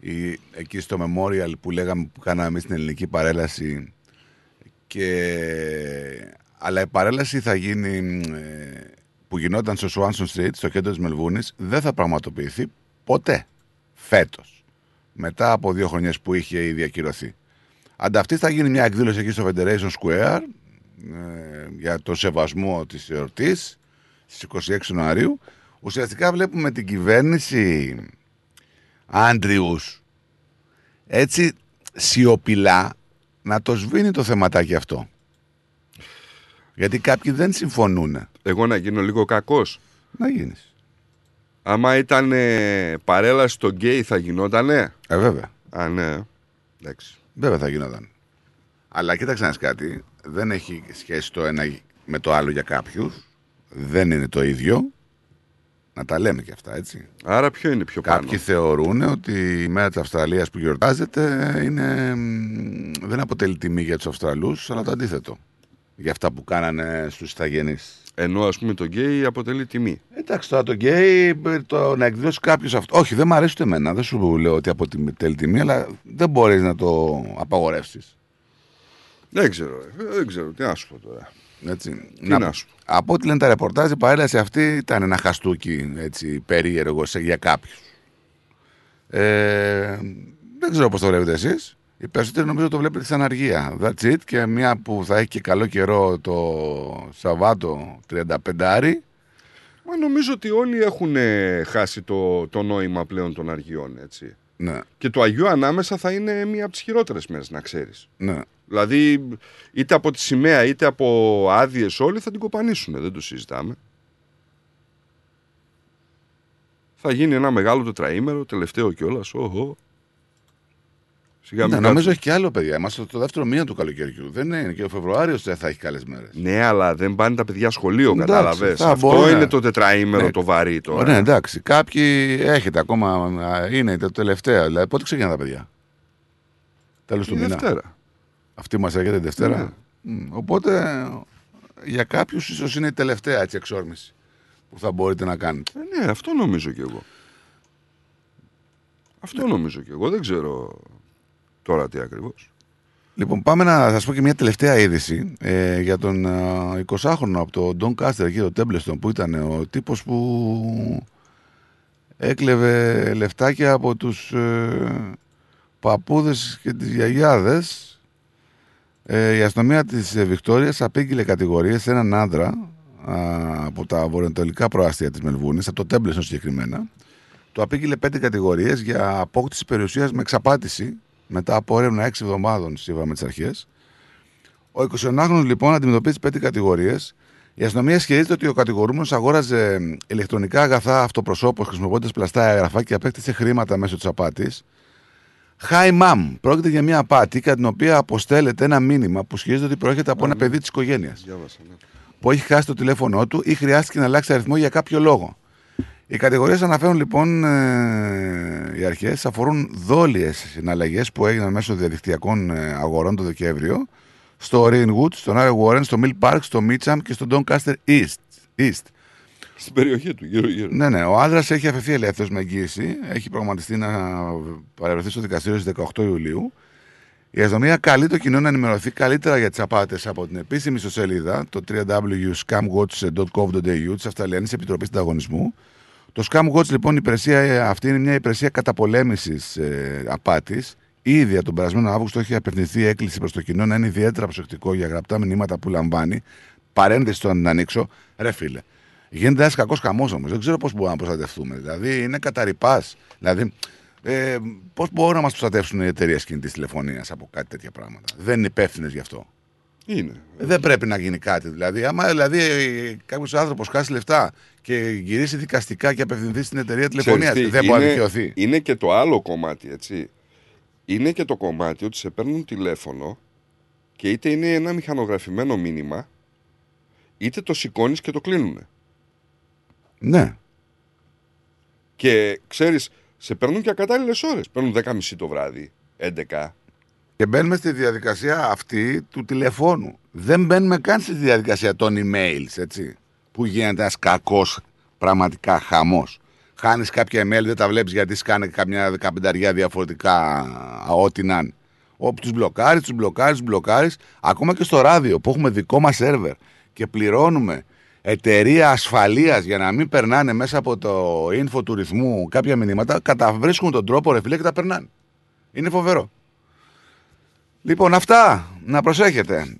ή εκεί στο Memorial που λέγαμε που κάναμε εμείς την ελληνική παρέλαση και... αλλά η παρέλαση θα γίνει ε, που γινόταν στο Swanson Street, στο κέντρο της Μελβούνης, δεν θα πραγματοποιηθεί ποτέ φέτος. Μετά από δύο χρονιές που είχε ήδη ακυρωθεί. Ανταυτή θα γίνει μια εκδήλωση εκεί στο Federation Square ε, για το σεβασμό της εορτής στις 26 Ιανουαρίου. Ουσιαστικά βλέπουμε την κυβέρνηση Άντριους έτσι σιωπηλά να το σβήνει το θεματάκι αυτό. Γιατί κάποιοι δεν συμφωνούν. Εγώ να γίνω λίγο κακός. Να γίνεις. Άμα ήταν ε, παρέλαση στο γκέι θα γινότανε; Ε, βέβαια. Α, ναι. Εντάξει. Βέβαια θα γινόταν. Αλλά κοίταξε να δεις κάτι. Δεν έχει σχέση το ένα με το άλλο για κάποιους. Δεν είναι το ίδιο. Να τα λέμε και αυτά, έτσι. Άρα ποιο είναι πιο πάνω; Κάποιοι θεωρούν ότι η μέρα της Αυστραλίας που γιορτάζεται είναι, μ, δεν αποτελεί τιμή για τους Αυστραλούς, αλλά το αντίθετο. Για αυτά που κάνανε στους ιθαγενείς. Ενώ ας πούμε το γκέι αποτελεί τιμή. Εντάξει, τώρα το γκέι, το να εκδηλώσει κάποιος αυτό. Όχι, δεν μου αρέσει ούτε εμένα. Δεν σου λέω ότι αποτελεί τιμή, αλλά δεν μπορείς να το απαγορεύσεις. Δεν ξέρω, ε, δεν ξέρω. Τι να σου πω τώρα. Έτσι. Τι να σου Από ό,τι λένε τα ρεπορτάζ, η παρέλαση αυτή ήταν ένα χαστούκι έτσι, περίεργο σε- για κάποιους. Ε, δεν ξέρω πώς το βλέπετε εσείς. Οι περισσότεροι νομίζω το βλέπετε σαν αργία. That's it. Και μια που θα έχει και καλό καιρό το Σαββάτο 35 Άρη. Μα νομίζω ότι όλοι έχουν ε, χάσει το, το νόημα πλέον των αργιών, έτσι. Ναι. Και το Αγίου ανάμεσα θα είναι μία από τις χειρότερες μέρες, να ξέρεις. Ναι. Δηλαδή, είτε από τη σημαία είτε από άδειες όλοι θα την κοπανίσουν, δεν το συζητάμε. Θα γίνει ένα μεγάλο τετραήμερο, τελευταίο κιόλας. Οχο. Σιγά Ναι, μην νομίζω κάτσουμε. έχει και άλλο, παιδιά. Είμαστε το δεύτερο μήνα του καλοκαιριού. Δεν είναι. Και ο Φεβρουάριος δεν θα έχει καλές μέρες. Ναι, αλλά δεν πάνε τα παιδιά σχολείο, Εντάξει, κατάλαβες. θα Αυτό μπορούν να- είναι το τετραήμερο Ναι. το βαρύ τώρα. Ναι, εντάξει. Κάποιοι έχετε ακόμα. α, Είναι το τελευταίο. Δηλαδή, πότε ξεκινάνε τα παιδιά; Τέλος του Τη μήνα. Δευτέρα. Αυτή μας έρχεται Δευτέρα. Μμ, Οπότε για κάποιους ίσως είναι η τελευταία έτσι, εξόρμηση που θα μπορείτε να κάνετε. Ε, ναι, αυτό νομίζω κι εγώ. Αυτό νομίζω κι εγώ. Δεν ξέρω τώρα τι ακριβώς. Λοιπόν, πάμε να σας πω και μια τελευταία είδηση ε, για τον ε, 20χρονο από το Don Caster εκεί, το Templeton, που ήταν ο τύπος που έκλεβε λεφτάκια από τους ε, παππούδες και τις γιαγιάδες. Ε, η αστυνομία της ε, Βικτόριας απήγγειλε κατηγορίες σε έναν άντρα α, από τα βορειοανατολικά προάστια της Μελβούνης, από το Templeton συγκεκριμένα. Του απήγγειλε πέντε κατηγορίες για απόκτηση περιουσίας με εξαπάτηση μετά από έρευνα έξι εβδομάδων, σύμφωνα με τις αρχές. Ο 21χρονο λοιπόν αντιμετωπίζει πέντε κατηγορίες. Η αστυνομία ισχυρίζεται ότι ο κατηγορούμενος αγόραζε ηλεκτρονικά αγαθά αυτοπροσώπως χρησιμοποιώντας πλαστά έγγραφα και απέκτησε χρήματα μέσω της απάτης. Hi mom. Πρόκειται για μια απάτη κατά την οποία αποστέλλεται ένα μήνυμα που ισχυρίζεται ότι προέρχεται από ένα παιδί της οικογένειας Διάβασα, ναι. που έχει χάσει το τηλέφωνό του ή χρειάστηκε να αλλάξει αριθμό για κάποιο λόγο. Οι κατηγορίες αναφέρουν λοιπόν ε, οι αρχές αφορούν δόλιες συναλλαγές που έγιναν μέσω διαδικτυακών ε, αγορών το Δεκέμβριο στο Ringwood, στον Άρε Warren, στο Mill Park, στο Mitcham και στο Doncaster East. East. Στην περιοχή του, γύρω-γύρω. Ναι, ναι. Ο άντρας έχει αφαιθεί ελεύθερος με εγγύηση. Έχει προγραμματιστεί να παρευρεθεί στο δικαστήριο στις 18 Ιουλίου. Η αστυνομία καλεί το κοινό να ενημερωθεί καλύτερα για τις απάτες από την επίσημη ιστοσελίδα, το www.scamwatch.gov.au της Αυστραλιανής Επιτροπής Ανταγωνισμού. Το Scamwatch, λοιπόν, η υπηρεσία ε, αυτή είναι μια υπηρεσία καταπολέμησης ε, απάτης. Ήδη από τον περασμένο Αύγουστο έχει απευθυνθεί έκκληση προς το κοινό να είναι ιδιαίτερα προσεκτικό για γραπτά μηνύματα που λαμβάνει. Παρένθεση το να την ανοίξω. Ρε φίλε, γίνεται ένας κακός χαμός όμως. Δεν ξέρω πώς μπορούμε να προστατευτούμε. Δηλαδή είναι καταρρυπάς. Δηλαδή, ε, πώς μπορούν να μας προστατεύσουν οι εταιρείες κινητής τηλεφωνίας από κάτι τέτοια πράγματα; Δεν είναι υπεύθυνες γι' αυτό. Είναι. Ε, Δεν πρέπει να γίνει κάτι. Δηλαδή, άμα δηλαδή, κάποιος άνθρωπος χάσει λεφτά και γυρίσει δικαστικά και απευθυνθεί στην εταιρεία τηλεφωνίας, Ξέρεις τι, δεν μπορεί να είναι- δικαιωθεί. Είναι και το άλλο κομμάτι, έτσι. Είναι και το κομμάτι ότι σε παίρνουν τηλέφωνο και είτε είναι ένα μηχανογραφημένο μήνυμα, είτε το σηκώνεις και το κλείνουν. Ναι. Και ξέρεις, σε παίρνουν και ακατάλληλες ώρες. Παίρνουν 10.30 το βράδυ, 11. Και μπαίνουμε στη διαδικασία αυτή του τηλεφώνου. Δεν μπαίνουμε καν στη διαδικασία των emails, έτσι. Που γίνεται ένας κακός πραγματικά χαμός. Χάνεις κάποια email, δεν τα βλέπεις γιατί σκάνε καμιά δεκαπενταριά διαφορετικά, α, ό,τι να είναι. Όπου τους μπλοκάρεις, τους μπλοκάρεις, τους μπλοκάρεις. Ακόμα και στο ράδιο που έχουμε δικό μας σερβερ και πληρώνουμε εταιρεία ασφαλείας για να μην περνάνε μέσα από το info του ρυθμού κάποια μηνύματα, καταβρίσκουν τον τρόπο ρε φίλε και τα περνάνε. Είναι φοβερό. Λοιπόν, αυτά να προσέχετε.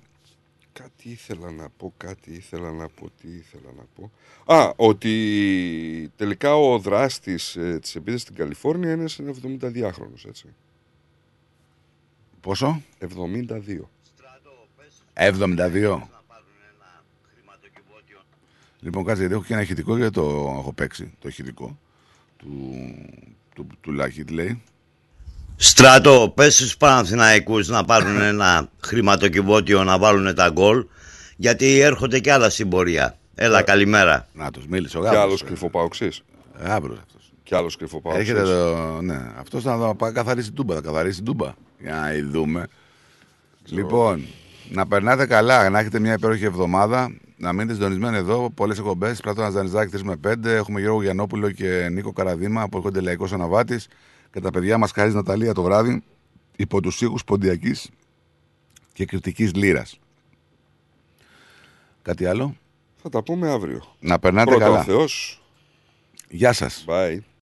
Κάτι ήθελα να πω, κάτι ήθελα να πω, τι ήθελα να πω. Α, ότι τελικά ο δράστης ε, της επίθεσης στην Καλιφόρνια είναι σε 72χρονος, έτσι. Πόσο; 72. 72. Λοιπόν, κάτσε γιατί έχω και ένα ηχητικό γιατί το έχω παίξει. Το ηχητικό του, του, του Λάχιτ λέει. Στράτο, πες στους Παναθηναϊκούς να πάρουν ένα χρηματοκιβώτιο να βάλουν τα γκολ γιατί έρχονται κι άλλα στην πορεία. Έλα, καλημέρα. Να τους μίλησε ο Και Γάβρος. άλλος κρυφοπαοξής. Γάβρος αυτός. Και άλλος κρυφοπαοξής. Έρχεται το. Ναι, αυτός θα πάει καθαρίσει την τούμπα. Θα καθαρίσει την τούμπα. Για να δούμε. Λοιπόν, Να περνάτε καλά, να έχετε μια υπέροχη εβδομάδα. Να μείνετε συντονισμένοι εδώ. Πολλές εκπομπές. Πλάτωνα Ζανιζάκη 3 με 5. Έχουμε Γιώργο Γιανόπουλο και Νίκο Καραδίμα που έρχονται λαϊκός αναβάτης. Και τα παιδιά μας Χαρής Ναταλία το βράδυ υπό τους ήχου Ποντιακής και Κριτικής Λύρας. Κάτι άλλο; Θα τα πούμε αύριο. Να περνάτε Πρώτα καλά. ο Θεός. Γεια σας. Bye.